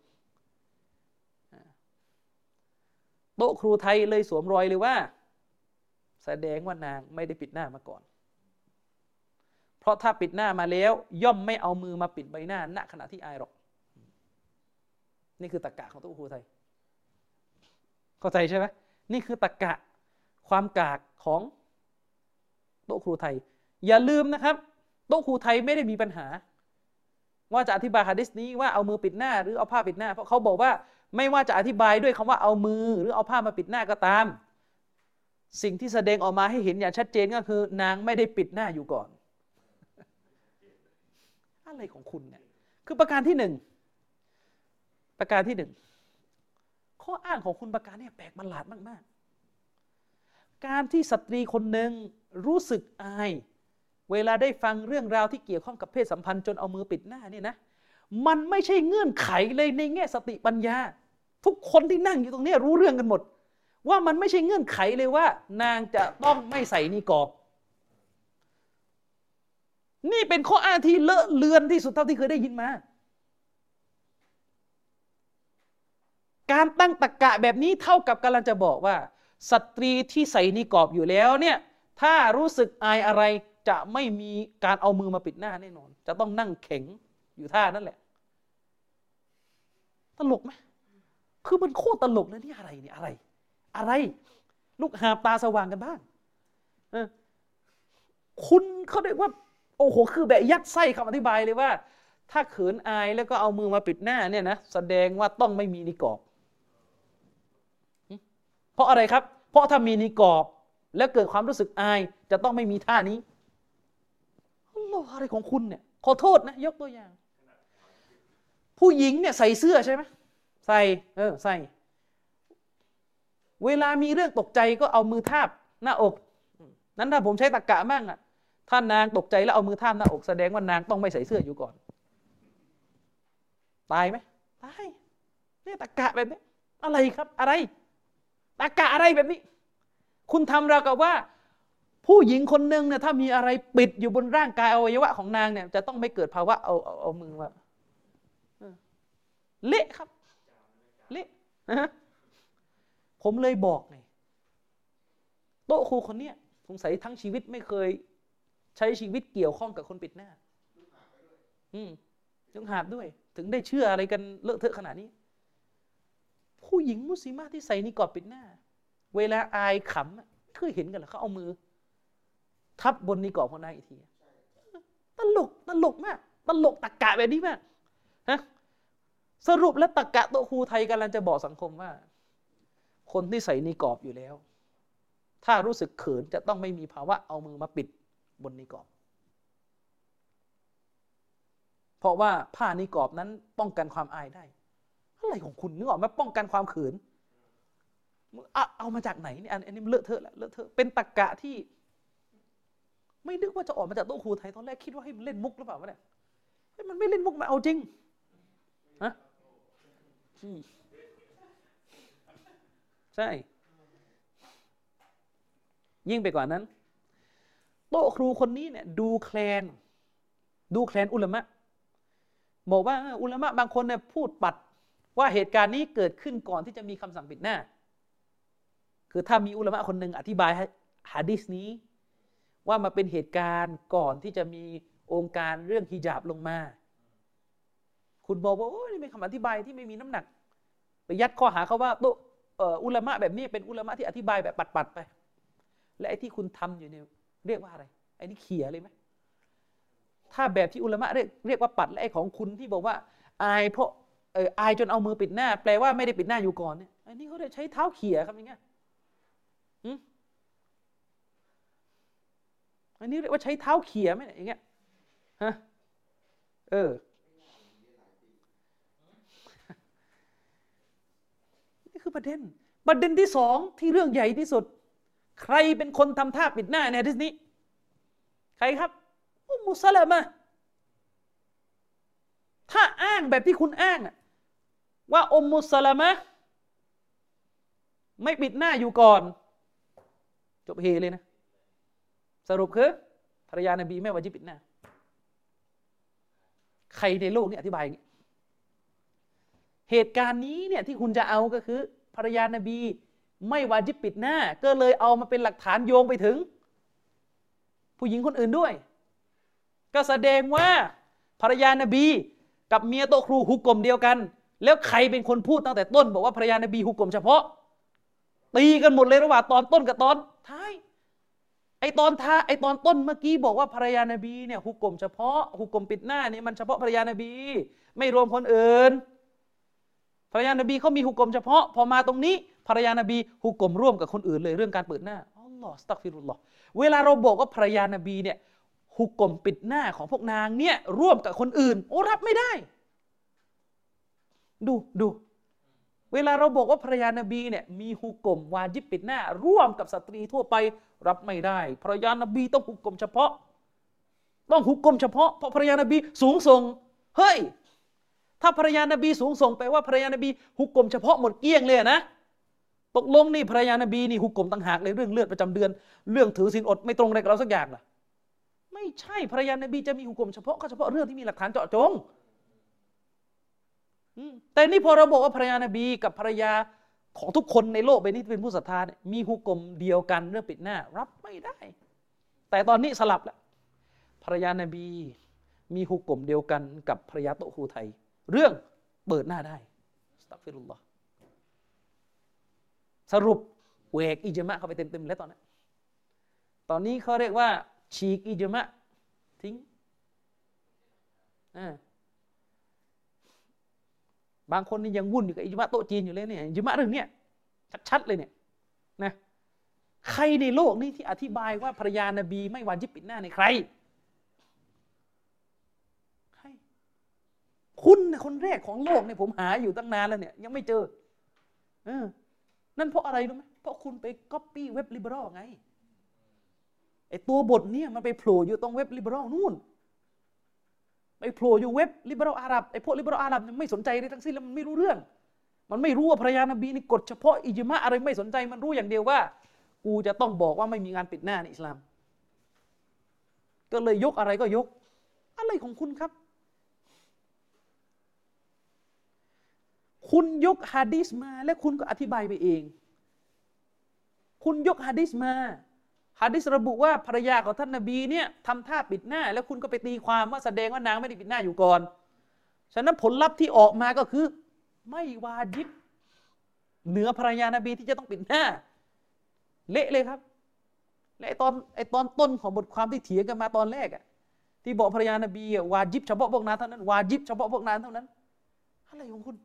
โต๊ะครูไทยเลยสวมรอยเลยว่า แสดงว่านางไม่ได้ปิดหน้ามาก่อน เพราะถ้าปิดหน้ามาแล้ว ย่อมไม่เอามือมาปิดใบหน้าณขณะที่อายหรอก นี่คือตะกะของโต๊ะครูไทยเข้าใจใช่ไหมนี่คือตะกะความกากของโต๊ะครูไทย อย่าลืมนะครับ โต๊ะครูไทยไม่ได้มีปัญหา ว่าจะอธิบายฮะดิษนี้ว่าเอามือปิดหน้าหรือเอาผ้าปิดหน้า เพราะเขาบอกว่าไม่ว่าจะอธิบายด้วยคำว่าเอามือ หรือเอาผ้ามาปิดหน้าก็ตาม สิ่งที่แสดงออกมาให้เห็นอย่างชัดเจนก็คือ นางไม่ได้ปิดหน้าอยู่ก่อน อะไรของคุณเนี่ยคือประการที่หนึ่ง ประการที่หนึ่งข้ออ้างของคุณประการเนี่ยแปลกประหลาดมากๆ การที่สตรีคนหนึ่งรู้สึกอาย เวลาได้ฟังเรื่องราวที่เกี่ยวข้องกับเพศสัมพันธ์จนเอามือปิดหน้าเนี่ยนะมันไม่ใช่เงื่อนไขเลยในแง่สติปัญญา ทุกคนที่นั่งอยู่ตรงนี้รู้เรื่องกันหมด ว่ามันไม่ใช่เงื่อนไขเลยว่า นางจะต้องไม่ใส่นิกอบ นี่เป็นข้ออ้างที่เลอะเลือนที่สุดเท่าที่เคยได้ยินมา การตั้งตะกกะแบบนี้เท่ากับกำลังจะบอกว่า สตรีที่ใส่นิกอบอยู่แล้วเนี่ยถ้ารู้สึกอายอะไรจะไม่มีการเอามือมาปิดหน้าแน่นอน จะต้องนั่งเข็งอยู่ท่านั่นแหละ ตลกไหมคือมันโคตรตลกเลยนี่อะไรเนี่ยอะไร อะไร ลูกหาตาสว่างกันบ้างคุณเขาเรียกว่า โอ้โห คือแบบยัดไส้คำอธิบายเลยว่า ถ้าเขินอายแล้วก็เอามือมาปิดหน้าเนี่ยนะแสดงว่าต้องไม่มีนิกอบ ราะอะไรครับ เพราะถ้ามีนิกอบ แล้วเกิดความรู้สึกอาย จะต้องไม่มีท่านี้อะไรของคุณเนี่ยขอโทษนะยกตัวอย่าง ผู้หญิงเนี่ยใส่เสื้อใช่ไหมใส่เออใส่ เวลามีเรื่องตกใจก็เอามือทาบหน้าอก นั้นถ้าผมใช้ตะกกะมั่งอะถ้านางตกใจแล้วเอามือทาบหน้าอกแสดงว่านางต้องไม่ใส่เสื้ออยู่ก่อน ตายไหมตายเนี่ยตะกะแบบนี้อะไรครับอะไร ตะกะอะไรแบบนี้ คุณทำราวกับว่า ผู้หญิงคนหนึ่งเนี่ยถ้ามีอะไรปิดอยู่บนร่างกายอวัยวะของนางเนี่ย จะต้องไม่เกิดภาวะเอาเอาเอามือมาเละครับ เละผมเลยบอกไงโต๊ะครูคนเนี้ยสงสัยทั้งชีวิตไม่เคย ใช้ชีวิตเกี่ยวข้องกับคนปิดหน้า อืมยังหาบด้วย ถึงได้เชื่ออะไรกันเลอะเทอะขนาดนี้ ผู้หญิงมุสลิมาที่ใส่นิกอบปิดหน้า เวลาอายขำเคยเห็นกันเหรอเขาเอามือ ทับบนนิกอบของนายอีกทีตลกตลกมากตลกตะกะแบบนี้มากฮะสรุปแล้วตะกะโตครูไทยกำลังจะบอกสังคมว่า คนที่ใส่นิกอบอยู่แล้ว ถ้ารู้สึกเขินจะต้องไม่มีภาวะเอามือมาปิดบนนิกอบ เพราะว่าผ้านิกอบนั้นป้องกันความอายได้ อะไรของคุณนึกออกไหมป้องกันความเขินเอามาจากไหนเนี่ยอันนี้เลอะเทอะแหละเลอะเทอะเป็นตะกะที่ ไม่นึกว่าจะออกมาจากโต๊ะครูไทยตอนแรกคิดว่าให้มันเล่นมุกหรือเปล่าวะเนี่ยมันไม่เล่นมุกมันเอาจริงฮะใช่ ยิ่งไปกว่านั้น โต๊ะครูคนนี้เนี่ย ดูแคลน ดูแคลนอุลามะบอกว่าอุลามะบางคนเนี่ยพูดปัด ว่าเหตุการณ์นี้เกิดขึ้นก่อนที่จะมีคำสั่งปิดหน้า คือถ้ามีอุลามะคนหนึ่งอธิบายฮะดิษนี้ ว่ามาเป็นเหตุการณ์ก่อนที่จะมีองค์การเรื่องฮิญาบลงมา คุณบอกว่าโอ้ยนี่เป็นคำอธิบายที่ไม่มีน้ำหนัก ไปยัดข้อหาเขาว่าโตอุลามะแบบนี้เป็นอุลามะที่อธิบายแบบปัดๆไป และไอ้ที่คุณทำอยู่เนี่ยเรียกว่าอะไรไอ้นี่เขี่ยเลยไหมถ้าแบบที่อุลามะเรียกเรียกว่าปัดและไอ้ของคุณที่บอกว่า อายเพราะ เอออายจนเอามือปิดหน้า แปลว่าไม่ได้ปิดหน้าอยู่ก่อนเนี่ยอันนี้เขาได้ใช้เท้าเขี่ยครับอย่างเงี้ยอันนี้เรียกว่าใช้เท้าเขี่ยไหมอย่างเงี้ยฮะเออคือประเด็น ประเด็นที่สองที่เรื่องใหญ่ที่สุด ใครเป็นคนทำท่าปิดหน้าในทิศนี้ใครครับอุมุสลามะถ้าอ้างแบบที่คุณอ้างอะ ว่าอุมุสลามะไม่ปิดหน้าอยู่ก่อน จบเฮเลยนะ สรุปคือภรรยานบีไม่วาจิบปิดหน้า ใครในโลกนี้อธิบายอย่างนี้เหตุการณ์นี้เนี่ยที่คุณจะเอาก็คือภรรยานบี ไม่วาจิบปิดหน้า ก็เลยเอามาเป็นหลักฐานโยงไปถึง ผู้หญิงคนอื่นด้วย ก็แสดงว่าภรรยานบี กับเมียโตครูฮุกกลมเดียวกัน แล้วใครเป็นคนพูดตั้งแต่ต้น บอกว่าภรรยานบีฮุกกลมเฉพาะ ตีกันหมดเลยระหว่างตอนต้นกับตอนท้ายไอตอนท้าไอตอนต้นเมื่อกี้บอกว่าภรรยานบีเนี่ยฮุกกลมเฉพาะฮุกกลมปิดหน้านี่มันเฉพาะภรรยานบี ไม่รวมคนอื่นภรรยานบีเขามีฮุกกลมเฉพาะ พอมาตรงนี้ภรรยานบีฮุกกลมร่วมกับคนอื่นเลยเรื่องการเปิดหน้าอัลลอฮ์สตักฟิรุลลอฮ์เวลาเราบอกว่าภรรยานบีเนี่ยฮุกกลมปิดหน้าของพวกนางเนี่ยร่วมกับคนอื่น โอ้รับไม่ได้ ดูดู เวลาเราบอกว่าภรรยานบีเนี่ยมีฮุกกลมวาจิบปิดหน้า ร่วมกับสตรีทั่วไปรับไม่ได้ภรรยานบีต้องฮุกกลมเฉพาะ ต้องฮุกกลมเฉพาะเพราะภรรยานบีสูงส่งเฮ้ยถ้าภรรยานบีสูงส่งไปว่าภรรยานบีฮุกกลมเฉพาะหมดเกลี้ยงเลยนะ ตกลงนี่ภรรยานบีนี่ฮุกกลมต่างหากเลยเรื่องเลือดประจำเดือน เรื่องถือศีลอดไม่ตรงอะไรกับเราสักอย่างล่ะไม่ใช่ภรรยานบีจะมีฮุกกลมเฉพาะก็เฉพาะเรื่องที่มีหลักฐานเจาะจง แต่นี่พอเราบอกว่าภรรยานบีกับภรรยาของทุกคนในโลกใบนี้ที่เป็นผู้ศรัทธาเนี่ยมีฮุกกลมเดียวกันเรื่องปิดหน้า รับไม่ได้ แต่ตอนนี้สลับแล้วภรรยานบี มีฮุกกลมเดียวกันกับภรรยาโตคูไทย เรื่องเปิดหน้าได้สตักฟิรุลลอฮ์สรุปเวกอิจมะเข้าไปเต็มๆแล้วตอนนี้ตอนนี้เขาเรียกว่า ฉีกอิจมะทิ้งอ่า บางคนนี่ยังวุ่นอยู่กับอิจมะโตจีนอยู่เลยเนี่ยอิจมะเรื่องเนี้ยชัดๆเลยเนี่ยนะใครในโลกนี้ที่อธิบายว่าภรรยานบีไม่วาจิบปิดหน้าในใครใคร คุณนคนแรกของโลกเนี่ยผมหาอยู่ตั้งนานแล้วเนี่ย ยังไม่เจอเออนั่นเพราะอะไรรู้ไหมเพราะคุณไปก๊อปปี้เว็บ liberal ไงไอตัวบทเนี่ยมันไปโผล่อยู่ตรงเว็บ liberal นู่น ไปโผล่อยู่เว็บ liberal อาหรับไอพวก liberal อาหรับไม่สนใจเลยทั้งสิ้นแล้วมันไม่รู้เรื่อง มันไม่รู้ว่าภรรยานบีนี่กฎเฉพาะอิจมะอะไรไม่สนใจมันรู้อย่างเดียวว่า กูจะต้องบอกว่าไม่มีงานปิดหน้าในอิสลาม ก็เลยยกอะไรก็ยก อะไรของคุณครับ คุณยกฮะดิษมา และคุณก็อธิบายไปเอง คุณยกฮะดิษมา ฮะดิษระบุว่าภรรยาของท่านนบีเนี่ยทำท่าปิดหน้า แล้วคุณก็ไปตีความว่าแสดงว่านางไม่ได้ปิดหน้าอยู่ก่อน ฉะนั้นผลลัพธ์ที่ออกมาก็คือ ไม่วาจิบเหนือภรรยานบีที่จะต้องปิดหน้า เละเลยครับ และไอตอนไอตอนต้นของบทความที่เถียงกันมาตอนแรกอะที่บอกภรรยานบีวาจิบเฉพาะพวกนั้นเท่านั้นวาจิบเฉพาะพวกนั้นเท่านั้นอะไรของคุณ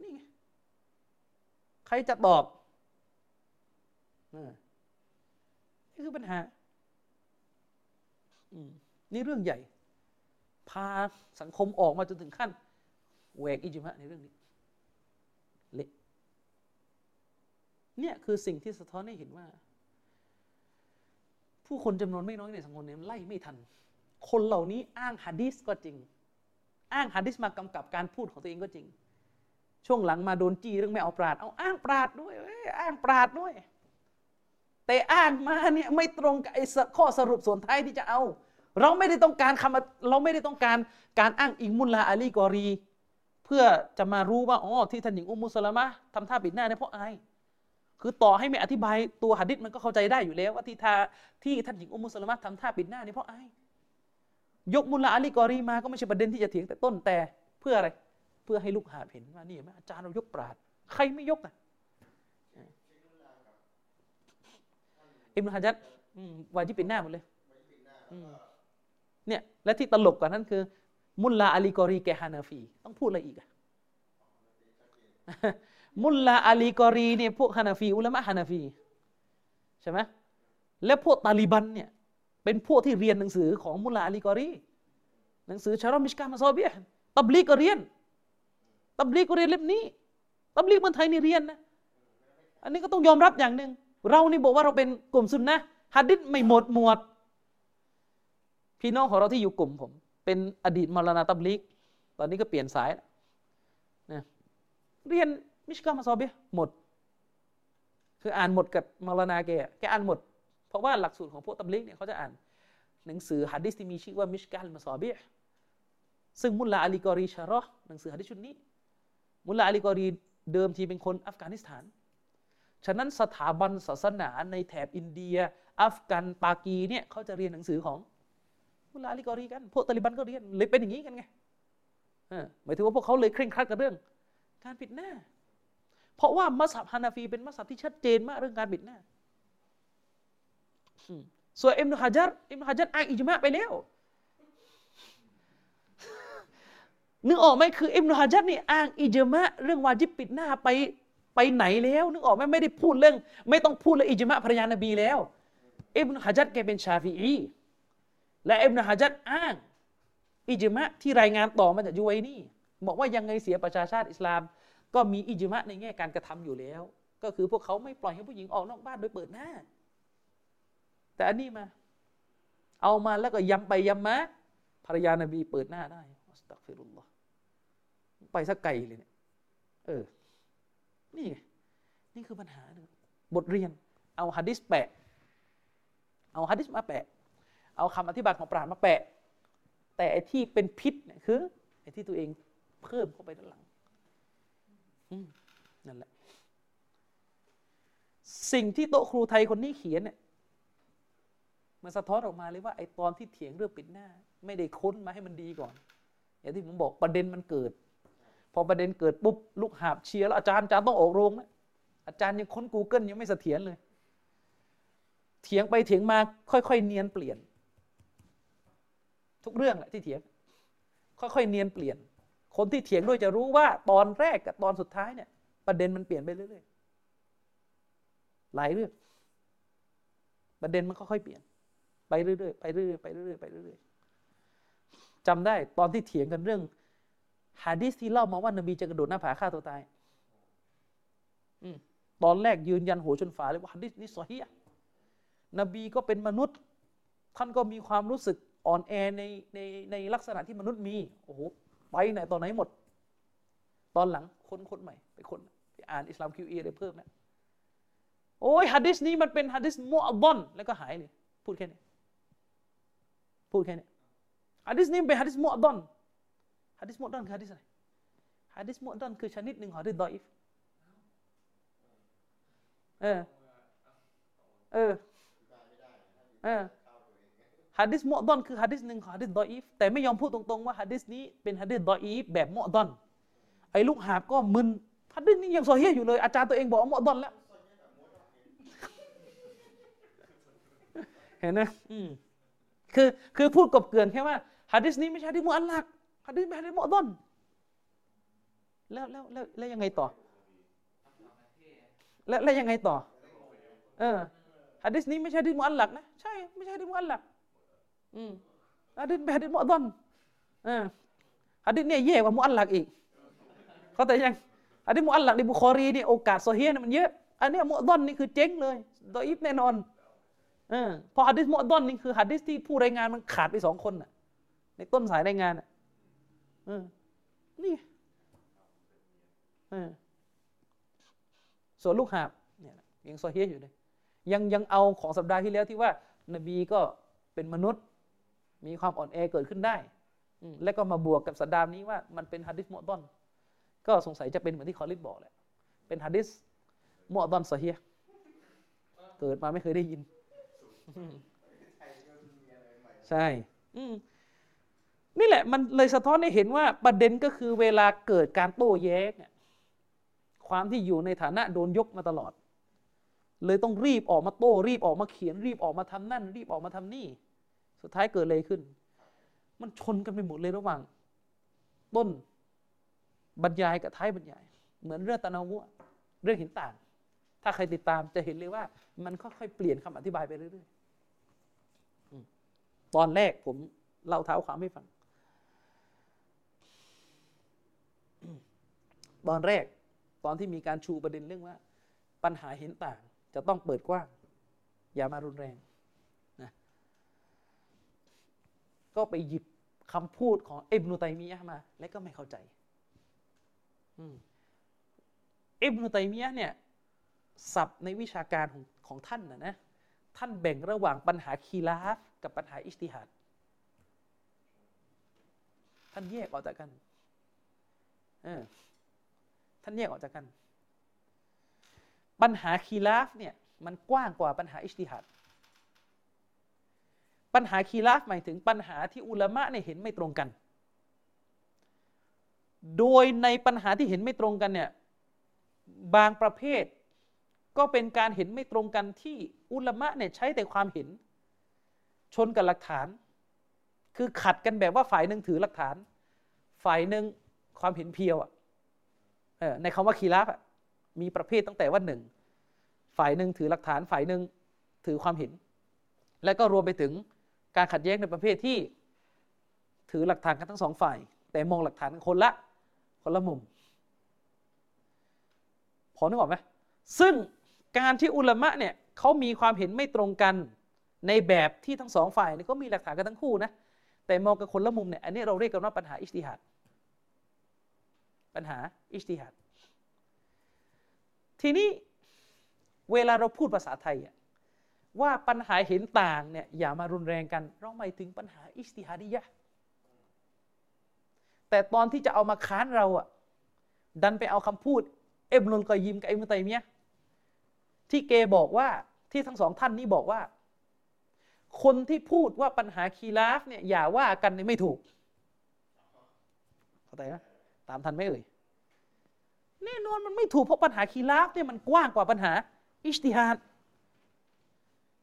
นี่ไงใครจะตอบ นี่คือปัญหานี่เรื่องใหญ่ พาสังคมออกมาจนถึงขั้นแหวกอิจมะในเรื่องนี้เละเนี่ยคือสิ่งที่สะท้อนให้เห็นว่า ผู้คนจำนวนไม่น้อยในสังคมนี้ไล่ไม่ทัน คนเหล่านี้อ้างฮะดิษก็จริง อ้างฮะดิษมากำกับการพูดของตัวเองก็จริง ช่วงหลังมาโดนจี้เรื่องไม่เอาปราด เอาอ้างปราดด้วยอ้างปราดด้วย แต่อ้างมาเนี่ยไม่ตรงกับไอ้ข้อสรุปส่วนท้ายที่จะเอา เราไม่ได้ต้องการคำเราไม่ได้ต้องการการอ้างอิงมุลลาอาลีกอรี เพื่อจะมารู้ว่าอ๋อที่ท่านหญิงอุมมุสลามะทำท่าปิดหน้าเนี่ยเพราะอายคือต่อให้ไม่อธิบายตัวหะดิษมันก็เข้าใจได้อยู่แล้ว ว่าที่ท่าที่ท่านหญิงอุมมุสลามะทำท่าปิดหน้านี่เพราะอายยกมุลลาอาลีกอรีมาก็ไม่ใช่ประเด็นที่จะเถียงแต่ต้นแต่เพื่ออะไร เพื่อให้ลูกหาเห็นว่านี่อาจารย์เรายกปราดใครไม่ยกอะ อิบนุฮะจัดวาจิปิดหน้าหมดเลยเนี่ย และที่ตลกกว่านั้นคือ มุลลาอาลีกอรีแกฮานาฟี ต้องพูดอะไรอีกอะมุลลาอาลีกอรีเนี่ยพวกฮานาฟี อุลามะฮานาฟีใช่ไหมและพวกตาลิบันเนี่ย เป็นพวกที่เรียนหนังสือของมุลลาอาลีกอรี หนังสือชารอมิชกามาซอบียตับลีก็เรียน ตับลีก็เรียนเล่มนี้ ตับลีคนไทยนี่เรียนนะ อันนี้ก็ต้องยอมรับอย่างหนึ่ง เรานี่บอกว่าเราเป็นกลุ่มซุนนะฮัดดิษไม่หมดหมวด พี่น้องของเราที่อยู่กลุ่มผม เป็นอดีตมรณาตับลีกตอนนี้ก็เปลี่ยนสายนะเรียนมิชกามาซอบีหมด คืออ่านหมดกับมรณาแกแกอ่านหมด เพราะว่าหลักสูตรของพวกตับลิกเนี่ยเขาจะอ่าน หนังสือฮะดิษที่มีชื่อว่ามิชกาตุลมาซอบีห์ซึ่งมุลลาอาลีกอรีชารอหนังสือฮะดิษชุดนี้ มุลลาอาลีกอรีเดิมทีเป็นคนอัฟกานิสถาน ฉะนั้นสถาบันศาสนาในแถบอินเดีย อัฟกันปากีเนี่ยเขาจะเรียนหนังสือของมุลลาอาลีกอรีกันพวกตาลิบันก็เรียนเลยเป็นอย่างนี้กันไงหมายถึงว่าพวกเขาเลยเคร่งครัดกับเรื่อง การปิดหน้า เพราะว่ามัซฮับฮานาฟีเป็นมัซฮับที่ชัดเจนมากเรื่องการปิดหน้าส่วนอิมนุฮะจัรอิมนุฮะจัรอ้างอิจมาไปแล้วนึกออกไหมคืออิมนุฮะจัรนี่อ้างอิจมะเรื่องวาจิบปิดหน้าไป ไปไหนแล้วนึกออกไหมไม่ได้พูดเรื่อง ไม่ต้องพูดเรื่องอิจมะภรรยานบีแล้วอิบนุฮะจัรแกเป็นชาฟีอีและอิบนุฮะจัรอ้าง อิจมะที่รายงานต่อมาจากยูไวนี่บอกว่ายังไงเสียประชาชาติอิสลาม ก็มีอิจมะในแง่การกระทำอยู่แล้ว ก็คือพวกเขาไม่ปล่อยให้ผู้หญิงออกนอกบ้านโดยเปิดหน้า แต่อันนี้มา เอามาแล้วก็ย้ำไปย้ำมาภรรยานบีเปิดหน้าได้อัสตักฟิรุลลอฮ์ไปสักไกลเลยเนี่ยเออ นี่ไงนี่คือปัญหาหนึ่งบทเรียน เอาฮะดิษแปะ เอาฮะดิษมาแปะ เอาคำอธิบายของปราชญ์มาแปะ แต่ไอ้ที่เป็นพิษเนี่ยคือไอ้ที่ตัวเองเพิ่มเข้าไปด้านหลังนั่นแหละ สิ่งที่โต๊ะครูไทยคนนี้เขียนเนี่ยมันสะท้อนออกมาเลยว่าไอ้ตอนที่เถียงเรื่องปิดหน้า ไม่ได้ค้นมาให้มันดีก่อน อย่างที่ผมบอกประเด็นมันเกิด พอประเด็นเกิดปุ๊บลูกหาบเชียร์แล้วอาจารย์อาจารย์ต้องออกโรงนะอาจารย์ยังค้น Google ยังไม่เสถียรเลย เถียงไปเถียงมาค่อยๆเนียนเปลี่ยน ทุกเรื่องแหละที่เถียง ค่อยๆเนียนเปลี่ยน คนที่เถียงด้วยจะรู้ว่าตอนแรกกับตอนสุดท้ายเนี่ย ประเด็นมันเปลี่ยนไปเรื่อยๆหลายเรื่องประเด็นมันค่อยๆเปลี่ยน ไปเรื่อยๆไปเรื่อยๆไปเรื่อยๆไปเรื่อยๆจำได้ตอนที่เถียงกันเรื่อง ฮะดิษที่เล่ามาว่านบีจะกระโดดหน้าผาฆ่าตัวตายอตอนแรกยืนยันหัวชนฝาเลยว่าฮะดิษนี้ซอฮีนบีก็เป็นมนุษย์ ท่านก็มีความรู้สึกอ่อนแอในในในลักษณะที่มนุษย์มี โอ้โห ไปไหนตอนไหนหมด ตอนหลังคนคนใหม่ ไปคนไปอ่านอิสลามคิวเอได้เพิ่มนะ โอ้ยฮะดิษนี้มันเป็นฮะดิษมุอัลบอน แล้วก็หายเลย พูดแค่นี้ พูดแค่นี้ฮะดิษนี้เป็นฮะดิษมุอดอนะดิษมุดอนคือฮะดิษอะไรฮะดิษมุดอนคือชนิดหนึ่งของฮะดิษดออิฟเออเออเออฮะดิษมุดอนคือฮะดิษหนึ่งของฮะดิษดออิฟแต่ไม่ยอมพูดตรงๆว่าฮะดิษนี้เป็นฮะดิษดออิฟแบบมุดอนไอ้ลูกหาบก็มึนฮะดิษนี้ยังโซเฮียอยู่เลย อาจารย์ตัวเองบอกว่ามุดอนแล้วเห็นไหมอืมคือคือพูดกบเกลื่อนแค่ว่าฮะดิษนี้ไม่ใช่ที่มุอัลลัก ฮะดิษไม่ใช่ที่มุอดอนแล้วแล้วแล้วแล้วยังไงต่อ แล้วแล้วยังไงต่อ เออฮะดิษนี้ไม่ใช่ที่มุอัลลักนะ ใช่ ไม่ใช่ที่มุอัลลักอืมฮะดิษเป็นฮะดิษมุอดอนเออฮะดิษเนี่ยแย่กว่ามุอัลลักอีก เขาแต่ยังฮะดิษมุอัลลักในบุคอรีนี่ยโอกาสซอเฮียะห์มันเยอะ อันนี้มุอดอนนี่คือเจ๊งเลยดออีฟแน่นอนเออพอฮะดิษมุอดอนนี่คือฮะดิษที่ผู้รายงานมันขาดไปสองคนน่ะ ในต้นสายรายงานอะ เออ นี่เออส่วนลูกหาบเนี่ยยังโซเฮียอยู่เลยยังยังเอาของสัปดาห์ที่แล้วที่ว่า นบีก็เป็นมนุษย์ มีความอ่อนแอเกิดขึ้นได้แล้วก็มาบวกกับสัปดาห์นี้ว่ามันเป็นฮัดดิสมุอดอน ก็สงสัยจะเป็นเหมือนที่คอลิดบอกแหละเป็นฮัดดิสมุอดอนโซเฮียเกิดมาไม่เคยได้ยิน ใช่ นี่แหละมันเลยสะท้อนให้เห็นว่าประเด็นก็คือเวลาเกิดการโต้แย้งความที่อยู่ในฐานะโดนยกมาตลอด เลยต้องรีบออกมาโต้รีบออกมาเขียน รีบออกมาทำนั่น รีบออกมาทำนี่ สุดท้ายเกิดอะไรขึ้น มันชนกันไปหมดเลยระหว่าง ต้นบรรยายกับท้ายบรรยาย เหมือนเรื่องตะนาวุเรื่องหินต่าง ถ้าใครติดตามจะเห็นเลยว่า มันค่อยๆเปลี่ยนคำอธิบายไปเรื่อยๆตอนแรกผมเล่าเท้าความให้ฟัง ตอนแรกตอนที่มีการชูประเด็นเรื่องว่า ปัญหาเห็นต่างจะต้องเปิดกว้าง อย่ามารุนแรงนะก็ไปหยิบคำพูดของอิบนุตัยมียะมา และก็ไม่เข้าใจอิบนุตัยมียะเนี่ยศัพท์ในวิชาการของของท่านนะนะท่านแบ่งระหว่างปัญหาคีลาฟกับปัญหาอิจติฮาดท่านแยกออกจากกัน เออ ท่านแยกออกจากกัน ปัญหาคีลาฟเนี่ยมันกว้างกว่าปัญหาอิจติฮาดปัญหาคีลาฟหมายถึงปัญหาที่อุลามะเนี่ยเห็นไม่ตรงกัน โดยในปัญหาที่เห็นไม่ตรงกันเนี่ยบางประเภท ก็เป็นการเห็นไม่ตรงกันที่อุลามะเนี่ยใช้แต่ความเห็น ชนกับหลักฐาน คือขัดกันแบบว่าฝ่ายหนึ่งถือหลักฐาน ฝ่ายหนึ่งความเห็นเพียวอะ ในคำว่าคีราฟมีประเภทตั้งแต่ว่าหนึ่งฝ่ายหนึ่งถือหลักฐานฝ่ายหนึ่งถือความเห็น และก็รวมไปถึงการขัดแย้งในประเภทที่ ถือหลักฐานกันทั้งสองฝ่าย แต่มองหลักฐานคนละคนละมุมพอนึกออกไหมซึ่งการที่อุลามะเนี่ยเขามีความเห็นไม่ตรงกันในแบบที่ทั้งสองฝ่ายนี่ก็มีหลักฐานกันทั้งคู่นะแต่มองกันคนละมุมเนี่ยอันนี้เราเรียกกันว่าปัญหาอิสติฮัด ปัญหาอิสติฮัดทีนี้เวลาเราพูดภาษาไทยอะว่าปัญหาเห็นต่างเนี่ยอย่ามารุนแรงกันเราหมายถึงปัญหาอิจติฮาดียะแต่ตอนที่จะเอามาค้านเราอะดันไปเอาคำพูดอิบนุลกอยยิมกับอิบนุตัยมียะที่แกบอกว่าที่ทั้งสองท่านนี้บอกว่า คนที่พูดว่าปัญหาคีลาฟเนี่ยอย่าว่ากันไม่ถูกเข้าใจไหม ตามทันไหมเอ่ยแน่นอนมันไม่ถูกเพราะปัญหาคีลาฟเนี่ยมันกว้างกว่าปัญหาอิจติฮาด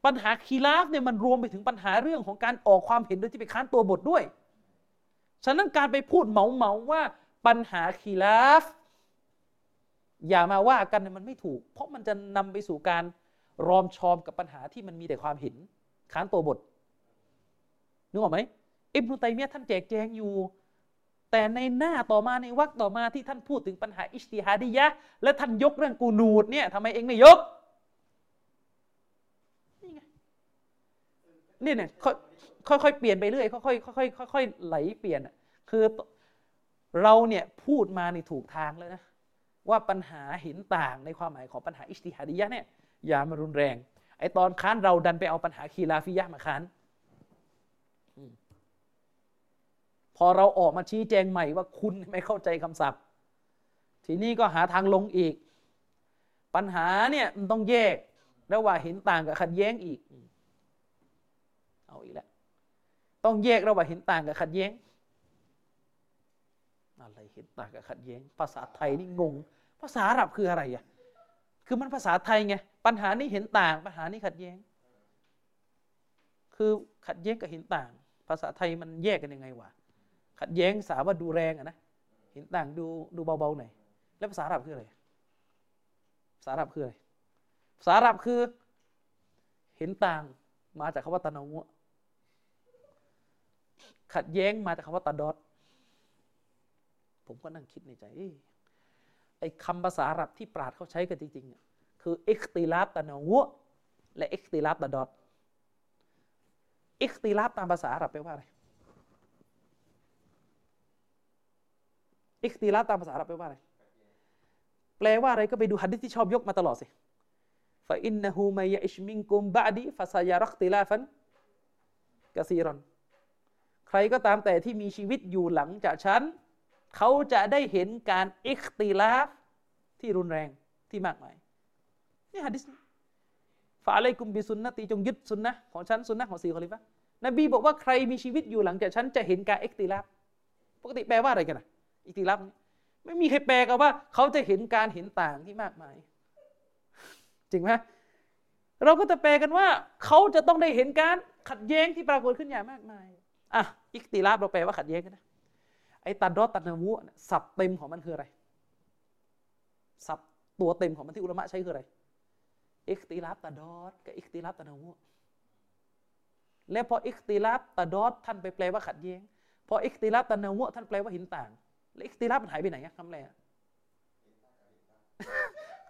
ปัญหาคีลาฟเนี่ยมันรวมไปถึงปัญหาเรื่องของการออกความเห็นโดยที่ไปค้านตัวบทด้วย ฉะนั้นการไปพูดเหมาเหมาว่าปัญหาคีลาฟ อย่ามาว่ากันมันไม่ถูก เพราะมันจะนำไปสู่การรอมชอมกับปัญหาที่มันมีแต่ความเห็นค้านตัวบทนึกออกไหมอิบนุตัยมียะท่านแจกแจงอยู่ แต่ในหน้าต่อมาในวรรคต่อมาที่ท่านพูดถึงปัญหาอิจติฮาดียะและท่านยกเรื่องกูนูดเนี่ยทำไมเองไม่ยกนี่ไงนี่เนี่ยค่อยๆเปลี่ยนไปเรื่อยค่อยๆค่อยๆค่อยๆไหลเปลี่ยนคือเราเนี่ยพูดมาในถูกทางแล้วนะว่าปัญหาเห็นต่างในความหมายของปัญหาอิสติฮาดียะเนี่ยอย่ามารุนแรงไอตอนค้านเราดันไปเอาปัญหาคีลาฟิยะมาค้าน พอเราออกมาชี้แจงใหม่ว่าคุณไม่เข้าใจคำศัพท์ ทีนี้ก็หาทางลงอีก ปัญหาเนี่ยมันต้องแยกแล้วว่าเห็นต่างกับขัดแย้งอีก เอาอีกแล้วต้องแยกระหว่างเห็นต่างกับขัดแย้ง อะไรเห็นต่างกับขัดแย้ง ภาษาไทยนี่งง ภาษาอาหรับคืออะไรอะคือมันภาษาไทยไงปัญหานี้เห็นต่าง ปัญหานี้ขัดแย้ง คือขัดแย้งกับเห็นต่าง ภาษาไทยมันแยกกันยังไงวะ ขัดแย้งสาว่าดูแรงอะนะเห็นต่างดูดูเบาๆหน่อยแล้วภาษาอาหรับคืออะไรภาษาอาหรับคืออะไรภาษาอาหรับคือ เห็นต่างมาจากคำว่าตะนาวขัดแย้งมาจากคำว่าตาดอดผมก็นั่งคิดในใจไอ้คำภาษาอาหรับที่ปราดเขาใช้กันจริงๆคืออิคติลาบตะนาวและอิคติลาบตะดอดอิคติลาบตามภาษาอาหรับแปลว่าอะไร อิคติลาบตามภาษาอาหรับแปลว่าอะไร แปลว่าอะไรก็ไปดูฮัดดิษที่ชอบยกมาตลอดสิฟาอินนหูมายอิชมิงกุมบะดีฟาซายารักติลาฟันกะซีรอน ใครก็ตามแต่ที่มีชีวิตอยู่หลังจากฉัน เขาจะได้เห็นการอิคติลาฟที่รุนแรงที่มากมายนี่ฮะดิษฟาอะลัยกุมบิสุนนะตีจงยึดสุนนะของฉันสุนนะของสี่คอลิฟะนบีบอกว่าใครมีชีวิตอยู่หลังจากฉันจะเห็นการอิคติลาฟปกติแปลว่าอะไรกันนะ อิคติลาฟไม่มีใครแปลกันว่า เขาจะเห็นการเห็นต่างที่มากมาย จริงไหมเราก็จะแปลกันว่า เขาจะต้องได้เห็นการขัดแย้งที่ปรากฏขึ้นอย่างมากมายอะอิคติลาฟเราแปลว่าขัดแย้งกันนะไอ้ตัดรอตัดนาวุสับเต็มของมันคืออะไรสับตัวเต็มของมันที่อุลามะใช้คืออะไรอิคติลาบตาดอดกับอิคติลาบตานาวุและพออิคติลาบตาดอดท่านไปแปลว่าขัดแย้งพออิคติลาบตานาวุท่านแปลว่าเห็นต่าง แล้วอิคติลาบมันหายไปไหนอะคำแรก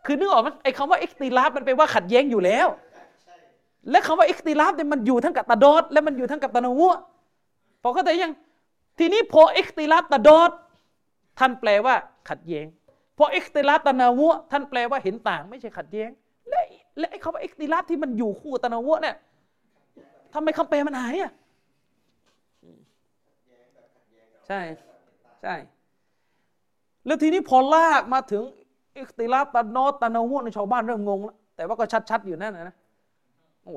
คือนึกออกไหมไอ้คำว่าอิคติลาบมันแปลว่าขัดแย้งอยู่แล้ว และคำว่าอิคติลาบเนี่ยมันอยู่ทั้งกับตาดอดและมันอยู่ทั้งกับตานาวุพอเข้าใจยังทีนี้พออิคติลาฟตะดอดท่านแปลว่าขัดแย้งพออิคติลาฟตะนาวุท่านแปลว่าเห็นต่างไม่ใช่ขัดแย้งและไอ้คำว่าอิคติลาฟที่มันอยู่คู่ตะนาวเนี่ยทำไมคำแปลมันหายอะใช่ใช่ แล้วทีนี้พอลากมาถึงอิคติลาตะนอตตะนาวะในชาวบ้านเริ่มงงแล้วแต่ว่าก็ชัด ๆ อยู่นั่นนะนะ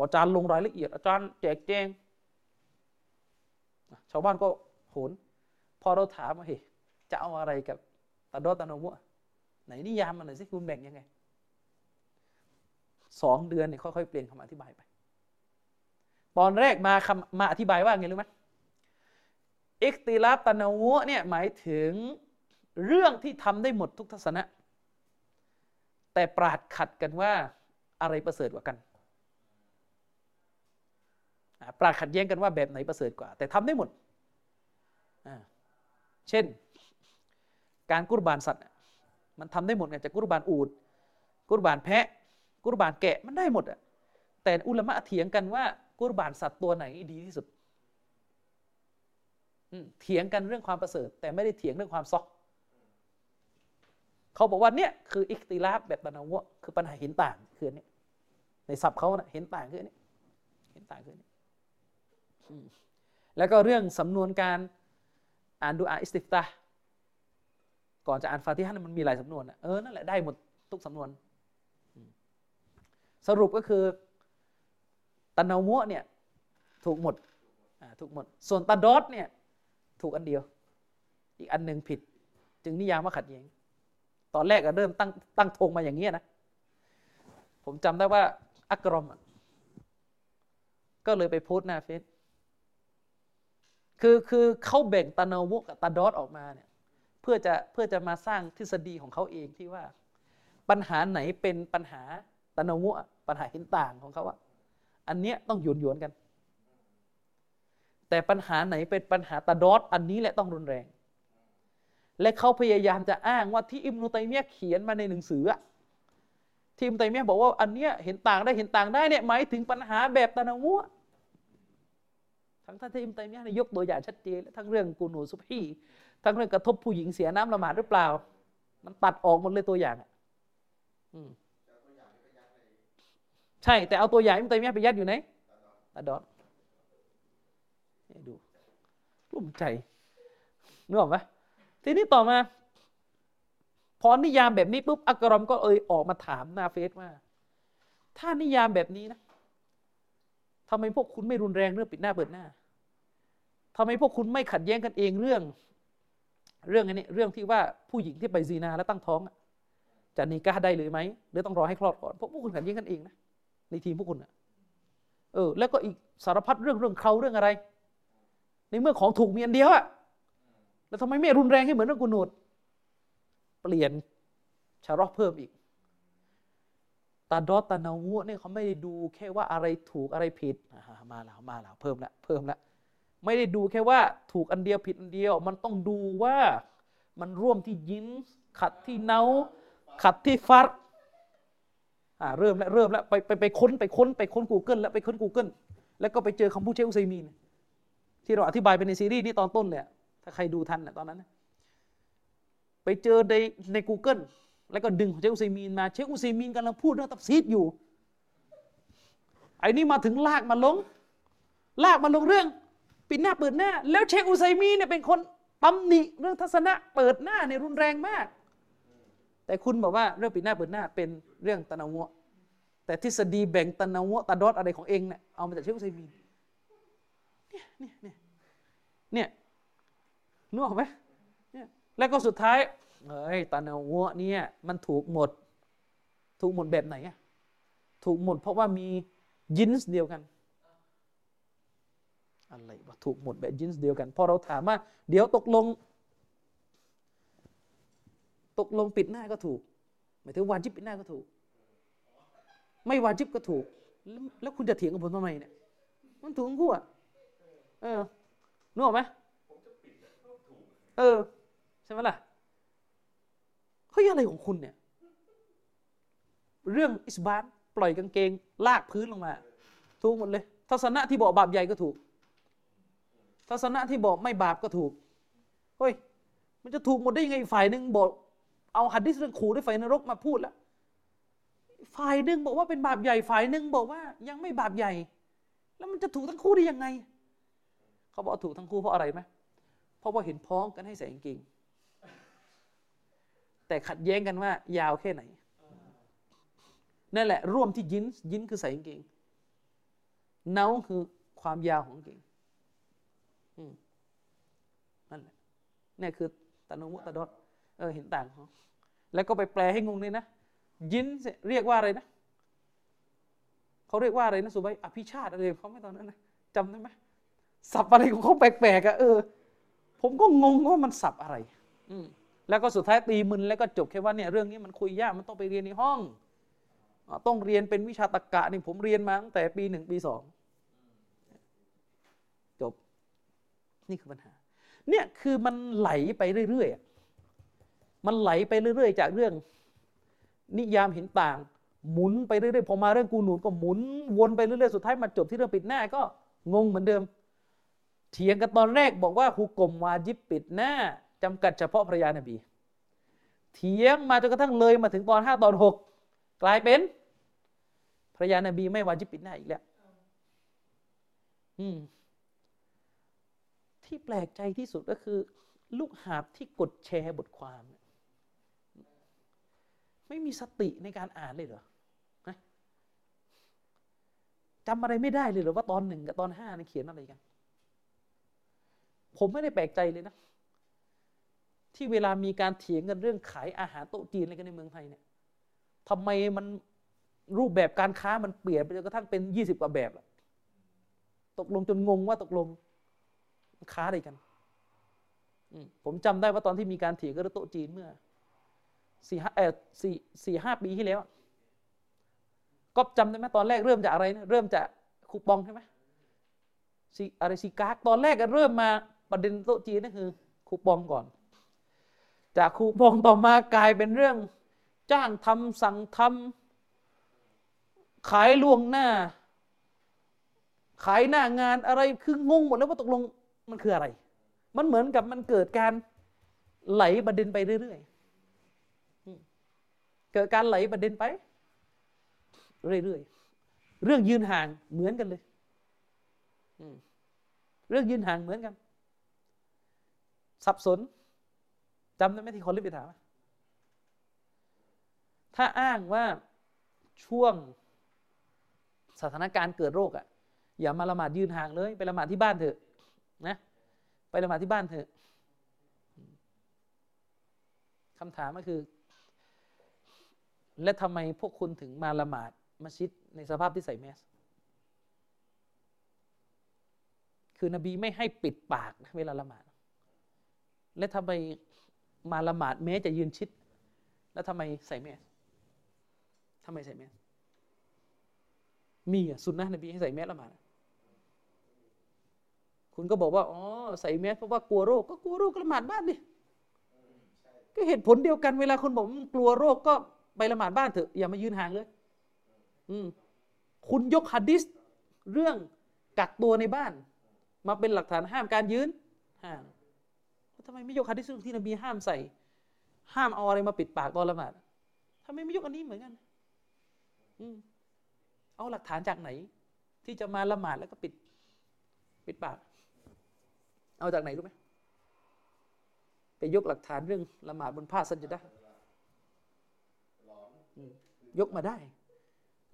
อาจารย์ลงรายละเอียด อาจารย์แจกแจงชาวบ้านก็โหนพอเราถามว่าเฮ้จะเอาอะไรกับตะดอตะนาวะไหนนิยามมันหน่อยสิคุณแบ่งยังไงสองเดือนเนี่ยค่อยๆเปลี่ยนคำอธิบายไป ตอนแรกมาคำมาอธิบายว่าไงรู้ไหมอิคติลาตะนาวะเนี่ยหมายถึง เรื่องที่ทำได้หมดทุกทัศนะ แต่ปราดขัดกันว่าอะไรประเสริฐกว่ากันปราดขัดแย้งกันว่าแบบไหนประเสริฐกว่า แต่ทำได้หมด เช่น การกุรบานสัตว์ มันทำได้หมดไงจากกุรบานอูดกุรบานแพะ กุรบานแกะมันได้หมดอะแต่อุลามะเถียงกันว่ากุรบานสัตว์ตัวไหนดีที่สุดเถียงกันเรื่องความประเสริฐ แต่ไม่ได้เถียงเรื่องความซอก เขาบอกว่าเนี่ยคืออิคติลาฟแบบตะนาวะคือปัญหาเห็นต่างคือนี้ในศัพท์เขานะเห็นต่างคือนี้เห็นต่างคือนี้แล้วก็เรื่องสำนวนการอ่านดูอาอิสติฟตาก่อนจะอ่านฟาติฮะมันมีหลายสำนวนเออนั่นแหละได้หมดทุกสำนวน สรุปก็คือตันนาวะเนี่ยถูกหมดถูกหมด ส่วนตาดอสเนี่ยถูกอันเดียว อีกอันหนึ่งผิด จึงนิยามว่าขัดแย้ง ตอนแรกก็เริ่มตั้งตั้งธงมาอย่างนี้นะ ผมจำได้ว่าอักรอมก็เลยไปโพสต์หน้าเฟซคือคือเขาแบ่งตานาวกับตาดอสออกมาเนี่ยเพื่อจะเพื่อจะมาสร้างทฤษฎีของเขาเองที่ว่า ปัญหาไหนเป็นปัญหาตานาวปัญหาเห็นต่างของเขาว่าอันเนี้ยต้องหยวนหยวนกัน แต่ปัญหาไหนเป็นปัญหาตาดอสอันนี้แหละต้องรุนแรง และเขาพยายามจะอ้างว่าที่อิมนุตัยมียเขียนมาในหนังสือที่อิมนุตัยมียบอกว่าอันเนี้ยเห็นต่างได้เห็นต่างได้เนี่ยหมายถึงปัญหาแบบตะนาวะทั้งท่านที่อิมนุตัยมียยกตัวอย่างชัดเจนทั้งเรื่องกูนูซุพีทั้งเรื่องกระทบผู้หญิงเสียน้ำละหมาดหรือเปล่า มันตัดออกหมดเลยตัวอย่างอะใช่ แต่เอาตัวอย่างอิมตัยมียไปยัดอยู่ไหนตาดอดดูกลุ้มใจนึกออกไหม ทีนี้ต่อมา พอนิยามแบบนี้ปุ๊บอักรอมก็เอ่ยออกมาถามนาเฟซว่า ถ้านิยามแบบนี้นะทำไมพวกคุณไม่รุนแรงเรื่องปิดหน้าเปิดหน้าทำไมพวกคุณไม่ขัดแย้งกันเองเรื่อง เรื่องนี้เรื่องที่ว่าผู้หญิงที่ไปซีนาแล้วตั้งท้องจะนีก้าได้เลยไหมหรือต้องรอให้คลอดก่อนเพราะพวกคุณขัดแย้งกันเองนะในทีมพวกคุณอะเออ แล้วก็อีกสารพัดเรื่องเรื่องเขาเรื่องอะไร ในเมื่อของถูกมีอันเดียวอะ แล้วทำไมไม่รุนแรงให้เหมือนเรื่องกุนูดเปลี่ยนชารอเพิ่มอีกตาดอตตานาวเนี่ยเขาไม่ได้ดูแค่ว่าอะไรถูกอะไรผิดมาแล้วมาแล้วเพิ่มละเพิ่มละไม่ได้ดูแค่ว่าถูกอันเดียวผิดอันเดียว มันต้องดูว่ามันร่วมที่ยินขัดที่เนาขัดที่ฟัดอ่าเริ่มแล้วเริ่มแล้วไปไปไปค้นไปค้นไปค้น Google แล้วไปค้น Google แล้วก็ไปเจอคำพูดเชคอุซัยมีนที่เราอธิบายไปในซีรีส์นี้ตอนต้นเลย ถ้าใครดูทันนะตอนนั้น ไปเจอในใน Google แล้วก็ดึงเชคอุซัยมีนมา เชคอุซัยมีนกำลังพูดเรื่องตับซีดอยู่ ไอ้นี่มาถึงลากมาลง ลากมาลงเรื่อง ปิดหน้าเปิดหน้า แล้วเชคอุซัยมีนเนี่ยเป็นคนตำหนิเรื่องทัศนะเปิดหน้าในรุนแรงมาก แต่คุณบอกว่าเรื่องปิดหน้าเปิดหน้าเป็นเรื่องตะนาวะแต่ทฤษฎีแบ่งตะนาวะตะดอดอะไรของเองเนี่ยเอามาจากเชคอุซัยมีนเนี่ยเนี่ยเนี่ยเนี่ย นึกออกไหมแล้วก็สุดท้ายเฮ้ยตานวัวเนี่ยมันถูกหมด ถูกหมดแบบไหนอะถูกหมดเพราะว่ามียินส์เดียวกันอะไรวะถูกหมดแบบยินส์เดียวกันพอเราถามว่า เดี๋ยวตกลง ตกลงปิดหน้าก็ถูกหมายถึงวาจิบปิดหน้าก็ถูก ไม่วาจิบก็ถูก แล้วคุณจะเถียงกับผมทำไมเนี่ยมันถูกทั้งคู่อะเออนึกออกไหม เออ ใช่ไหมล่ะเฮ้ยอะไรของคุณเนี่ย เรื่องอิสบานปล่อยกางเกง ลากพื้นลงมา ถูกหมดเลย ทัศนะที่บอกบาปใหญ่ก็ถูก ทัศนะที่บอกไม่บาปก็ถูกเฮ้ยมันจะถูกหมดได้ยังไงฝ่ายหนึ่งบอก เอาหัดดิสเรื่องขู่ด้วยไฟนรกมาพูดแล้วฝ่ายหนึ่งบอกว่าเป็นบาปใหญ่ฝ่ายหนึ่งบอกว่า ยังไม่บาปใหญ่ แล้วมันจะถูกทั้งคู่ได้ยังไง เขาบอกถูกทั้งคู่เพราะอะไรไหม เพราะว่าเห็นพ้องกันให้ใส่กางเกงแต่ขัดแย้งกันว่ายาวแค่ไหน นั่นแหละ ร่วมที่ยินยินคือใส่กางเกงเนาคือความยาวของกางเกงอืมนั่นแหละนี่คือตานุมุตะดอดเออเห็นต่างเขาแล้วก็ไปแปลให้งงเลยนะยินเรียกว่าอะไรนะเขาเรียกว่าอะไรนะสุบัยอภิชาติอะไรเขาไม่ตอนนั้นนะจำได้ไหมสับอะไรของเขาแปลกๆอะเออ ผมก็งงว่ามันสับอะไรอืมแล้วก็สุดท้ายตีมึนแล้วก็จบแค่ว่าเนี่ยเรื่องนี้มันคุยยากมันต้องไปเรียนในห้องอาต้องเรียนเป็นวิชาตรรกะนี่ผมเรียนมาตั้งแต่ปีหนึ่งปีสองจบ นี่คือปัญหา เนี่ยคือมันไหลไปเรื่อยๆอะมันไหลไปเรื่อย ๆ จากเรื่อง นิยามเห็นต่าง หมุนไปเรื่อยๆพอมาเรื่องกูนูนก็หมุนวนไปเรื่อยๆสุดท้ายมาจบที่เรื่องปิดหน้าก็งงเหมือนเดิม เถียงกันตอนแรกบอกว่าฮุกกลมวาจิบปิดหน้าจำกัดเฉพาะภรรยานบี เถียงมาจนกระทั่งเลยมาถึงตอนห้าตอนหกกลายเป็นภรรยานบีไม่วาจิบปิดหน้าอีกแล้วอืมที่แปลกใจที่สุดก็คือ ลูกหาบที่กดแชร์บทความ ไม่มีสติในการอ่านเลยเหรอนะจำอะไรไม่ได้เลยเหรอว่าตอนหนึ่งกับตอนห้าเนี่ยเขียนอะไรกัน ผมไม่ได้แปลกใจเลยนะ ที่เวลามีการเถียงกันเรื่องขายอาหารโต๊ะจีนอะไรกันในเมืองไทยเนี่ยทำไมมันรูปแบบการค้ามันเปลี่ยนไปจนกระทั่งเป็นยี่สิบกว่าแบบละตกลงจนงงว่าตกลงค้าอะไรกันผมจำได้ว่าตอนที่มีการเถียงกันเรื่องโต๊ะจีนเมื่อสี่ห้าเออสี่สี่ห้าปีที่แล้วก็จำได้ไหมตอนแรกเริ่มจากอะไรนะเริ่มจากคูปองใช่ไหมซีอะไรซีการ์ดตอนแรกก็เริ่มมา ประเด็นโต๊ะจีนนั่นคือคูปองก่อน จากคูปองต่อมากลายเป็นเรื่อง จ้างทำสั่งทำขายล่วงหน้า ขายหน้างานอะไรคืองงหมดแล้วว่าตกลงมันคืออะไร มันเหมือนกับมันเกิดการไหลประเด็นไปเรื่อยๆเกิดการไหลประเด็นไป เรื่อยๆเรื่องยืนห่างเหมือนกันเลยเรื่องยืนห่างเหมือนกัน สับสนจำได้ไหมที่คนรีบไปถามถ้าอ้างว่าช่วงสถานการณ์เกิดโรคอะอย่ามาละหมาดยืนห่างเลย ไปละหมาดที่บ้านเถอะนะไปละหมาดที่บ้านเถอะคำถามก็คือ และทำไมพวกคุณถึงมาละหมาดมัสยิดในสภาพที่ใส่แมสคือนบีไม่ให้ปิดปากนะเวลาละหมาด และทำไมมาละหมาดแม้จะยืนชิด แล้วทำไมใส่แมสทำไมใส่แมสมีอะสุนนะนบีให้ใส่แมสละหมาดคุณก็บอกว่าอ๋อใส่แมสเพราะว่ากลัวโรคก็กลัวโรคละหมาดบ้านดิก็เหตุผลเดียวกันเวลาคนบอกกลัวโรคก็ไปละหมาดบ้านเถอะอย่ามายืนห่างเลย อืมคุณยกฮัดดิสเรื่องกักตัวในบ้าน มาเป็นหลักฐานห้ามการยืนห่าง ทำไมไม่ยกฮัดดิสที่นบีห้ามใส่ ห้ามเอาอะไรมาปิดปากตอนละหมาดทำไมไม่ยกอันนี้เหมือนกันอืมเอาหลักฐานจากไหน ที่จะมาละหมาดแล้วก็ปิด ปิดปาก เอาจากไหนรู้ไหมไปยกหลักฐานเรื่องละหมาดบนผ้าสัจดะห์อืมยกมาได้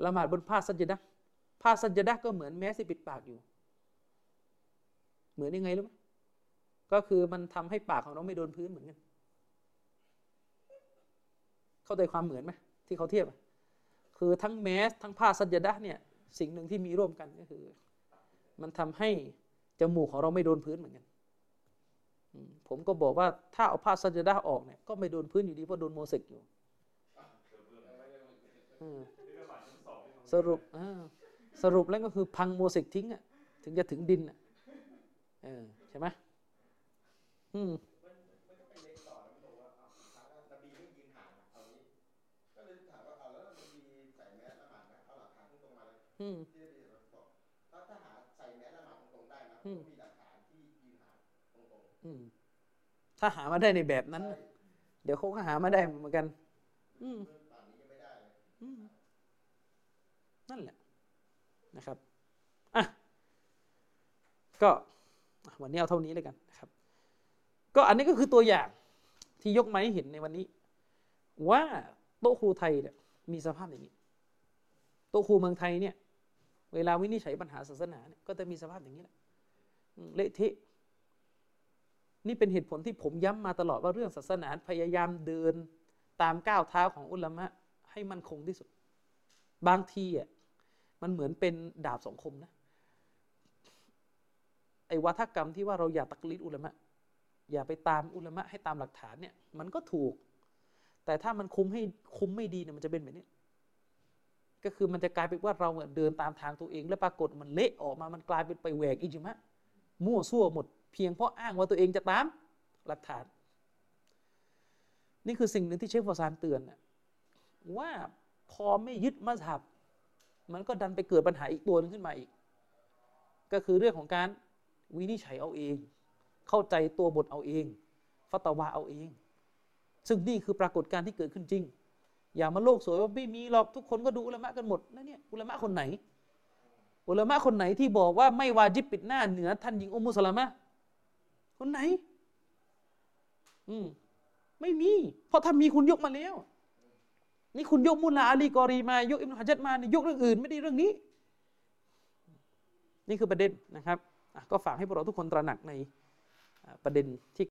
ละหมาดบนผ้าสัจดะผ้าสัจดะก็เหมือนแม้สิปิดปากอยู่ เหมือนยังไงรู้ไหม ก็คือมันทำให้ปากของเราไม่โดนพื้นเหมือนกัน เข้าใจความเหมือนไหมที่เขาเทียบ คือทั้งแมสทั้งผ้าสัจดะเนี่ยสิ่งหนึ่งที่มีร่วมกันก็คือ มันทำให้จมูกของเราไม่โดนพื้นเหมือนกัน ผมก็บอกว่าถ้าเอาผ้าสัจดะออกเนี่ยก็ไม่โดนพื้นอยู่ดีเพราะโดนโมเสกอยู่สรุปสรุปแล้วก็คือพังโมเสกทิ้งอะถึงจะถึงดินอะใช่ไหม อืมอืมถ้าถ้าหาใส่แมสละหมาดตรงๆได้นะอืมมีหลักฐานที่ยืนหาตรงอืมถ้าหามาได้ในแบบนั้น เดี๋ยวเขาก็หามาได้เหมือนกัน อืมๆป่านนี้ยังไม่ได้เลยอืมนั่นแหละนะครับอะก็อะวันนี้เอาเท่านี้เลยกันนะครับ ก็อันนี้ก็คือตัวอย่างที่ยกมาให้เห็นในวันนี้ ว่าโต๊ะครูไทยเนี่ยมีสภาพอย่างนี้ โต๊ะครูเมืองไทยเนี่ย เวลาวินิจฉัยปัญหาศาสนาเนี่ยก็จะมีสภาพอย่างนี้แหละเละเทะนี่เป็นเหตุผลที่ผมย้ำมาตลอดว่าเรื่องศาสนาพยายามเดินตามก้าวเท้าของอุลามะให้มันคงที่สุด บางทีอะมันเหมือนเป็นดาบสองคมนะไอ้วัฒกรรมที่ว่าเราอย่าตักลิดอุลามะ อย่าไปตามอุลามะให้ตามหลักฐานเนี่ย มันก็ถูก แต่ถ้ามันคุมให้คุมไม่ดีเนี่ยมันจะเป็นแบบนี้ ก็คือมันจะกลายเป็นว่าเราเดินตามทางตัวเอง แล้วปรากฏมันเละออกมามันกลายเป็นไปแหวกอิจมะมั่วซั่วหมด เพียงเพราะอ้างว่าตัวเองจะตามหลักฐาน นี่คือสิ่งหนึ่งที่เชฟฟอซานเตือนน่ะว่าพอไม่ยึดมัสฮับ มันก็ดันไปเกิดปัญหาอีกตัวหนึงขึ้นมาอีก ก็คือเรื่องของการวินิจฉัยเอาเอง เข้าใจตัวบทเอาเองฟัตวาเอาเอง ซึ่งนี่คือปรากฏการณ์ที่เกิดขึ้นจริง อย่ามาโลกสวยว่าไม่มีหรอกทุกคนก็ดูอุลามะกันหมดนะเนี่ยอุลามะคนไหน อุลามะคนไหนที่บอกว่าไม่วาจิบปิดหน้าเหนือท่านหญิงอุมุสลามะคนไหน อืมไม่มี เพราะถ้ามีคุณยกมาแล้ว นี่คุณยกมุลลาอาลีกอรีมายกอิบนุฮะจัดมานี่ยกเรื่องอื่นไม่ได้เรื่องนี้ นี่คือประเด็นนะครับก็ฝากให้พวกเราทุกคนตระหนักใน ประเด็นที่